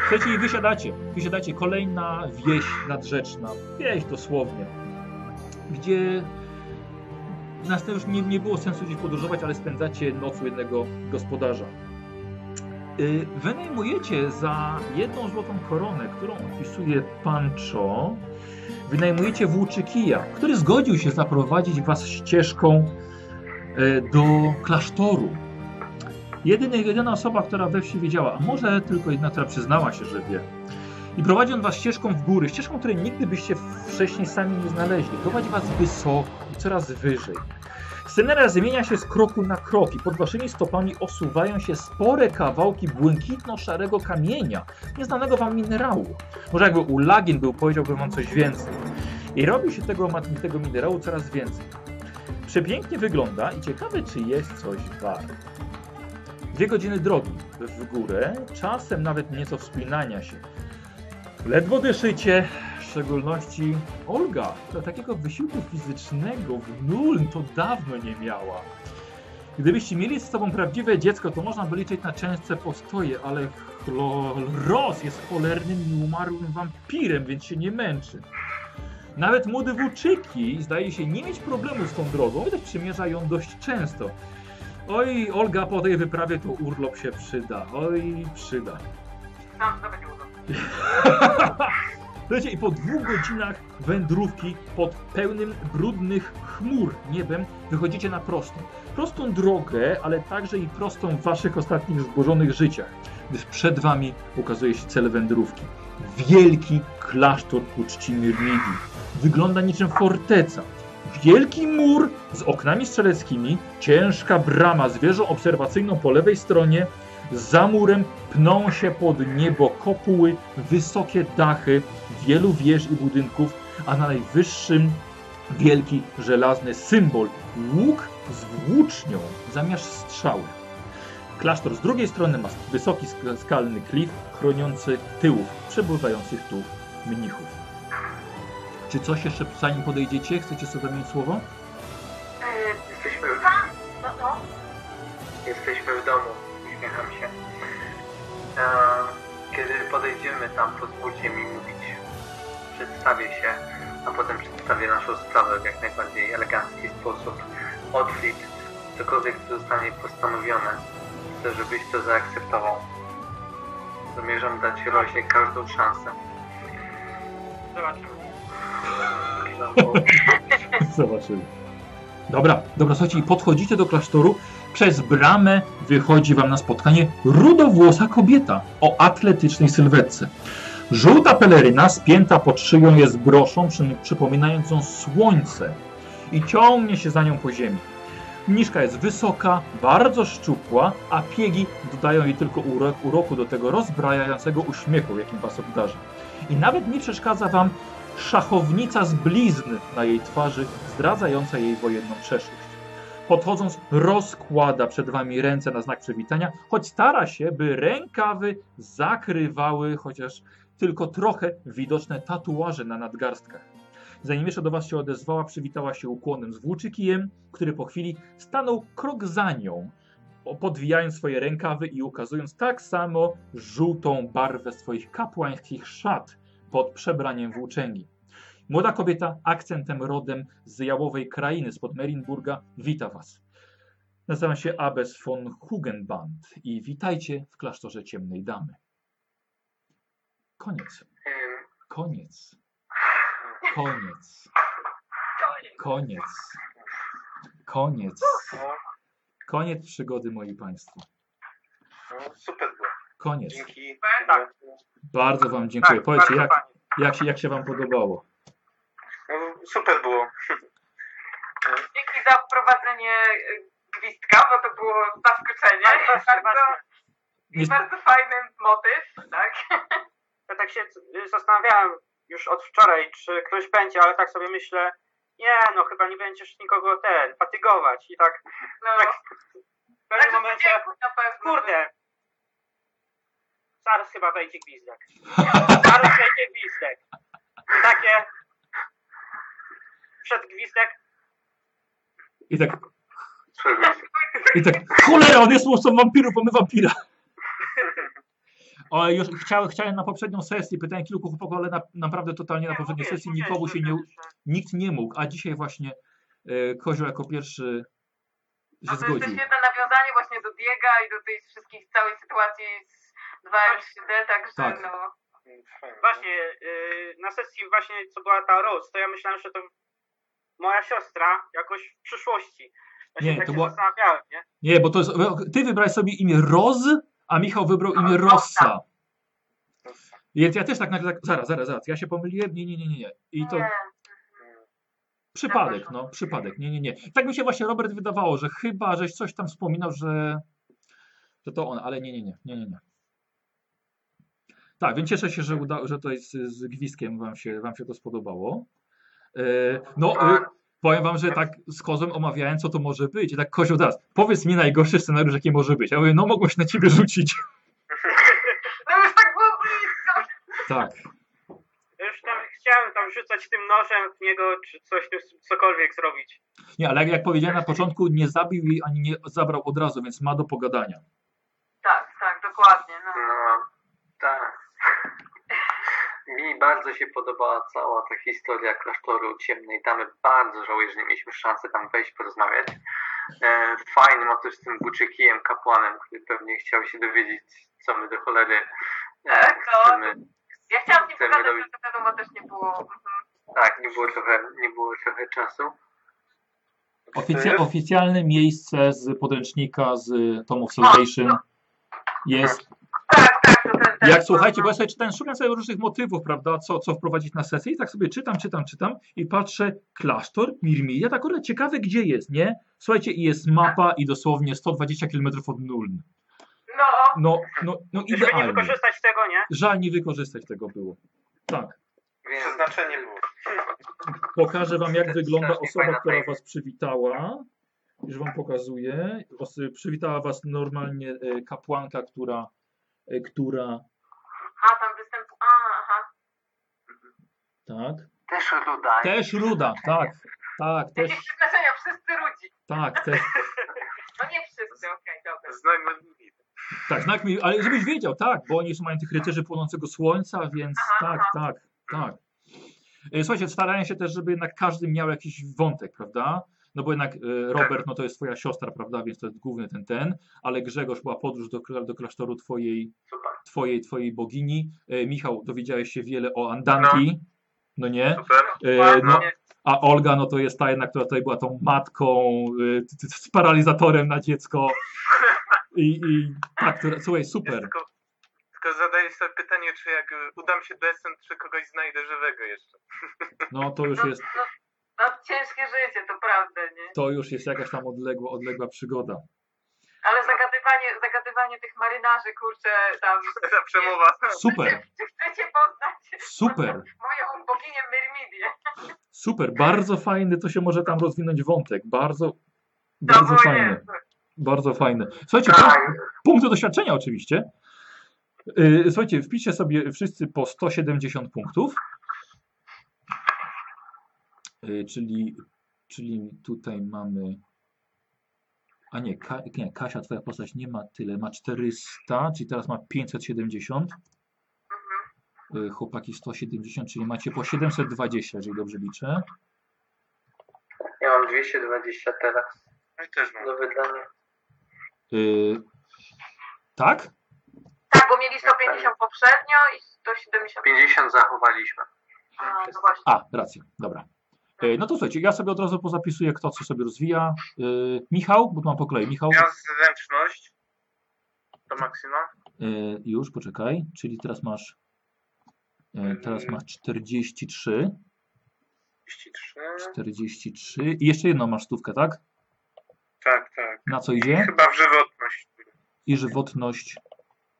Słuchajcie, i wysiadacie. Wysiadacie. Kolejna wieś nadrzeczna. Wieś dosłownie. Gdzie nas to już nie, nie było sensu gdzieś podróżować, ale spędzacie noc u jednego gospodarza. Y, Wynajmujecie za jedną złotą koronę, którą odpisuje Pancho, wynajmujecie włóczykija, który zgodził się zaprowadzić was ścieżką e, do klasztoru. Jedyny, jedyna osoba, która we wsi wiedziała, a może tylko jedna, która przyznała się, że wie. I prowadzi on was ścieżką w góry, ścieżką, której nigdy byście wcześniej sami nie znaleźli. Prowadzi was wysoko i coraz wyżej. Sceneria zmienia się z kroku na krok i pod waszymi stopami osuwają się spore kawałki błękitno-szarego kamienia, nieznanego wam minerału. Może jakby u Lagin był, powiedziałbym wam coś więcej. I robi się tego, tego minerału coraz więcej. Przepięknie wygląda i ciekawe, czy jest coś warte. Dwie godziny drogi w górę, czasem nawet nieco wspinania się. Ledwo dyszycie, szczególności Olga, która takiego wysiłku fizycznego w nul to dawno nie miała. Gdybyście mieli z sobą prawdziwe dziecko, to można by liczyć na częste postoje, ale Ros jest cholernym i umarłym wampirem, więc się nie męczy. Nawet młode włóczyki zdaje się nie mieć problemu z tą drogą, widać przymierza ją dość często. Oj, Olga, po tej wyprawie to urlop się przyda. Oj, przyda. Znam, to będzie udo. Słuchajcie, i po dwóch godzinach wędrówki pod pełnym brudnych chmur niebem wychodzicie na prostą. Prostą drogę, ale także i prostą w waszych ostatnich zburzonych życiach, gdyż przed wami ukazuje się cel wędrówki. Wielki klasztor ku czci Myrmidii. Wygląda niczym forteca. Wielki mur z oknami strzeleckimi, ciężka brama z wieżą obserwacyjną po lewej stronie, za murem pną się pod niebo kopuły, wysokie dachy wielu wież i budynków, a na najwyższym wielki żelazny symbol łuk z włócznią zamiast strzały. Klasztor z drugiej strony ma wysoki sk- skalny klif chroniący tyłów przebywających tu mnichów. Czy coś jeszcze zanim podejdziecie? Chcecie sobie mieć słowo? Yy, Jesteśmy, no, no. jesteśmy w domu, uśmiecham się. E, kiedy podejdziemy tam, pozwólcie mi mówić. Przedstawię się, a potem przedstawię naszą sprawę w jak najbardziej elegancki sposób. Otwit, cokolwiek zostanie postanowione, chcę, żebyś to zaakceptował. Zamierzam dać Rosie każdą szansę. Zobaczymy. Zobaczymy. Dobra, dobra, słuchajcie, i podchodzicie do klasztoru. Przez bramę wychodzi wam na spotkanie rudowłosa kobieta o atletycznej sylwetce. Żółta peleryna spięta pod szyją jest broszą przy, przypominającą słońce i ciągnie się za nią po ziemi. Mniszka jest wysoka, bardzo szczupła, a piegi dodają jej tylko urok, uroku do tego rozbrajającego uśmiechu, jakim was obdarza. I nawet nie przeszkadza wam szachownica z blizn na jej twarzy, zdradzająca jej wojenną przeszłość. Podchodząc, rozkłada przed wami ręce na znak przywitania, choć stara się, by rękawy zakrywały chociaż tylko trochę widoczne tatuaże na nadgarstkach. Zanim jeszcze do was się odezwała, przywitała się ukłonem z włóczykijem, który po chwili stanął krok za nią, podwijając swoje rękawy i ukazując tak samo żółtą barwę swoich kapłańskich szat pod przebraniem włóczęgi. Młoda kobieta akcentem rodem z jałowej krainy spod Merinburga wita was. Nazywam się Abes von Hugenband i witajcie w klasztorze Ciemnej Damy. Koniec. Koniec. Koniec. Koniec. Koniec. No, Koniec przygody, moi państwo. no, super było. Koniec. Dzięki. Tak. Bardzo wam dziękuję. Tak, Powiedzcie, jak, jak, się, jak się wam podobało? No, super było. Dzięki za wprowadzenie y, gwizdka, bo to było zaskoczenie. Bardzo, Bardzo, bardzo. I bardzo fajny motyw, tak? Ja tak się y, zastanawiałem, już od wczoraj, czy ktoś będzie, ale tak sobie myślę, nie, no chyba nie będziesz nikogo ten, fatygować i tak, No, tak w pewnym momencie, podziękuj na pewno. kurde, zaraz chyba wejdzie gwizdek. Zaraz wejdzie gwizdek. Takie, przed gwizdek, I tak, i tak, cholera, on jest łowcą wampirów, bo my wampira. O, już chciałem, chciałem na poprzednią sesję, pytałem kilku chłopaków, ale na, naprawdę totalnie na Nie, poprzedniej sesji nikomu się nie, nikt nie mógł, a dzisiaj właśnie e, Kozioł jako pierwszy No się to jest zgodził. świetne nawiązanie właśnie do Diega i do tej wszystkich całej sytuacji z 2M3D, także Tak. no. Właśnie, yy, na sesji właśnie, co była ta Rose, to ja myślałem, że to moja siostra jakoś w przyszłości. Właśnie Nie, tak to się była- zastanawiałem, nie? Nie, bo to jest, ty wybrałeś sobie imię Roz, a Michał wybrał imię Rossa. Więc ja też tak nagle, tak, zaraz, zaraz, zaraz, ja się pomyliłem, nie, nie, nie, nie, nie. I to przypadek, no, przypadek, nie, nie, nie. Tak mi się właśnie Robert wydawało, że chyba, żeś coś tam wspominał, że, że to on, ale nie, nie, nie, nie, nie, nie. Tak, więc cieszę się, że, uda, że to jest z gwizdkiem wam się, wam się to spodobało. E, no, e, powiem wam, że tak z Kozłem omawiałem, co to może być. I tak Kozioł teraz, powiedz mi najgorszy scenariusz, jaki może być. Ja mówię, no mogło się na ciebie rzucić. No już tak było blisko. Tak. Ja Już tam chciałem tam rzucać tym nożem w niego, czy coś, cokolwiek zrobić. Nie, ale jak, jak powiedziałem na początku, nie zabił jej ani nie zabrał od razu, więc ma do pogadania. Tak, tak, dokładnie. No. No, tak. Mi bardzo się podobała cała ta historia klasztoru ciemnej damy. Bardzo żałuję, że nie mieliśmy szansy tam wejść, porozmawiać. E, fajny motyw z tym buczykijem, kapłanem, który pewnie chciał się dowiedzieć, co my do cholery e, Tak, no. chcemy. Ja chciałam Chcemy pogadać, robić- ale to wiadomo też nie było. Mhm. Tak, nie było trochę, nie było trochę czasu. Oficja, oficjalne miejsce z podręcznika z Tom of Salvation jest. Tak, tak, ten. Jak słuchajcie, bo ja sobie czytałem, szukam sobie różnych motywów, prawda, co, co wprowadzić na sesję i tak sobie czytam, czytam, czytam i patrzę, klasztor, Mirmidia, tak akurat ciekawe gdzie jest, nie? Słuchajcie, i jest mapa i dosłownie 120 km od Nuln. No, No, no, no Żeby nie idealnie. wykorzystać tego, nie? Żal nie wykorzystać tego było. Tak. Więc Przeznaczenie było. Pokażę wam, jak wygląda osoba, która was przywitała. Już wam pokazuję. Was- Przywitała was normalnie e, kapłanka, która, e, która a tam występu. A, aha. tak. też ruda. Też ruda, tak. Tak, też, Jakieś przeznaczenia, wszyscy ludzi. tak, też. No nie wszyscy, okej, dobra. Znak Medwid. Tak, znak mi, ale żebyś wiedział, tak, bo oni mają tych rycerzy płonącego słońca, więc tak, tak, tak. E, Słuchajcie, starają się też, żeby jednak każdy miał jakiś wątek, prawda? No bo jednak e, Robert, no to jest twoja siostra, prawda, więc to jest główny ten, ten, ale Grzegorz była podróż do, do klasztoru twojej, twojej, twojej bogini. E, Michał, dowiedziałeś się wiele o Andanki, no nie? Super. E, no, Ładnie. a Olga, no to jest ta jedna, która tutaj była tą matką z paralizatorem na dziecko. I, i tak, która, słuchaj, super. Tylko, zadaję sobie pytanie, czy jak udam się do Essen, czy kogoś znajdę żywego jeszcze. No to już No, jest, no, no ciężkie życie, to prawda, nie? to już jest jakaś tam odległa, odległa przygoda. Ale zagadywanie, zagadywanie tych marynarzy, kurczę, tam... Ta przemowa. Super, Czy chcecie poznać super, moją boginię Myrmidię? super, bardzo fajny, to się może tam rozwinąć wątek, bardzo, To bardzo było fajny, bardzo fajny. Słuchajcie, Tak, punkt- punkty doświadczenia oczywiście. Yy, Słuchajcie, wpiszcie sobie wszyscy po 170 punktów. Yy, Czyli, czyli tutaj mamy. A nie, Ka, nie, Kasia, twoja postać nie ma tyle, ma 400, czyli teraz ma 570. Mhm. Yy, Chłopaki 170, czyli macie po 720, jeżeli dobrze liczę. ja mam 220 teraz No i też mam. do wydania. Yy, tak? Tak, bo mieli 150 poprzednio i 170. 50 zachowaliśmy. A, no właśnie. A, racja, dobra. Yy, No to słuchajcie, ja sobie od razu pozapisuję, kto co sobie rozwija. Yy, Michał, bo tu mam po kolei. Michał, Ja zręczność. To maksyma. yy, już, poczekaj, czyli teraz masz yy, teraz masz 43, 33. 43 i jeszcze jedną masz stówkę, tak? Tak, tak. Na co idzie? Chyba w żywotność. I żywotność,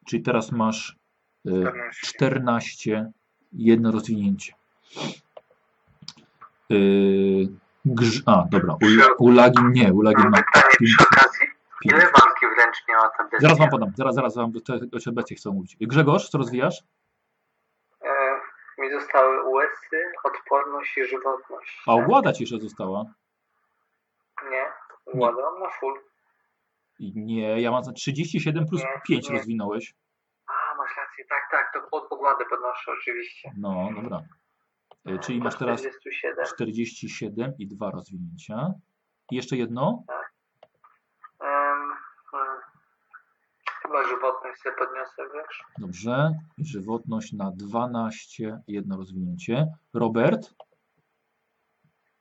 czyli teraz masz yy, 14. 14, jedno rozwinięcie. Yy, grz... A, dobra. U, ulagin nie, ulagin Mam ma przy okazji. Ile walki wręcz miała ta bestia? Zaraz wam podam, zaraz, zaraz wam o tej bestii chcę mówić. Grzegorz, co rozwijasz? E, mi zostały łysy, odporność i żywotność. A ogłada ci jeszcze została. Nie, ładą na full. Nie, ja mam za 37 plus Nie, 5 nie. rozwinąłeś. A, masz rację, tak, tak, to od ogłady podnoszę oczywiście. No, dobra. Yy, czyli masz teraz 47. 47 i dwa rozwinięcia. I jeszcze jedno? Em, hmm. Chyba żywotność sobie podniosę, wiesz? Dobrze. Żywotność na 12, jedno rozwinięcie. Robert?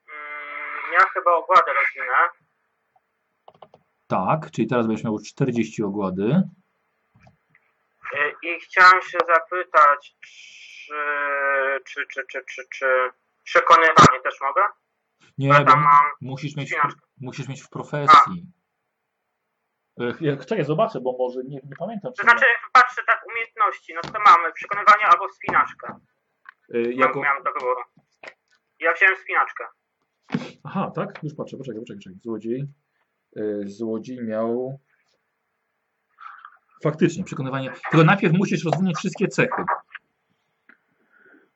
Mm, Ja chyba ogładę rozwinę. Tak, czyli teraz będziesz miał 40 ogłady. Y, I chciałem się zapytać, czy, czy, czy, czy, czy, czy przekonywanie też mogę? Nie, Ja bo tam mam musisz mieć, musisz mieć w profesji. Ech, ja- Czekaj, zobaczę, bo może nie, nie pamiętam. To czy znaczy, patrzę tak umiejętności, no to mamy przekonywanie albo wspinaczkę. Y, Jako... Miałem do wyboru. Ja wziąłem wspinaczkę. Aha, tak? Już patrzę, poczekaj, poczekaj, poczekaj. Złodziej. Y, Złodziej miał... Faktycznie, przekonywanie. Tylko najpierw musisz rozwinąć wszystkie cechy.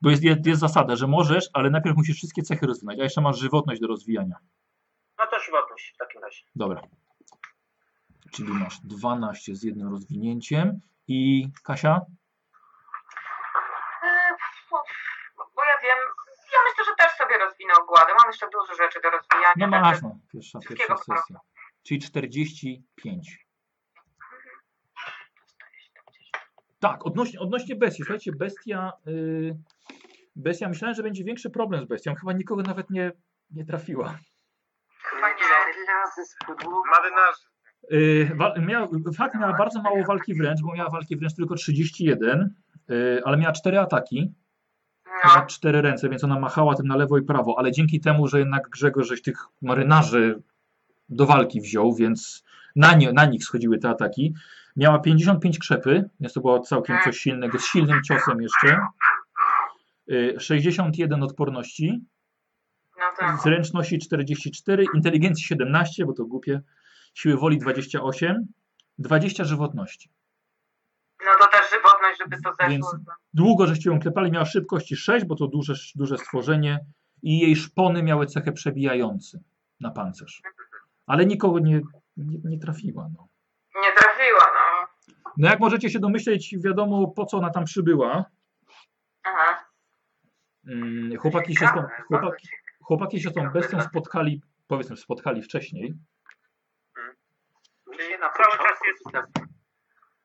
Bo jest, jest, jest zasada, że możesz, ale najpierw musisz wszystkie cechy rozwinąć, a jeszcze masz żywotność do rozwijania. No to żywotność w takim razie. Dobra. Czyli masz 12 z jednym rozwinięciem. I Kasia? E, Bo ja wiem, ja myślę, że też sobie rozwinę ogładę. Mam jeszcze dużo rzeczy do rozwijania. No masz, no. Pierwsza, pierwsza sesja. Czyli 45. Tak, odnośnie, odnośnie bestii. Słuchajcie, bestia. Yy, bestia, myślałem, że będzie większy problem z bestią. Chyba nikogo nawet nie, nie trafiła. Marynarze. Yy, miała, fakt, miała bardzo mało walki wręcz, bo miała walki wręcz tylko 31, yy, ale miała 4 ataki. Miała No, cztery ręce, więc ona machała tym na lewo i prawo, ale dzięki temu, że jednak Grzegorz żeś tych marynarzy do walki wziął, więc na, nie, na nich schodziły te ataki. Miała 55 krzepy, więc to było całkiem coś silnego, z silnym ciosem jeszcze. Y, 61 odporności, no tak. zręczności 44, inteligencji 17, bo to głupie, siły woli 28, 20 żywotności. No to też żywotność, żeby to zeszło. Więc- Długo żeście ją klepali, miała szybkości 6, bo to duże, duże stworzenie i jej szpony miały cechę przebijający na pancerz. Ale nikogo nie, nie, nie trafiła. No. Nie trafiła, no. no jak możecie się domyśleć, wiadomo po co ona tam przybyła. Aha. Mm, Chłopaki się z tą, chłopaki, chłopaki się z tą bestią spotkali, powiedzmy, spotkali wcześniej. Czyli na Cały czas jest-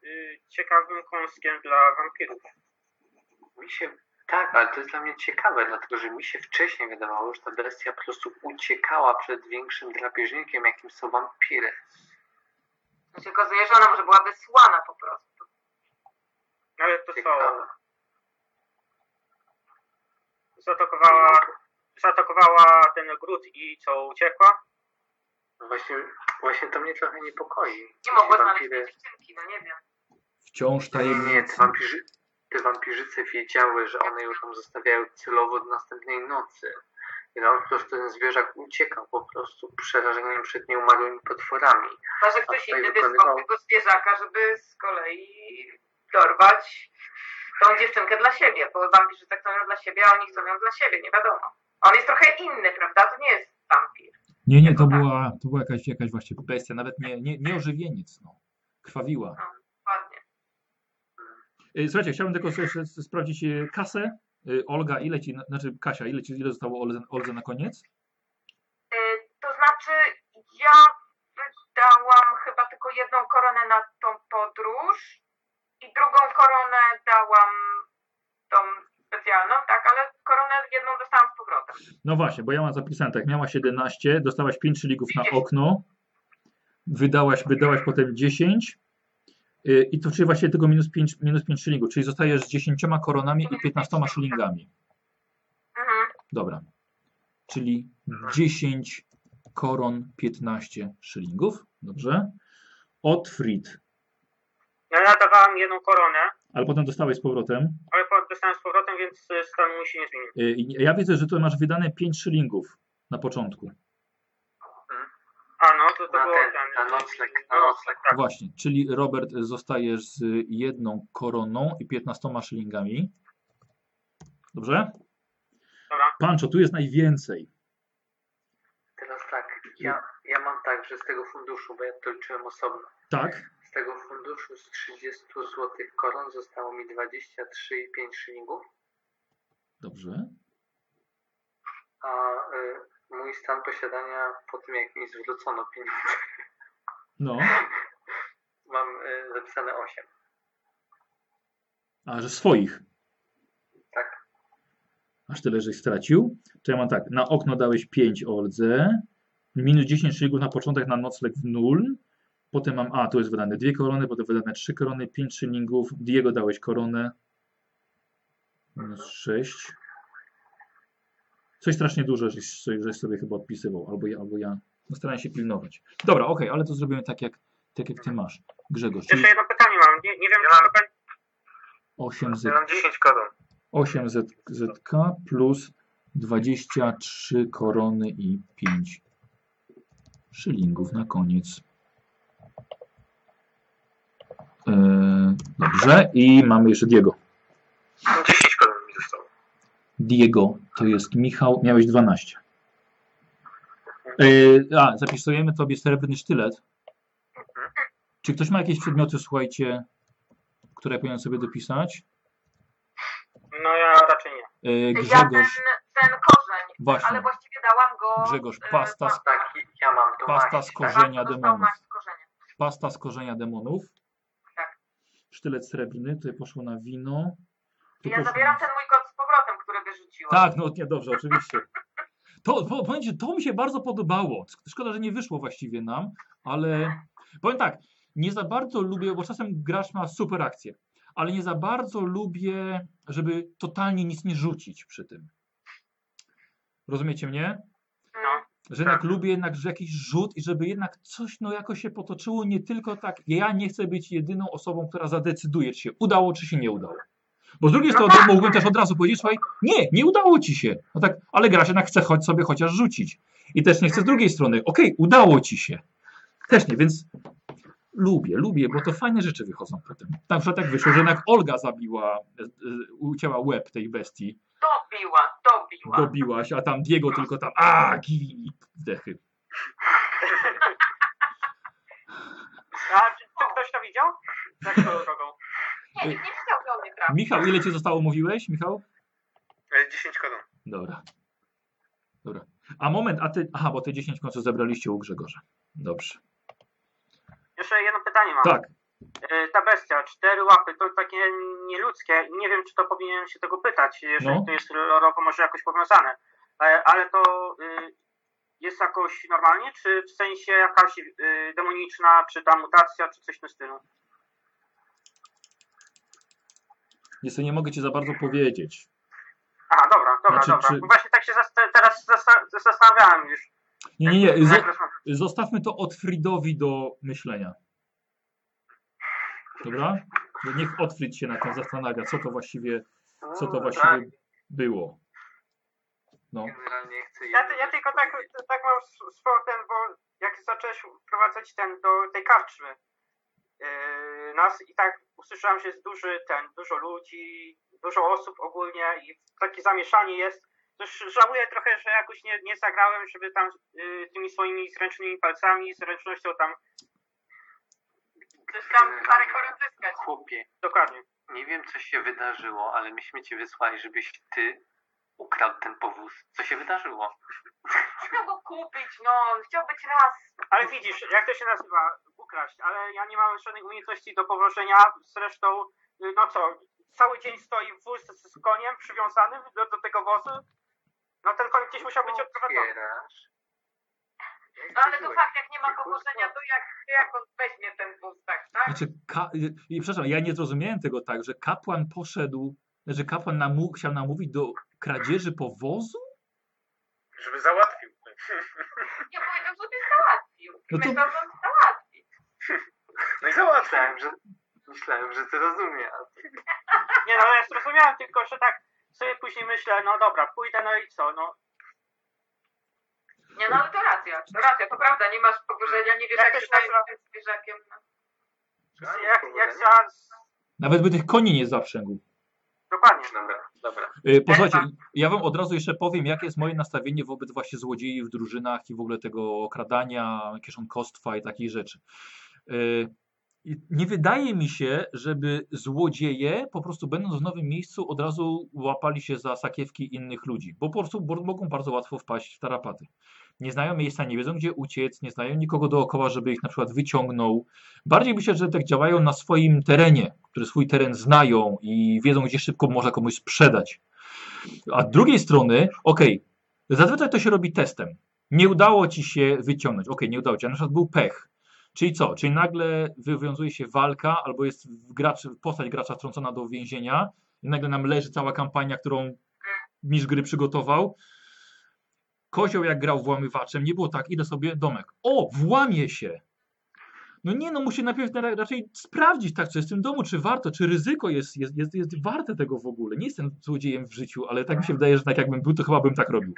Y, ciekawym kąskiem dla wampirów. mi się, tak, ale to jest dla mnie ciekawe, dlatego że mi się wcześniej wydawało, że ta bestia po prostu uciekała przed większym drapieżnikiem, jakim są wampiry. To się okazuje, że ona może była wysłana po prostu. Ale to Ciekawe. Zaatakowała, zaatakowała ten gród i co, uciekła? No Właśnie, właśnie to mnie trochę niepokoi. Nie mogła znaleźć wampiry- tej dziewczynki, no nie wiem. Wciąż Nie, nie, te, tajemnicy. wampirzy, te wampirzyce wiedziały, że one ją tam zostawiają celowo do następnej nocy. I no, po prostu ten zwierzak uciekał po prostu przerażeniem przed nieumarłymi potworami. Chyba, że ktoś inny wykonywał- wysłał tego zwierzaka, żeby z kolei dorwać tą dziewczynkę dla siebie, bo wampirzyce chcą ją dla siebie, a oni chcą ją dla siebie, nie wiadomo. On jest trochę inny, prawda? To nie jest wampir. Nie, nie, to była, to była jakaś, jakaś właśnie bestia, nawet nie, nie, nie ożywieniec. No. Krwawiła. Ładnie. Y, Słuchajcie, chciałbym tylko jeszcze sprawdzić y, kasę. Y, Olga, ile ci, znaczy Kasia, ile, ci, ile zostało Oldze na koniec? To znaczy, ja wydałam chyba tylko jedną koronę na tą podróż i drugą koronę dałam tą specjalną, tak, ale koronę jedną dostałam z powrotem. No właśnie, bo ja mam zapisane tak, miałaś 11, dostałaś 5 szygów na okno, wydałaś, wydałaś potem 10 y, i to czyli właśnie tylko minus 5, minus 5 szylingów, czyli zostajesz z 10 koronami i 15 szylingami. Mhm. Dobra, czyli 10 koron, 15 szylingów, dobrze. Otfried, No ja dawałam jedną koronę, ale potem dostałeś z powrotem. ale po- dostałem z powrotem więc e, stan mój się nie zmienił. Y, Ja widzę, że tu masz wydane 5 szylingów na początku. A no, to to Na było ten, ten... na nocleg, na no, nocleg. Tak. Właśnie, czyli Robert zostajesz z jedną koroną i 15 szylingami. Dobrze? Dobra. Pancho, tu jest najwięcej. Teraz tak, ja, ja mam tak, że z tego funduszu, bo ja to liczyłem osobno, Tak? Z tego funduszu z 30 zł koron zostało mi 23,5 szylingów, Dobrze. a y, mój stan posiadania po tym jak mi zwrócono pieniądze, No. mam y, zapisane 8. A, że swoich. Tak. Aż tyle, żeś stracił. To ja mam tak, na okno dałeś 5 Oldze, minus 10 szylingów na początek na nocleg w 0. Potem mam, a tu jest wydane dwie korony, potem wydane 3 korony, 5 szylingów. Diego dałeś koronę. Minus 6. Coś strasznie dużo, żeś, żeś sobie chyba odpisywał, albo ja, albo ja. No staram się pilnować. Dobra, okej, ale to zrobimy tak jak, tak jak ty masz. Grzegorz, czyli Jeszcze jedno pytanie mam. Nie, nie wiem, czy to będzie... 8 z Ja mam 10 koron. 8 Z, ZK plus 23 korony i 5 szylingów na koniec. E, dobrze, i mamy jeszcze Diego. 10 koron mi zostało. Diego to jest Michał, miałeś 12. E, a, zapisujemy tobie srebrny sztylet. Czy ktoś ma jakieś przedmioty, słuchajcie, które powinien sobie dopisać? No ja raczej nie. E, Ja ten, Grzegorz, ten korzeń, ale właśnie, właściwie dałam go... Grzegorz, e, pasta z, Tak, ja mam to pasta maść, z tak. korzenia dostał demonów. maść z korzenia. Pasta z korzenia demonów. Sztylet srebrny, tutaj poszło na wino. Tu Ja poszło zabieram ten mój kot z powrotem, który wyrzuciłam. Tak, no nie, dobrze, oczywiście. To, po, powiem ci, to mi się bardzo podobało. Szkoda, że nie wyszło właściwie nam, ale powiem tak, nie za bardzo lubię, bo czasem gracz ma super akcję, ale nie za bardzo lubię, żeby totalnie nic nie rzucić przy tym. Rozumiecie mnie? No. Że jednak lubię jednak że jakiś rzut i żeby jednak coś no jakoś się potoczyło, nie tylko tak, ja nie chcę być jedyną osobą, która zadecyduje, czy się udało, czy się nie udało. Bo z drugiej strony mógłbym też od razu powiedzieć, słuchaj, nie, nie udało ci się. No tak, ale gracz jednak chce choć sobie chociaż rzucić. I też nie chce z drugiej strony, okej, udało ci się. Też nie, więc lubię, lubię, bo to fajne rzeczy wychodzą potem. Na przykład tak wyszło, że jednak Olga zabiła, e, e, ucięła łeb tej bestii, Dobiła, dobiła. dobiłaś, a tam Diego tylko tam, a gili, zdechy. A czy, czy ktoś to widział? Tak swoją drogą. Nie, nikt nie mnie trafić. Michał, ile ci zostało, mówiłeś, Michał? E, 10 koron. Dobra. Dobra. A moment, a ty, aha, bo te 10 końców zebraliście u Grzegorza. Dobrze. Jeszcze jedno pytanie mam. Tak, E, Ta bestia, cztery łapy, to takie nieludzkie. Nie wiem, czy to powinienem się tego pytać, jeżeli No. to jest lorowo może jakoś powiązane. E, Ale to y, jest jakoś normalnie, czy w sensie jakaś y, demoniczna, czy ta mutacja, czy coś w tym stylu? niestety nie mogę ci za bardzo powiedzieć. Aha, dobra, dobra, Znaczy, dobra. czy- Właśnie tak się zasta- teraz zasta- zastanawiałem już. Nie, nie, nie. Jak Zo rozmawiam. zostawmy to Otfridowi do myślenia. Dobra? Że Niech Otfrid się nad tym zastanawia, co to właściwie, co to Tak, właściwie było. No. Generalnie chcę Ja, ja tylko tak, tak mam s- swój ten, bo jak zacząłeś wprowadzać ten do tej karczmy yy, nas i tak usłyszałem, że jest duży ten, dużo ludzi, dużo osób ogólnie i takie zamieszanie jest. Też żałuję trochę, że jakoś nie, nie zagrałem, żeby tam yy, tymi swoimi zręcznymi palcami, zręcznością tam Coś tam parę koron zyskać. Chłopie, dokładnie. nie wiem co się wydarzyło, ale myśmy cię wysłali, żebyś ty ukradł ten powóz. Co się wydarzyło? Chciał go kupić, no, chciał być raz. Ale widzisz, jak to się nazywa? Ukraść, ale ja nie mam żadnej umiejętności do powożenia. Zresztą, no co, cały dzień stoi wóz z, z koniem przywiązanym do, do tego wozu. No ten koń gdzieś musiał być odprowadzony. Otwierasz. No ale to fakt, jak nie ma powożenia, to jak, jak on weźmie ten wóz, tak, tak? Znaczy, ka- i przepraszam, ja nie zrozumiałem tego tak, że kapłan poszedł, że kapłan namu- chciał namówić do kradzieży powozu? Żeby załatwił. Ja powiedział, żeby załatwił. No to- Myślał, że on załatwi. No i załatwił. Myślałem, że, myślałem, że ty rozumiesz. Nie no, ja zrozumiałem tylko, że tak, sobie później myślę, no dobra, pójdę, no i co, no. Nie, no ale to racja, to racja, to prawda, nie masz poburzenia, nie wiesz Ja jak się tak- tym zwierzakiem. No. Jak, jak za... Nawet by tych koni nie zaprzęgł. Dokładnie. Dobra, dobra. Yy, posłuchajcie, ja wam od razu jeszcze powiem, jakie jest moje nastawienie wobec właśnie złodziei w drużynach i w ogóle tego okradania, kieszonkostwa i takich rzeczy. I nie wydaje mi się, żeby złodzieje po prostu będąc w nowym miejscu od razu łapali się za sakiewki innych ludzi, bo po prostu mogą bardzo łatwo wpaść w tarapaty. Nie znają miejsca, nie wiedzą gdzie uciec, nie znają nikogo dookoła, żeby ich na przykład wyciągnął. Bardziej myślę, że tak działają na swoim terenie, który swój teren znają i wiedzą, gdzie szybko można komuś sprzedać. A z drugiej strony, okej, zazwyczaj to się robi testem. Nie udało ci się wyciągnąć. Okej, nie udało ci, a na przykład był pech. Czyli co? Czyli nagle wywiązuje się walka, albo jest gracz, postać gracza wtrącona do więzienia i nagle nam leży cała kampania, którą mistrz gry przygotował. Kozioł jak grał włamywaczem, nie było tak, idę sobie domek. O, włamie się! No nie, no musi najpierw na- raczej sprawdzić, tak, czy jest w tym domu, czy warto, czy ryzyko jest, jest, jest, jest warte tego w ogóle. Nie jestem złodziejem w życiu, ale tak mi się wydaje, że tak jakbym był, to chyba bym tak robił.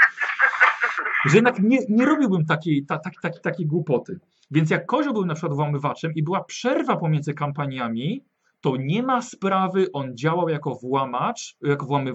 Że jednak nie, nie robiłbym takiej, ta, tak, takiej głupoty. Więc jak Kozioł był na przykład włamywaczem i była przerwa pomiędzy kampaniami, to nie ma sprawy, on działał jako włamacz, jako włamy,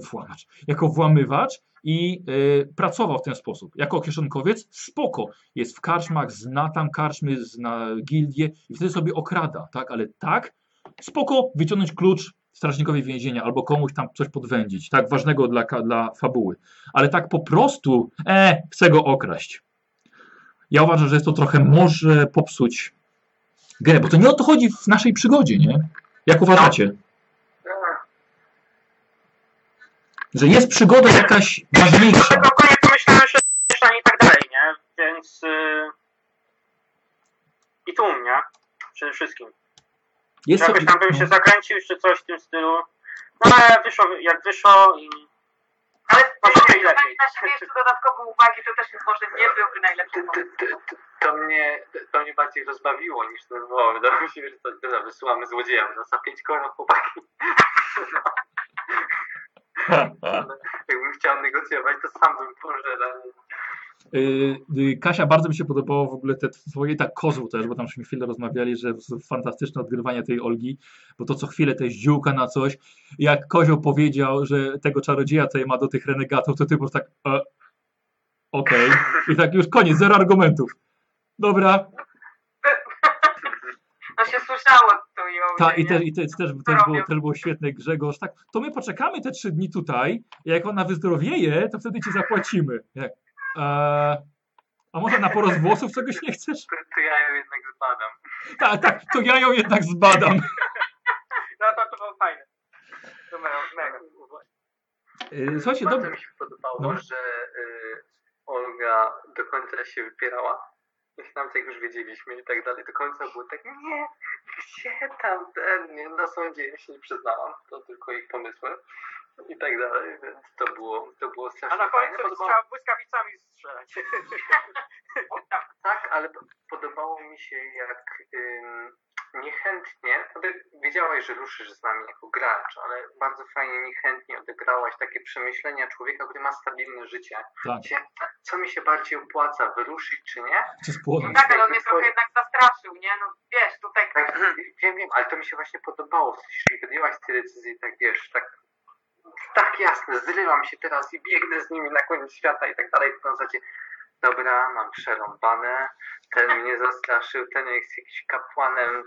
jako włamywacz i y, pracował w ten sposób. Jako kieszonkowiec spoko, jest w karczmach, zna tam karczmy, zna gildię i wtedy sobie okrada, tak? Ale tak, spoko, wyciągnąć klucz strażnikowi więzienia albo komuś tam coś podwędzić, tak? Ważnego dla, dla fabuły. Ale tak po prostu, e, chcę go okraść. Ja uważam, że jest to trochę może popsuć grę, bo to nie o to chodzi w naszej przygodzie, nie? Jak uważacie? Że jest przygoda jakaś ważniejsza. Tego konia pomyślałem, że i tak dalej, nie? Więc... Yy... I tłum, nie? Przede wszystkim. Jest Jakoś tam bym się zakręcił, czy coś w tym stylu. No ale wyszło jak wyszło i... Ale Może ty i lepiej. na siebie jeszcze dodatkowe uwagi, to też może nie byłby najlepszy To, mnie, to mnie bardziej rozbawiło niż zdenerwowało. Wydawało mi się, że to tyle wysyłamy złodzieja. No za pięć koron chłopaki. Jakbym chciał negocjować, to sam bym pożerał. Y, y, Kasia, bardzo mi się podobało w ogóle te twoje, tak kozł też, bo tam żeśmy chwilę rozmawiali, że fantastyczne odgrywanie tej Olgi, bo to co chwilę te ziółka na coś. Jak Kozioł powiedział, że tego czarodzieja tutaj ma do tych renegatów, to ty po prostu tak e, okej. I tak już koniec, zero argumentów. Dobra, No się słyszało tu ją. Ta, i, te, i te, też, też, było, też było świetne, Grzegorz. Tak, to my poczekamy te trzy dni tutaj, i jak ona wyzdrowieje, to wtedy ci zapłacimy. Jak, e, a może na porost włosów czegoś nie chcesz? To, to ja ją jednak zbadam. Tak, tak, to ja ją jednak zbadam. No to, to było fajne. To mega, mega. Y, Słuchajcie, Bardzo dobra. mi się podobało, No. że y, Olga do końca się wypierała. I tam jak już wiedzieliśmy i tak dalej, do końca było tak, nie, gdzie tam ten, nie, na sądzie ja się nie przyznałam, to tylko ich pomysły i tak dalej, więc to było, to było A strasznie na fajne. końcu Podobało, trzeba błyskawicami strzelać. tak, ale po- podobało mi się jak ym, niechętnie, ode- wiedziałaś, że ruszysz z nami jako gracz, ale bardzo fajnie niechętnie odegrałaś takie przemyślenia człowieka, który ma stabilne życie. Tak, Co mi się bardziej opłaca, wyruszyć czy nie? czy spłonąć. Tak, ale on mnie trochę jednak zastraszył, nie? No wiesz, tutaj Tak, wiem, wiem, ale to mi się właśnie podobało, w sensie, podjęłaś te decyzje, tak wiesz, tak, tak jasne, zrywam się teraz i biegnę z nimi na koniec świata i tak dalej, w zasadzie, dobra, mam przerąbane, ten mnie zastraszył, ten jest jakiś kapłanem,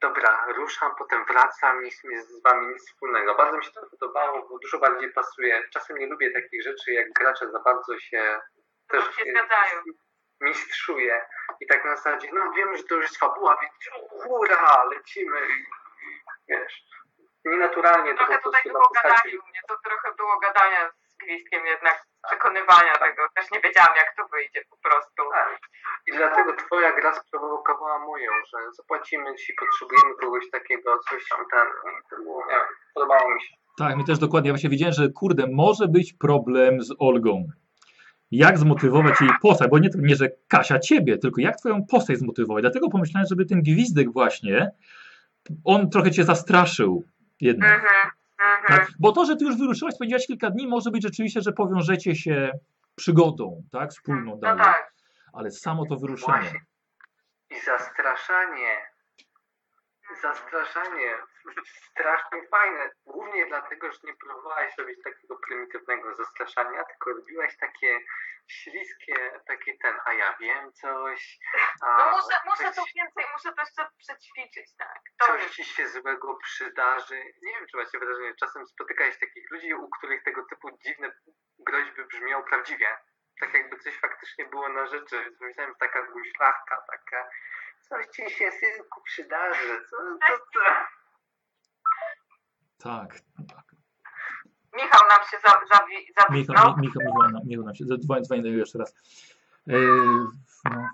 dobra, ruszam, potem wracam, nic mi z wami nic wspólnego. Bardzo mi się to podobało, bo dużo bardziej pasuje. Czasem nie lubię takich rzeczy, jak gracze za bardzo się też się zgadzają. mistrzuje i tak na zasadzie, no wiemy, że to już jest fabuła, więc hurra, lecimy. Wiesz, nienaturalnie to trochę po tutaj prostu postaci. mnie, to trochę było gadania z gwizdkiem jednak, przekonywania tego. Też nie wiedziałam jak to wyjdzie po prostu. Tak. I dlatego twoja gra sprowokowała moją, że zapłacimy ci, potrzebujemy kogoś takiego, coś tam ten. To było, nie wiem, podobało mi się. Tak, mi też dokładnie. Ja właśnie wiedziałem, że kurde, może być problem z Olgą. Jak zmotywować jej postać, bo nie, nie, że Kasia ciebie, tylko jak twoją postać zmotywować. Dlatego pomyślałem, żeby ten gwizdek właśnie, on trochę cię zastraszył jednak. Mhm. Mhm. Tak? Bo to, że ty już wyruszyłaś, spędziłaś kilka dni, może być rzeczywiście, że powiążecie się przygodą, tak? Wspólną No dalej. tak. Ale samo to wyruszenie. Właśnie. I zastraszanie. Zastraszanie. Strasznie fajne. Głównie dlatego, że nie próbowałaś robić takiego prymitywnego zastraszania, tylko robiłaś takie śliskie, takie ten, a ja wiem coś. A No muszę, muszę coś, tu więcej, muszę to jeszcze przećwiczyć, tak. To coś ci się złego przydarzy. Nie wiem, czy macie wrażenie, czasem spotykałeś takich ludzi, u których tego typu dziwne groźby brzmią prawdziwie. Tak jakby coś faktycznie było na rzeczy. Więc Myślałem, taka guślawka, taka coś ci się synku przydarzy. Co, co, co? Tak. tak. Michał nam się za, zawi, Michał, zawisnął. Mi- Michał, Michał, nam- Michał nam się. Dzwonię, dzwonię do niego jeszcze raz. Yy, no.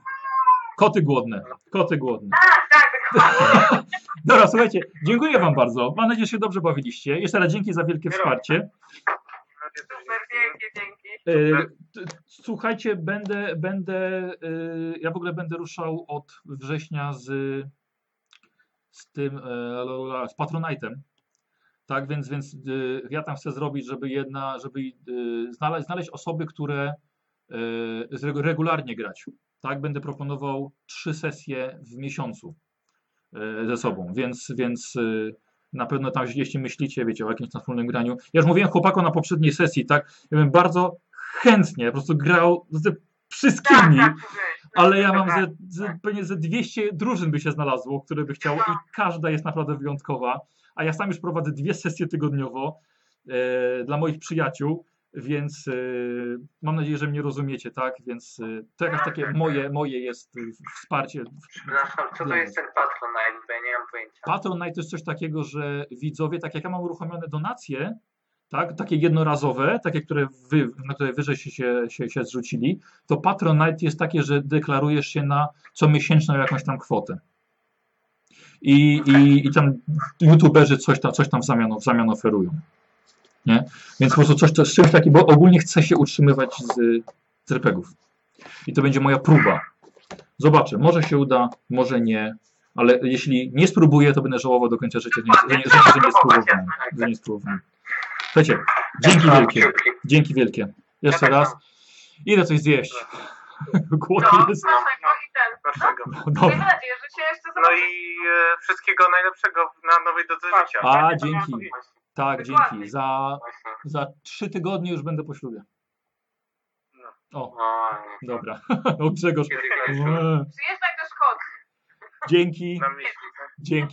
Koty głodne. Koty głodne. Tak, tak, dokładnie. Dobra, słuchajcie, dziękuję Wam bardzo. Mam nadzieję, że się dobrze bawiliście. Jeszcze raz dzięki za wielkie wsparcie. Super, dzięki, dzięki. T- Słuchajcie, będę, będę, e, ja w ogóle będę ruszał od września z, z tym, e, z Patronite'em. Tak, więc, więc e, ja tam chcę zrobić, żeby jedna, żeby e, znaleźć, znaleźć osoby, które zregu- regularnie grać. Tak, będę proponował trzy sesje w miesiącu ze sobą, więc, więc na pewno tam, jeśli myślicie, wiecie, o jakimś wspólnym graniu. Ja już mówiłem chłopakom na poprzedniej sesji, tak, ja bym bardzo chętnie po prostu grał Tak, wszystkimi, tak, to wiesz, ale ja mam tak. ze, ze, pewnie ze 200 drużyn by się znalazło, które by chciało i każda jest naprawdę wyjątkowa, a ja sam już prowadzę dwie sesje tygodniowo e, dla moich przyjaciół, więc e, mam nadzieję, że mnie rozumiecie, tak, więc e, to jakieś takie moje, moje jest wsparcie. Przepraszam, co to jest ten Patronite, bo ja nie mam pojęcia. Patronite to jest coś takiego, że widzowie, tak jak ja mam uruchomione donacje, tak, takie jednorazowe, takie, które wy, na które wyżej się, się, się, zrzucili, to Patronite jest takie, że deklarujesz się na comiesięczną jakąś tam kwotę. I, i, i tam youtuberzy coś tam, coś tam w, zamian, w zamian oferują. Nie? Więc po prostu coś z czymś takim, bo ogólnie chcę się utrzymywać z, z RPGów. I to będzie moja próba. Zobaczę, może się uda, może nie, ale jeśli nie spróbuję, to będę żałował do końca życia, że nie, że nie, że nie spróbowałem. Że nie spróbowałem. Słuchajcie, dzięki Trzymam wielkie. Dzięki wielkie. Jeszcze tak raz. Idę coś zjeść. Głodny No, jest. naszego i ten. No, Miejmy dobra. nadzieję, że się jeszcze No zobaczymy. i e, wszystkiego najlepszego na nowej drodze życia. A, dzięki. Tak, dzięki. Za, za trzy tygodnie już będę po ślubie. O, O, nie. dobra. O Grzegorz. Eee, Przyjeżdżaj do Szkocji. Dzięki, dzięki.